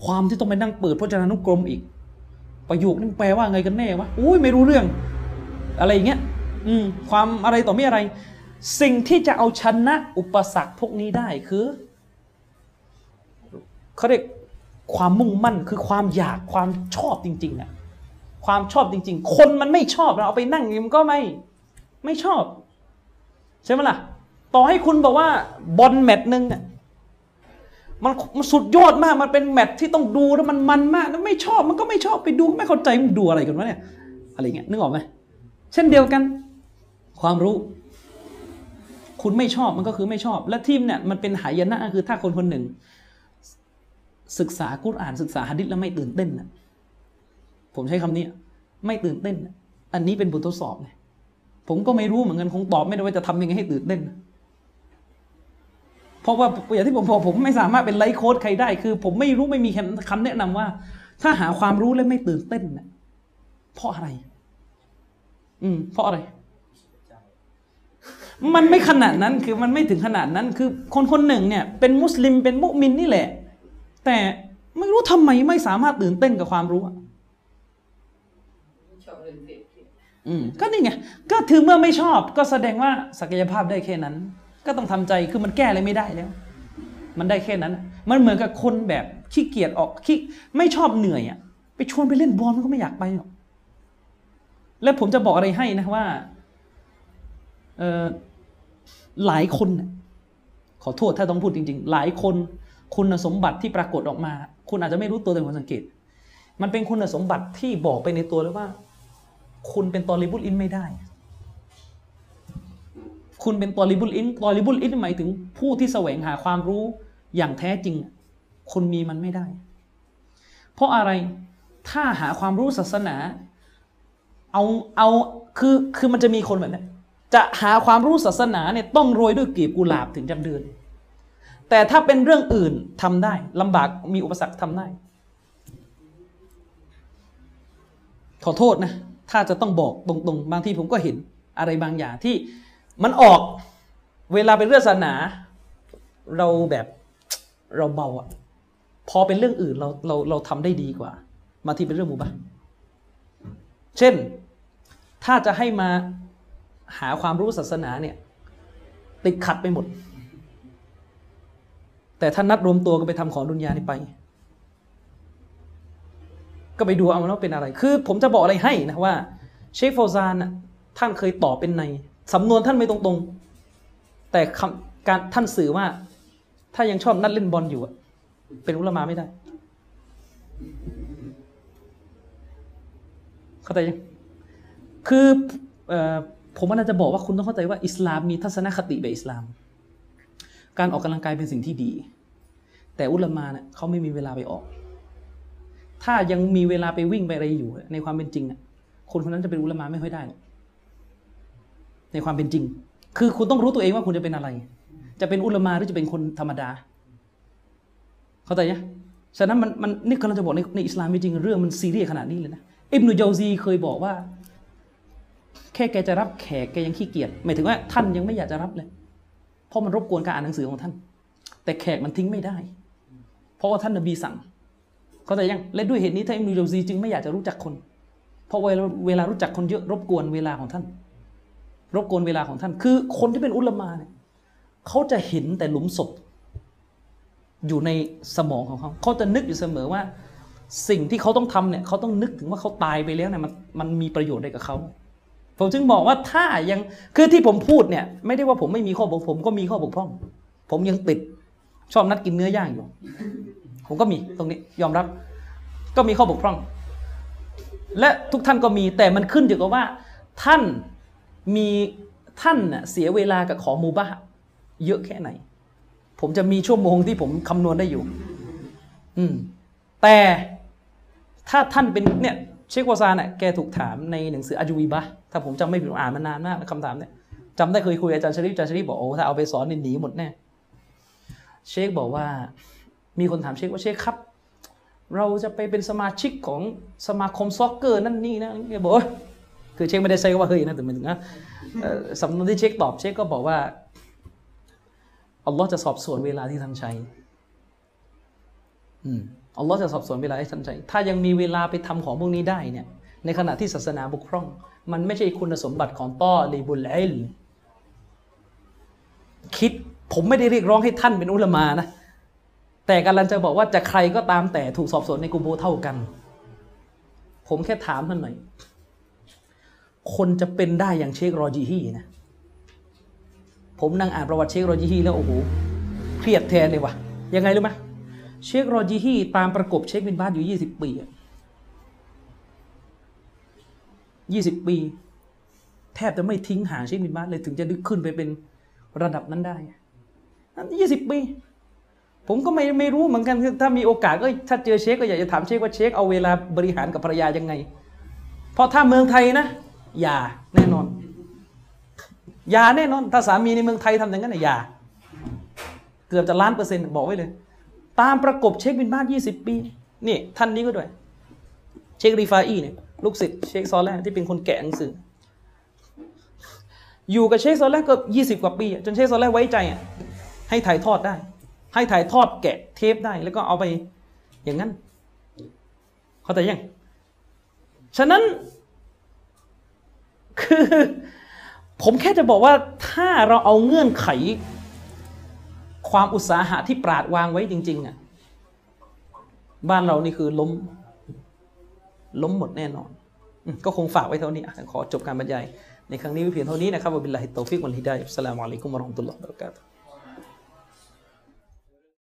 ความที่ต้องไปนั่งเปิดพจนานุกรมอีก ประโยคนึงแปลว่าไงกันแน่วะอุ้ยไม่รู้เรื่อง อะไรอย่างเงี้ย อืม ความอะไรต่อไม่อะไร สิ่งที่จะเอาชนะอุปสรรคพวกนี้ได้คือเขาเรียก ความมุ่งมั่นคือความอยากความชอบจริงๆอะความชอบจริง ๆ คนมันไม่ชอบเราเอาไปนั่งมันก็ไม่ไม่ชอบ ใช่ไหมล่ะ ต่อให้คุณบอกว่าบอลแมตช์หนึ่งเนี่ยมันมันสุดยอดมากมันเป็นแมตช์ที่ต้องดูแล้วมันมันมากแล้วไม่ชอบมันก็ไม่ชอบไปดูไม่เข้าใจมันดูอะไรกันวะเนี่ยอะไรเงี้ยนึกออกไหมเช่นเดียวกัน ความรู้ คุณไม่ชอบมันก็คือไม่ชอบ และทีมเนี่ยมันเป็นหายนะคือถ้าคนคนหนึ่ง ศึกษากุรอานศึกษาหะดิษแล้วไม่ตื่นเต้นนะผมใช้คำนี้ไม่ตื่นเต้น อันนี้เป็นบททดสอบไงผมก็ไม่รู้เหมือนกันคงตอบไม่ได้ว่าจะทำยังไงให้ตื่นเต้น เพราะว่าอย่างที่ผมบอกผมไม่สามารถเป็นไลฟ์โค้ดใครได้ คือ ผมไม่รู้ไม่มีคำแนะนำว่า ถ้าหาความรู้แล้วไม่ตื่นเต้นนะเพราะอะไร อืม เพราะอะไร มันไม่ขนาดนั้นคือมันไม่ถึงขนาดนั้น คือคนคนหนึ่งเนี่ย เป็นมุสลิมเป็นมุมินนี่แหละ แต่ไม่รู้ทำไมไม่สามารถตื่นเต้นกับความรู้อะชอบเรื่องเทศอืมก็นี่ไงก็ถือเมื่อไม่ชอบ ก็แสดงว่าศักยภาพได้แค่นั้น ก็ต้องทำใจคือมันแก้อะไรไม่ได้แล้ว มันได้แค่นั้น มันเหมือนกับคนแบบขี้เกียจออกขี้ไม่ชอบเหนื่อยอะไปชวนไปเล่นบอลมันก็ไม่อยากไปหรอกและผมจะบอกอะไรให้นะว่าเออหลายคนน่ะขอโทษถ้าต้องพูดจริง ๆ หลายคน คุณสมบัติที่ปรากฏออกมา คุณอาจจะไม่รู้ตัวแต่ผมสังเกต มันเป็นคุณสมบัติที่บอกไปในตัวเลยว่า คุณเป็นตอลิบุลอินไม่ได้ คุณเป็นตอลิบุลอินตอลิบุลอินหมายถึงผู้ที่แสวงหาความรู้อย่างแท้จริง คุณมีมันไม่ได้ เพราะอะไรถ้าหาความรู้ศาสนา เอาเอาคือคือมันจะมีคนแบบนี้จะหาความรู้ศาสนาเนี่ยต้องโรยด้วยกลีบกุหลาบถึงจะเดิน แต่ถ้าเป็นเรื่องอื่นทำได้ลำบากมีอุปสรรคทำได้ ขอโทษนะ ถ้าจะต้องบอกตรงๆ บางทีผมก็เห็นอะไรบางอย่างที่มันออกเวลาเป็นเรื่องศาสนา เราแบบเราเบาอะพอเป็นเรื่องอื่นเราเราเราทำได้ดีกว่าบางทีเป็นเรื่องมุบะเช่น ถ้าจะให้มาหาความรู้ศาสนาเนี่ย ติดขัดไปหมด แต่ถ้านัดรวมตัวกันไปทำของดุนยานี่ไป ก็ไปดูเอาว่าเป็นอะไร คือผมจะบอกอะไรให้นะว่า เชคโฟซานะท่านเคยตอบเป็นในสำนวนท่านไม่ตรงๆ แต่คำการท่านสื่อว่า ถ้ายังชอบนัดเล่นบอลอยู่เป็นอุลามาไม่ได้ เข้าใจยังคือออผมว่าน่าจะบอกว่าคุณต้องเข้าใจว่าอิสลามมีทัศนคติแบบอิสลาม การออกกำลังกายเป็นสิ่งที่ดี แต่อุลมาเนี่ยเขาไม่มีเวลาไปออก ถ้ายังมีเวลาไปวิ่งไปอะไรอยู่ ในความเป็นจริงอะคนคนนั้นจะเป็นอุลมาไม่ค่อยได้ ในความเป็นจริง คือคุณต้องรู้ตัวเองว่าคุณจะเป็นอะไร จะเป็นอุลมาหรือจะเป็นคนธรรมดา เข้าใจยังฉะนั้นมันมันนี่กำลังจะบอกในในอิสลามจริงเรื่องมันซีเรียสขนาดนี้เลยนะอิบนุเจาซีเคยบอกว่า แค่แกจะรับแขกแกยังขี้เกียจหมายถึงว่าท่านยังไม่อยากจะรับเลย เพราะมันรบกวนการอ่านหนังสือของท่าน แต่แขกมันทิ้งไม่ได้ เพราะว่าท่านนบีสั่ง เข้าใจยังและด้วยเหตุนี้ท่านอิบนุจซีจึงไม่อยากจะรู้จักคน เพราะเวลาเวลารู้จักคนเยอะรบกวนเวลาของท่าน รบกวนเวลาของท่าน คือคนที่เป็นอุลามาเนี่ยเขาจะเห็นแต่หลุมศพ อยู่ในสมองของเขา เขาจะนึกอยู่เสมอว่าสิ่งที่เขาต้องทำเนี่ยเขาต้องนึกถึงว่าเขาตายไปแล้วเนี่ยมันมันมีประโยชน์อะไรกับเขา ผมจึงบอกว่าถ้ายังคือที่ผมพูดเนี่ย ไม่ได้ว่าผมไม่มีข้อบกผมก็มีข้อบกพร่อง ผมยังติดชอบนัดกินเนื้อย่างอยู่ ผมก็มีตรงนี้ยอมรับ ก็มีข้อบกพร่อง และทุกท่านก็มีแต่มันขึ้นอยู่กับว่า ท่านมีท่านเสียเวลากับของมูบะเยอะแค่ไหน ผมจะมีชั่วโมงที่ผมคำนวณได้อยู่ อืมแต่ถ้าท่านเป็นเนี่ย เชควาซานน่ะแกถูกถามในหนังสืออาจูวีบะถ้าผมจำไม่ผิดอ่านมานานมากคำถามเนี่ยจำได้เคยคุยอาจารย์ชริฟอาจารย์ชริฟบอกโอ้ถ้าเอาไปสอนนี่หนีหมดแน่เชคบอกว่ามีคนถามเชคว่าเชคครับ เราจะไปเป็นสมาชิกของสมาคมซ็อกเกอร์นั่นนี่นะแกบอกคือเชคไม่ได้ใช้ว่าเฮ้ยนะแต่หมายถึงนะสำนวนที่เชคตอบเชคก็บอกว่าอัลลอฮ์จะสอบสวนเวลาที่ท่านใช้อืม อัลลอฮ์จะสอบสวนเวลาที่ท่านใช้ถ้ายังมีเวลาไปทำของพวกนี้ได้เนี่ยในขณะที่ศาสนาบกพร่อง มันไม่ใช่คุณสมบัติของต้อลีบุลไอลคิดผมไม่ได้เรียกร้องให้ท่านเป็นอุลามานะ แต่กำลังจะบอกว่าจะใครก็ตามแต่ถูกสอบสวนในกุโบเท่ากัน ผมแค่ถามท่านหน่อย คนจะเป็นได้อย่างเชครอจีฮีนะ ผมนั่งอ่านประวัติเชครอจีฮีแล้วโอ้โหเครียดแทนเลยว่ะ ยังไงรู้ไหม เชครอจีฮีตามประกบเชคบินบาสอยู่ยี่สิบปียี่สิบปี แทบจะไม่ทิ้งห่างเชคบินบาสเลยถึงจะดึกขึ้นไปเป็นระดับนั้นได้ยี่สิบปี ผมก็ไม่ไม่รู้เหมือนกันถ้ามีโอกาสก็ถ้าเจอเชคก็อยากจะถามเชคว่าเชคเอาเวลาบริหารกับภรรยายังไง เพราะถ้าเมืองไทยนะ อย่าแน่นอน อย่าแน่นอน ถ้าสามีในเมืองไทยทำอย่างนั้นนะอย่า เกือบจะล้านเปอร์เซ็นต์บอกไว้เลย ตามประกบเชคบินบ้านยี่สิบปี นี่ท่านนี้ก็ด้วย เชครีฟาอีเนี่ยลูกศิษย์เชคซอลแลที่เป็นคนแกะหนังสือ อยู่กับเชคซอลแลก็ยี่สิบกว่าปี จนเชคซอลแลไว้ใจอะให้ถ่ายทอดได้ ให้ถ่ายทอดแกะเทปได้ แล้วก็เอาไปอย่างนั้น เข้าใจยัง ฉะนั้น คือ ผมแค่จะบอกว่าถ้าเราเอาเงื่อนไข ความอุตสาหะที่ปราชญ์วางไว้จริงๆอะบ้านเรานี่คือล้ม ล้มหมดแน่นอน ก็คงฝากไว้เท่านี้ ขอจบการบรรยาย ในครั้งนี้เพียงเท่านี้นะครับوبالله التوفيق والهداية السلام عليكم ورحمة الله وبركاته